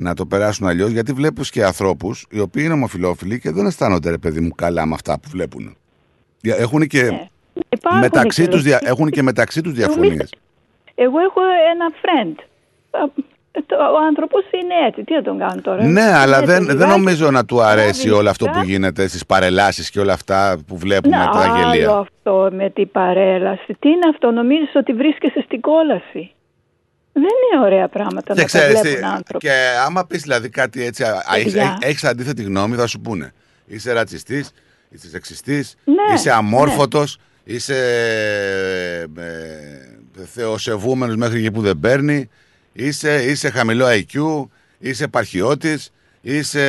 να το περάσουν αλλιώς, γιατί βλέπω και ανθρώπους οι οποίοι είναι ομοφυλόφιλοι και δεν αισθάνονται ρε παιδί μου καλά με αυτά που βλέπουν. Έχουν και,
Υπάρχουν
μεταξύ
και
τους, δια-
λογικοί.
έχουν και μεταξύ τους διαφωνίες.
Εγώ έχω ένα friend. Α, το- Ο άνθρωπος είναι έτσι. Τι να τον κάνω τώρα;
Ναι, αλλά
Είναι
δεν,
έτσι,
δεν
λιγάκι.
νομίζω να του αρέσει
λάβει
όλο αυτό που
λιγάκι.
γίνεται στις παρελάσεις και όλα αυτά που βλέπουμε,
Να,
τα
άλλο
γελία.
αυτό με την παρέλαση. Τι είναι αυτό, νομίζεις ότι βρίσκεσαι στην κόλαση; Δεν είναι ωραία πράγματα
Και
να τα
ξέρεις, τι,
βλέπουν άνθρωποι.
και άμα πεις δηλαδή κάτι έτσι, α, α, έχεις,
Παιδιά.
έχεις αντίθετη γνώμη, θα σου πούνε. Είσαι ρατσιστής, είσαι σεξιστής,
Ναι,
είσαι αμόρφωτος, είσαι ε, ε, θεοσεβούμενος μέχρι εκεί που δεν παίρνει, είσαι, είσαι χαμηλό IQ, είσαι επαρχιώτης, είσαι...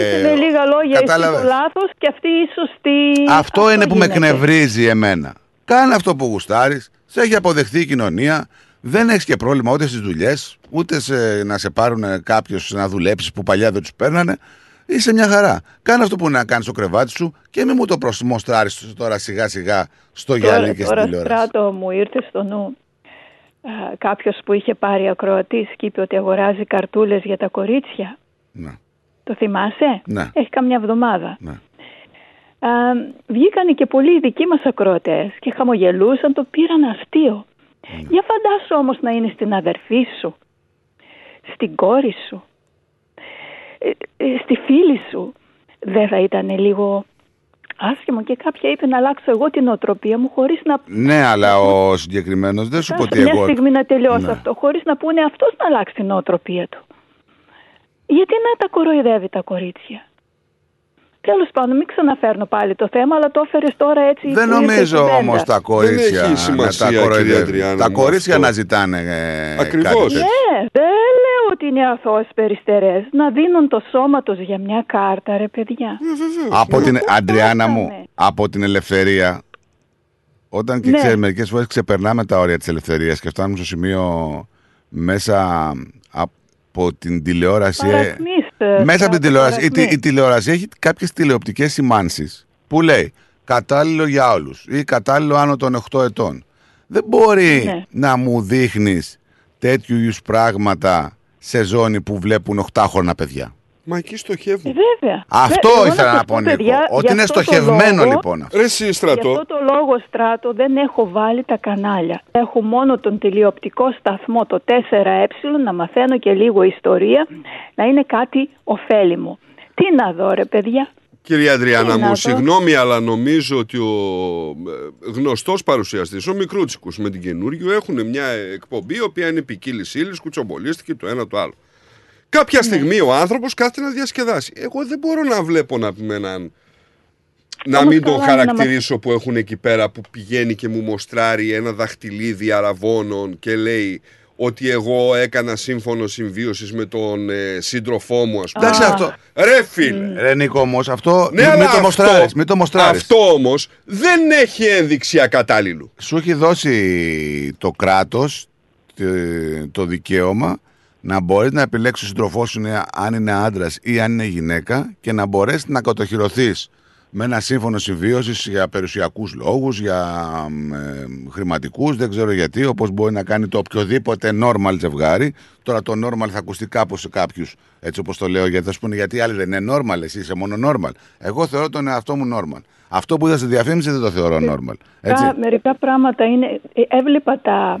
Είσαι με λίγα λόγια, εσύ
κατάλαβες;
το λάθος και αυτή η σωστή.
Αυτό είναι που με
γίνεται.
εκνευρίζει εμένα. Κάνε αυτό που γουστάρεις, σε έχει αποδεχθεί η κοινωνία, δεν έχεις και πρόβλημα ούτε στις δουλειές, ούτε σε, να σε πάρουν κάποιος να δουλέψει που παλιά δεν τους παίρνανε. Είσαι μια χαρά. Κάνε αυτό που είναι να κάνεις στο κρεβάτι σου και μην μου το προσμοστράρει τώρα σιγά σιγά στο γυαλί και στην
τώρα
τηλεόραση.
στράτο μου ήρθε στο νου κάποιος που είχε πάρει ακροατής και είπε ότι αγοράζει καρτούλες για τα κορίτσια.
Ναι.
Το θυμάσαι;
Ναι.
Έχει καμιά εβδομάδα.
Ναι.
Α, βγήκανε και πολλοί δικοί μας ακροατές και χαμογελούσαν, το πήραν αστείο.
Ναι.
Για φαντάσου όμως να είναι στην αδερφή σου, στην κόρη σου, ε, ε, στη φίλη σου. Δεν θα ήταν λίγο άσχημο και κάποια είπε να αλλάξω εγώ την οτροπία μου χωρίς να
Ναι, αλλά ο συγκεκριμένος δεν σου πω ότι
μια
εγώ.
στιγμή να τελειώσει
Ναι.
αυτό, χωρίς να πούνε αυτός να αλλάξει την νοοτροπία του. Γιατί να τα κοροϊδεύει τα κορίτσια; Τέλος πάντων, μην ξαναφέρνω πάλι το θέμα, αλλά το έφερες τώρα έτσι.
Δεν
που ήρθε
νομίζω
κουβέντα.
όμως τα κορίτσια
έχει σημασία,
να τα
κυρία
κοροϊδεύουν.
Αντριάννα
Τα
μου,
κορίτσια
αυτό.
να ζητάνε. Ε,
Ακριβώς.
κάτι τέτοιο.
Ναι, δεν λέω ότι είναι αθώες περιστερές. Να δίνουν το σώμα τους για μια κάρτα, ρε παιδιά.
Από την Αντριάννα μου,
φτάσαμε.
από την ελευθερία. Όταν και
Ναι.
ξέρει, μερικές φορές ξεπερνάμε τα όρια της ελευθερίας και φτάνουμε στο σημείο μέσα από την τηλεόραση. ε,
Παρακμής, ε,
μέσα από την
Στράτο,
τηλεόραση. Η, τη-
παρακμής.
η τηλεόραση έχει κάποιες τηλεοπτικές σημάνσεις που λέει κατάλληλο για όλους ή κατάλληλο άνω των 8 ετών. Δεν μπορεί
Ναι.
να μου δείχνεις τέτοιου είδους πράγματα σε ζώνη που βλέπουν 8χρονα παιδιά.
Μα εκεί στοχεύουν.
Ε, βέβαια.
Αυτό
Βέ- εγώ
ήθελα
σας
να πω, Νίκο,
παιδιά,
ότι
γι'
είναι
αυτό το
στοχευμένο,
λόγο-
λοιπόν, αυτό.
Ρε εσύ
Γι'
στρατό.
αυτό το λόγο στράτο δεν έχω βάλει τα κανάλια. Έχω μόνο τον τηλεοπτικό σταθμό, το 4Ε, να μαθαίνω και λίγο ιστορία, να είναι κάτι ωφέλιμο. Τι να δω ρε παιδιά;
Κυρία Αντριάννα
Τι να
μου,
δω;
συγγνώμη, αλλά νομίζω ότι ο ε, γνωστός παρουσιαστής, ο Μικρούτσικος με την καινούριο, έχουν μια εκπομπή, η οποία είναι ποικίλης ύλης, κουτσομπολίστηκε το ένα το άλλο. Κάποια στιγμή ο άνθρωπος κάθεται να διασκεδάσει. Εγώ δεν μπορώ να βλέπω να πούμε έναν... Να
Όμως
μην τον
καλά είναι να
χαρακτηρίσω που έχουν εκεί πέρα που πηγαίνει και μου μοστράρει ένα δαχτυλίδι αραβώνων και λέει ότι εγώ έκανα σύμφωνο συμβίωσης με τον ε, σύντροφό μου ας πούμε.
Εντάξει, αυτό-
Ρε φίλε.
Ρε Νίκο όμως, αυτό
Ναι,
μην,
αλλά
το
αυτό-
μοστράρεις, μην το μοστράρεις.
Αυτό όμως δεν έχει ένδειξη ακατάλληλου.
Σου έχει δώσει το κράτος τε- το δικαίωμα να μπορείς να επιλέξεις ο σύντροφός σου είναι- αν είναι άντρας ή αν είναι γυναίκα και να μπορέσεις να κατοχυρωθείς με ένα σύμφωνο συμβίωσης για περιουσιακούς λόγους, για ε, χρηματικούς, δεν ξέρω γιατί, όπως μπορεί να κάνει το οποιοδήποτε normal ζευγάρι. Τώρα το normal θα ακουστεί κάπως σε κάποιους, έτσι όπως το λέω, γιατί θα σου πούνε γιατί οι άλλοι δεν είναι normal, εσύ είσαι μόνο normal. Εγώ θεωρώ τον εαυτό μου normal. Αυτό που είδα στη διαφήμιση δεν το θεωρώ normal. Έτσι.
Τα, μερικά πράγματα είναι. ε, Έβλεπα τα,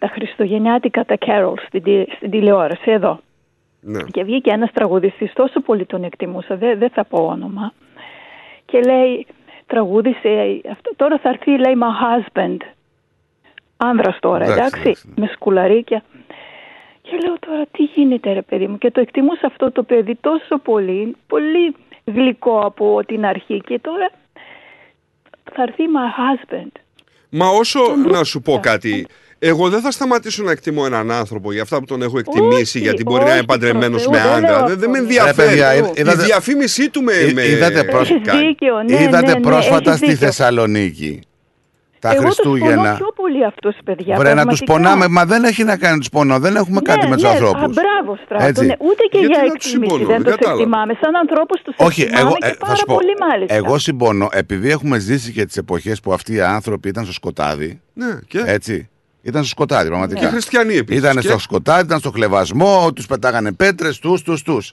τα Χριστουγεννιάτικα, τα carols στην, τη- στην τηλεόραση εδώ.
Ναι.
Και βγήκε ένας τραγουδιστής, τόσο πολύ τον εκτιμούσα, δεν, δεν θα πω όνομα. Και λέει, τραγούδισε, αυτό, τώρα θα έρθει, λέει, my husband. Άνδρας τώρα,
Εντάξει,
εντάξει,
εντάξει,
με σκουλαρίκια. Και λέω τώρα τι γίνεται ρε παιδί μου και το εκτιμούσα αυτό το παιδί τόσο πολύ, πολύ γλυκό από την αρχή και τώρα θα έρθει my husband.
Μα όσο να σου πω κάτι, εγώ δεν θα σταματήσω να εκτιμώ έναν άνθρωπο για αυτά που τον έχω εκτιμήσει,
Όχι,
γιατί μπορεί να είναι
όχι,
παντρεμένος
Θεού,
με
δεν λέω
άντρα. Δεν,
αυτό.
δεν με
Ρε,
ενδιαφέρει.
παιδιά, είδα- είδατε-
Η διαφήμισή του με.
Εί-
με...
είδατε πρόσ-
Έχεις δίκιο, ναι,
Είδατε
ναι, ναι,
πρόσφατα
έχεις
στη
δίκιο.
Θεσσαλονίκη τα
Εγώ τους πονώ
Χριστούγεννα.
πιο πολύ αυτούς παιδιά.
Βρε να τους
πραγματικά.
πονάμε, μα δεν έχει να κάνει τους πονώ. Δεν έχουμε κάτι με τους
ναι,
ανθρώπους.
Α, μπράβο, στράτο.
Έτσι.
Ναι, ούτε και
Γιατί
για
να τους
εκτίμηση
συμπονώ,
δεν
δεν
του
κατάλαβα.
εκτιμάμε. Σαν ανθρώπους τους
Όχι,
εκτιμάμε
εγώ
και
ε, θα
πάρα
σου πω.
πολύ μάλιστα.
Εγώ συμπονώ, επειδή έχουμε ζήσει και τις εποχές που αυτοί οι άνθρωποι ήταν στο σκοτάδι.
Ναι, και.
Έτσι. Ήταν στο σκοτάδι, πραγματικά.
Και χριστιανοί επίσης.
Ήταν
Και-
στο σκοτάδι, ήταν στο χλεβασμό, τους πετάγανε πέτρες, τους, τους, τους.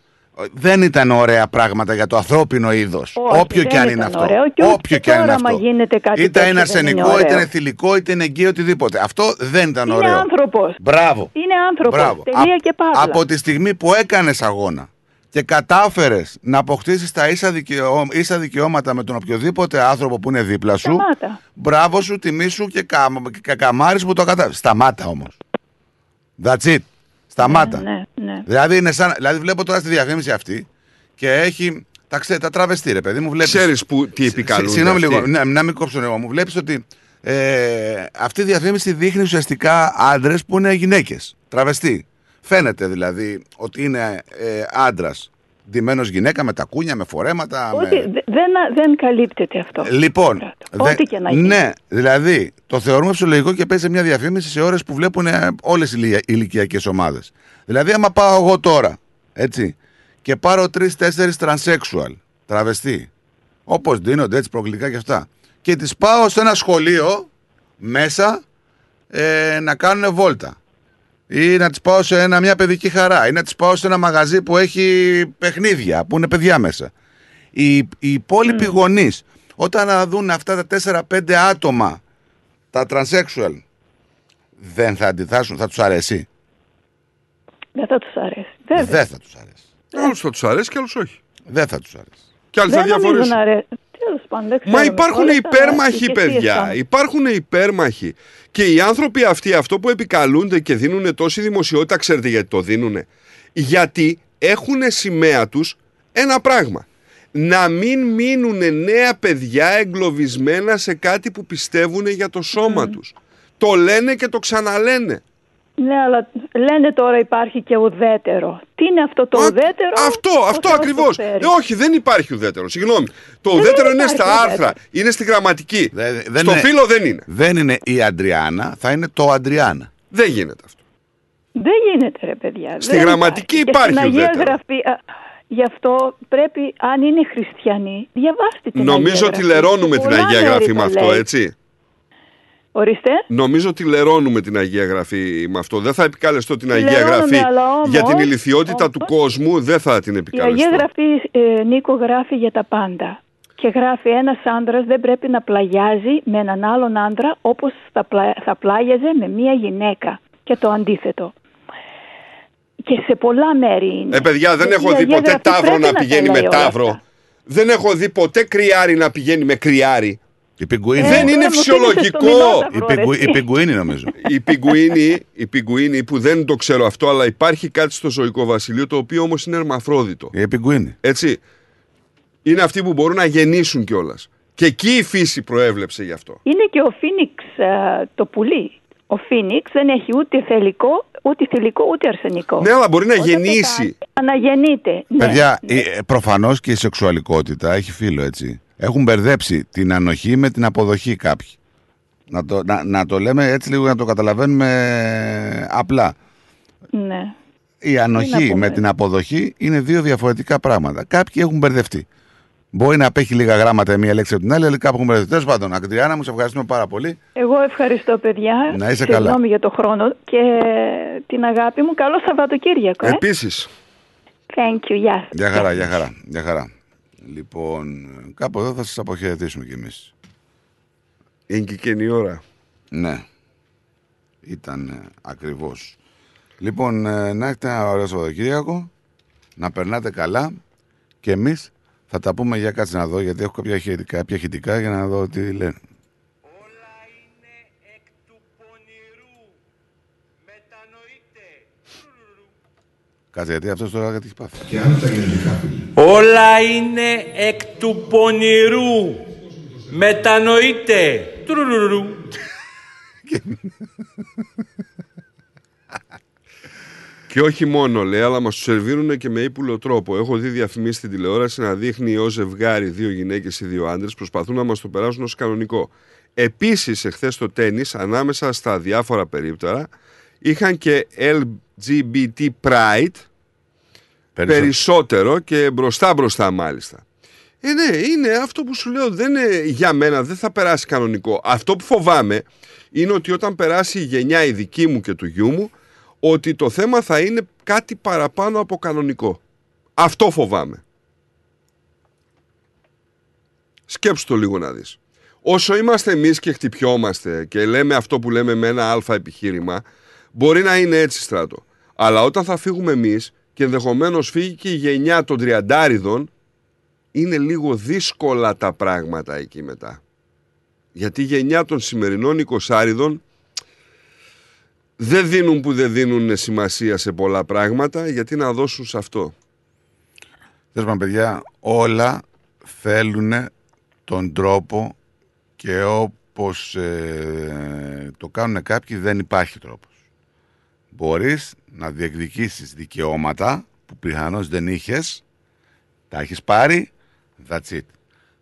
Δεν ήταν ωραία πράγματα για το ανθρώπινο είδος.
Όχι,
Όποιο
δεν
και αν
ήταν
είναι αυτό.
ωραίο και ούτε
Όποιο
και
και αν είναι
τώρα,
αυτό.
άμα γίνεται κάτι
είτε
τέτοιο,
είναι
δεν είναι
αρσενικό, είτε
ωραίο.
Ναι.
είναι θηλυκό, είτε είναι εγκύο, οτιδήποτε. Αυτό δεν ήταν
Είναι
ωραίο.
άνθρωπος.
Μπράβο.
Είναι άνθρωπος.
Μπράβο.
Τελεία
Α-
και παύλα.
Από τη στιγμή που έκανες αγώνα και κατάφερες να αποκτήσεις τα ίσα, δικαιώ- ίσα δικαιώματα με τον οποιοδήποτε άνθρωπο που είναι δίπλα σου,
Σταμάτα.
μπράβο σου, τιμή σου και, κα, και κακαμάρι που το κατάφερε. Σταμάτα όμως. That's it. Σταμάτα.
Ναι, ναι.
Δηλαδή, είναι σαν, δηλαδή βλέπω τώρα στη διαφήμιση αυτή και έχει τα, ξέ, τα τραβεστή, ρε παιδί μου. Βλέπεις,
Ξέρεις που, τι επικαλούνται
Συγγνώμη
αυτοί.
λίγο, να, να μην κόψω εγώ. Μου βλέπεις ότι ε, αυτή η διαφήμιση δείχνει ουσιαστικά άντρες που είναι γυναίκες. Τραβεστή. Φαίνεται δηλαδή ότι είναι ε, άντρας. Ντυμένος γυναίκα με τα κούνια, με φορέματα.
Ότι
με...
δε- δεν, δεν καλύπτεται αυτό.
Λοιπόν,
Ό,τι
δε-
και να γίνει.
ναι, δηλαδή το θεωρούμε φυσιολογικό και παίζει μια διαφήμιση σε ώρες που βλέπουν όλες οι ηλικιακές ομάδες. Δηλαδή, άμα πάω εγώ τώρα, έτσι, και πάρω τρει-τέσσερι τρανσέξουαλ, τραβεστή, όπως δίνονται έτσι προκλητικά και αυτά, και τις πάω σε ένα σχολείο μέσα ε, να κάνουν βόλτα. Ή να τι πάω σε ένα, μια παιδική χαρά. Ή να τι πάω σε ένα μαγαζί που έχει παιχνίδια, που είναι παιδιά μέσα. Οι, οι υπόλοιποι mm. γονείς, όταν δουν αυτά τα 4-5 άτομα, τα transsexual, δεν θα αντιθάσουν, θα τους αρέσει;
Δεν θα τους αρέσει.
Δεν θα τους αρέσει.
Άλλους θα τους αρέσει και άλλους όχι.
Δεν θα τους αρέσει.
Και άλλοι θα διαφορήσουν. Μα υπάρχουν υπέρμαχοι, παιδιά. Υπάρχουν υπέρμαχοι. Και οι άνθρωποι αυτοί, αυτό που επικαλούνται και δίνουν τόση δημοσιότητα, ξέρετε γιατί το δίνουν. Γιατί έχουν σημαία τους ένα πράγμα. Να μην μείνουν νέα παιδιά εγκλωβισμένα σε κάτι που πιστεύουν για το σώμα mm. τους. Το λένε και το ξαναλένε.
Ναι, αλλά λένε τώρα υπάρχει και ουδέτερο. Τι είναι αυτό το ουδέτερο;
Αυτό, αυτό ακριβώς. Ε, όχι, δεν υπάρχει ουδέτερο. Συγγνώμη. Το δεν ουδέτερο είναι στα ουδέτερο. άρθρα, είναι στη γραμματική.
Δεν,
Στο είναι, φύλλο δεν είναι.
Δεν είναι η Αντριάννα, θα είναι το Αντριάννα.
Δεν γίνεται αυτό.
Δεν γίνεται, ρε παιδιά.
Στη δεν γραμματική υπάρχει, υπάρχει
στην Αγία Γραφή. Γι' αυτό πρέπει, αν είναι χριστιανοί, διαβάστε την
Νομίζω
Αγία
ότι λερώνουμε την Αγία Γραφή με αυτό, έτσι.
Ορίστε.
Νομίζω ότι λερώνουμε την Αγία Γραφή με αυτό. Δεν θα επικαλεστώ την Αγία Γραφή για την ηλικιότητα του κόσμου. Δεν θα την επικαλεστώ.
Η Αγία Γραφή, ε, Νίκο, γράφει για τα πάντα. Και γράφει ένας άντρα δεν πρέπει να πλαγιάζει με έναν άλλον άντρα όπως θα, πλα... θα πλάγιαζε με μία γυναίκα. Και το αντίθετο. Και σε πολλά μέρη είναι.
Ε, παιδιά, δεν έχω δει ποτέ τάβρο να πηγαίνει με τάβρο. Δεν έχω δει ποτέ κρυάρι να πηγαίνει με κρυάρι.
Η πιγκουίνη.
δεν είναι φυσιολογικό.
Η, πιγκου, η πιγκουίνη νομίζω.
η, πιγκουίνη, η πιγκουίνη που δεν το ξέρω αυτό, αλλά υπάρχει κάτι στο ζωικό βασιλείο το οποίο όμως είναι ερμαφρόδιτο.
Η πιγκουίνη.
Έτσι. Είναι αυτοί που μπορούν να γεννήσουν κιόλας. Και εκεί η φύση προέβλεψε γι' αυτό.
Είναι και ο Φίνιξ το πουλί. Ο Φίνιξ δεν έχει ούτε θελικό, ούτε θηλυκό, ούτε αρσενικό.
Ναι, αλλά μπορεί να γεννήσει.
Να γεννείται. Ναι.
Παιδιά, ναι. προφανώς και η σεξουαλικότητα έχει φίλο, έτσι. Έχουν μπερδέψει την ανοχή με την αποδοχή κάποιοι. Να το, να, να το λέμε έτσι λίγο να το καταλαβαίνουμε απλά.
Ναι.
Η ανοχή με την αποδοχή είναι δύο διαφορετικά πράγματα. Κάποιοι έχουν μπερδευτεί. Μπορεί να απέχει λίγα γράμματα η μία λέξη από την άλλη, αλλά κάπου έχουν μπερδευτεί. Τέλος πάντων, Ακτριάνα, μου σε ευχαριστούμε πάρα πολύ.
Εγώ ευχαριστώ, παιδιά.
Να είσαι καλά.
Συγγνώμη για το χρόνο και την αγάπη μου. Καλό Σαββατοκύριακο. Ε;
Επίσης.
Thank you. Γεια
Για χαρά, για χαρά. Για χαρά. Λοιπόν, κάπου εδώ θα σας αποχαιρετήσουμε κι εμείς.
Είναι και καινή ώρα.
Ναι. Ήταν ε, ακριβώς. Λοιπόν, ε, να έχετε ένα ωραίο Σαββατοκύριακο, να περνάτε καλά και εμείς θα τα πούμε για κάτσε να δω, γιατί έχω κάποια χειρικά, κάποια χητικά για να δω τι λένε. Κάτσε γιατί αυτός τώρα κάτι έχει πάθει.
Και αν τα γενετικά
Όλα είναι εκ του πονηρού. Μετανοείτε. Τουρουρουρου.
Και όχι μόνο, λέει, αλλά μας τους σερβίρουν και με ύπουλο τρόπο. Έχω δει διαφημίσεις στην τηλεόραση να δείχνει ως ζευγάρι δύο γυναίκες ή δύο άντρες προσπαθούν να μας το περάσουν ως κανονικό. Επίσης, εχθές το τέννη, ανάμεσα στα διάφορα περίπτωρα, είχαν και LGBT Pride, περισσότερο και μπροστά μπροστά μάλιστα. Ε, ναι, είναι αυτό που σου λέω, δεν είναι για μένα, δεν θα περάσει κανονικό. Αυτό που φοβάμαι είναι ότι όταν περάσει η γενιά η δική μου και του γιού μου, ότι το θέμα θα είναι κάτι παραπάνω από κανονικό. Αυτό φοβάμαι. Σκέψου το λίγο να δεις. Όσο είμαστε εμείς και χτυπιόμαστε και λέμε αυτό που λέμε με ένα αλφα επιχείρημα, μπορεί να είναι έτσι στράτο. Αλλά όταν θα φύγουμε εμείς και ενδεχομένως φύγει και η γενιά των τριαντάριδων, είναι λίγο δύσκολα τα πράγματα εκεί μετά. Γιατί η γενιά των σημερινών εικοσάριδων δεν δίνουν που δεν δίνουν σημασία σε πολλά πράγματα, γιατί να δώσουν σε αυτό.
Τέλος παιδιά, όλα θέλουν τον τρόπο και όπως ε, το κάνουν κάποιοι δεν υπάρχει τρόπος. Μπορείς να διεκδικήσεις δικαιώματα που πιθανώς δεν είχες, τα έχεις πάρει, that's it.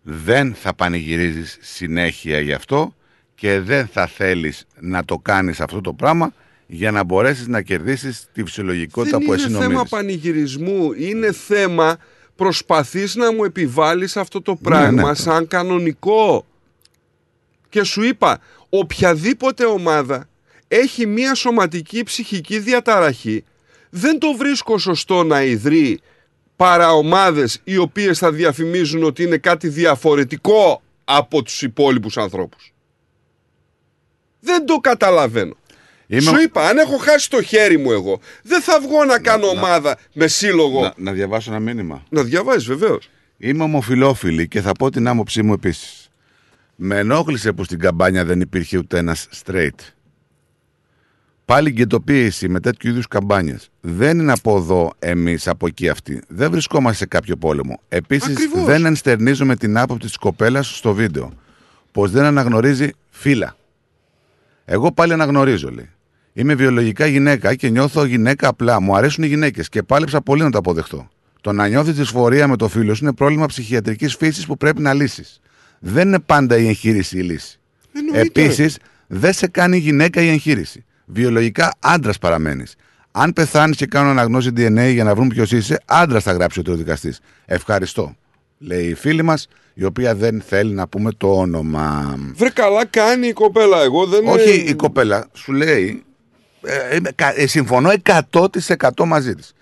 Δεν θα πανηγυρίζεις συνέχεια γι' αυτό και δεν θα θέλεις να το κάνεις αυτό το πράγμα για να μπορέσεις να κερδίσεις τη φυσιολογικότητα
Δεν
που
είναι
εσύ
θέμα
νομίζεις.
πανηγυρισμού, είναι θέμα προσπαθείς να μου επιβάλλεις αυτό το πράγμα
ναι.
σαν κανονικό. Και σου είπα, οποιαδήποτε ομάδα έχει μία σωματική ψυχική διαταραχή, δεν το βρίσκω σωστό να ιδρύει παραομάδες οι οποίες θα διαφημίζουν ότι είναι κάτι διαφορετικό από τους υπόλοιπους ανθρώπους. Δεν το καταλαβαίνω.
Είμαι-
Σου είπα, αν έχω χάσει το χέρι μου εγώ, δεν θα βγω να κάνω
να-
ομάδα με σύλλογο.
Να, να διαβάσω ένα μήνυμα.
Να διαβάζεις βεβαίως.
Είμαι ομοφιλόφιλη και θα πω την άποψή μου επίσης. Με ενόχλησε που στην καμπάνια δεν υπήρχε ούτε ένας straight. Πάλι γκαιτοποίηση με τέτοιου είδους καμπάνιες. Δεν είναι από εδώ εμείς, από εκεί αυτοί. Δεν βρισκόμαστε σε κάποιο πόλεμο. Επίσης,
Ακριβώς.
δεν ενστερνίζομαι την άποψη της κοπέλας στο βίντεο. Πως δεν αναγνωρίζει φύλλα. Εγώ πάλι αναγνωρίζω, λέει. Είμαι βιολογικά γυναίκα και νιώθω γυναίκα απλά. Μου αρέσουν οι γυναίκες και πάλεψα πολύ να το αποδεχτώ. Το να νιώθεις δυσφορία με το φίλο σου είναι πρόβλημα ψυχιατρικής φύσης που πρέπει να λύσεις. Δεν είναι πάντα η εγχείρηση η λύση.
Εννοείται.
Επίσης, δεν σε κάνει γυναίκα η εγχείρηση. Βιολογικά άντρας παραμένεις. Αν πεθάνεις και κάνουν αναγνώση DNA για να βρουν ποιος είσαι, άντρας θα γράψει ο δικαστή. Ευχαριστώ. Λέει η φίλη μας, η οποία δεν θέλει να πούμε το όνομα.
Βρε καλά κάνει η κοπέλα, εγώ δεν
Όχι η κοπέλα, σου λέει. Ε, είμαι κα- ε, συμφωνώ 100% μαζί της.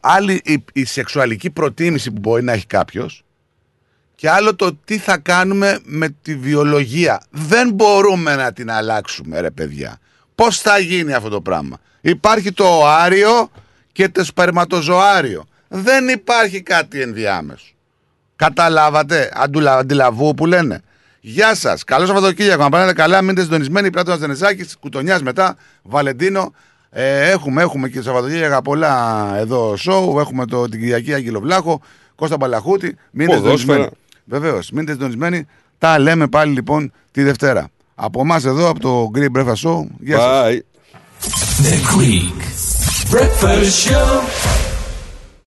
Άλλη η, η σεξουαλική προτίμηση που μπορεί να έχει κάποιος και άλλο το τι θα κάνουμε με τη βιολογία. Δεν μπορούμε να την αλλάξουμε, ρε παιδιά. Πώς θα γίνει αυτό το πράγμα; Υπάρχει το οάριο και το σπερματοζωάριο. Δεν υπάρχει κάτι ενδιάμεσο. Καταλάβατε, αντουλα, αντιλαβού που λένε. Γεια σας. Καλό Σαββατοκύριακο. Να πάνε καλά. Μείνετε συντονισμένοι. Πλάτωνα Δενεζάκη, κουτονιάς μετά. Βαλεντίνο. Ε, έχουμε, έχουμε και Σαββατοκύριακα πολλά εδώ σοου. Έχουμε το, την Κυριακή Άγγελο Βλάχο. Κώστα Μπαλαχούτη. Μείνετε
Ποδόσφαιρα.
συντονισμένοι. Βεβαίως. Μείνετε συντονισμένοι. Τα λέμε πάλι λοιπόν τη Δευτέρα. Από εμά εδώ, από το Green Breakfast Show. Γεια σας.
Bye.
The Greek Breakfast Show.